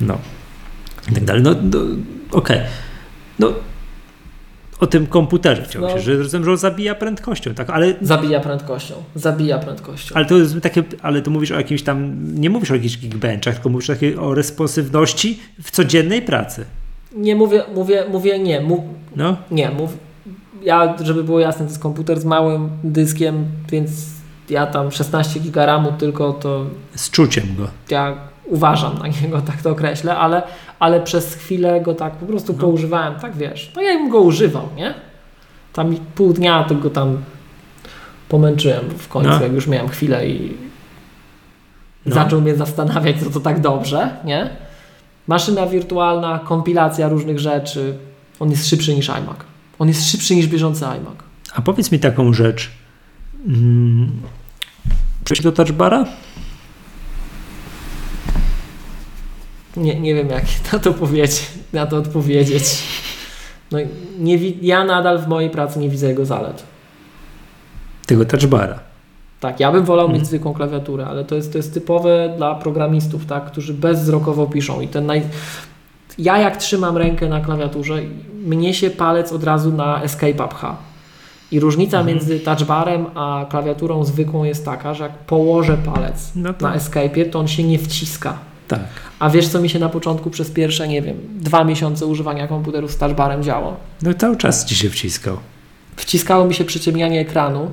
No. I tak dalej. No, no okej. No, o tym komputerze chciałem No. się, że rozumiem, że on zabija prędkością, tak? Ale Zabija prędkością. Zabija prędkością. ale to jest takie, ale to mówisz o jakimś tam, nie mówisz o jakichś geekbenchach, tylko mówisz takie o responsywności w codziennej pracy. Nie mówię, mówię, mówię nie. Mów, No, nie, mów. Ja, żeby było jasne, to jest komputer z małym dyskiem, więc ja tam 16 giga RAMu tylko to z czuciem go. ja uważam na niego, tak to określę, ale, ale przez chwilę go tak po prostu No. poużywałem, tak wiesz. No ja bym go używał, nie? Tam pół dnia go tam pomęczyłem w końcu, No. jak już miałem chwilę i No. zaczął mnie zastanawiać, co to tak dobrze, nie? Maszyna wirtualna, kompilacja różnych rzeczy. On jest szybszy niż iMac. On jest szybszy niż bieżący iMac. A powiedz mi taką rzecz. Mm, Przejść do touchbara? Nie, nie wiem, jak na to powiedzieć, na to odpowiedzieć. No, nie, wi- ja nadal w mojej pracy nie widzę jego zalet. Tego touchbara. Tak, ja bym wolał Mhm. mieć zwykłą klawiaturę, ale to jest, to jest typowe dla programistów, tak, którzy bezwzrokowo piszą. I ten naj... Ja jak trzymam rękę na klawiaturze, mnie się palec od razu na Escape pcha. I różnica Mhm. między touchbarem a klawiaturą zwykłą jest taka, że jak położę palec No na Escape'ie, to on się nie wciska. Tak. A wiesz, co mi się na początku przez pierwsze, nie wiem, dwa miesiące używania komputerów z touchbarem działo? No cały czas ci się wciskał. Wciskało mi się przyciemnianie ekranu.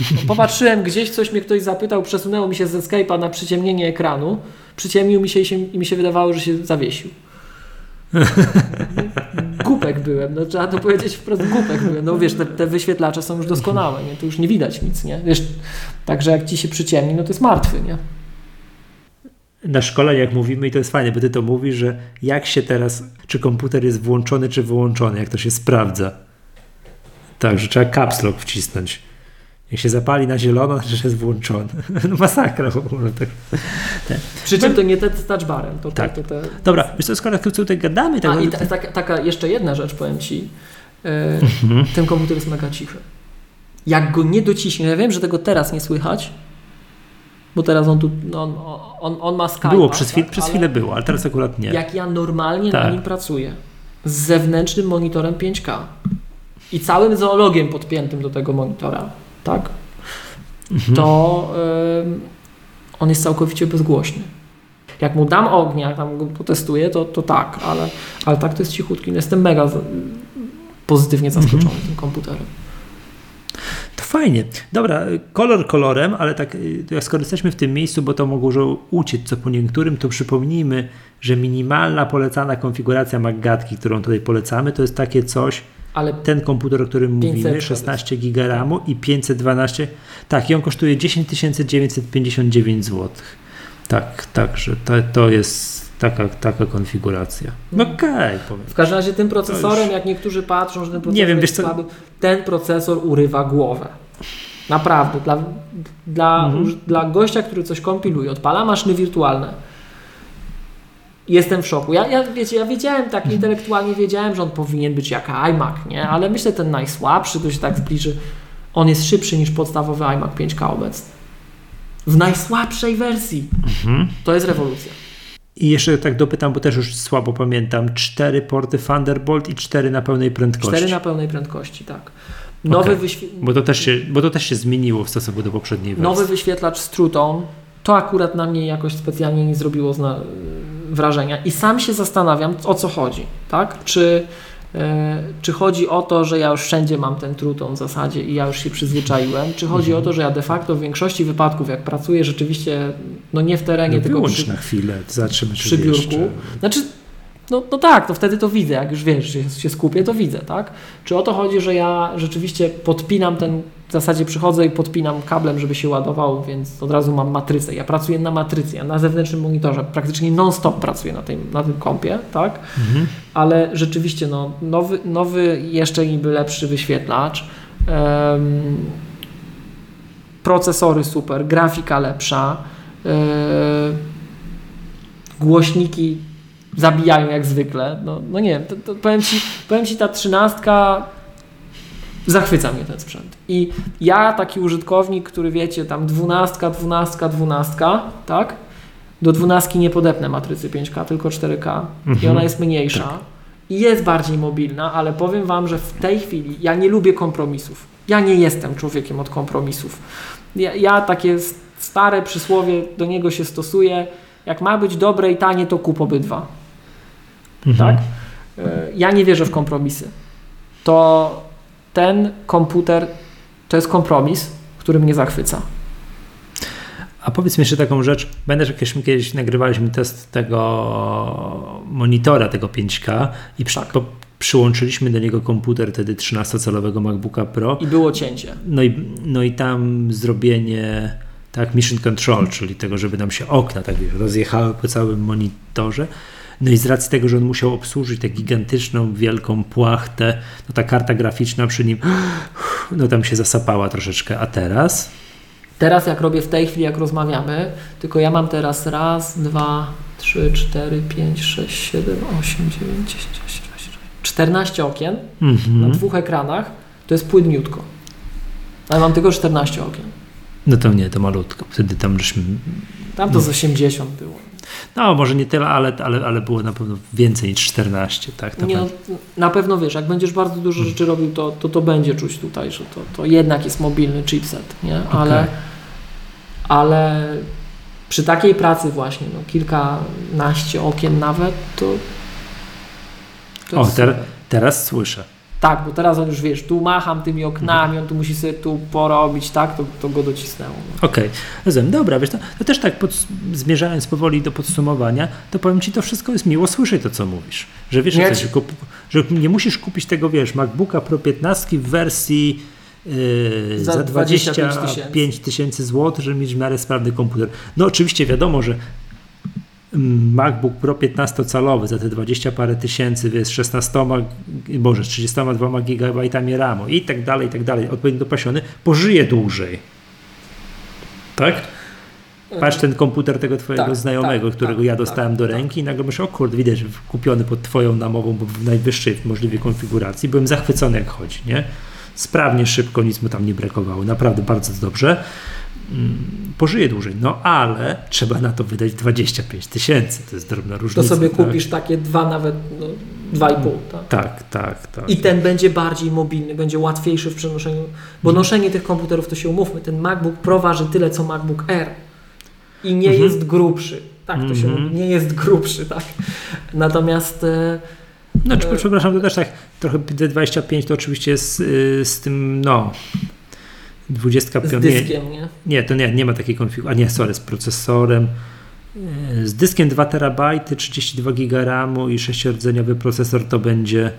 No, Popatrzyłem gdzieś, coś mnie ktoś zapytał, przesunęło mi się z Escape'a na przyciemnienie ekranu. Przyciemnił mi się i, się i mi się wydawało, że się zawiesił. Głupek byłem, no trzeba to powiedzieć wprost, głupek byłem. No wiesz, te, te wyświetlacze są już doskonałe, nie? Tu już nie widać nic, nie? Wiesz, także jak ci się przyciemni, no to jest martwy, nie? Na szkoleniach mówimy i to jest fajne, bo ty to mówisz, że jak się teraz, czy komputer jest włączony, czy wyłączony, jak to się sprawdza. Tak, że trzeba caps lock wcisnąć. Jak się zapali na zielono, to że jest włączony. No masakra w ogóle. Tak. Przy czym to nie te z touchbarem, to, Tak. to, to te, Dobra, wiesz co, skoro tak tutaj gadamy, tak, A i ta, taka, taka jeszcze jedna rzecz powiem Ci. E, Mhm. ten komputer jest mega cichy. Jak go nie dociśnie, ja wiem, że tego teraz nie słychać, bo teraz on tu, no, on, on, on ma Skype. było przez, chwil, tak, przez chwilę było, ale teraz akurat nie. Jak ja normalnie na Tak. nim pracuję, z zewnętrznym monitorem 5K i całym zoologiem podpiętym do tego monitora, tak, Mhm. to ym, on jest całkowicie bezgłośny. Jak mu dam ognia, tam go potestuję, to, to tak, ale, ale tak to jest cichutki. No Jestem mega pozytywnie zaskoczony Mhm. tym komputerem. To fajnie. Dobra, kolor kolorem, ale tak, y, jak skoro jesteśmy w tym miejscu, bo to mogło uciec co po niektórym, to przypomnijmy, że minimalna polecana konfiguracja MacGatki, którą tutaj polecamy, to jest takie coś, Ale ten komputer, o którym 500 mówimy, 16 GB RAMu i 512, tak, i on kosztuje 10 959 zł. Tak, tak, że to, to jest taka, taka konfiguracja. No okej, powiem. w każdym razie tym procesorem, już- jak niektórzy patrzą, że ten procesor Nie wiem, jest słaby, ten procesor urywa głowę. Naprawdę. Dla, dla, Mhm. dla gościa, który coś kompiluje, odpala maszyny wirtualne Jestem w szoku. Ja, ja, wiecie, ja wiedziałem tak intelektualnie, wiedziałem, że on powinien być jak iMac, nie? Ale myślę, ten najsłabszy, to się tak zbliży, on jest szybszy niż podstawowy iMac 5K obecny. W najsłabszej wersji. Mhm. To jest rewolucja. I jeszcze tak dopytam, bo też już słabo pamiętam, cztery porty Thunderbolt i cztery na pełnej prędkości. Cztery na pełnej prędkości, tak. Nowy, Okej. wyświ- Bo to, też się, bo to też się zmieniło w stosunku do poprzedniej wersji. nowy wyświetlacz z Trutą, to akurat na mnie jakoś specjalnie nie zrobiło zna- wrażenia. I sam się zastanawiam, o co chodzi, tak? Czy, e, czy chodzi o to, że ja już wszędzie mam ten Truton w zasadzie i ja już się przyzwyczaiłem, czy chodzi o to, że ja de facto w większości wypadków, jak pracuję rzeczywiście, no nie w terenie, no, tylko przy, na chwilę, czy przy biurku. jeszcze. Znaczy, no, no tak, to wtedy to widzę, jak już wiesz, że się skupię, to widzę, tak? Czy o to chodzi, że ja rzeczywiście podpinam ten, w zasadzie przychodzę i podpinam kablem, żeby się ładował, więc od razu mam matrycę. Ja pracuję na matrycy, ja na zewnętrznym monitorze praktycznie non-stop pracuję na tym, na tym kompie, tak? Mhm. Ale rzeczywiście, no, nowy, nowy jeszcze niby lepszy wyświetlacz, em, procesory super, grafika lepsza, e, głośniki zabijają jak zwykle. No, no nie wiem, to, to powiem, ci, powiem Ci, ta trzynastka zachwyca mnie ten sprzęt. I ja, taki użytkownik, który wiecie, tam dwunastka, dwunastka, dwunastka, tak? Do dwunastki nie podepnę matrycy 5K, tylko 4K i Mhm. ona jest mniejsza i jest bardziej mobilna, ale powiem Wam, że w tej chwili ja nie lubię kompromisów. Ja nie jestem człowiekiem od kompromisów. Ja, ja takie stare przysłowie do niego się stosuję. Jak ma być dobre i tanie, to kup obydwa. Mhm. Tak? E, Ja nie wierzę w kompromisy. To ten komputer to jest kompromis, który mnie zachwyca. A powiedz mi jeszcze taką rzecz. Będę, że kiedyś, kiedyś nagrywaliśmy test tego monitora, tego 5K i przy, Tak. po, przyłączyliśmy do niego komputer wtedy 13-calowego MacBooka Pro. I było cięcie. No i, no i tam zrobienie tak mission control, czyli tego, żeby nam się okna tak wiesz, rozjechały po całym monitorze. No i z racji tego, że on musiał obsłużyć tę gigantyczną, wielką płachtę, no ta karta graficzna przy nim, no tam się zasapała troszeczkę. A teraz? Teraz jak robię w tej chwili, jak rozmawiamy, tylko ja mam teraz raz, dwa, trzy, cztery, pięć, sześć, siedem, osiem, dziewięć, dziesięć, jedenaście, dwadzieścia, 14 okien na Mhm. dwóch ekranach, to jest płynniutko. Ale mam tylko 14 okien. No to nie, to malutko. Wtedy tam żeśmy. Tam to z 80 było. No, może nie tyle, ale, ale, ale było na pewno więcej niż 14, tak? To Nie, no, pewnie. na pewno wiesz, jak będziesz bardzo dużo rzeczy robił, to, to, to będzie czuć tutaj, że to, to jednak jest mobilny chipset, nie? Ale, ale przy takiej pracy właśnie, no, kilkanaście okien nawet, to, to O, ter, teraz słyszę. Tak, bo teraz on już wiesz, tu macham tymi oknami, on tu musi sobie tu porobić, tak, to, to go docisnęło. No. Okej, rozumiem. Dobra, wiesz, to, to też tak pod, zmierzając powoli do podsumowania, to powiem Ci, to wszystko jest miło słyszeć to, co mówisz. Że wiesz, Nie, ci- kup, że nie musisz kupić tego, wiesz, MacBooka Pro 15 w wersji yy, Za za 25 25 tysięcy złotych, żeby mieć w miarę sprawny komputer. No oczywiście wiadomo, że MacBook Pro 15-calowy za te 20 parę tysięcy, wiesz, 16, boże, z 32 GB RAMu i tak dalej, i tak dalej, odpowiednio dopasiony, pożyje dłużej. Tak? Patrz ten komputer tego twojego Tak, znajomego, tak, którego tak, ja dostałem tak, do tak. ręki i nagle myślę, o kurde, widać, kupiony pod twoją namową, bo w najwyższej możliwej konfiguracji. Byłem zachwycony jak chodzi, nie? Sprawnie, szybko, nic mu tam nie brakowało. Naprawdę bardzo dobrze. Mm, Pożyje dłużej, no ale trzeba na to wydać 25 tysięcy. To jest drobna To różnica. sobie tak? kupisz takie dwa nawet, no, dwa i pół, tak. Tak, tak, tak. I ten będzie bardziej mobilny, będzie łatwiejszy w przenoszeniu, bo Mhm. noszenie tych komputerów, to się umówmy, ten MacBook Pro waży tyle, co MacBook Air i nie Mhm. jest grubszy. Tak to się Mhm. mówi, nie jest grubszy, tak. Natomiast e, Znaczy, E, przepraszam, to też tak trochę D25 to oczywiście jest y, z tym, no, 25. z dyskiem, nie? Nie, to nie, nie ma takiej konfiguracji. A nie, sorry, z procesorem. y, Z dyskiem 2 terabajty, 32 giga RAMu i 6-rdzeniowy procesor to będzie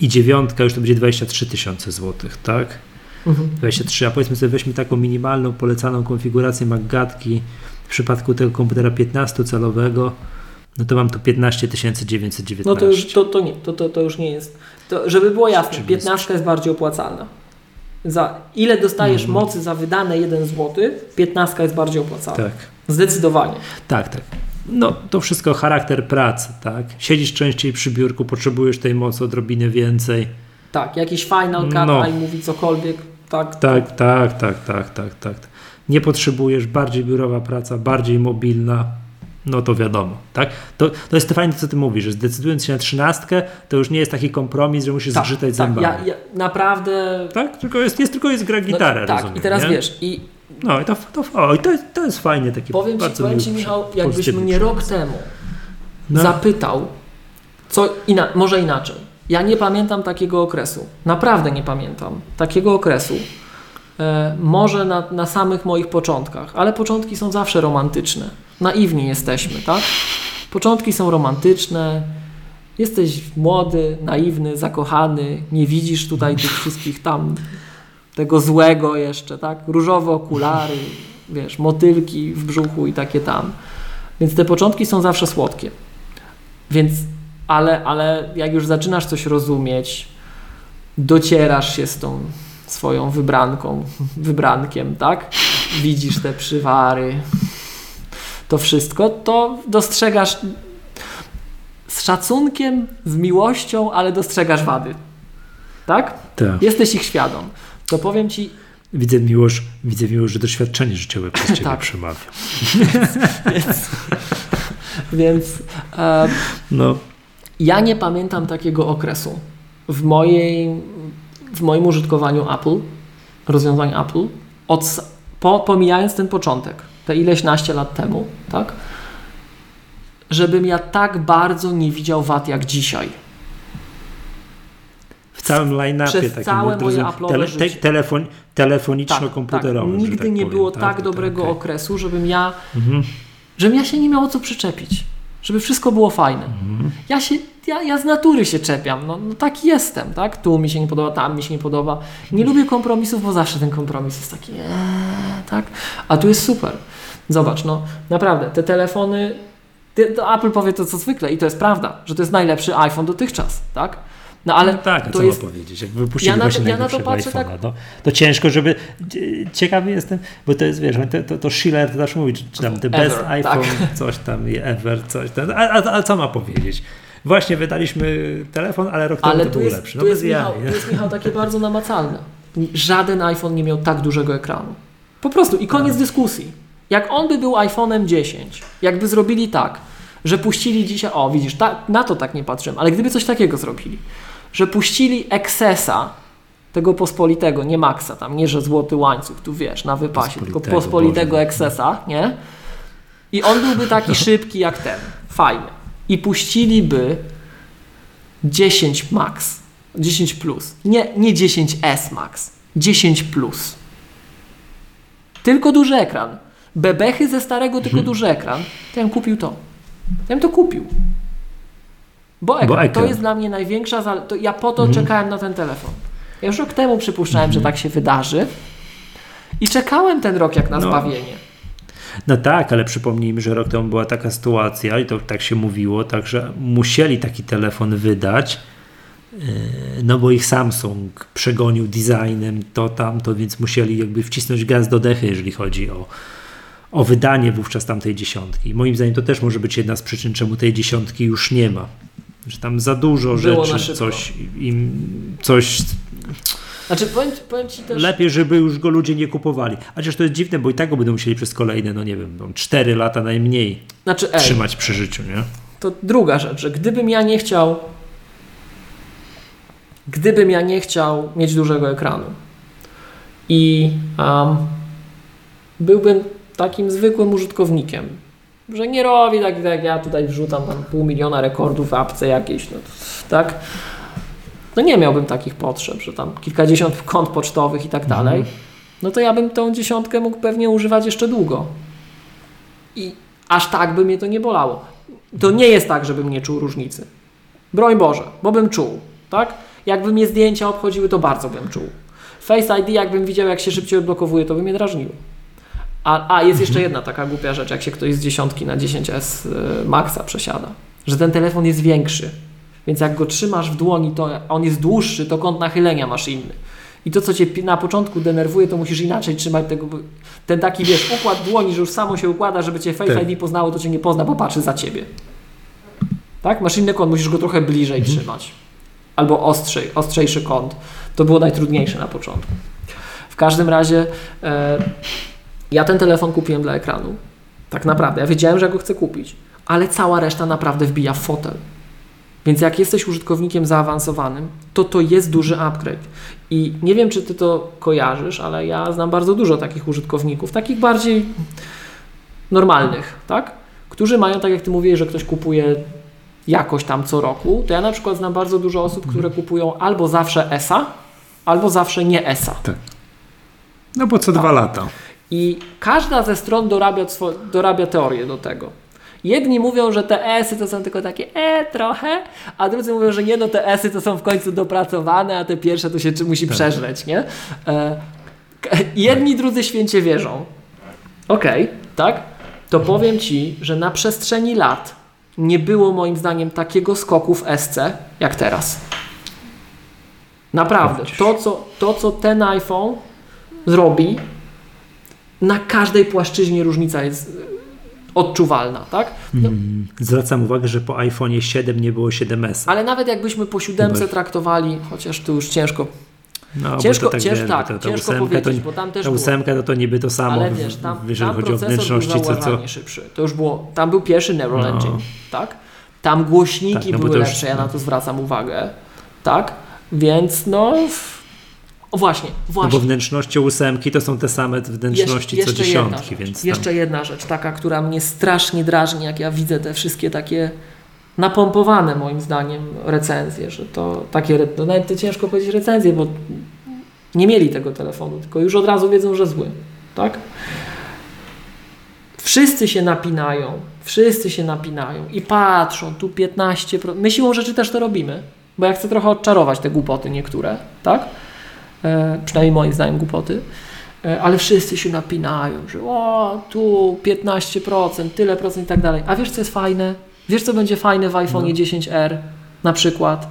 i dziewiątka już to będzie 23 tysiące złotych, tak? Mhm. 23, a powiedzmy sobie weźmy taką minimalną, polecaną konfigurację MacGatki w przypadku tego komputera 15-calowego, no to mam tu 15 919. No to już to, to nie, to, to, to już nie jest. To, żeby było jasne, Czyli 15 jest bardziej opłacalna. Za ile dostajesz Mhm. mocy za wydane 1 zł, 15 jest bardziej opłacalna. Tak, Zdecydowanie. tak, tak. no to wszystko charakter pracy, tak? Siedzisz częściej przy biurku, potrzebujesz tej mocy odrobinę więcej. Tak, jakiś Final Cut, No. mówi cokolwiek, tak, Tak, tak, tak, tak, tak, tak. Nie potrzebujesz, bardziej biurowa praca, bardziej mobilna, no to wiadomo, tak? To, to jest fajne, co ty mówisz, że zdecydując się na trzynastkę, to już nie jest taki kompromis, że musisz tak, zgrzytać tak, zębami. ja, ja naprawdę... Tak? Tylko jest, jest, tylko jest gra no, gitarę, Tak, rozumiem, i teraz nie? wiesz, i No i to, to, o, i to, jest, to jest fajnie, takie powiem Ci, powiem ci Michał, jakbyś mnie rok temu No. zapytał, co ina- może inaczej. Ja nie pamiętam takiego okresu. Naprawdę nie pamiętam takiego okresu. E, może na, na samych moich początkach, ale początki są zawsze romantyczne. Naiwni jesteśmy, tak? Początki są romantyczne. Jesteś młody, naiwny, zakochany, nie widzisz tutaj tych wszystkich tam tego złego jeszcze, tak? Różowe okulary, wiesz, motylki w brzuchu i takie tam. Więc te początki są zawsze słodkie. Więc, ale, ale jak już zaczynasz coś rozumieć, docierasz się z tą swoją wybranką, wybrankiem, tak? Widzisz te przywary, to wszystko, to dostrzegasz z szacunkiem, z miłością, ale dostrzegasz wady. Tak? Tak. Jesteś ich świadom. To powiem ci, Widzę miłość, widzę miłość, że doświadczenie życiowe przez ciebie Tak. przemawia. więc, więc e, No, Ja nie pamiętam takiego okresu w, mojej, w moim użytkowaniu Apple, rozwiązań Apple, od, po, pomijając ten początek, te ileś naście lat temu, tak? Żebym ja tak bardzo nie widział wad jak dzisiaj. w całym line-upie Przez takim całe moje Apple'owe te, telefon, telefoniczno-komputerowym. że Nigdy tak nie powiem, było tak, dobrego okej. okresu, żebym ja, Mhm. żebym ja się nie miał o co przyczepić. Żeby wszystko było fajne. Mhm. Ja, się, ja, ja z natury się czepiam, no, no taki jestem, tak? Tu mi się nie podoba, tam mi się nie podoba. Nie lubię kompromisów, bo zawsze ten kompromis jest taki, eee, tak? A tu jest super. Zobacz, no naprawdę, te telefony, to Apple powie to co zwykle i to jest prawda, że to jest najlepszy iPhone dotychczas, tak? No ale no tak, a to co jest, ma powiedzieć? Jak wypuścili Ja na to- właśnie ja na to patrzę tak- no, to ciężko, żeby... cie- Ciekawy jestem, bo to jest, wiesz, to, to, to Schiller to zawsze mówi, czy, czy tam the best Ever, iPhone, tak. coś tam, ever, coś tam. A, a, a co ma powiedzieć? Właśnie wydaliśmy telefon, ale rok temu ale to tu był jest, lepszy. tu, No jest bez jaj, Michał, tu jest Michał takie bardzo namacalne. Żaden iPhone nie miał tak dużego ekranu. Po prostu i koniec dyskusji. Jak on by był iPhone'em 10, jakby zrobili tak, że puścili dzisiaj, o widzisz, ta, na to tak nie patrzyłem, ale gdyby coś takiego zrobili, że puścili Excessa, tego pospolitego, nie Maxa tam, nie że złoty łańcuch, tu wiesz, na wypasie, tylko Pospolitego, pospolitego Boże. Excessa, nie? I on byłby taki szybki jak ten, fajny. I puściliby 10 max, 10 plus. Nie, nie 10S max, 10 plus. Tylko duży ekran. Bebechy ze starego, tylko Mhm. duży ekran. To ja bym kupił to. Ja bym to kupił. Bo ekran, Bo to ekran. jest dla mnie największa zale- to Ja po to Mhm. czekałem na ten telefon. Ja już rok temu przypuszczałem, że tak się wydarzy. I czekałem ten rok jak na No. zbawienie. No tak, ale przypomnijmy, że rok temu była taka sytuacja i to tak się mówiło, także musieli taki telefon wydać, yy, no bo ich Samsung przegonił designem to tamto, więc musieli jakby wcisnąć gaz do dechy, jeżeli chodzi o, o wydanie wówczas tamtej dziesiątki. Moim zdaniem to też może być jedna z przyczyn, czemu tej dziesiątki już nie ma. Że tam za dużo Było rzeczy, coś im, coś Znaczy, powiem, powiem Ci też... Lepiej, żeby już go ludzie nie kupowali. A Chociaż to jest dziwne, bo i tak go będą musieli przez kolejne, no nie wiem, no, 4 lata najmniej Znaczy, ej, trzymać przy życiu, nie? to druga rzecz, że gdybym ja nie chciał gdybym ja nie chciał mieć dużego ekranu i um, byłbym takim zwykłym użytkownikiem, że nie robi tak, jak ja tutaj wrzucam tam pół miliona rekordów w apce jakiejś, no, tak? No nie miałbym takich potrzeb, że tam kilkadziesiąt kont pocztowych i tak dalej, no to ja bym tą dziesiątkę mógł pewnie używać jeszcze długo. I aż tak by mnie to nie bolało. To nie jest tak, żebym nie czuł różnicy. Broń Boże, bo bym czuł, tak? Jakby mnie zdjęcia obchodziły, to bardzo bym czuł. Face ID, jakbym widział, jak się szybciej odblokowuje, to by mnie drażniło. A, a jest jeszcze jedna taka głupia rzecz, jak się ktoś z dziesiątki na 10S y, Maxa przesiada, że ten telefon jest większy, więc jak go trzymasz w dłoni, to on jest dłuższy, to kąt nachylenia masz inny. I to, co cię na początku denerwuje, to musisz inaczej trzymać tego. Ten taki, wiesz, układ dłoni, że już samo się układa, żeby cię Face Tak. ID poznało, to cię nie pozna, bo patrzy za ciebie. Tak? Masz inny kąt, musisz go trochę bliżej Mhm. trzymać. Albo ostrzej, ostrzejszy kąt. To było najtrudniejsze na początku. W każdym razie e, ja ten telefon kupiłem dla ekranu. Tak naprawdę. Ja wiedziałem, że ja go chcę kupić. Ale cała reszta naprawdę wbija w fotel. Więc jak jesteś użytkownikiem zaawansowanym, to to jest duży upgrade. I nie wiem, czy ty to kojarzysz, ale ja znam bardzo dużo takich użytkowników, takich bardziej normalnych, tak? Którzy mają, tak jak ty mówiłeś, że ktoś kupuje jakoś tam co roku, to ja na przykład znam bardzo dużo osób, które kupują albo zawsze ESA, albo zawsze nie ESA. No bo co dwa lata. I każda ze stron dorabia, dorabia teorię do tego. Jedni mówią, że te esy to są tylko takie e trochę, a drudzy mówią, że nie no, te esy to są w końcu dopracowane, a te pierwsze to się czy musi przeżreć, nie? E, jedni, drudzy święcie wierzą. Okej, tak? To powiem Ci, że na przestrzeni lat nie było moim zdaniem takiego skoku w SC jak teraz. Naprawdę. To co, to, co ten iPhone zrobi, na każdej płaszczyźnie różnica jest y, odczuwalna, tak? No, Mm, Zwracam uwagę, że po iPhone'ie 7 nie było 7S. ale nawet jakbyśmy po siódemce Chyba- traktowali, chociaż tu już ciężko, No, ciężko, to tak, cięż, tak, to, ta ciężko powiedzieć, to, bo tam też ta było. ósemka to, to niby to samo, Ale wiesz, tam, jeżeli tam chodzi o wnętrzności, co, co, szybszy. To już było, tam był pierwszy Neural No. Engine, tak? Tam głośniki Tak, no były to już- lepsze, ja na no. to zwracam uwagę, tak? Więc no, o właśnie, no właśnie. bo wnętrzności ósemki to są te same wnętrzności co dziesiątki, więc tam, jeszcze jedna rzecz, taka, która mnie strasznie drażni, jak ja widzę te wszystkie takie napompowane moim zdaniem recenzje, że to takie, no nawet to ciężko powiedzieć recenzje, bo nie mieli tego telefonu, tylko już od razu wiedzą, że zły, tak? Wszyscy się napinają, wszyscy się napinają i patrzą, tu 15%. My siłą rzeczy też to robimy, bo ja chcę trochę odczarować te głupoty niektóre, tak? E, przynajmniej moim zdaniem głupoty. E, ale wszyscy się napinają, że o, tu 15%, tyle procent i tak dalej. A wiesz, co jest fajne? Wiesz, co będzie fajne w iPhone No. 10R na przykład?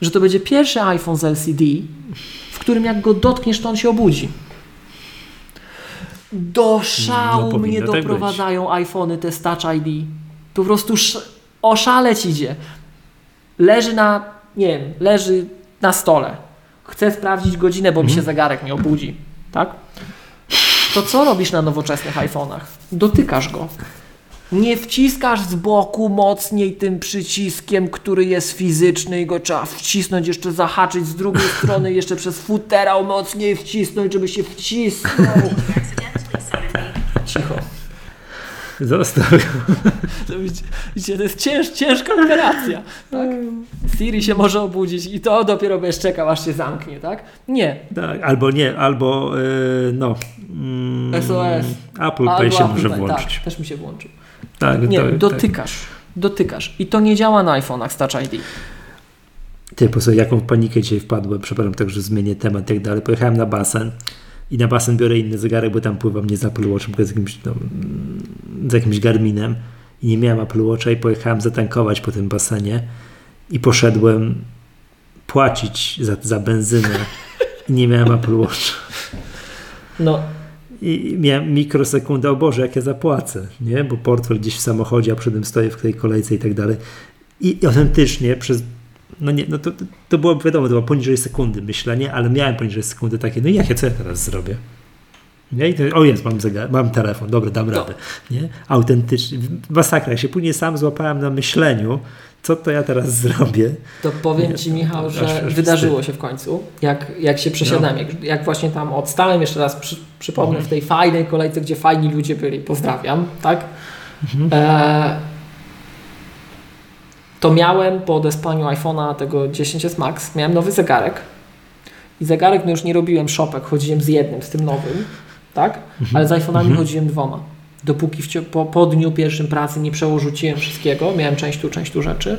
Że to będzie pierwszy iPhone z LCD, w którym jak go dotkniesz, to on się obudzi. Do szału No, mnie tak być. doprowadzają iPhony te z Touch ID. Po prostu sz- oszaleć idzie. Leży na, nie wiem, leży na stole. Chcę sprawdzić godzinę, bo mi się zegarek nie obudzi. Tak? To co robisz na nowoczesnych iPhone'ach? Dotykasz go. Nie wciskasz z boku mocniej tym przyciskiem, który jest fizyczny i go trzeba wcisnąć, jeszcze zahaczyć z drugiej strony, jeszcze przez futerał mocniej wcisnąć, żeby się wcisnął. Cicho. Został. To widzicie, to jest cięż, ciężka operacja. Tak? Siri się może obudzić i to dopiero będziesz czekał, aż się zamknie, tak? Nie. Tak, albo nie, albo yy, no. mm, SOS. Apple Pay się Apple może Pay, włączyć. Tak, też mi się włączył. Tak, Nie, to, tak. dotykasz. Dotykasz. I to nie działa na iPhone'ach z Touch ID. Ty, po sobie jaką panikę dzisiaj wpadłem, przepraszam, także zmienię temat i tak dalej. Pojechałem na basen i na basen biorę inny zegarek, bo tam pływam nie z Apple Watchem, tylko z jakimś, no, z jakimś Garminem i nie miałem Apple Watcha i pojechałem zatankować po tym basenie i poszedłem płacić za, za benzynę i nie miałem Apple Watcha. No, I miałem mikrosekundę, o Boże, jak ja zapłacę, nie? Bo portfel gdzieś w samochodzie, a przy tym stoję w tej kolejce i tak dalej. I autentycznie przez, no nie, no to, to, było wiadomo, to było poniżej sekundy myślenie, ale miałem poniżej sekundy takie, no i jakie, co ja teraz zrobię? Nie? I to, o jest, mam, zegar, mam telefon, dobra, dam No. radę. Nie? Autentycznie, masakra. Ja się później sam złapałem na myśleniu, co to ja teraz zrobię. to powiem Nie, Ci, Michał, że aż- aż wydarzyło się w końcu. Jak, jak się przesiadłem, jak, jak właśnie tam odstałem, jeszcze raz przy, przypomnę, Mhm. w tej fajnej kolejce, gdzie fajni ludzie byli, pozdrawiam, tak? Mhm. E, to miałem po odespaniu iPhone'a tego 10s Max, miałem nowy zegarek. I zegarek, no już nie robiłem szopek, chodziłem z jednym, z tym nowym, tak? Ale z iPhone'ami Mhm. chodziłem dwoma. Dopóki w, po, po dniu pierwszym pracy nie przełożyłem wszystkiego, miałem część tu, część tu rzeczy,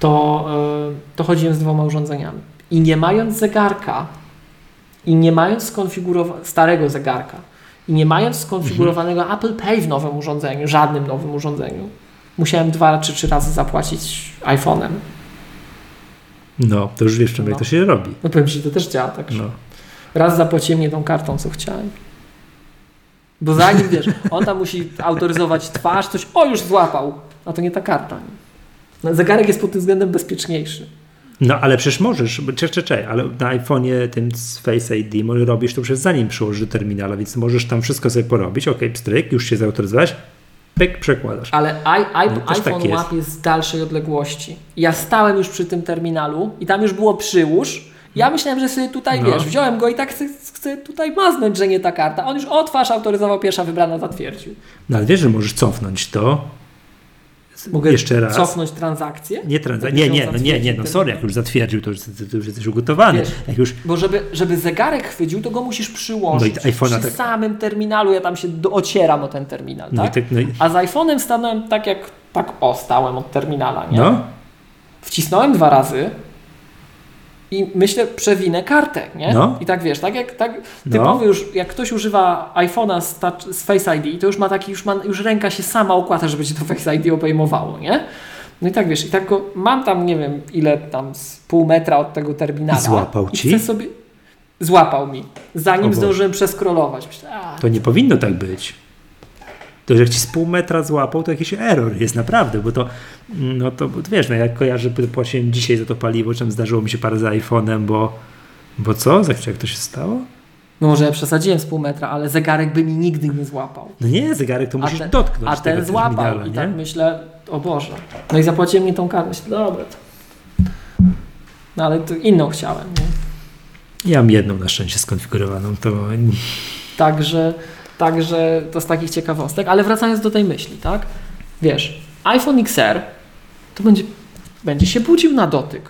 to, y, to chodziłem z dwoma urządzeniami. I nie mając zegarka, i nie mając skonfigurowanego starego zegarka, i nie mając skonfigurowanego Apple Pay w nowym urządzeniu, żadnym nowym urządzeniu, musiałem dwa czy trzy razy zapłacić iPhone'em. No, to już wiesz, czym, jak No. to się robi. No powiem Ci, to też działa tak. No. raz zapłaciłem nie tą kartą, co chciałem. Bo zanim, wiesz, on tam musi autoryzować twarz, coś, o już złapał, a to nie ta karta. No, zegarek jest pod tym względem bezpieczniejszy. No ale przecież możesz, czekaj, czekaj, ale na iPhone'ie tym z Face ID robisz to przecież zanim przyłożysz do terminala, więc możesz tam wszystko sobie porobić, ok, pstryk, już się zautoryzowałeś, pyk, przekładasz. Ale i, i, No, iPhone tak jest. łapie z dalszej odległości. Ja stałem już przy tym terminalu i tam już było przyłóż. Ja myślałem, że sobie tutaj, No. wiesz, wziąłem go i tak chcę, chcę tutaj maznąć, że nie ta karta. On już o twarz autoryzował, pierwsza wybrana zatwierdził. No ale wiesz, że możesz cofnąć to Mogę jeszcze raz. cofnąć transakcję? Nie, transa- nie, nie, no nie, nie, no sorry, jak już zatwierdził, to już, to już jesteś ugotowany. Wiesz, jak już, Bo żeby, żeby zegarek chwycił, to go musisz przyłożyć. No i iPhone'a Przy tak- samym terminalu ja tam się do, ocieram o ten terminal, no tak? tak, no, i- A z iPhone'em stanąłem tak jak, tak o, stałem od terminala, nie? no, Wcisnąłem dwa razy i myślę, przewinę kartę, nie? No. I tak wiesz, tak jak tak No. typowy już, jak ktoś używa iPhone'a z, touch, z Face ID, to już ma taki, już, ma, już ręka się sama układa, żeby ci to Face ID obejmowało, nie? No i tak wiesz, i tak go, mam tam, nie wiem, ile tam z pół metra od tego terminala. Złapał ci? sobie, złapał mi, zanim zdążyłem przeskrolować. Myślę, a, to nie powinno tak być. To, że jak ci z pół metra złapał, to jakiś error jest naprawdę, bo to, no to wiesz, no jak kojarzę, płaciłem dzisiaj za to paliwo, czym zdarzyło mi się parę za iPhone'em, bo, bo co? Za jak to się stało? no może ja przesadziłem z pół metra, ale zegarek by mi nigdy nie złapał. No nie, zegarek to musisz ten- dotknąć A ten złapał i nie? tak myślę, o Boże. No i zapłaciłem mi tą kartę. Myślę, dobra. To... No ale to inną chciałem. Nie? Ja mam jedną na szczęście skonfigurowaną, to Także, także to z takich ciekawostek. Ale wracając do tej myśli, tak? Wiesz, iPhone XR to będzie, będzie się budził na dotyk.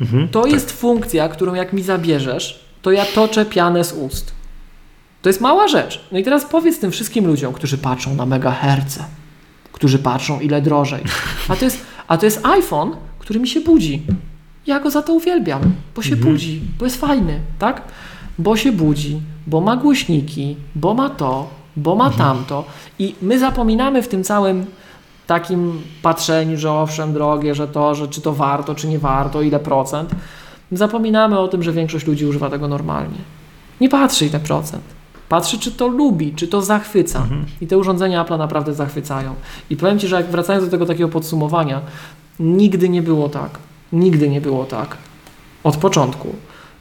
mhm. To jest funkcja, którą jak mi zabierzesz, to ja toczę pianę z ust. To jest mała rzecz. No i teraz powiedz tym wszystkim ludziom, którzy patrzą na megaherce, którzy patrzą ile drożej. A to jest, a to jest iPhone, który mi się budzi. Ja go za to uwielbiam, bo się Mhm. budzi, bo jest fajny, tak? Bo się budzi, bo ma głośniki, bo ma to, bo ma tamto. I my zapominamy w tym całym takim patrzeniu, że owszem, drogie, że to, że czy to warto, czy nie warto, ile procent. Zapominamy o tym, że większość ludzi używa tego normalnie. Nie patrzy ile procent. Patrzy, czy to lubi, czy to zachwyca. Mhm. I te urządzenia Apple'a naprawdę zachwycają. I powiem Ci, że jak wracając do tego takiego podsumowania, nigdy nie było tak, nigdy nie było tak od początku,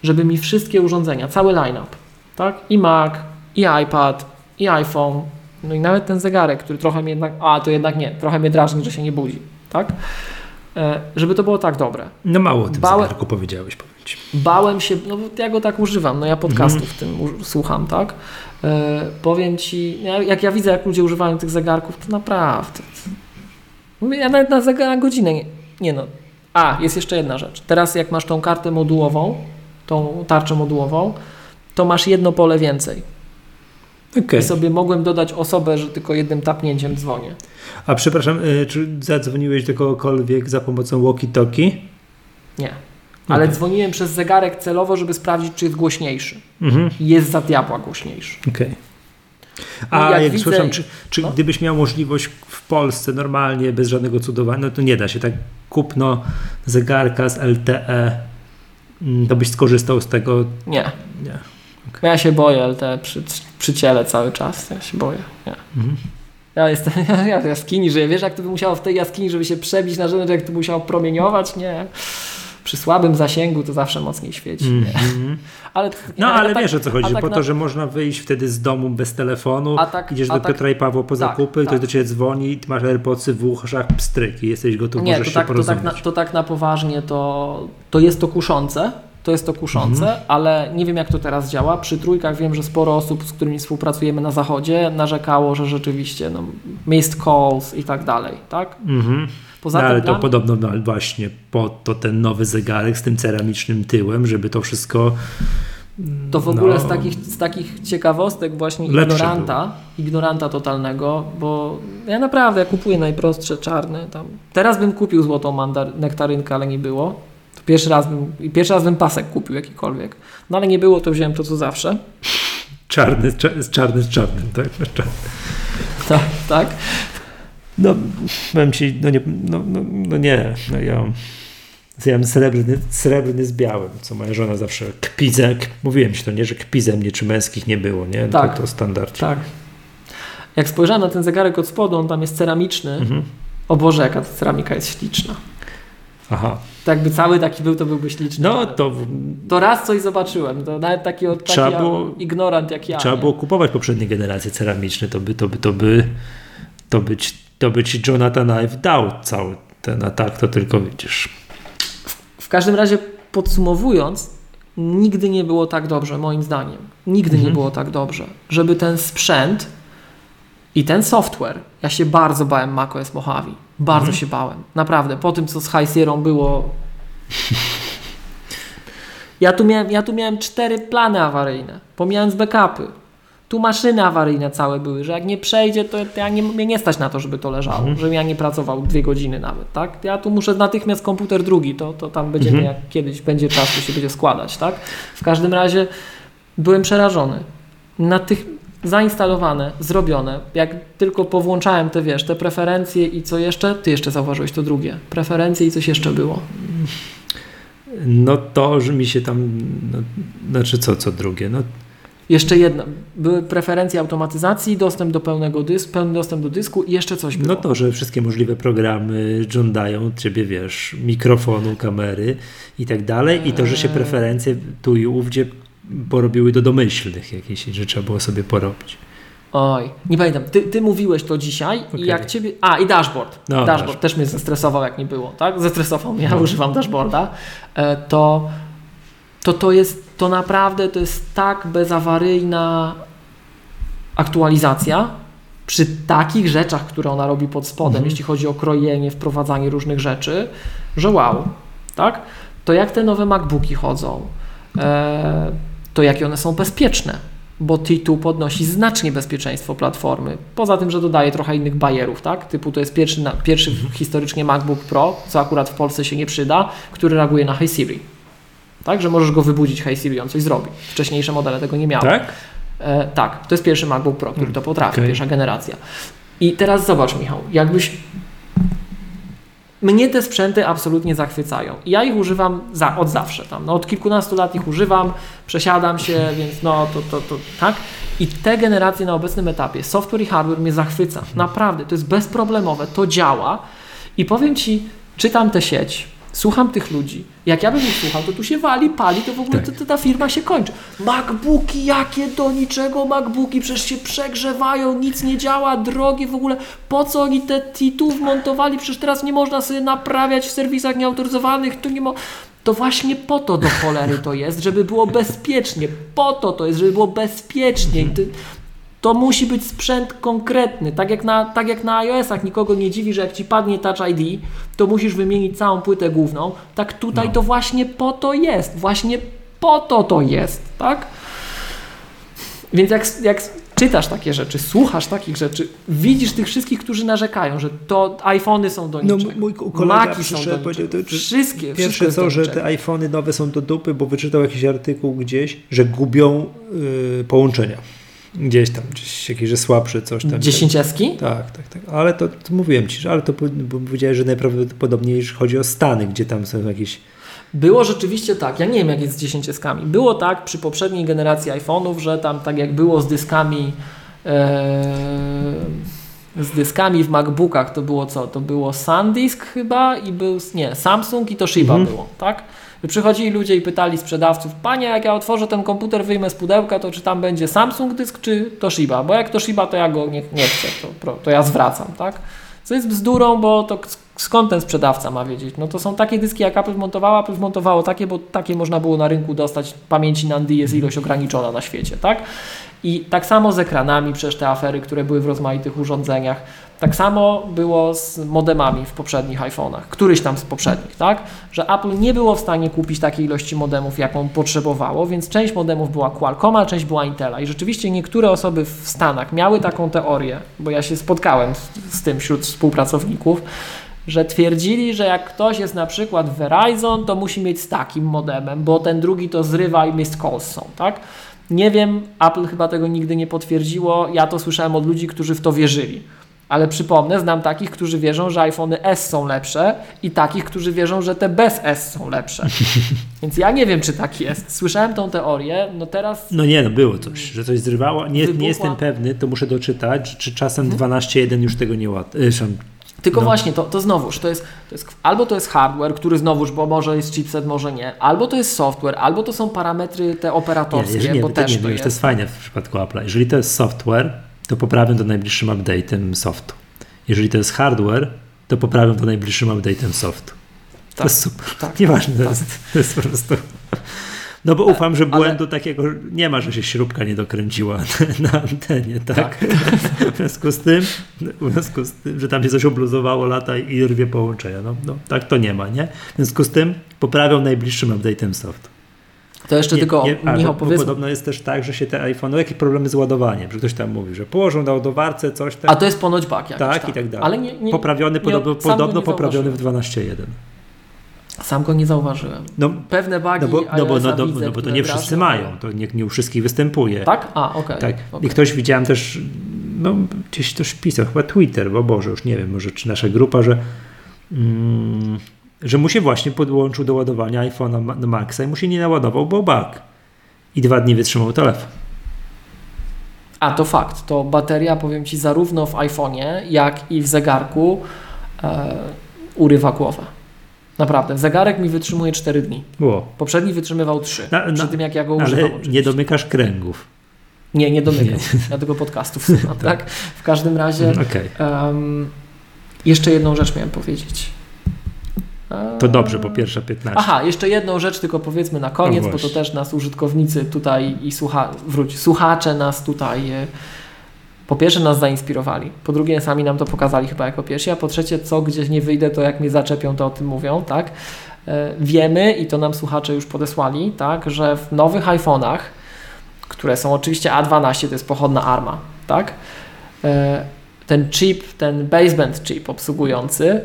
żeby mi wszystkie urządzenia, cały line-up, tak? I Mac, i iPad, i iPhone, no i nawet ten zegarek, który trochę mnie jednak, a to jednak nie, trochę mnie drażni, że się nie budzi, tak? E, żeby to było tak dobre. No mało o tym Bałem- zegarku powiedziałeś, powiem ci. Bałem się, no ja go tak używam, no ja podcastów w tym słucham, tak? E, powiem Ci, ja- jak ja widzę, jak ludzie używają tych zegarków, to naprawdę. Ja nawet na, zegar, na godzinę nie, nie no. A, jest jeszcze jedna rzecz. Teraz jak masz tą kartę modułową, tą tarczę modułową, to masz jedno pole więcej. Okej. I sobie mogłem dodać osobę, że tylko jednym tapnięciem dzwonię. A przepraszam, y, czy zadzwoniłeś do kogokolwiek za pomocą walkie-talkie? Nie. Ale Okej. dzwoniłem przez zegarek celowo, żeby sprawdzić, czy jest głośniejszy. Mhm. Jest za diabła głośniejszy. Okej. No, A jak jak, widzę- słyszałem, czy, czy no. gdybyś miał możliwość w Polsce normalnie, bez żadnego cudowania, no to nie da się, tak kupno zegarka z LTE, to byś skorzystał z tego? Nie. Nie. Ja się boję, ale te przy, przy ciele cały czas. Ja się boję. Nie. Mhm. Ja jestem ja w jaskini żyję. Wiesz, jak to by musiało w tej jaskini, żeby się przebić na zewnątrz, jak to by musiało promieniować? Nie. Przy słabym zasięgu to zawsze mocniej świeci. Nie. Mhm. Ale, No a ale tak- wiesz o co chodzi, tak po na- to, że można wyjść wtedy z domu bez telefonu, A tak- idziesz a do tak- Piotra i Pawła po tak, zakupy, ktoś tak. do ciebie dzwoni, ty masz AirPodsy w uszach, pstryk i jesteś gotów, Nie, możesz to się tak, to, tak porozumieć. na, to tak na poważnie to, to jest to kuszące. To jest to kuszące, Mhm. ale nie wiem jak to teraz działa. Przy trójkach wiem, że sporo osób, z którymi współpracujemy na zachodzie, narzekało, że rzeczywiście no, missed calls i tak dalej, tak? Mhm. Poza no, ale to podobno no, właśnie po to ten nowy zegarek z tym ceramicznym tyłem, żeby to wszystko To w ogóle No. z, takich, z takich ciekawostek właśnie ignoranta, ignoranta totalnego, bo ja naprawdę ja kupuję najprostsze czarne tam. Teraz bym kupił złotą mandar, nektarynkę, ale nie było. To pierwszy raz bym, pierwszy raz bym pasek kupił jakikolwiek. No ale nie było, to wziąłem to co zawsze. czarny, czarny z czarnym, tak? Tak, tak. No, powiem ci, no nie, no, no, no nie, no ja Ja mam srebrny, srebrny z białym, co moja żona zawsze kpizę, mówiłem ci to, nie, że kpizem mnie czy męskich nie było, nie? Tak. To, to standard. Tak. Jak spojrzałem na ten zegarek od spodu, on tam jest ceramiczny. Mhm. O Boże, jaka ta ceramika jest śliczna. Aha. Tak jakby cały taki był, to byłby śliczny. No to To raz coś zobaczyłem, to nawet taki, taki Trzeba było- ignorant jak ja. trzeba nie? było kupować poprzednie generacje ceramiczne, to by, to by, to by, to by, ci, to by ci Jonathan Ive dał cały ten, a tak to tylko widzisz. W każdym razie podsumowując, nigdy nie było tak dobrze, moim zdaniem. Nigdy nie Mhm. było tak dobrze, żeby ten sprzęt i ten software, ja się bardzo bałem macOS Mojave. Bardzo Mhm. się bałem. Naprawdę. Po tym, co z High Sierra było... Ja tu, miałem, ja tu miałem cztery plany awaryjne, pomijając backupy. Tu maszyny awaryjne całe były, że jak nie przejdzie, to ja nie, mnie nie stać na to, żeby to leżało, Mhm. żebym ja nie pracował dwie godziny nawet, tak? Ja tu muszę natychmiast komputer drugi, to, to tam będziemy, Mhm. jak kiedyś będzie czas, to się będzie składać, tak? W każdym razie byłem przerażony. Na tych zainstalowane, zrobione, jak tylko powłączałem te, wiesz, te preferencje i co jeszcze, ty jeszcze zauważyłeś to drugie, preferencje i coś jeszcze było. No to, że mi się tam, no, znaczy co, co drugie, no Jeszcze jedno, były preferencje automatyzacji, dostęp do pełnego dysku, pełny dostęp do dysku i jeszcze coś było. No to, że wszystkie możliwe programy żądają ciebie, wiesz, mikrofonu, kamery i tak dalej. I to, że się Eee. preferencje tu i ówdzie porobiły do domyślnych jakichś, że trzeba było sobie porobić. Oj, nie pamiętam. Ty, ty mówiłeś to dzisiaj Okej. i jak ciebie. A, i dashboard. No, dashboard dashboard. też mnie zestresował, jak nie było, tak? Zestresował mnie, ja No. używam dashboarda. E, to, to to jest, to naprawdę to jest tak bezawaryjna aktualizacja przy takich rzeczach, które ona robi pod spodem, Mhm. jeśli chodzi o krojenie, wprowadzanie różnych rzeczy, że wow, tak? To jak te nowe MacBooki chodzą, e, to jakie one są bezpieczne, bo T2 podnosi znacznie bezpieczeństwo platformy. Poza tym, że dodaje trochę innych bajerów, tak? Typu to jest pierwszy, na, pierwszy historycznie MacBook Pro, co akurat w Polsce się nie przyda, który reaguje na Hey Siri. Tak, że możesz go wybudzić Hey Siri, on coś zrobi. Wcześniejsze modele tego nie miały. Tak? E, tak, to jest pierwszy MacBook Pro, który to potrafi, Okej. pierwsza generacja. I teraz zobacz, Michał, jakbyś. Mnie te sprzęty absolutnie zachwycają. Ja ich używam za, od zawsze. Tam, no, od kilkunastu lat ich używam, przesiadam się, więc no to, to, to tak. I te generacje na obecnym etapie, software i hardware mnie zachwyca. Naprawdę, to jest bezproblemowe, to działa. I powiem Ci, czytam tę sieć, słucham tych ludzi. Jak ja bym ich słuchał, to tu się wali, pali, to w ogóle Tak. to, to ta firma się kończy. MacBooki, jakie do niczego MacBooki, przecież się przegrzewają, nic nie działa, drogie w ogóle. Po co oni te T2 wmontowali? Przecież teraz nie można sobie naprawiać w serwisach nieautoryzowanych, to nie mo... To właśnie po to do cholery to jest, żeby było bezpiecznie. Po to to jest, żeby było bezpiecznie. To musi być sprzęt konkretny. Tak jak, na, tak jak na iOS-ach nikogo nie dziwi, że jak ci padnie Touch ID, to musisz wymienić całą płytę główną. Tak tutaj No. to właśnie po to jest. Właśnie po to to jest, tak? Więc jak, jak czytasz takie rzeczy, słuchasz takich rzeczy, widzisz tych wszystkich, którzy narzekają, że to iPhony są do No, niczego. mój kolega Maki są do niczego. to- to- Wszystkie, wszystko Pierwsze do co, że te iPhony nowe są do dupy, bo wyczytał jakiś artykuł gdzieś, że gubią y, połączenia. Gdzieś tam, gdzieś jakiś, że słabszy coś tam. Dziesięciaski? Tak, tak, tak. Ale to, to mówiłem ci, że ale to powiedziałeś, że najprawdopodobniej chodzi o Stany, gdzie tam są jakieś. Było rzeczywiście tak, ja nie wiem jak jest z dziesięciaskami. Było tak przy poprzedniej generacji iPhone'ów, że tam tak jak było z dyskami e, z dyskami w MacBookach to było co? To było SanDisk chyba i był, nie, Samsung i Toshiba Mhm. było, tak? Przychodzili ludzie i pytali sprzedawców, panie jak ja otworzę ten komputer, wyjmę z pudełka, to czy tam będzie Samsung dysk czy Toshiba? Bo jak Toshiba to ja go nie, nie chcę, to, to ja zwracam, tak? Co jest bzdurą, bo to skąd ten sprzedawca ma wiedzieć? No to są takie dyski, jak Apple montowała, Apple montowało takie, bo takie można było na rynku dostać. Pamięci NAND jest ilość ograniczona na świecie, tak? I tak samo z ekranami, przecież te afery, które były w rozmaitych urządzeniach. Tak samo było z modemami w poprzednich iPhone'ach, któryś tam z poprzednich, tak? Że Apple nie było w stanie kupić takiej ilości modemów, jaką potrzebowało, więc część modemów była Qualcomma, część była Intela. I rzeczywiście niektóre osoby w Stanach miały taką teorię, bo ja się spotkałem z, z tym wśród współpracowników, że twierdzili, że jak ktoś jest na przykład Verizon, to musi mieć z takim modemem, bo ten drugi to zrywa i missed calls są, tak? Nie wiem, Apple chyba tego nigdy nie potwierdziło. Ja to słyszałem od ludzi, którzy w to wierzyli. Ale przypomnę, znam takich, którzy wierzą, że iPhony S są lepsze i takich, którzy wierzą, że te bez S są lepsze. Więc ja nie wiem, czy tak jest. Słyszałem tą teorię, no teraz... No nie, no było coś, że coś zrywało. Nie, Wybuchła. nie jestem pewny, to muszę doczytać, czy czasem 12.1 już tego nie łat... y, Tylko No. właśnie, to, to znowuż, to jest, to jest, albo to jest hardware, który znowuż, bo może jest chipset, może nie, albo to jest software, albo to są parametry te Nie, operatorskie, jeżeli nie, bo to, też nie, to to, jest. to jest fajne w przypadku Apple'a. Jeżeli to jest software, to poprawią to najbliższym update'em softu. Jeżeli to jest hardware, to poprawią to najbliższym update'em softu. To Tak, jest super. tak, Nieważne, to, tak. jest, to jest po prostu... No bo ufam, że Ale- błędu takiego nie ma, że się śrubka nie dokręciła na antenie, tak? Tak. W związku z tym, w związku z tym, że tam się coś obluzowało lata i rwie połączenia. No, no tak to nie ma, nie? W związku z tym poprawią najbliższym update'em softu. To jeszcze tylko, a, Michał, bo, bo podobno jest też tak, że się te iPhone, no jakie problemy z ładowaniem, że ktoś tam mówi, że położą na ładowarce coś tam, a to jest ponoć bug jakiś, tak, tak, i tak dalej. Ale nie, nie, poprawiony, nie- podobno, podobno nie poprawiony w zauważyłem. 12.1. Sam go nie zauważyłem. No, Pewne bugi no, bo, no, bo, no, no, widzę, no bo to nie wszyscy mają, to nie, nie u wszystkich występuje. Tak? A, okej. Tak. okej. I ktoś widziałem też, no gdzieś też pisał, chyba Twitter, bo Boże, już nie wiem, może czy nasza grupa, że, mm, że mu się właśnie podłączył do ładowania iPhone'a na Maxa i mu się nie naładował, bo bug. I dwa dni wytrzymał telefon. A to fakt, to bateria, powiem Ci, zarówno w iPhone'ie, jak i w zegarku e, urywa głowę. Naprawdę, zegarek mi wytrzymuje 4 dni. Poprzedni wytrzymywał 3. Na- na- przy tym jak ja go Ale używam. oczywiście. nie domykasz kręgów. Nie, nie domykam. Ja tego podcastów słucham, tak? W każdym razie Okej. em, jeszcze jedną rzecz miałem powiedzieć. To dobrze, po pierwsze 15. Aha, jeszcze jedną rzecz tylko powiedzmy na koniec, No bo to też nas użytkownicy tutaj i słucha, wróć, słuchacze nas tutaj e, po pierwsze nas zainspirowali, po drugie sami nam to pokazali chyba jako pierwsi, a po trzecie co gdzieś nie wyjdę, to jak mnie zaczepią, to o tym mówią, tak? E, Wiemy i to nam słuchacze już podesłali, tak, że w nowych iPhone'ach, które są oczywiście A12, to jest pochodna ARMA, tak? E, Ten chip, ten baseband chip obsługujący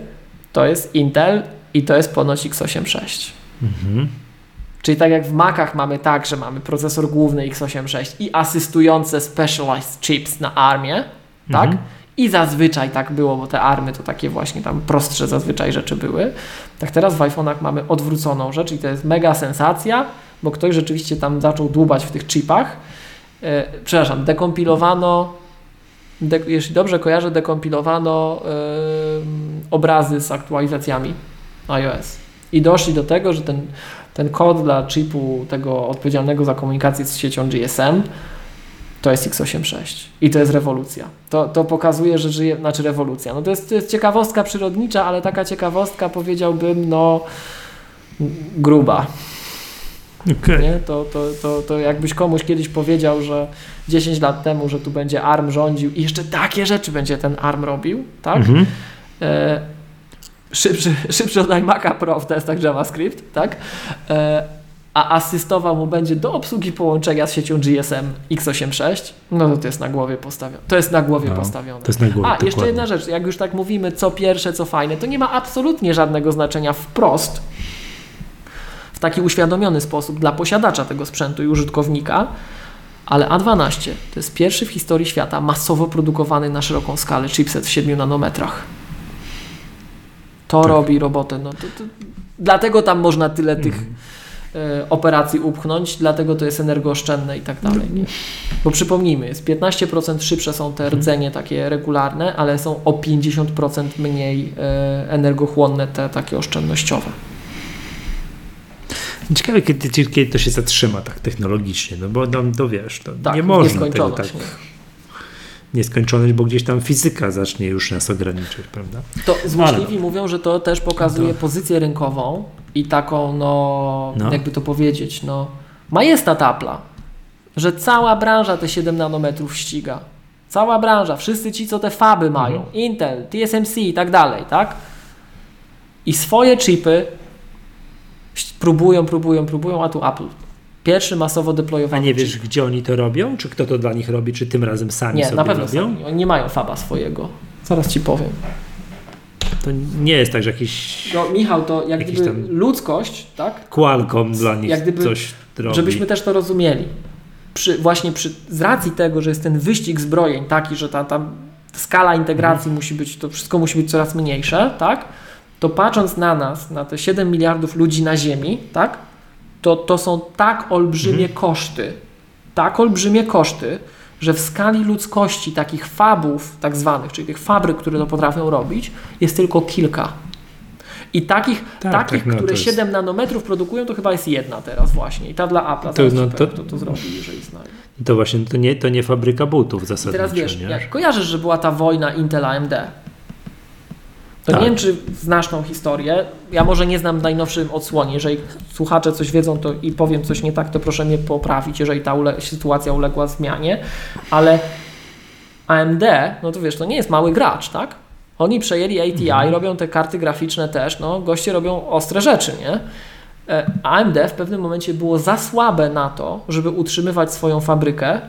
to jest Intel i to jest ponoć x86. Mhm. Czyli tak jak w Macach mamy tak, że mamy procesor główny x86 i asystujące specialized chips na ARMie, tak? Mhm. I zazwyczaj tak było, bo te ARMy to takie właśnie tam prostsze zazwyczaj rzeczy były. Tak teraz w iPhone'ach mamy odwróconą rzecz i to jest mega sensacja, bo ktoś rzeczywiście tam zaczął dłubać w tych chipach. E, przepraszam, dekompilowano, de, jeśli dobrze kojarzę, dekompilowano obrazy z aktualizacjami iOS. I doszli do tego, że ten, ten kod dla chipu tego odpowiedzialnego za komunikację z siecią GSM to jest x86 i to jest rewolucja. To, to pokazuje, że żyje, znaczy rewolucja. No to jest, to jest ciekawostka przyrodnicza, ale taka ciekawostka powiedziałbym, no gruba. Okej. Nie? To, to, to, to jakbyś komuś kiedyś powiedział, że 10 lat temu, że tu będzie ARM rządził i jeszcze takie rzeczy będzie ten ARM robił, tak? Mhm. E, szybszy, szybszy od iMac'a Pro w testach JavaScript, tak? E, a asystował mu będzie do obsługi połączenia z siecią GSM x86, no to to jest na głowie postawione. To jest na głowie No, postawione. To jest na głowie, A, jeszcze dokładnie. jedna rzecz, jak już tak mówimy, co pierwsze, co fajne, to nie ma absolutnie żadnego znaczenia wprost w taki uświadomiony sposób dla posiadacza tego sprzętu i użytkownika, ale A12 to jest pierwszy w historii świata masowo produkowany na szeroką skalę chipset w 7 nanometrach. To Tak. robi robotę. No to, to, dlatego tam można tyle tych Mhm. e, operacji upchnąć, dlatego to jest energooszczędne i tak dalej. Nie? Bo przypomnijmy, jest 15% szybsze są te rdzenie takie regularne, ale są o 50% mniej e, energochłonne te takie oszczędnościowe. Ciekawe, kiedy, kiedy to się zatrzyma tak technologicznie, no bo no, to wiesz, to Tak, nie można tego tak nie? Nieskończoność, bo gdzieś tam fizyka zacznie już nas ograniczyć, prawda? To złośliwi mówią, że to też pokazuje To- pozycję rynkową i taką, no, No. jakby to powiedzieć, no, majestat Apple'a, że cała branża te 7 nanometrów ściga. Cała branża, wszyscy ci, co te faby mają, Mhm. Intel, TSMC i tak dalej, tak? I swoje chipy próbują, próbują, próbują, a tu Apple. Pierwszy masowo A deployowany nie chip. wiesz, gdzie oni to robią? Czy kto to dla nich robi? Czy tym razem sami Nie, sobie na pewno robią? sami. Oni nie mają faba swojego. Zaraz ci powiem. To nie jest tak, że jakiś No Michał, to jak gdyby ludzkość, tak? Qualcomm dla nich Jak gdyby- coś robi. Żebyśmy też to rozumieli. Przy, właśnie przy, z racji tego, że jest ten wyścig zbrojeń taki, że ta, tam skala integracji musi być, to wszystko musi być coraz mniejsze, tak? To patrząc na nas, na te 7 miliardów ludzi na Ziemi, tak? To, to są tak olbrzymie koszty, tak olbrzymie koszty, że w skali ludzkości takich fabów tak zwanych, czyli tych fabryk, które to potrafią robić, jest tylko kilka. I takich, Tak, takich tak, no które to jest- 7 nanometrów produkują, to chyba jest jedna teraz właśnie. I ta dla Apple'a To- to, no to- to, to zrobi, jeżeli znajdzie. To właśnie to nie, to nie fabryka butów I zasadniczo, teraz wiesz, nie? jak kojarzysz, że była ta wojna Intel-AMD, to Tak. nie wiem, czy znasz tą historię. Ja może nie znam w najnowszym odsłonie. Jeżeli słuchacze coś wiedzą to i powiem coś nie tak, to proszę mnie poprawić, jeżeli ta ule- sytuacja uległa zmianie. Ale AMD, no to wiesz, to nie jest mały gracz, tak? Oni przejęli ATI, Mhm. robią te karty graficzne też, no goście robią ostre rzeczy, nie? E, AMD w pewnym momencie było za słabe na to, żeby utrzymywać swoją fabrykę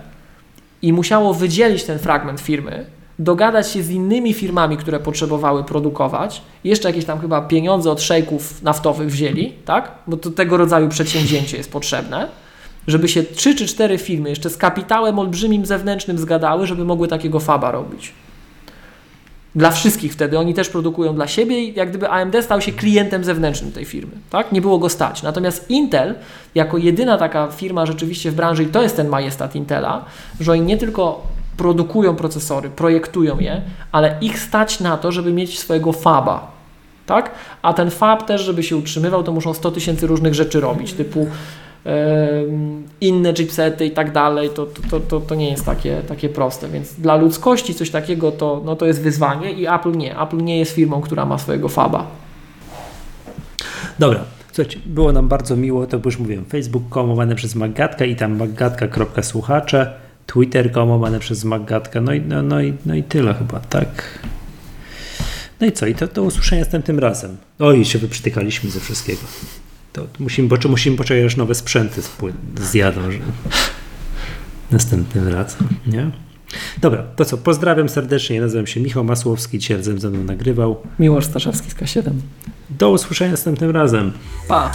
i musiało wydzielić ten fragment firmy, dogadać się z innymi firmami, które potrzebowały produkować, jeszcze jakieś tam chyba pieniądze od szejków naftowych wzięli, tak? Bo to tego rodzaju przedsięwzięcie jest potrzebne, żeby się trzy czy cztery firmy jeszcze z kapitałem olbrzymim zewnętrznym zgadały, żeby mogły takiego faba robić. Dla wszystkich wtedy. Oni też produkują dla siebie i jak gdyby AMD stał się klientem zewnętrznym tej firmy. Tak? Nie było go stać. Natomiast Intel, jako jedyna taka firma rzeczywiście w branży, i to jest ten majestat Intela, że oni nie tylko produkują procesory, projektują je, ale ich stać na to, żeby mieć swojego faba. Tak? A ten fab też, żeby się utrzymywał, to muszą 100 tysięcy różnych rzeczy robić, typu em, inne chipsety i tak dalej, to, to, to, to nie jest takie, takie proste. Więc dla ludzkości coś takiego to, no to jest wyzwanie i Apple nie. Apple nie jest firmą, która ma swojego faba. Dobra, słuchajcie, było nam bardzo miło, to już mówiłem, facebook.com przez Maggatka i tam maggatka.słuchacze, twitter.com łamane przez Maggatka, no i, no, no, i, no i tyle chyba, tak? No i co, i to do usłyszenia następnym razem. Oj, się wyprzytykaliśmy ze wszystkiego. To musimy, poczekać, musimy poczekać, aż nowe sprzęty zjadą, że następnym razem, nie? Dobra, to co, pozdrawiam serdecznie, nazywam się Michał Masłowski, dzisiaj razem ze mną nagrywał. Miłosz Staszewski z K7. Do usłyszenia następnym razem. Pa!